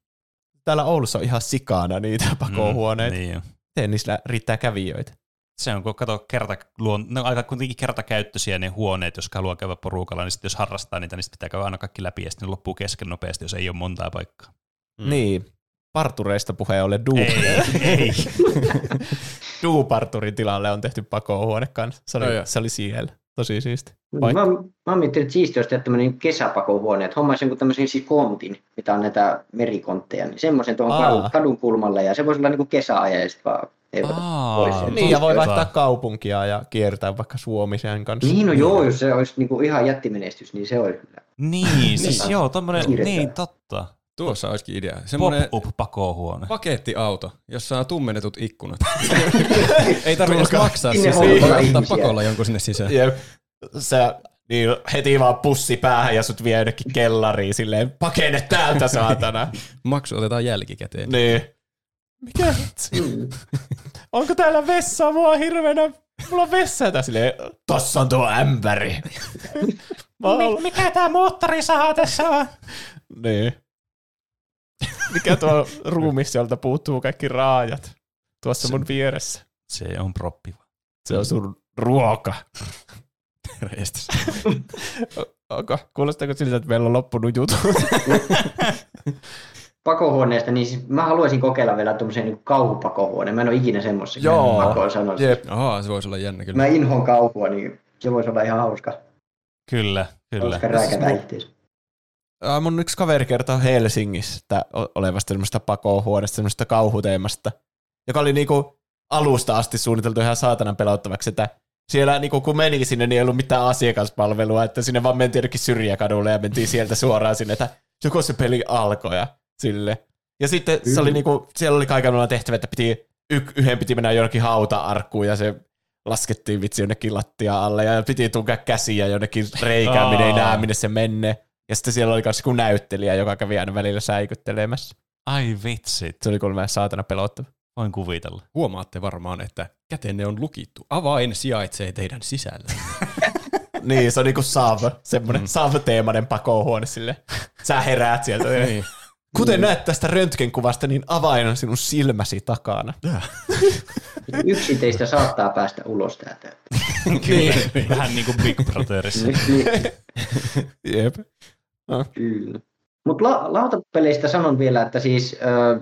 Täällä Oulussa on ihan sikana niitä pakohuoneita. Mm, Mm, niin jo. Niissä riittää kävijöitä. Se on, kun kato kerta, luon, ne on aika kuitenkin kertakäyttöisiä ne huoneet, jos haluaa käydä porukalla, niin sitten jos harrastaa niitä, niin sitten pitää käydä aina kaikki läpi ja sitten ne loppuu kesken nopeasti, jos ei ole montaa paikkaa. Mm. Mm. Niin. Partureista puheen ollen Duu. Ei, ei. Duu-parturin tilalle on tehty pakohuone kanssa. Se oli, jaa. se oli siellä. Tosi siisti. Vai- Mä, mä oon miettinyt, että siistiä olisi tehdä tämmöinen kesäpakohuone, että hommaisin jonkun tämmöisen siis koomutin, mitä on näitä merikontteja, niin semmoisen tuohon Aa. kadun, kadun kulmalle, ja se voisi olla niinku kesäaja, ja sitten vaan Aa. Niin, ja voi vaihtaa kaupunkia ja kiertää vaikka Suomisen kanssa. Niin, no joo, jos se olisi niinku ihan jättimenestys, niin se olisi kyllä. Niin, siis Niin. joo, tommonen, niin totta. Tuossa olisikin idea. Semmoinen Pop-up pakohuone. pakettiauto, jossa on tummennetut ikkunat. Ei tarvitse maksaa Sinne sisään, voi ottaa pakolla jonkun sinne sisään. Jep. Se Niin heti vaan pussi päähän ja sut vie jonnekin kellariin silleen, pakene täältä saatana. Maksu otetaan jälkikäteen. niin. Mikä? Onko täällä vessa? Mua on hirveänä. Mulla on vessa tää silleen, tossa on tuo ämpäri. Mi- mikä tää moottorisaha tässä on? Niin. Mikä tuo ruumis, jolta puuttuu kaikki raajat? Tuossa mun vieressä. Se on proppi. Se on sun ruoka. Reistis. Onko? Kuulostaako siltä, että meillä on loppunut jutut? Pakohuoneesta, niin siis mä haluaisin kokeilla vielä tuommoisen niin kauhupakohuoneen. Mä en ole ikinä semmoisen Joo. pakoon. Jep. Se voisi olla jännä kyllä. Mä inhoan kauhua, niin se voisi olla ihan hauska. Kyllä, kyllä. Hauska rääkätä. Mun yksi kaveri kertoo Helsingissä o- olevasta semmoista pakohuoneesta, semmoista kauhuteemasta, joka oli niinku alusta asti suunniteltu ihan saatanan pelottavaksi, että siellä niinku, kun meni sinne, niin ei ollut mitään asiakaspalvelua, että sinne vaan mentiin jonnekin syrjäkadulle ja mentiin sieltä suoraan sinne, että joko se peli alkoi ja sille. Ja sitten se oli niinku, siellä oli kaikenlainen tehtävä, että piti, y- yhden piti mennä jonnekin hauta-arkkuun ja se laskettiin vitsi jonnekin lattia alle ja piti tunkea käsiä jonnekin reikään, minne ei näe, minne se menee. Ja sitten siellä oli myös joku näyttelijä, joka kävi aina välillä säikyttelemässä. Ai vitsit, Se oli kuulemma saatana pelottava. voin kuvitella. Huomaatte varmaan, että kätenne on lukittu. Avain sijaitsee teidän sisällä. niin, se on niinku Sav, semmoinen mm. Sav-teemainen pakohuone sille. Sä heräät sieltä. niin. Kuten näet tästä röntgenkuvasta, niin avain on sinun silmäsi takana. Yksi teistä saattaa päästä ulos täältä. Kyllä. Vähän niin kuin Big Brotherissa. Niin, Kyllä. Mutta la- lautapeleistä sanon vielä, että siis ö,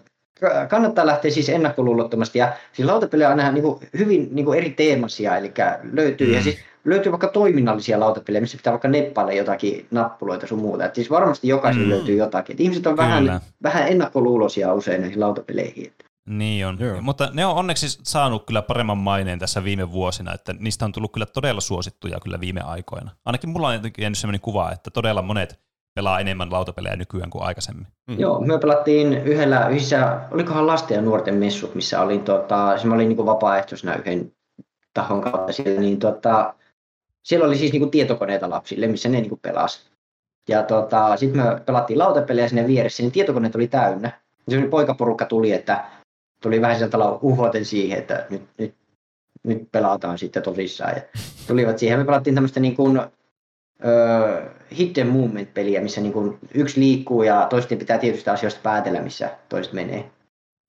kannattaa lähteä siis ennakkoluulottomasti. Ja siis lautapelejä on aina niinku hyvin niinku eri teemaisia, eli löytyy, mm. ja siis löytyy vaikka toiminnallisia lautapelejä, missä pitää vaikka neppailla jotakin nappuloita sun muuta. Et siis varmasti jokaisella Mm. löytyy jotakin. Et ihmiset on Kyllä. vähän, vähän ennakkoluuloisia usein näihin lautapeleihin. Niin on. Joo. Mutta ne on onneksi saanut kyllä paremman maineen tässä viime vuosina, että niistä on tullut kyllä todella suosittuja kyllä viime aikoina. Ainakin mulla on jotenkin jäänyt sellainen kuva, että todella monet pelaa enemmän lautapelejä nykyään kuin aikaisemmin. Mm. Joo, me pelattiin yhdellä, yhdessä, olikohan lasten ja nuorten messut, missä olin, tota, siis mä olin niin vapaaehtoisena yhden tahon kautta siellä, niin tota, siellä oli siis niin tietokoneita lapsille, missä ne niin pelasi. Ja tota, sitten me pelattiin lautapelejä sinne vieressä, niin tietokoneet oli täynnä. Se poikaporukka tuli, että tuli vähän sieltä uhoten siihen, että nyt, nyt, nyt pelataan sitten tosissaan. Ja tulivat siihen. Me pelattiin tämmöistä niin kuin, öö, hidden movement-peliä, missä niin kuin yksi liikkuu ja toisten pitää tietystä asioista päätellä, missä toiset menee.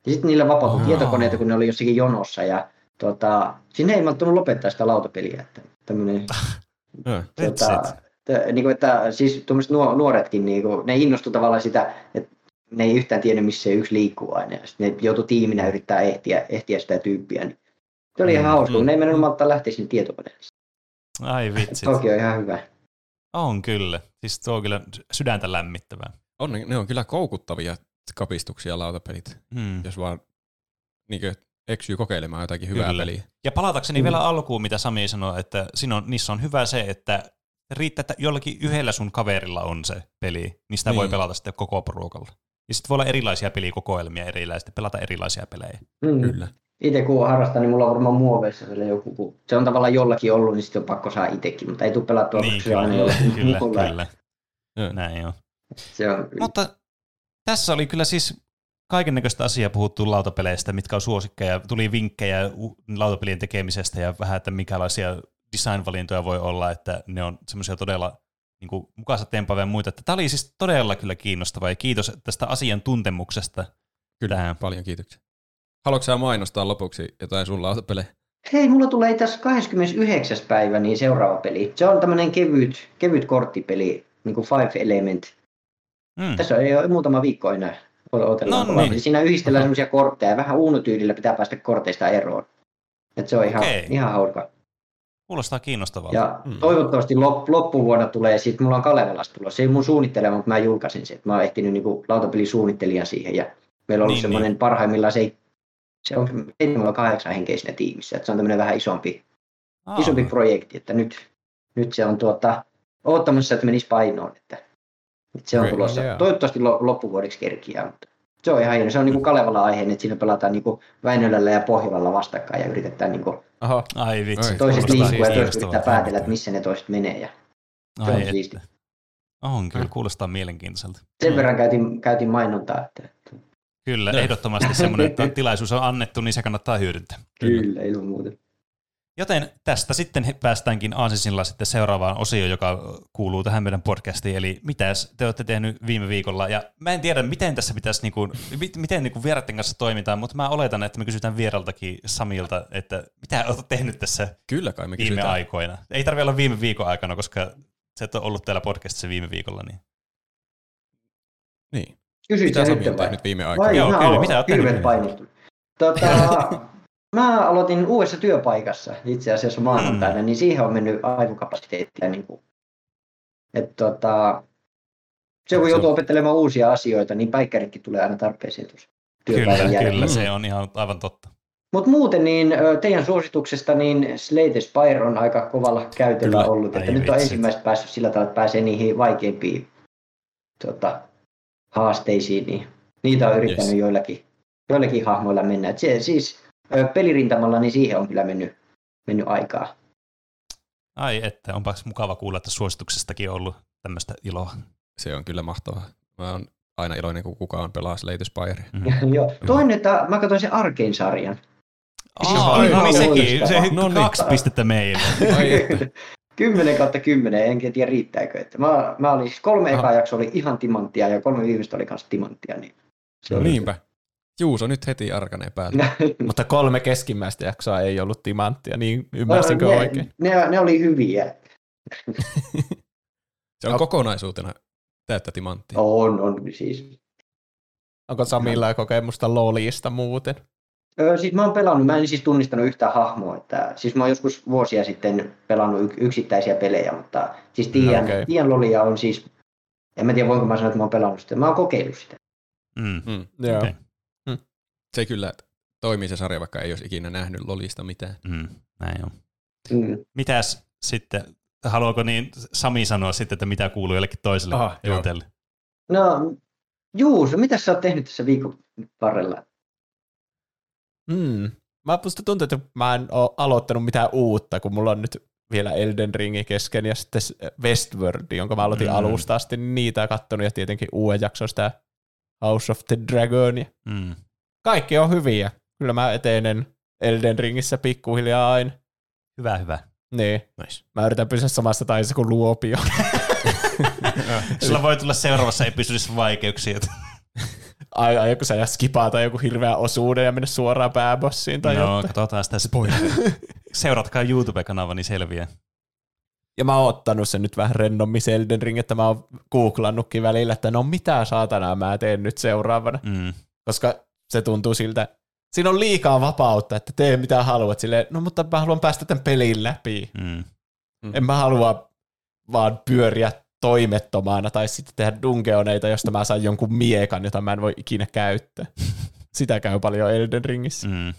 Ja sitten niille vapautui Aa. tietokoneita, kun ne oli jossakin jonossa ja tota, sinne ei malttanut lopettaa sitä lautapeliä. Että tämmöinen, Joo. tota, t- niin kuin, että siis tuommoiset nuo- nuoretkin, niin kuin, ne innostui tavallaan sitä, että ne ei yhtään tiennyt, missä se yksi liikkuu aina. Ja sitten ne joutui tiiminä yrittää ehtiä, ehtiä sitä tyyppiä. Niin se oli ihan Mm, hauska, kun mm, ne ei mennyt mm. malttaa lähteä sinne tietokoneelle. Ai vitsit. Toki on ihan hyvä. On kyllä. Siis tuo on kyllä sydäntä lämmittävää. On, ne- ne on kyllä koukuttavia kapistuksia lautapelit, Hmm. jos vaan niin eksyy kokeilemaan jotakin hyvää Kyllä. peliä. Ja palatakseni Mm. vielä alkuun, mitä Sami sanoi, että siinä on, niissä on hyvä se, että riittää, että jollakin yhdellä sun kaverilla on se peli, niin sitä voi Niin. pelata sitten koko porukalla. Ja sitten voi olla erilaisia pelikokoelmia erilaisia, pelata erilaisia pelejä. Mm. Kyllä. Itse kun harrastan, niin mulla on varmaan muoveissa siellä joku, kun se on tavallaan jollakin ollut, niin sitten on pakko saa itsekin, mutta ei tule pelattua, niin, koska se on aina kyllä, kyllä, kyllä. Joo. Näin on. Se on, Mutta tässä oli kyllä siis kaiken näköistä asiaa puhuttu lautapeleistä, mitkä on suosikkeja. Tuli vinkkejä lautapelien tekemisestä ja vähän, että minkälaisia design-valintoja voi olla, että ne on semmoisia todella niin kuin, mukaansa tempaavia ja muita. Tämä oli siis todella kyllä kiinnostavaa ja kiitos tästä asiantuntemuksesta. Kyllä, Tähän. paljon kiitoksia. Haluatko sä mainostaa lopuksi jotain sun lautapelejä? Hei, mulla tulee asiassa 29. päivä niin seuraava peli. Se on tämmöinen kevyt, kevyt korttipeli, niin kuin Five Element. Mm. Tässä ei ole muutama viikko enää. Otellaan No niin. Siinä yhdistellään semmoisia kortteja ja vähän uunotyylillä pitää päästä korteista eroon. Et se on ihan, Okei. ihan hauska. Kuulostaa kiinnostavalta. Ja Mm. toivottavasti lop, loppuvuonna tulee, sitten mulla on Kalevalasta tulossa. Se ei mun suunnittelema, mutta mä julkaisin sen. Mä oon ehtinyt niinku lautapelisuunnittelijan siihen ja meillä on ollut Niin, semmoinen niin. parhaimmillaan se, se on 7-8 henkeä siinä tiimissä. Että se on tämmöinen vähän isompi, Aa, isompi projekti, että nyt, nyt se on tuota, odottamassa, että menisi painoon. Että, että se on Okei, tulossa. joo. Toivottavasti lo- loppuvuodeksi kerkiää, mutta se on ihan hieno. Se on niinku Kalevala aiheinen, että siinä pelataan niinku Väinölällä ja Pohjolalla vastakkain ja yritetään niinku Oho. Ai vitsi. Toiset liikkuu ja toiset yrittää päätellä, että missä ne toiset menee. Ja Se on Ai siisti. että. On kyllä, kuulostaa mielenkiintoiselta. Sen verran käytin, käytin mainontaa, että Kyllä, ehdottomasti semmoinen, että tilaisuus on annettu, niin se kannattaa hyödyntää. kyllä, ilman muuta. Joten tästä sitten päästäänkin aasisilla sitten seuraavaan osioon, joka kuuluu tähän meidän podcastiin, eli mitäs te olette tehnyt viime viikolla, ja mä en tiedä, miten tässä pitäisi, niinku, mit- miten niinku vieraiden kanssa toimitaan, mutta mä oletan, että me kysytään vieraltakin Samilta, että mitä olet tehnyt tässä Kyllä kai me viime kysytään. aikoina. Ei tarvitse olla viime viikon aikana, koska sä et ole ollut täällä podcastissa viime viikolla. Niin. Niin. Kysyit Mitä sä nyt vai? tehnyt viime aikoina? Vai Joo, mä kyllä, mitä tehnyt hirveet painostunut. Tota, mä aloitin uudessa työpaikassa itse asiassa maanantaina, Mm. niin siihen on mennyt aivokapasiteettia. Niin kuin, et, tota, se kun joutuu opettelemaan uusia asioita, niin päikkäritkin tulee aina tarpeeseen tuossa työpäivän Kyllä, jälkeen. kyllä, se on ihan aivan totta. Mutta muuten niin teidän suosituksesta niin Slate Spire on aika kovalla käytöllä Kyllä. ollut, että nyt on ensimmäistä päässyt sillä tavalla, että pääsee niihin vaikeimpiin tota, haasteisiin, niin niitä on yrittänyt Yes. joillakin, joillakin hahmoilla mennä. Et se, siis pelirintamalla niin siihen on kyllä mennyt, mennyt aikaa. Ai että, onpa mukava kuulla, että suosituksestakin on ollut tämmöistä iloa. Se on kyllä mahtavaa. Mä oon aina iloinen, kun kukaan pelaa Slate Spire. Mm. Joo. Toinen, että mä katsoin sen Arkein-sarjan. Siis Aa, ihan no niin sekin, se No niin. kaksi pistettä meille. Ai että. 10 kautta 10, enkä tiedä riittääkö. Että mä, mä olin siis kolme Aha. ekaa jaksoa oli ihan timanttia ja kolme viimeistä oli kanssa timanttia. Niin se oli Niinpä. Juuso nyt heti arkanee päälle. Mutta kolme keskimmäistä jaksoa ei ollut timanttia, niin ymmärsinkö ne, oikein? Ne, ne oli hyviä. Se on kokonaisuutena täyttä timanttia. On, on siis. Onko Samilla kokemusta LOLista muuten? Öö, siis mä oon pelannut, mä en siis tunnistanut yhtään hahmoa. Että, siis mä oon joskus vuosia sitten pelannut yk- yksittäisiä pelejä, mutta siis tiedän, Okei. okay. tiedän Lolia on siis, en mä tiedä voinko mä sanoa, että mä oon pelannut sitä. Mä oon kokeillut sitä. Mm. Mm. Joo. Okei. Se kyllä toimii se sarja, vaikka ei olisi ikinä nähnyt Lolista mitään. Mm. Näin on. Mm. Mitäs sitten, haluaako niin Sami sanoa sitten, että mitä kuuluu jollekin toiselle juonteelle? No, Juuso, mitä sä oot tehnyt tässä viikon varrella? Mm. Mä musta tuntuu, että mä en ole aloittanut mitään uutta, kun mulla on nyt vielä Elden Ringi kesken ja sitten Westworld, jonka mä aloitin Mm. alusta asti, niin niitä katsonut ja tietenkin uuden jakson sitä House of the Dragonia. Mm. Kaikki on hyviä. Kyllä mä etenen Elden Ringissä pikkuhiljaa aina. Hyvä, hyvä. Niin. Nice. Mä yritän pysyä samassa taisi kuin luopio. Sulla voi tulla seuraavassa episodissa vaikeuksia. Ai, ai joku sä skipata joku hirveä osuuden ja mennä suoraan pääbossiin tai no, jotain. katsotaan sitä spoiler. Seuratkaa YouTube-kanava, niin selviää. Ja mä oon ottanut sen nyt vähän rennommin se Elden Ring, että mä oon googlannutkin välillä, että no mitä saatanaa mä teen nyt seuraavana. Mm. Koska se tuntuu siltä, siinä on liikaa vapautta, että tee mitä haluat. Silleen, no mutta mä haluan päästä tämän pelin läpi. Mm. En mä halua vaan pyöriä toimettomana tai sitten tehdä dungeoneita, josta mä saan jonkun miekan, jota mä en voi ikinä käyttää. Sitä käy paljon Elden Ringissä. Mm.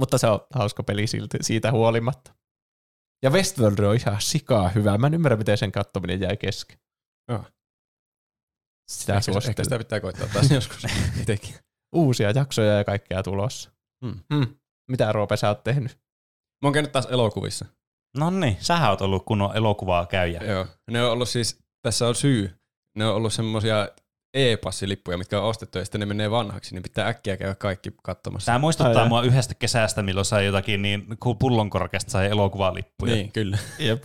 Mutta se on hauska peli silti, siitä huolimatta. Ja Westworld on ihan sikaa hyvä. Mä en ymmärrä, miten sen katsominen jäi kesken. Sitä Ehkä, ehkä suosittelen. sitä pitää koittaa taas joskus itsekin. Uusia jaksoja ja kaikkea tulossa. Hmm. Hmm. Mitä Roope sä oot tehnyt? Mä oon käynyt taas elokuvissa. No niin, sähän oot ollut kunnon elokuvaa käyjä. Joo. Ne on ollut siis, tässä on syy. Ne on ollut semmosia e-passilippuja, mitkä on ostettu ja sitten ne menee vanhaksi, niin pitää äkkiä käydä kaikki katsomassa. Tämä muistuttaa Ai, ai. mua yhdestä kesästä, milloin sai jotakin niin kuin pullonkorkeasta sai elokuvalippuja. Niin, kyllä. Jep.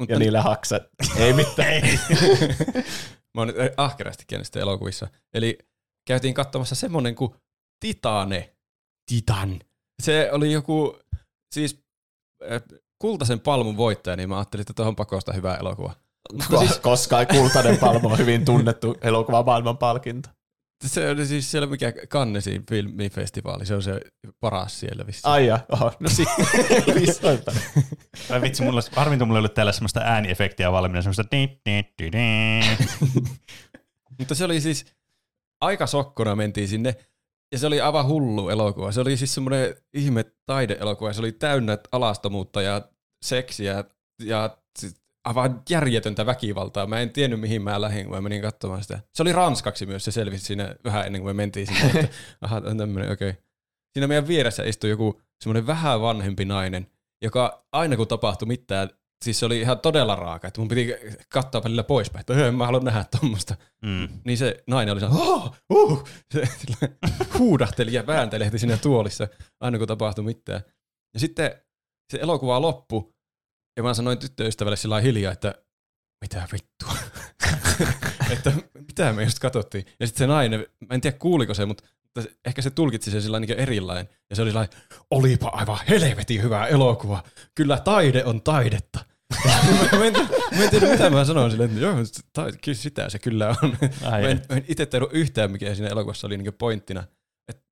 Mutta Ja niillä haksat. Ei mitään. Ei. Mä oon nyt ahkerasti käynyt elokuvissa. Eli käytiin katsomassa semmonen kuin Titane. Titan. Se oli joku, siis kultaisen palmun voittaja, niin mä ajattelin, että tuohon pakosta hyvä elokuva. Ko- siis... Koska Kultainen palmo on hyvin tunnettu elokuva maailman palkinto. Se oli siis siellä mikä Cannesin filmifestivaali, se on se paras siellä vissiin. Ai ja, oho, no sitten. Vai vitsi, mulla olisi, harvinta mulla ei ollut täällä semmoista ääniefektiä valmiina, semmoista di, di, di, di. Mutta se oli siis, aika sokkona mentiin sinne, ja se oli aivan hullu elokuva. Se oli siis semmoinen ihme taideelokuva, se oli täynnä alastomuutta ja seksiä ja aivan järjetöntä väkivaltaa. Mä en tiennyt, mihin mä lähdin, kun mä menin katsomaan sitä. Se oli ranskaksi myös, se selvisi siinä vähän ennen kuin me mentiin sinne. Että, aha, on tämmöinen, okei. Okay. Siinä meidän vieressä istui joku semmoinen vähän vanhempi nainen, joka aina kun tapahtui mitään siis se oli ihan todella raaka, että mun piti katsoa välillä poispäin, että "Öö, en mä halua nähdä tuommoista. Mm. Niin se nainen oli sellainen, oh, uh, se huudahteli ja vääntelehti siinä tuolissa, aina kun tapahtui mitään. Ja sitten se elokuva loppui, ja mä sanoin tyttöystävälle sillä hiljaa, että mitä vittua. että mitä me just katsottiin. Ja sitten se nainen, mä en tiedä kuuliko se, mutta mutta se- ehkä se tulkitsi sen sillä niin erilainen. Ja se oli sellainen, olipa aivan helvetin hyvä elokuva. Kyllä taide on taidetta. mä, en, tiedä- mä en tiedä, mitä mä sanoin sille, että joo, ta- sitä se kyllä on. Ai mä en, mä en itse tiedä yhtään, mikä siinä elokuvassa oli niin pointtina. Et,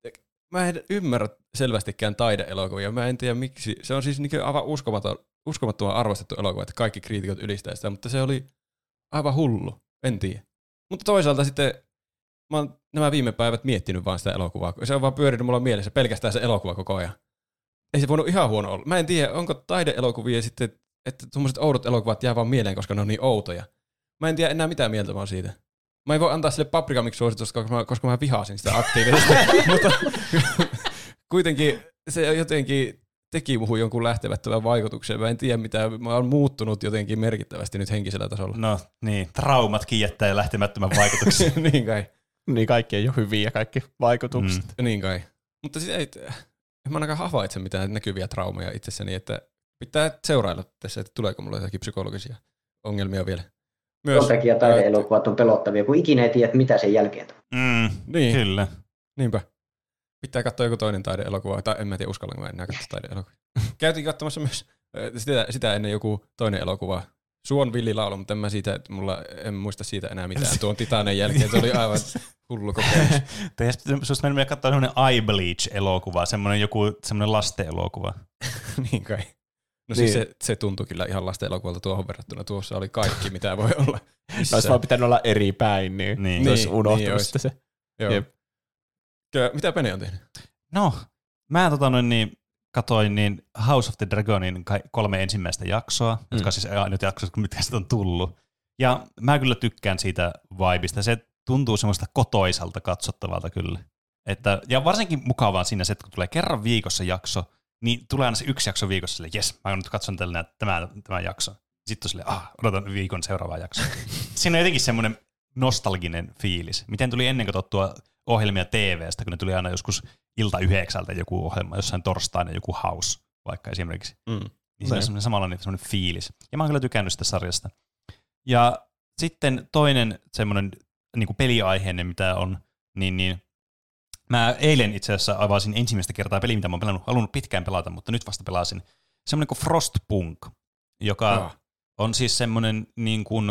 mä en ymmärrä selvästikään taideelokuvia. Mä en tiedä miksi. Se on siis niin aivan uskomaton, uskomattoman arvostettu elokuva, että kaikki kriitikot ylistää sitä, mutta se oli aivan hullu. En tiedä. Mutta toisaalta sitten mä oon nämä viime päivät miettinyt vaan sitä elokuvaa. Se on vaan pyörinyt mulla mielessä pelkästään se elokuva koko ajan. Ei se voinut ihan huono olla. Mä en tiedä, onko taideelokuvia sitten, että tuommoiset oudot elokuvat jää vaan mieleen, koska ne on niin outoja. Mä en tiedä enää mitään mieltä mä oon siitä. Mä en voi antaa sille paprikamiksi suositusta, koska mä, koska mä vihasin sitä aktiivisesti. mutta kuitenkin se jotenkin teki muuhun jonkun lähtevättömän vaikutuksen. Mä en tiedä mitä, mä oon muuttunut jotenkin merkittävästi nyt henkisellä tasolla. No niin, traumatkin jättää jo lähtemättömän vaikutuksen. niin kai. Niin kaikki ei ole hyviä kaikki vaikutukset. Mm. Niin kai. Mutta sitä ei, en mä ainakaan havaitse mitään näkyviä traumaja itsessäni, että pitää seurailla tässä, että tuleeko mulle jotakin psykologisia ongelmia vielä. Myös, Sen takia taideelokuvat on pelottavia, kun ikinä ei tiedä, mitä sen jälkeen tulee. Mm, Niin, kyllä. niinpä. Pitää katsoa joku toinen taideelokuva, tai en mä tiedä uskallanko mä enää katsoa taideelokuvia. Käytiin katsomassa myös sitä, sitä ennen joku toinen elokuva, Suon villilaulu, mutta en mä siitä, että mulla, en muista siitä enää mitään tuon Titanen jälkeen. Se oli aivan hullu kokemus. Teistä susta mennyt meidän katsoa semmoinen Eye Bleach-elokuva, semmoinen joku semmoinen lasten-elokuva. niin kai. No siis Niin. se, se tuntui kyllä ihan lasten elokuvalta tuohon verrattuna. Tuossa oli kaikki, mitä voi olla. Se olisi vaan pitänyt olla eri päin, niin, Niin. niin. se olisi Niin, unohtunut niin niin se. Joo. Jep. Kyllä, mitä Pene on tehnyt? No, mä tota noin niin, katoin niin House of the Dragonin kolme ensimmäistä jaksoa, mm. jotka on siis ainut jaksot, mitkä sitä on tullut. Ja mä kyllä tykkään siitä vibista. Se tuntuu semmoista kotoisalta katsottavalta kyllä. Että, ja varsinkin mukavaa siinä se, että kun tulee kerran viikossa jakso, niin tulee aina se yksi jakso viikossa sille, jes, mä nyt katson tällä tämän, tämän jakson. Sitten on silleen, ah, odotan viikon seuraavaa jaksoa. siinä on jotenkin semmoinen nostalginen fiilis. Miten tuli ennen katsottua ohjelmia TVstä, kun ne tuli aina joskus ilta yhdeksältä joku ohjelma, jossain torstaina joku house vaikka esimerkiksi. Mm. Niin siinä on Ne. semmoinen samanlainen semmoinen fiilis. Ja mä oon kyllä tykännyt sitä sarjasta. Ja sitten toinen semmoinen niin kuin peliaiheinen, mitä on, niin, niin mä eilen itse asiassa avasin ensimmäistä kertaa peli, mitä mä oon pelannut, halunnut pitkään pelata, mutta nyt vasta pelasin. Semmoinen kuin Frostpunk, joka Ah. on siis semmoinen niin kuin,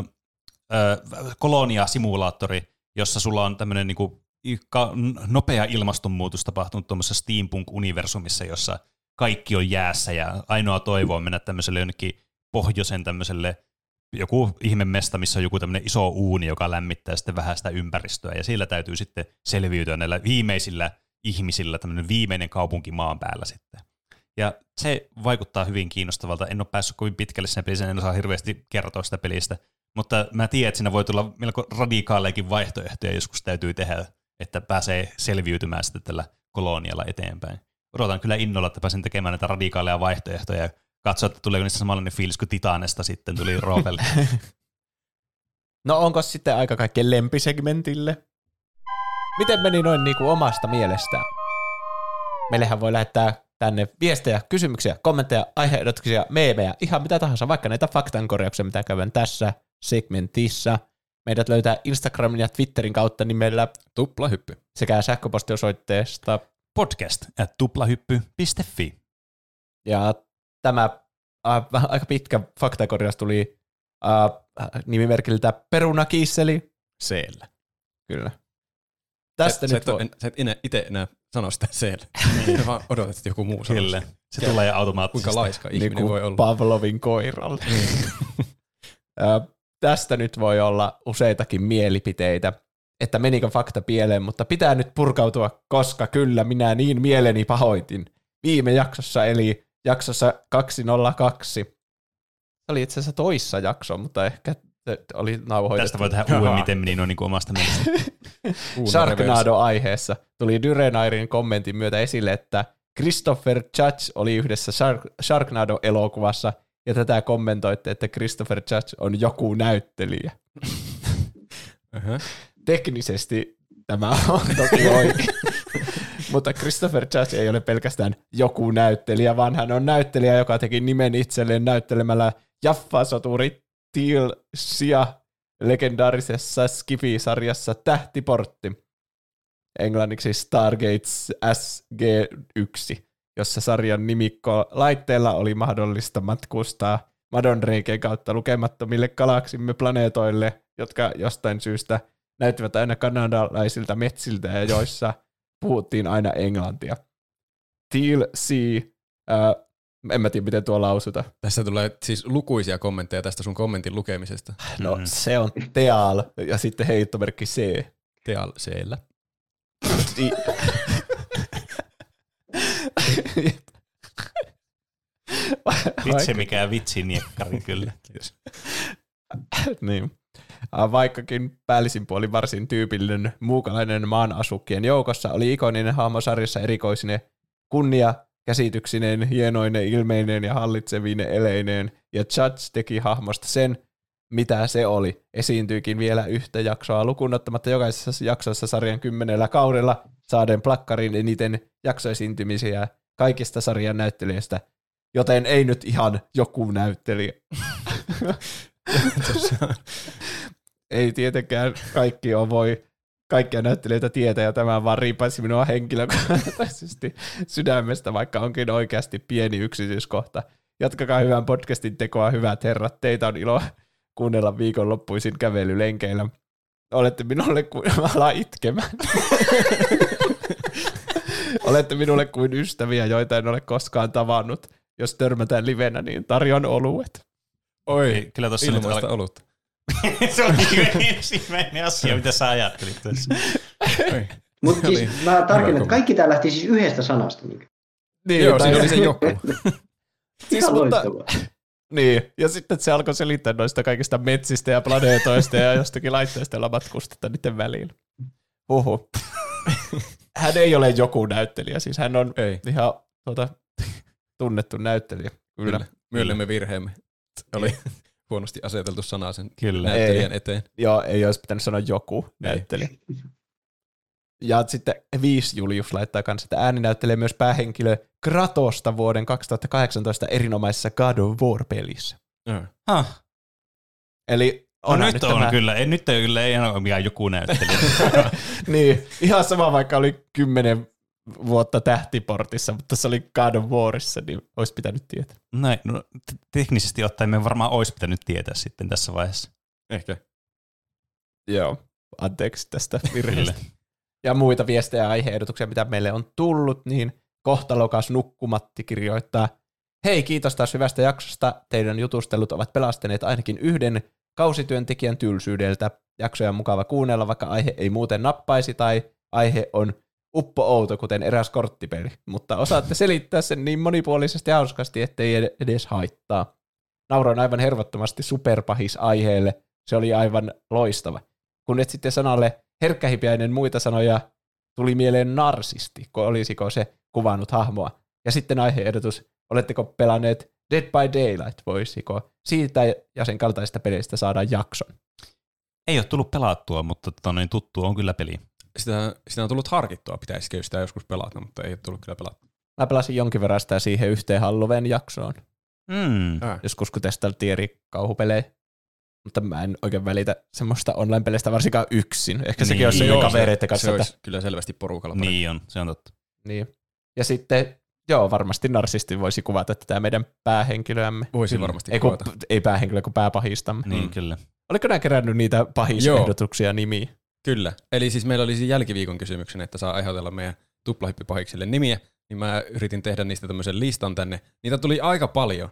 ö, kolonia-simulaattori, jossa sulla on tämmöinen niin kuin, ka- n- nopea ilmastonmuutos tapahtunut tuommoisessa steampunk-universumissa, jossa kaikki on jäässä ja ainoa toivo on mennä tämmöiselle jonnekin pohjoisen tämmöiselle joku ihmemesta, missä on joku tämmöinen iso uuni, joka lämmittää sitten vähän sitä ympäristöä, ja siellä täytyy sitten selviytyä näillä viimeisillä ihmisillä, tämmöinen viimeinen kaupunki maan päällä sitten. Ja se vaikuttaa hyvin kiinnostavalta. En ole päässyt kovin pitkälle siinä pelissä, en osaa hirveästi kertoa sitä pelistä, mutta mä tiedän, että siinä voi tulla melko radikaalejakin vaihtoehtoja joskus täytyy tehdä, että pääsee selviytymään sitten tällä kolonialla eteenpäin. Odotan kyllä innolla, että pääsen tekemään näitä radikaaleja vaihtoehtoja ja katsoa, että tuleeko niistä samanlainen fiilis kuin Titanesta sitten tuli Roopelle. No onko sitten aika kaikkien lempisegmentille? Miten meni noin niin kuin omasta mielestä? Meillähän voi lähettää tänne viestejä, kysymyksiä, kommentteja, aiheehdotuksia, meemejä, ihan mitä tahansa, vaikka näitä faktankorjauksia, mitä käydään tässä segmentissa. Meidät löytää Instagramin ja Twitterin kautta nimellä Tuplahyppy. sekä sähköpostiosoitteesta. Podcast at tuplahyppy.fi. Ja tämä äh, aika pitkä faktakorjaus tuli äh, nimimerkiltä Perunakiisseli. Siellä. Kyllä. Tästä sä, nyt sä, et, voi... en, sä et enää, itse enää sano sitä siellä. Niin. vaan odotat, että joku muu sanoo Kyllä. sen. Se tulee automaattisesti. Kuinka laiska ihminen niin kuin voi olla. Pavlovin koiralle. Tästä nyt voi olla useitakin mielipiteitä, että menikö fakta pieleen, mutta pitää nyt purkautua, koska kyllä minä niin mieleni pahoitin. Viime jaksossa, eli jaksossa 202. Se oli itse asiassa toissa jakso, mutta ehkä oli nauhoitettu. Tästä voi tehdä uuden, miten meni noin niin kuin omasta mielestä. Sharknado-aiheessa tuli Dyrenairin kommentin myötä esille, että Christopher Judge oli yhdessä Shark- Sharknado-elokuvassa ja tätä kommentoitte, että Christopher Judge on joku näyttelijä. Uh-huh. Teknisesti tämä on toki oikein. Mutta Christopher Judge ei ole pelkästään joku näyttelijä, vaan hän on näyttelijä, joka teki nimen itselleen näyttelemällä Jaffa-soturi Teal Sia legendaarisessa Skifi-sarjassa Tähtiportti, englanniksi Stargates SG-1, jossa sarjan nimikko laitteella oli mahdollista matkustaa madonreikien kautta lukemattomille galaksimme planeetoille, jotka jostain syystä näyttivät aina kanadalaisilta metsiltä ja joissa puhuttiin aina englantia. Teal Sea, äh, en mä tiedä miten tuo lausuta. Tässä tulee siis lukuisia kommentteja tästä sun kommentin lukemisesta. No se on Teal ja sitten heittomerkki C. Teal Cllä. Vitsi mikä vitsi niekkari kyllä. niin. Vaikkakin päällisin puoli varsin tyypillinen muukalainen maan asukkien joukossa, oli ikoninen hahmo sarjassa erikoisine kunnia käsityksineen, hienoinen, ilmeinen ja hallitsevine eleineen, ja Judge teki hahmosta sen, mitä se oli. Esiintyykin vielä yhtä jaksoa lukunottamatta jokaisessa jaksossa sarjan kymmenellä kaudella saaden plakkarin eniten jaksoesiintymisiä kaikista sarjan näyttelijöistä, joten ei nyt ihan joku näyttelijä. ei tietenkään kaikki on voi kaikkia näyttelijöitä tietää, ja tämä vaan riipaisi minua henkilökohtaisesti sydämestä, vaikka onkin oikeasti pieni yksityiskohta. Jatkakaa hyvän podcastin tekoa, hyvät herrat. Teitä on ilo kuunnella viikonloppuisin kävelylenkeillä. Olette minulle kuin... Mä alan itkemään. Olette minulle kuin ystäviä, joita en ole koskaan tavannut. Jos törmätään livenä, niin tarjon oluet. Oi, Kyllä tossa nyt alkaa- olutta. se oli ensimmäinen asia, mitä sä ajattelit tässä. Mutta siis mä tarkennan, että kaikki tää lähti siis yhdestä sanasta. Niin. Niin, Joo, siinä oli se joku. Siis, mutta, niin, ja sitten se alkoi selittää noista kaikista metsistä ja planeetoista ja jostakin laitteista, joilla matkustetaan niiden välillä. Huhu. Hän ei ole joku näyttelijä, siis hän on Ei. ihan tuota, tunnettu näyttelijä. Kyllä. Kyllä. Myönnämme virheemme. Oli huonosti aseteltu sana sen Kyllä. näyttelijän Ei. eteen. Joo, ei olisi pitänyt sanoa joku näyttelijä. Ja sitten viisi Julius laittaa kanssa, että ääni näyttelee myös päähenkilö Kratosta vuoden 2018 erinomaisessa God of War-pelissä. Joo. Huh. Eli No onhan nyt on tämä- kyllä, ei, nyt ei kyllä ei ole mikään joku näyttelijä. niin, ihan sama vaikka oli kymmenen vuotta tähtiportissa, mutta se oli God of Warissa, niin olisi pitänyt tietää. Näin, no, t- teknisesti ottaen me varmaan olisi pitänyt tietää sitten tässä vaiheessa. Ehkä. Joo, anteeksi tästä virheestä. ja muita viestejä ja aiheehdotuksia, mitä meille on tullut, niin kohtalokas Nukkumatti kirjoittaa, Hei, kiitos taas hyvästä jaksosta. Teidän jutustelut ovat pelastaneet ainakin yhden kausityöntekijän tylsyydeltä. Jaksoja on mukava kuunnella, vaikka aihe ei muuten nappaisi tai aihe on uppo-outo, kuten eräs korttipeli. Mutta osaatte selittää sen niin monipuolisesti ja hauskasti, ettei ed- edes haittaa. Nauroin aivan hervottomasti superpahis aiheelle. Se oli aivan loistava. Kun et sitten sanalle herkkähipiäinen muita sanoja, tuli mieleen narsisti, kun olisiko se kuvannut hahmoa. Ja sitten aiheehdotus, oletteko pelanneet Dead by Daylight, voisiko siitä ja sen kaltaisista peleistä saada jakson? Ei ole tullut pelattua, mutta tota, niin tuttu on kyllä peli. Sitä, sitä on tullut harkittua, pitäisikö sitä joskus pelata, mutta ei ole tullut kyllä pelattua. Mä pelasin jonkin verran sitä siihen yhteen Halloween jaksoon, Mm. Äh. joskus kun testailtiin eri kauhupelejä. Mutta mä en oikein välitä semmoista online-peleistä varsinkaan yksin. Ehkä sekin Niin. olisi Joo, kavereiden kanssa. Se että- olisi kyllä selvästi porukalla parempi. Niin on, se on totta. Niin. Ja sitten, joo, varmasti narsisti voisi kuvata tätä meidän päähenkilöämme. Voisi Kyllä. varmasti Ei, kun, kuvata. ei päähenkilö, kun pääpahistamme. Niin Mm. kyllä. Oliko nämä kerännyt niitä pahisehdotuksia nimiä? Kyllä. Eli siis meillä oli siinä jälkiviikon kysymyksen, että saa aiheutella meidän tuplahyppipahiksille nimiä, niin mä yritin tehdä niistä tämmöisen listan tänne. Niitä tuli aika paljon.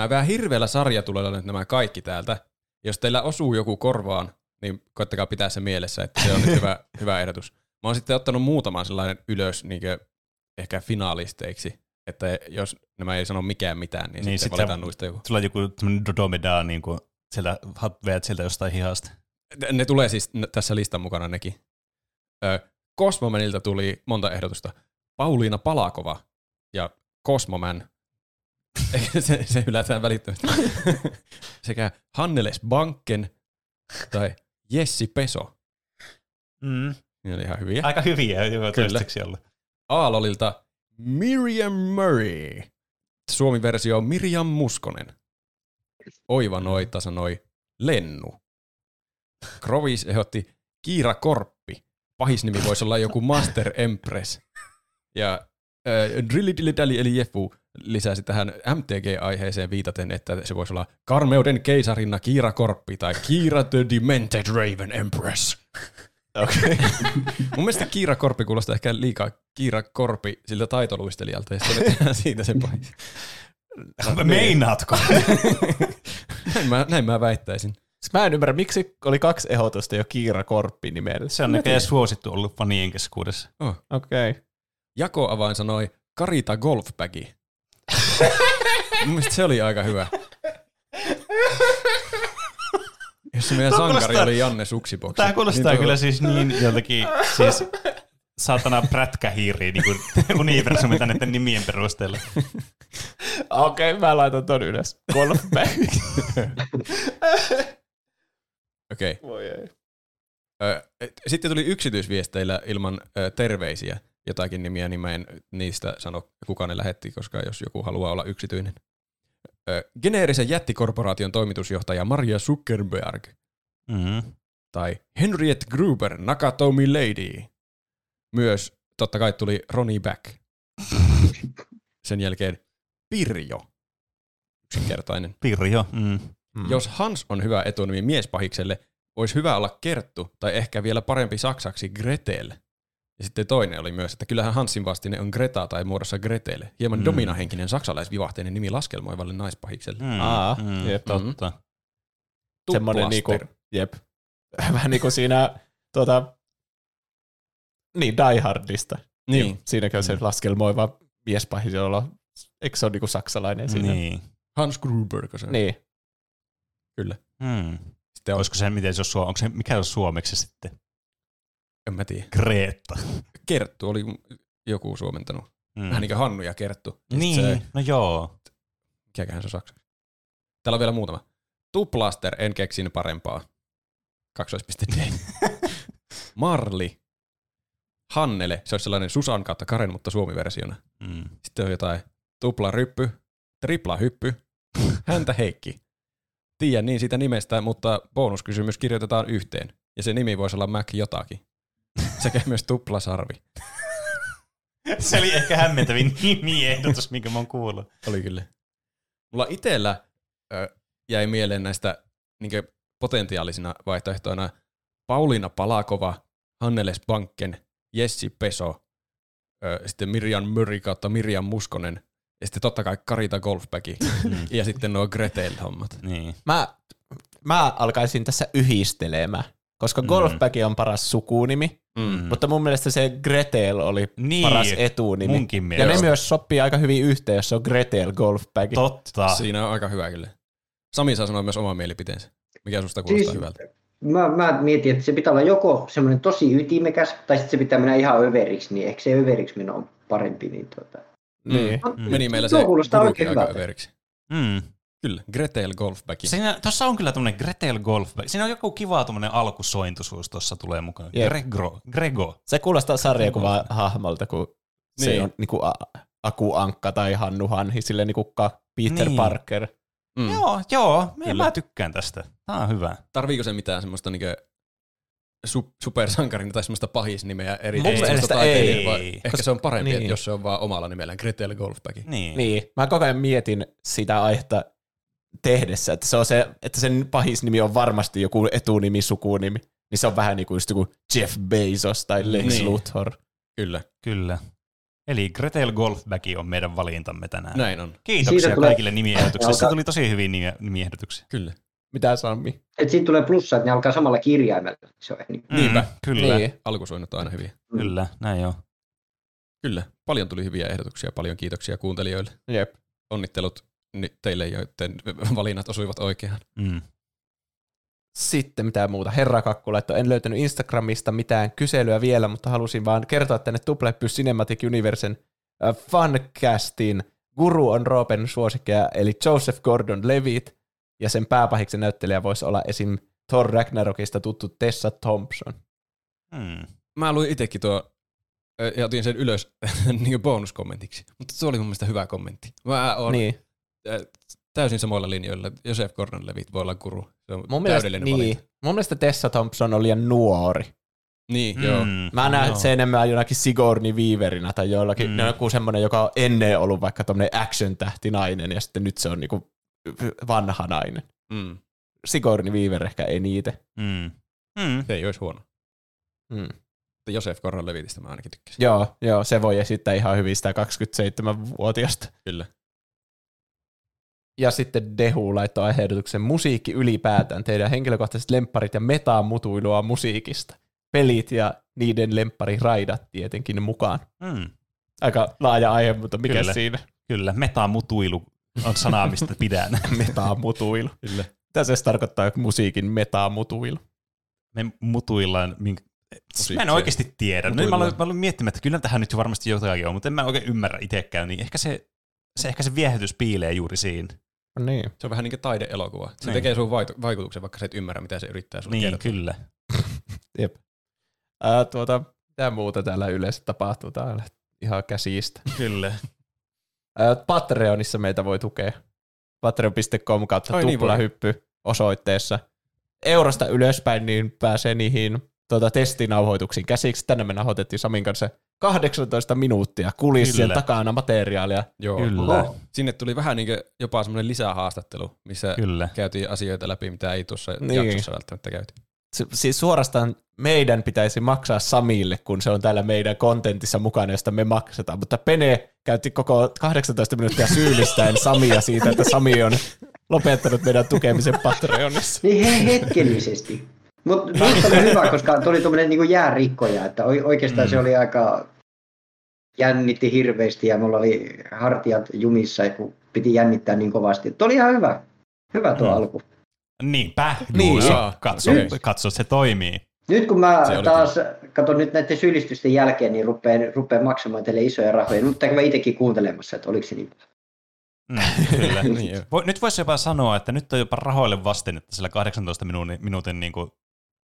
Mä vähän hirveällä sarjatulella nyt nämä kaikki täältä. Jos teillä osuu joku korvaan, niin koittakaa pitää se mielessä, että se on nyt hyvä, hyvä ehdotus. Mä oon sitten ottanut muutaman sellainen ylös niin ehkä finaalisteiksi, että jos nämä ei sano mikään mitään, niin, Niin, sit sitten valitaan noista joku. Sulla on joku Dodomeda, niin kuin sieltä, veät sieltä jostain hihasta. Ne tulee siis tässä listan mukana nekin. Ö, Cosmomanilta tuli monta ehdotusta. Pauliina Palakova ja Cosmoman. se, se hylätään välittömästi. Sekä Hanneles Banken tai Jessi Peso. Mm. Ne oli ihan hyviä. Aika hyviä joo, Kyllä. toistaiseksi ollut. Aalolilta Miriam Murray. Suomi-versio on Miriam Muskonen. Oiva noita sanoi Lennu. Krovis ehdotti Kiira Korppi. Pahisnimi voisi olla joku Master Empress. Ja äh, Dally eli Jefu lisäsi tähän MTG-aiheeseen viitaten, että se voisi olla Karmeuden keisarinna Kiira Korppi tai Kiira the Demented Raven Empress. Okei. Mun mielestä Kiira Korpi kuulostaa ehkä liikaa Kiira Korpi siltä taitoluistelijalta, ja sitten siitä sen pahis. Meinaatko? Näin mä, näin mä väittäisin. Mä en ymmärrä, miksi oli kaksi ehdotusta jo Kiira Korppi nimellä. Se on näköjään suosittu ollut fanien keskuudessa. Oh. Okei. Okay. Jakoavain sanoi Karita Golfbagi. Mun mielestä se oli aika hyvä. Jos se meidän sankari kuulostaa- oli Janne Suksiboksi. Tämä kuulostaa niin kyllä siis niin joltakin, siis saatana prätkähiiri niin kuin universumilta näiden nimien perusteella. Okei, okay, mä laitan ton ylös. Golfback. Okei. Voi ei. Sitten tuli yksityisviesteillä ilman terveisiä jotakin nimiä, niin mä en niistä sano, kuka ne lähetti, koska jos joku haluaa olla yksityinen. Ö, Geneerisen jättikorporaation toimitusjohtaja Maria Zuckerberg Mm-hmm. tai Henriette Gruber Nakatomi Lady. Myös totta kai tuli Ronnie Back. Sen jälkeen Pirjo. Yksinkertainen. Pirjo. Mm. Mm. Jos Hans on hyvä etunimi miespahikselle, olisi hyvä olla Kerttu tai ehkä vielä parempi saksaksi Gretel. Ja sitten toinen oli myös, että kyllähän Hansin vastine on Greta tai muodossa Gretel. Hieman mm. dominahenkinen saksalaisvivahteinen nimi laskelmoivalle naispahikselle. Mm. Aa, mm. jep. Totta. Semmoinen niinku, jep. Vähän niinku siinä, tuota, niin, Die Hardista. Niin. Siinäkin on se laskelmoiva miespahis, jolla, eikö se ole niinku saksalainen siinä? Niin. Hans Gruber, se on. Niin. Kyllä. Mm. Sitten on, Olisiko se, miten se on, suo- onko se, mikä on suomeksi sitten? En mä tiedä. Greta. Kerttu oli joku suomentanut. Mm. Vähän niin kuin Hannu ja Kerttu. Ja Niin, Se, no joo. mikäköhän se on saksaksi. Täällä on vielä muutama. Tuplaster, en keksin parempaa. Kaksoispiste D. Marli. Hannele, se olisi sellainen Susan kautta Karen, mutta suomi-versiona. Mm. Sitten on jotain tupla ryppy, tripla hyppy, häntä Heikki. Tiedän niin siitä nimestä, mutta bonuskysymys kirjoitetaan yhteen. Ja se nimi voisi olla Mac jotakin. Sekä myös tuplasarvi. Se oli ehkä hämmentävin nimiehdotus, minkä mä oon kuullut. Oli kyllä. Mulla itellä ö, jäi mieleen näistä niin potentiaalisina vaihtoehtoina Pauliina Palakova, Hanneles Banken, Jessi Peso, ö, sitten Mirjan Myri kautta Mirjan Muskonen, ja sitten totta kai Karita Golfbacki, ja sitten nuo Gretel-hommat. Niin. Mä, mä alkaisin tässä yhdistelemään, koska Mm. Golfback on paras sukunimi, Mm. mutta mun mielestä se Gretel oli Niin, paras etunimi. munkin ja ne mielestä. myös sopii aika hyvin yhteen, jos se on Gretel Golfback. Totta. Siinä on aika hyvä kyllä. Sami saa sanoa myös oman mielipiteensä. Mikä susta kuulostaa Siis- hyvältä? Mä, mä mietin, että se pitää olla joko semmoinen tosi ytimekäs, tai sitten se pitää mennä ihan överiksi, niin ehkä se överiksi meno on parempi. Niin tuota. Niin. Mm. Meni meillä Tuo se kuulostaa oikein aika hyvältä. överiksi. Mm. Kyllä, Gretel Golfbacki. Siinä, tossa on kyllä tämmönen Gretel Golf. Siinä on joku kiva tämmönen alkusointuisuus tuossa tulee mukaan. Jep. Grego. Grego. Se kuulostaa sarjakuva hahmolta, kun se Niin. on niinku a- Aku Ankka tai Hannu Hanhi, silleen niinku Peter Niin. Parker. Mm. Joo, joo. Mä, Kyllä. mä tykkään tästä. Tää on hyvä. Tarviiko se mitään semmoista niinkö su- supersankarina tai semmoista pahisnimeä eri Mun mielestä ei. vai Ehkä Koska- se on parempi, niin. jos se on vaan omalla nimellään Gretel Golfbacki. Niin. Niin, mä koko ajan mietin sitä aihetta tehdessä, että se on se, että sen pahisnimi on varmasti joku etunimi, sukunimi. Niin se on vähän niin kuin just joku Jeff Bezos tai Lex Niin. Luthor. Kyllä, Kyllä. Eli Gretel Golfbacki on meidän valintamme tänään. näin on. Kiitoksia Siitä tulee- kaikille nimiehdotuksille. Se tuli tosi hyviä nimi- nimiehdotuksia. Kyllä. Mitä Sammi? Et siitä tulee plussa, että ne alkaa samalla kirjaimella. Se on niin. Niinpä. Mm, kyllä, Niin. Alkusoinnut on aina hyviä. kyllä, näin on. Kyllä, paljon tuli hyviä ehdotuksia, paljon kiitoksia kuuntelijoille. Jep. Onnittelut ni- teille, joiden valinnat osuivat oikeaan. Mm. Sitten mitä muuta. Herra Kakku laittoi, en löytänyt Instagramista mitään kyselyä vielä, mutta halusin vaan kertoa tänne Tuplepys Cinematic Universen äh, Funcastin Guru on Roopen suosikkeja, eli Joseph Gordon-Levitt, ja sen pääpahiksen näyttelijä voisi olla esim. Thor Ragnarokista tuttu Tessa Thompson. Hmm. Mä luin itsekin tuo ö, ja otin sen ylös niin bonuskommentiksi. Mutta se oli mun mielestä hyvä kommentti. Mä oon Niin. Täysin samoilla linjoilla. Joseph Gordon-Levitt voi olla guru. Se on Mun mielestä, täydellinen niin. valinta. Mun mielestä Tessa Thompson oli liian nuori. Niin, mm. joo. Mä näen Joo. se enemmän jonakin Sigourney Weaverina tai jollakin, Mm. mm. joku semmoinen, joka on ennen ollut vaikka tommonen action-tähtinainen ja sitten nyt se on niinku vanha nainen. Mm. Sigourney Weaver ehkä eniten. Hmm. Hmm. Se ei olisi huono. Mm. Mutta Joseph Gordon-Levittistä mä ainakin tykkäsin. Joo, joo, se voi esittää ihan hyvin sitä 27-vuotiasta. Kyllä. Ja sitten Dehu laittoi aiheehdotuksen musiikki ylipäätään, teidän henkilökohtaiset lempparit ja metamutuilua musiikista. Pelit ja niiden lemppariraidat tietenkin mukaan. Hmm. Aika laaja aihe, mutta mikä Kyllä. siinä? Kyllä, metamutuilu on sana, mistä pidän. Metamutuilu. Kyllä. Mitä se tarkoittaa musiikin metamutuilu? Me mutuillaan, mink... Siis mä en Musiikkia. oikeasti tiedä. No, mä, aloin, mä aloin miettimään, että kyllä tähän nyt jo varmasti jotakin on, mutta en mä oikein ymmärrä itsekään, niin ehkä se, se, ehkä se viehätys piilee juuri siinä. No niin. Se on vähän niin kuin taideelokuva. Se Niin. tekee sun vaikutuksen, vaikka sä et ymmärrä, mitä se yrittää sulle Niin, kertoa. kyllä. Ää, tuota, mitä muuta täällä yleensä tapahtuu täällä? Ihan käsistä. Kyllä. Ää, Patreonissa meitä voi tukea. Patreon.com kautta Ai niin tuplahyppy osoitteessa. Eurosta ylöspäin, niin pääsee niihin tuota, testinauhoituksiin käsiksi. Tänne me nauhoitettiin Samin kanssa 18 minuuttia kulissien Kyllä. takana materiaalia. Joo. Kyllä. Oho. Sinne tuli vähän niin jopa semmoinen lisähaastattelu, missä Kyllä. käytiin asioita läpi, mitä ei tuossa Niin. jaksossa välttämättä käyty. Se- Siis suorastaan meidän pitäisi maksaa Samille, kun se on täällä meidän kontentissa mukana, josta me maksetaan. Mutta Pene käytti koko 18 minuuttia syyllistäen Samia siitä, että Sami on lopettanut meidän tukemisen Patreonissa. Niin he, hetkellisesti. Mutta minusta oli hyvä, koska tuli tuommoinen niin jäärikkoja, että oi- oikeastaan Mm. se oli aika jännitti hirveästi ja mulla oli hartiat jumissa, kun piti jännittää niin kovasti. Tuo oli ihan hyvä. Hyvä tuo Mm. alku. Niinpä. Niin, joo. Katso, Okei. katso, se toimii. Nyt kun mä Se taas katson nyt näiden syyllistysten jälkeen, niin rupean, rupean maksamaan teille isoja rahoja. Nyt käyn itsekin kuuntelemassa, että oliko se niin. Mm, kyllä. Niin, nyt voisi jopa sanoa, että nyt on jopa rahoille vastinetta sillä 18 minuutin, minuutin niin kuin,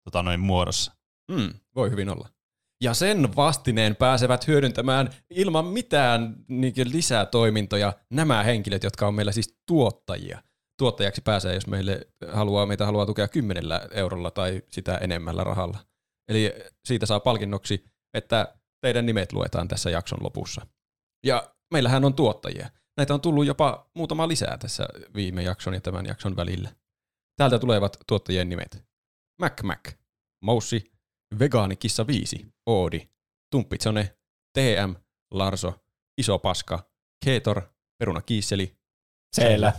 tota noin muodossa. Mm, voi hyvin olla. Ja sen vastineen pääsevät hyödyntämään ilman mitään niin lisätoimintoja nämä henkilöt, jotka on meillä siis tuottajia. Tuottajaksi pääsee, jos meille haluaa, meitä haluaa tukea kymmenellä eurolla tai sitä enemmällä rahalla. Eli siitä saa palkinnoksi, että teidän nimet luetaan tässä jakson lopussa. Ja meillähän on tuottajia. Näitä on tullut jopa muutama lisää tässä viime jakson ja tämän jakson välillä. Täältä tulevat tuottajien nimet. Mac Mac, Moussi, Vegaanikissa 5, Oodi, Tumppitsone, TM, Larso, Iso Paska, Keetor, Peruna Kiisseli, Siellä.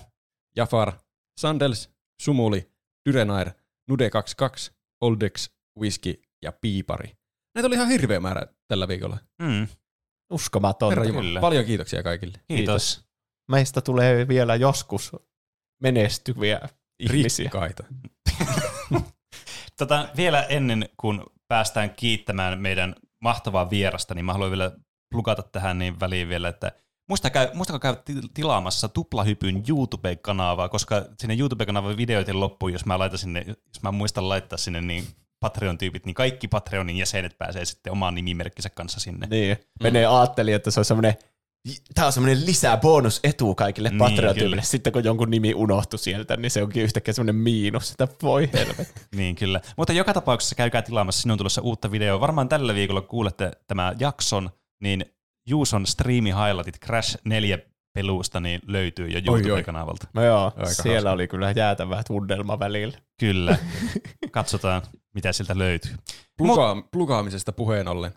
Jafar, Sandels, Sumuli, Dyrenair, Nude22, Oldex, Whisky ja Piipari. Näitä oli ihan hirveä määrä tällä viikolla. Mm, Uskomatonta. Herra Jumala, kyllä. paljon kiitoksia kaikille. kiitos. Meistä tulee vielä joskus menestyviä ihmisiä. Rikkaita. Tota, vielä ennen kuin päästään kiittämään meidän mahtavaa vierasta, niin mä haluan vielä plugata tähän niin väliin vielä, että muistakaa, muistakaa käydä ti- tilaamassa Tuplahypyn YouTube-kanavaa, koska sinne YouTube-kanavan videoiden loppuun, jos mä laitan sinne, jos mä muistan laittaa sinne niin Patreon-tyypit, niin kaikki Patreonin jäsenet pääsee sitten oman nimimerkkinsä kanssa sinne. Niin. Menee ajatteli, että se on semmoinen Tämä on semmoinen lisää bonusetu kaikille Niin, patreon kyllä. Sitten kun jonkun nimi unohtui sieltä, niin se onkin yhtäkkiä semmoinen miinus. Sitä voi helvetti. Niin kyllä. Mutta joka tapauksessa käykää tilaamassa, sinun tulossa uutta videoa. Varmaan tällä viikolla kuulette tämä jakson, niin Juuson striimi highlightit Crash 4 peluusta niin löytyy jo. YouTube-kanavalta. No joo, Aika siellä hauska. oli kyllä jäätävä tunnelma välillä. Kyllä. Katsotaan, mitä sieltä löytyy. Pluga- plugaamisesta puheen ollen.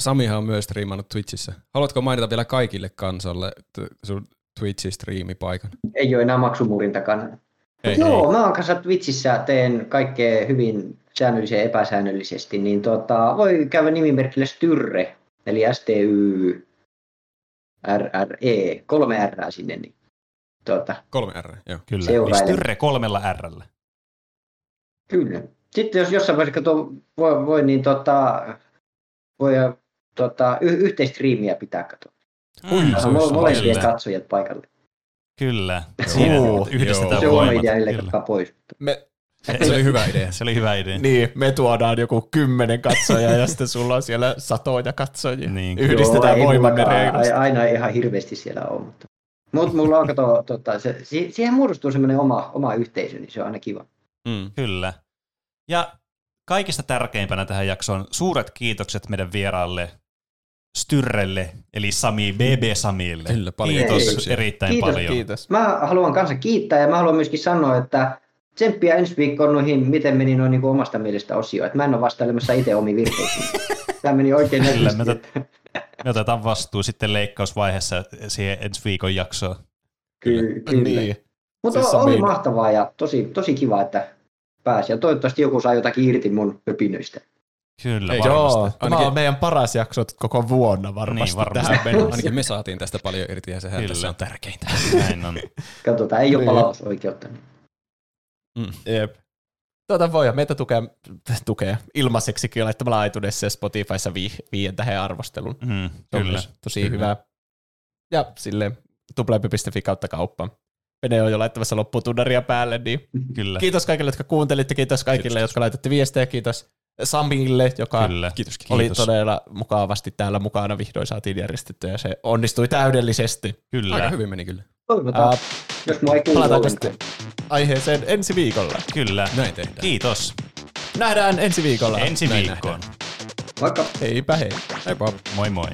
Samihan on myös striimannut Twitchissä. Haluatko mainita vielä kaikille kansalle t- sun Twitch-striimipaikan? Ei ole enää maksumuurin takana. Ei, joo, mä oon kanssa Twitchissä, teen kaikkea hyvin säännöllisesti ja epäsäännöllisesti, niin tota, voi käydä nimimerkillä Styrre, eli STY RRE, kolme R sinne, niin tota, Kolme R, joo. Kyllä. Seurailen. Eli Styrre kolmella Rllä. kyllä. Sitten jos jossain vaiheessa kato, voi, voi niin tota, voi tota, y- yhteistriimiä pitää katsoa. Mol- olisi molempien kyllä. katsojat paikalle. Kyllä. Siinä Joo. yhdistetään Se on voimat. idea, pois. Me, Se oli hyvä idea. Se oli hyvä idea. niin, me tuodaan joku kymmenen katsojaa ja sitten sulla on siellä satoja katsojia. Niin. Yhdistetään Joo, voimamme reilusti. Aina ihan hirveästi siellä on, mutta Mut mulla on kato, tota, se, si- siihen muodostuu semmoinen oma, oma yhteisö, niin se on aina kiva. Mm. Kyllä. Ja kaikista tärkeimpänä tähän jaksoon suuret kiitokset meidän vieraalle Styrrelle, eli Sami, BB Samille. Kyllä, paljon Kiitos kiitoksia. erittäin Kiitos, paljon. Kiitos. Mä haluan kanssa kiittää ja mä haluan myöskin sanoa, että tsemppiä ensi viikkoon noihin, miten meni noin niin omasta mielestä osio. Että mä en ole vastailemassa itse omiin virheisiin. Tämä meni oikein Kyllä, me ot- Me otetaan vastuu sitten leikkausvaiheessa siihen ensi viikon jaksoon. Kyllä, kyllä. Niin. Mutta Siis oli mahtavaa ja tosi, tosi kiva, että pääsi. Ja toivottavasti joku saa jotakin irti mun höpinöistä. Kyllä, Ei, varmasti. Joo, tämä Ainakin- on meidän paras jakso koko vuonna varmasti, Niin, varmasti. tähän mennessä. Ainakin me saatiin tästä paljon irti ja sehän Kyllä. tässä on tärkeintä. Näin on. Katsotaan, ei ole Niin. palautusoikeutta. Jep. Tuota voi, meitä tukea, tukea ilmaiseksikin laittamalla iTunesissa ja Spotifyssa vi, viien tähän arvostelun. Mm, on kyllä. tosi Kyllä. hyvä. Ja silleen tuplahyppy.fi kautta kauppa. Pene on jo laittamassa lopputunnaria päälle, niin kyllä. kiitos kaikille, jotka kuuntelitte, kiitos kaikille, Kiitos. jotka laitatte viestejä, kiitos Samille, joka Kyllä. Kiitos. oli Kiitos. todella mukavasti täällä mukana, vihdoin saatiin järjestettyä ja se onnistui täydellisesti. Kyllä. Aika hyvin meni kyllä. Toivotaan, Ää, jos mua ei palataanko sitten aiheeseen ensi viikolla? Kyllä. Näin tehdään. Kiitos. Nähdään ensi viikolla. Ensi Näin viikkoon. Vaikka Heipä hei. Heippa. Moi moi.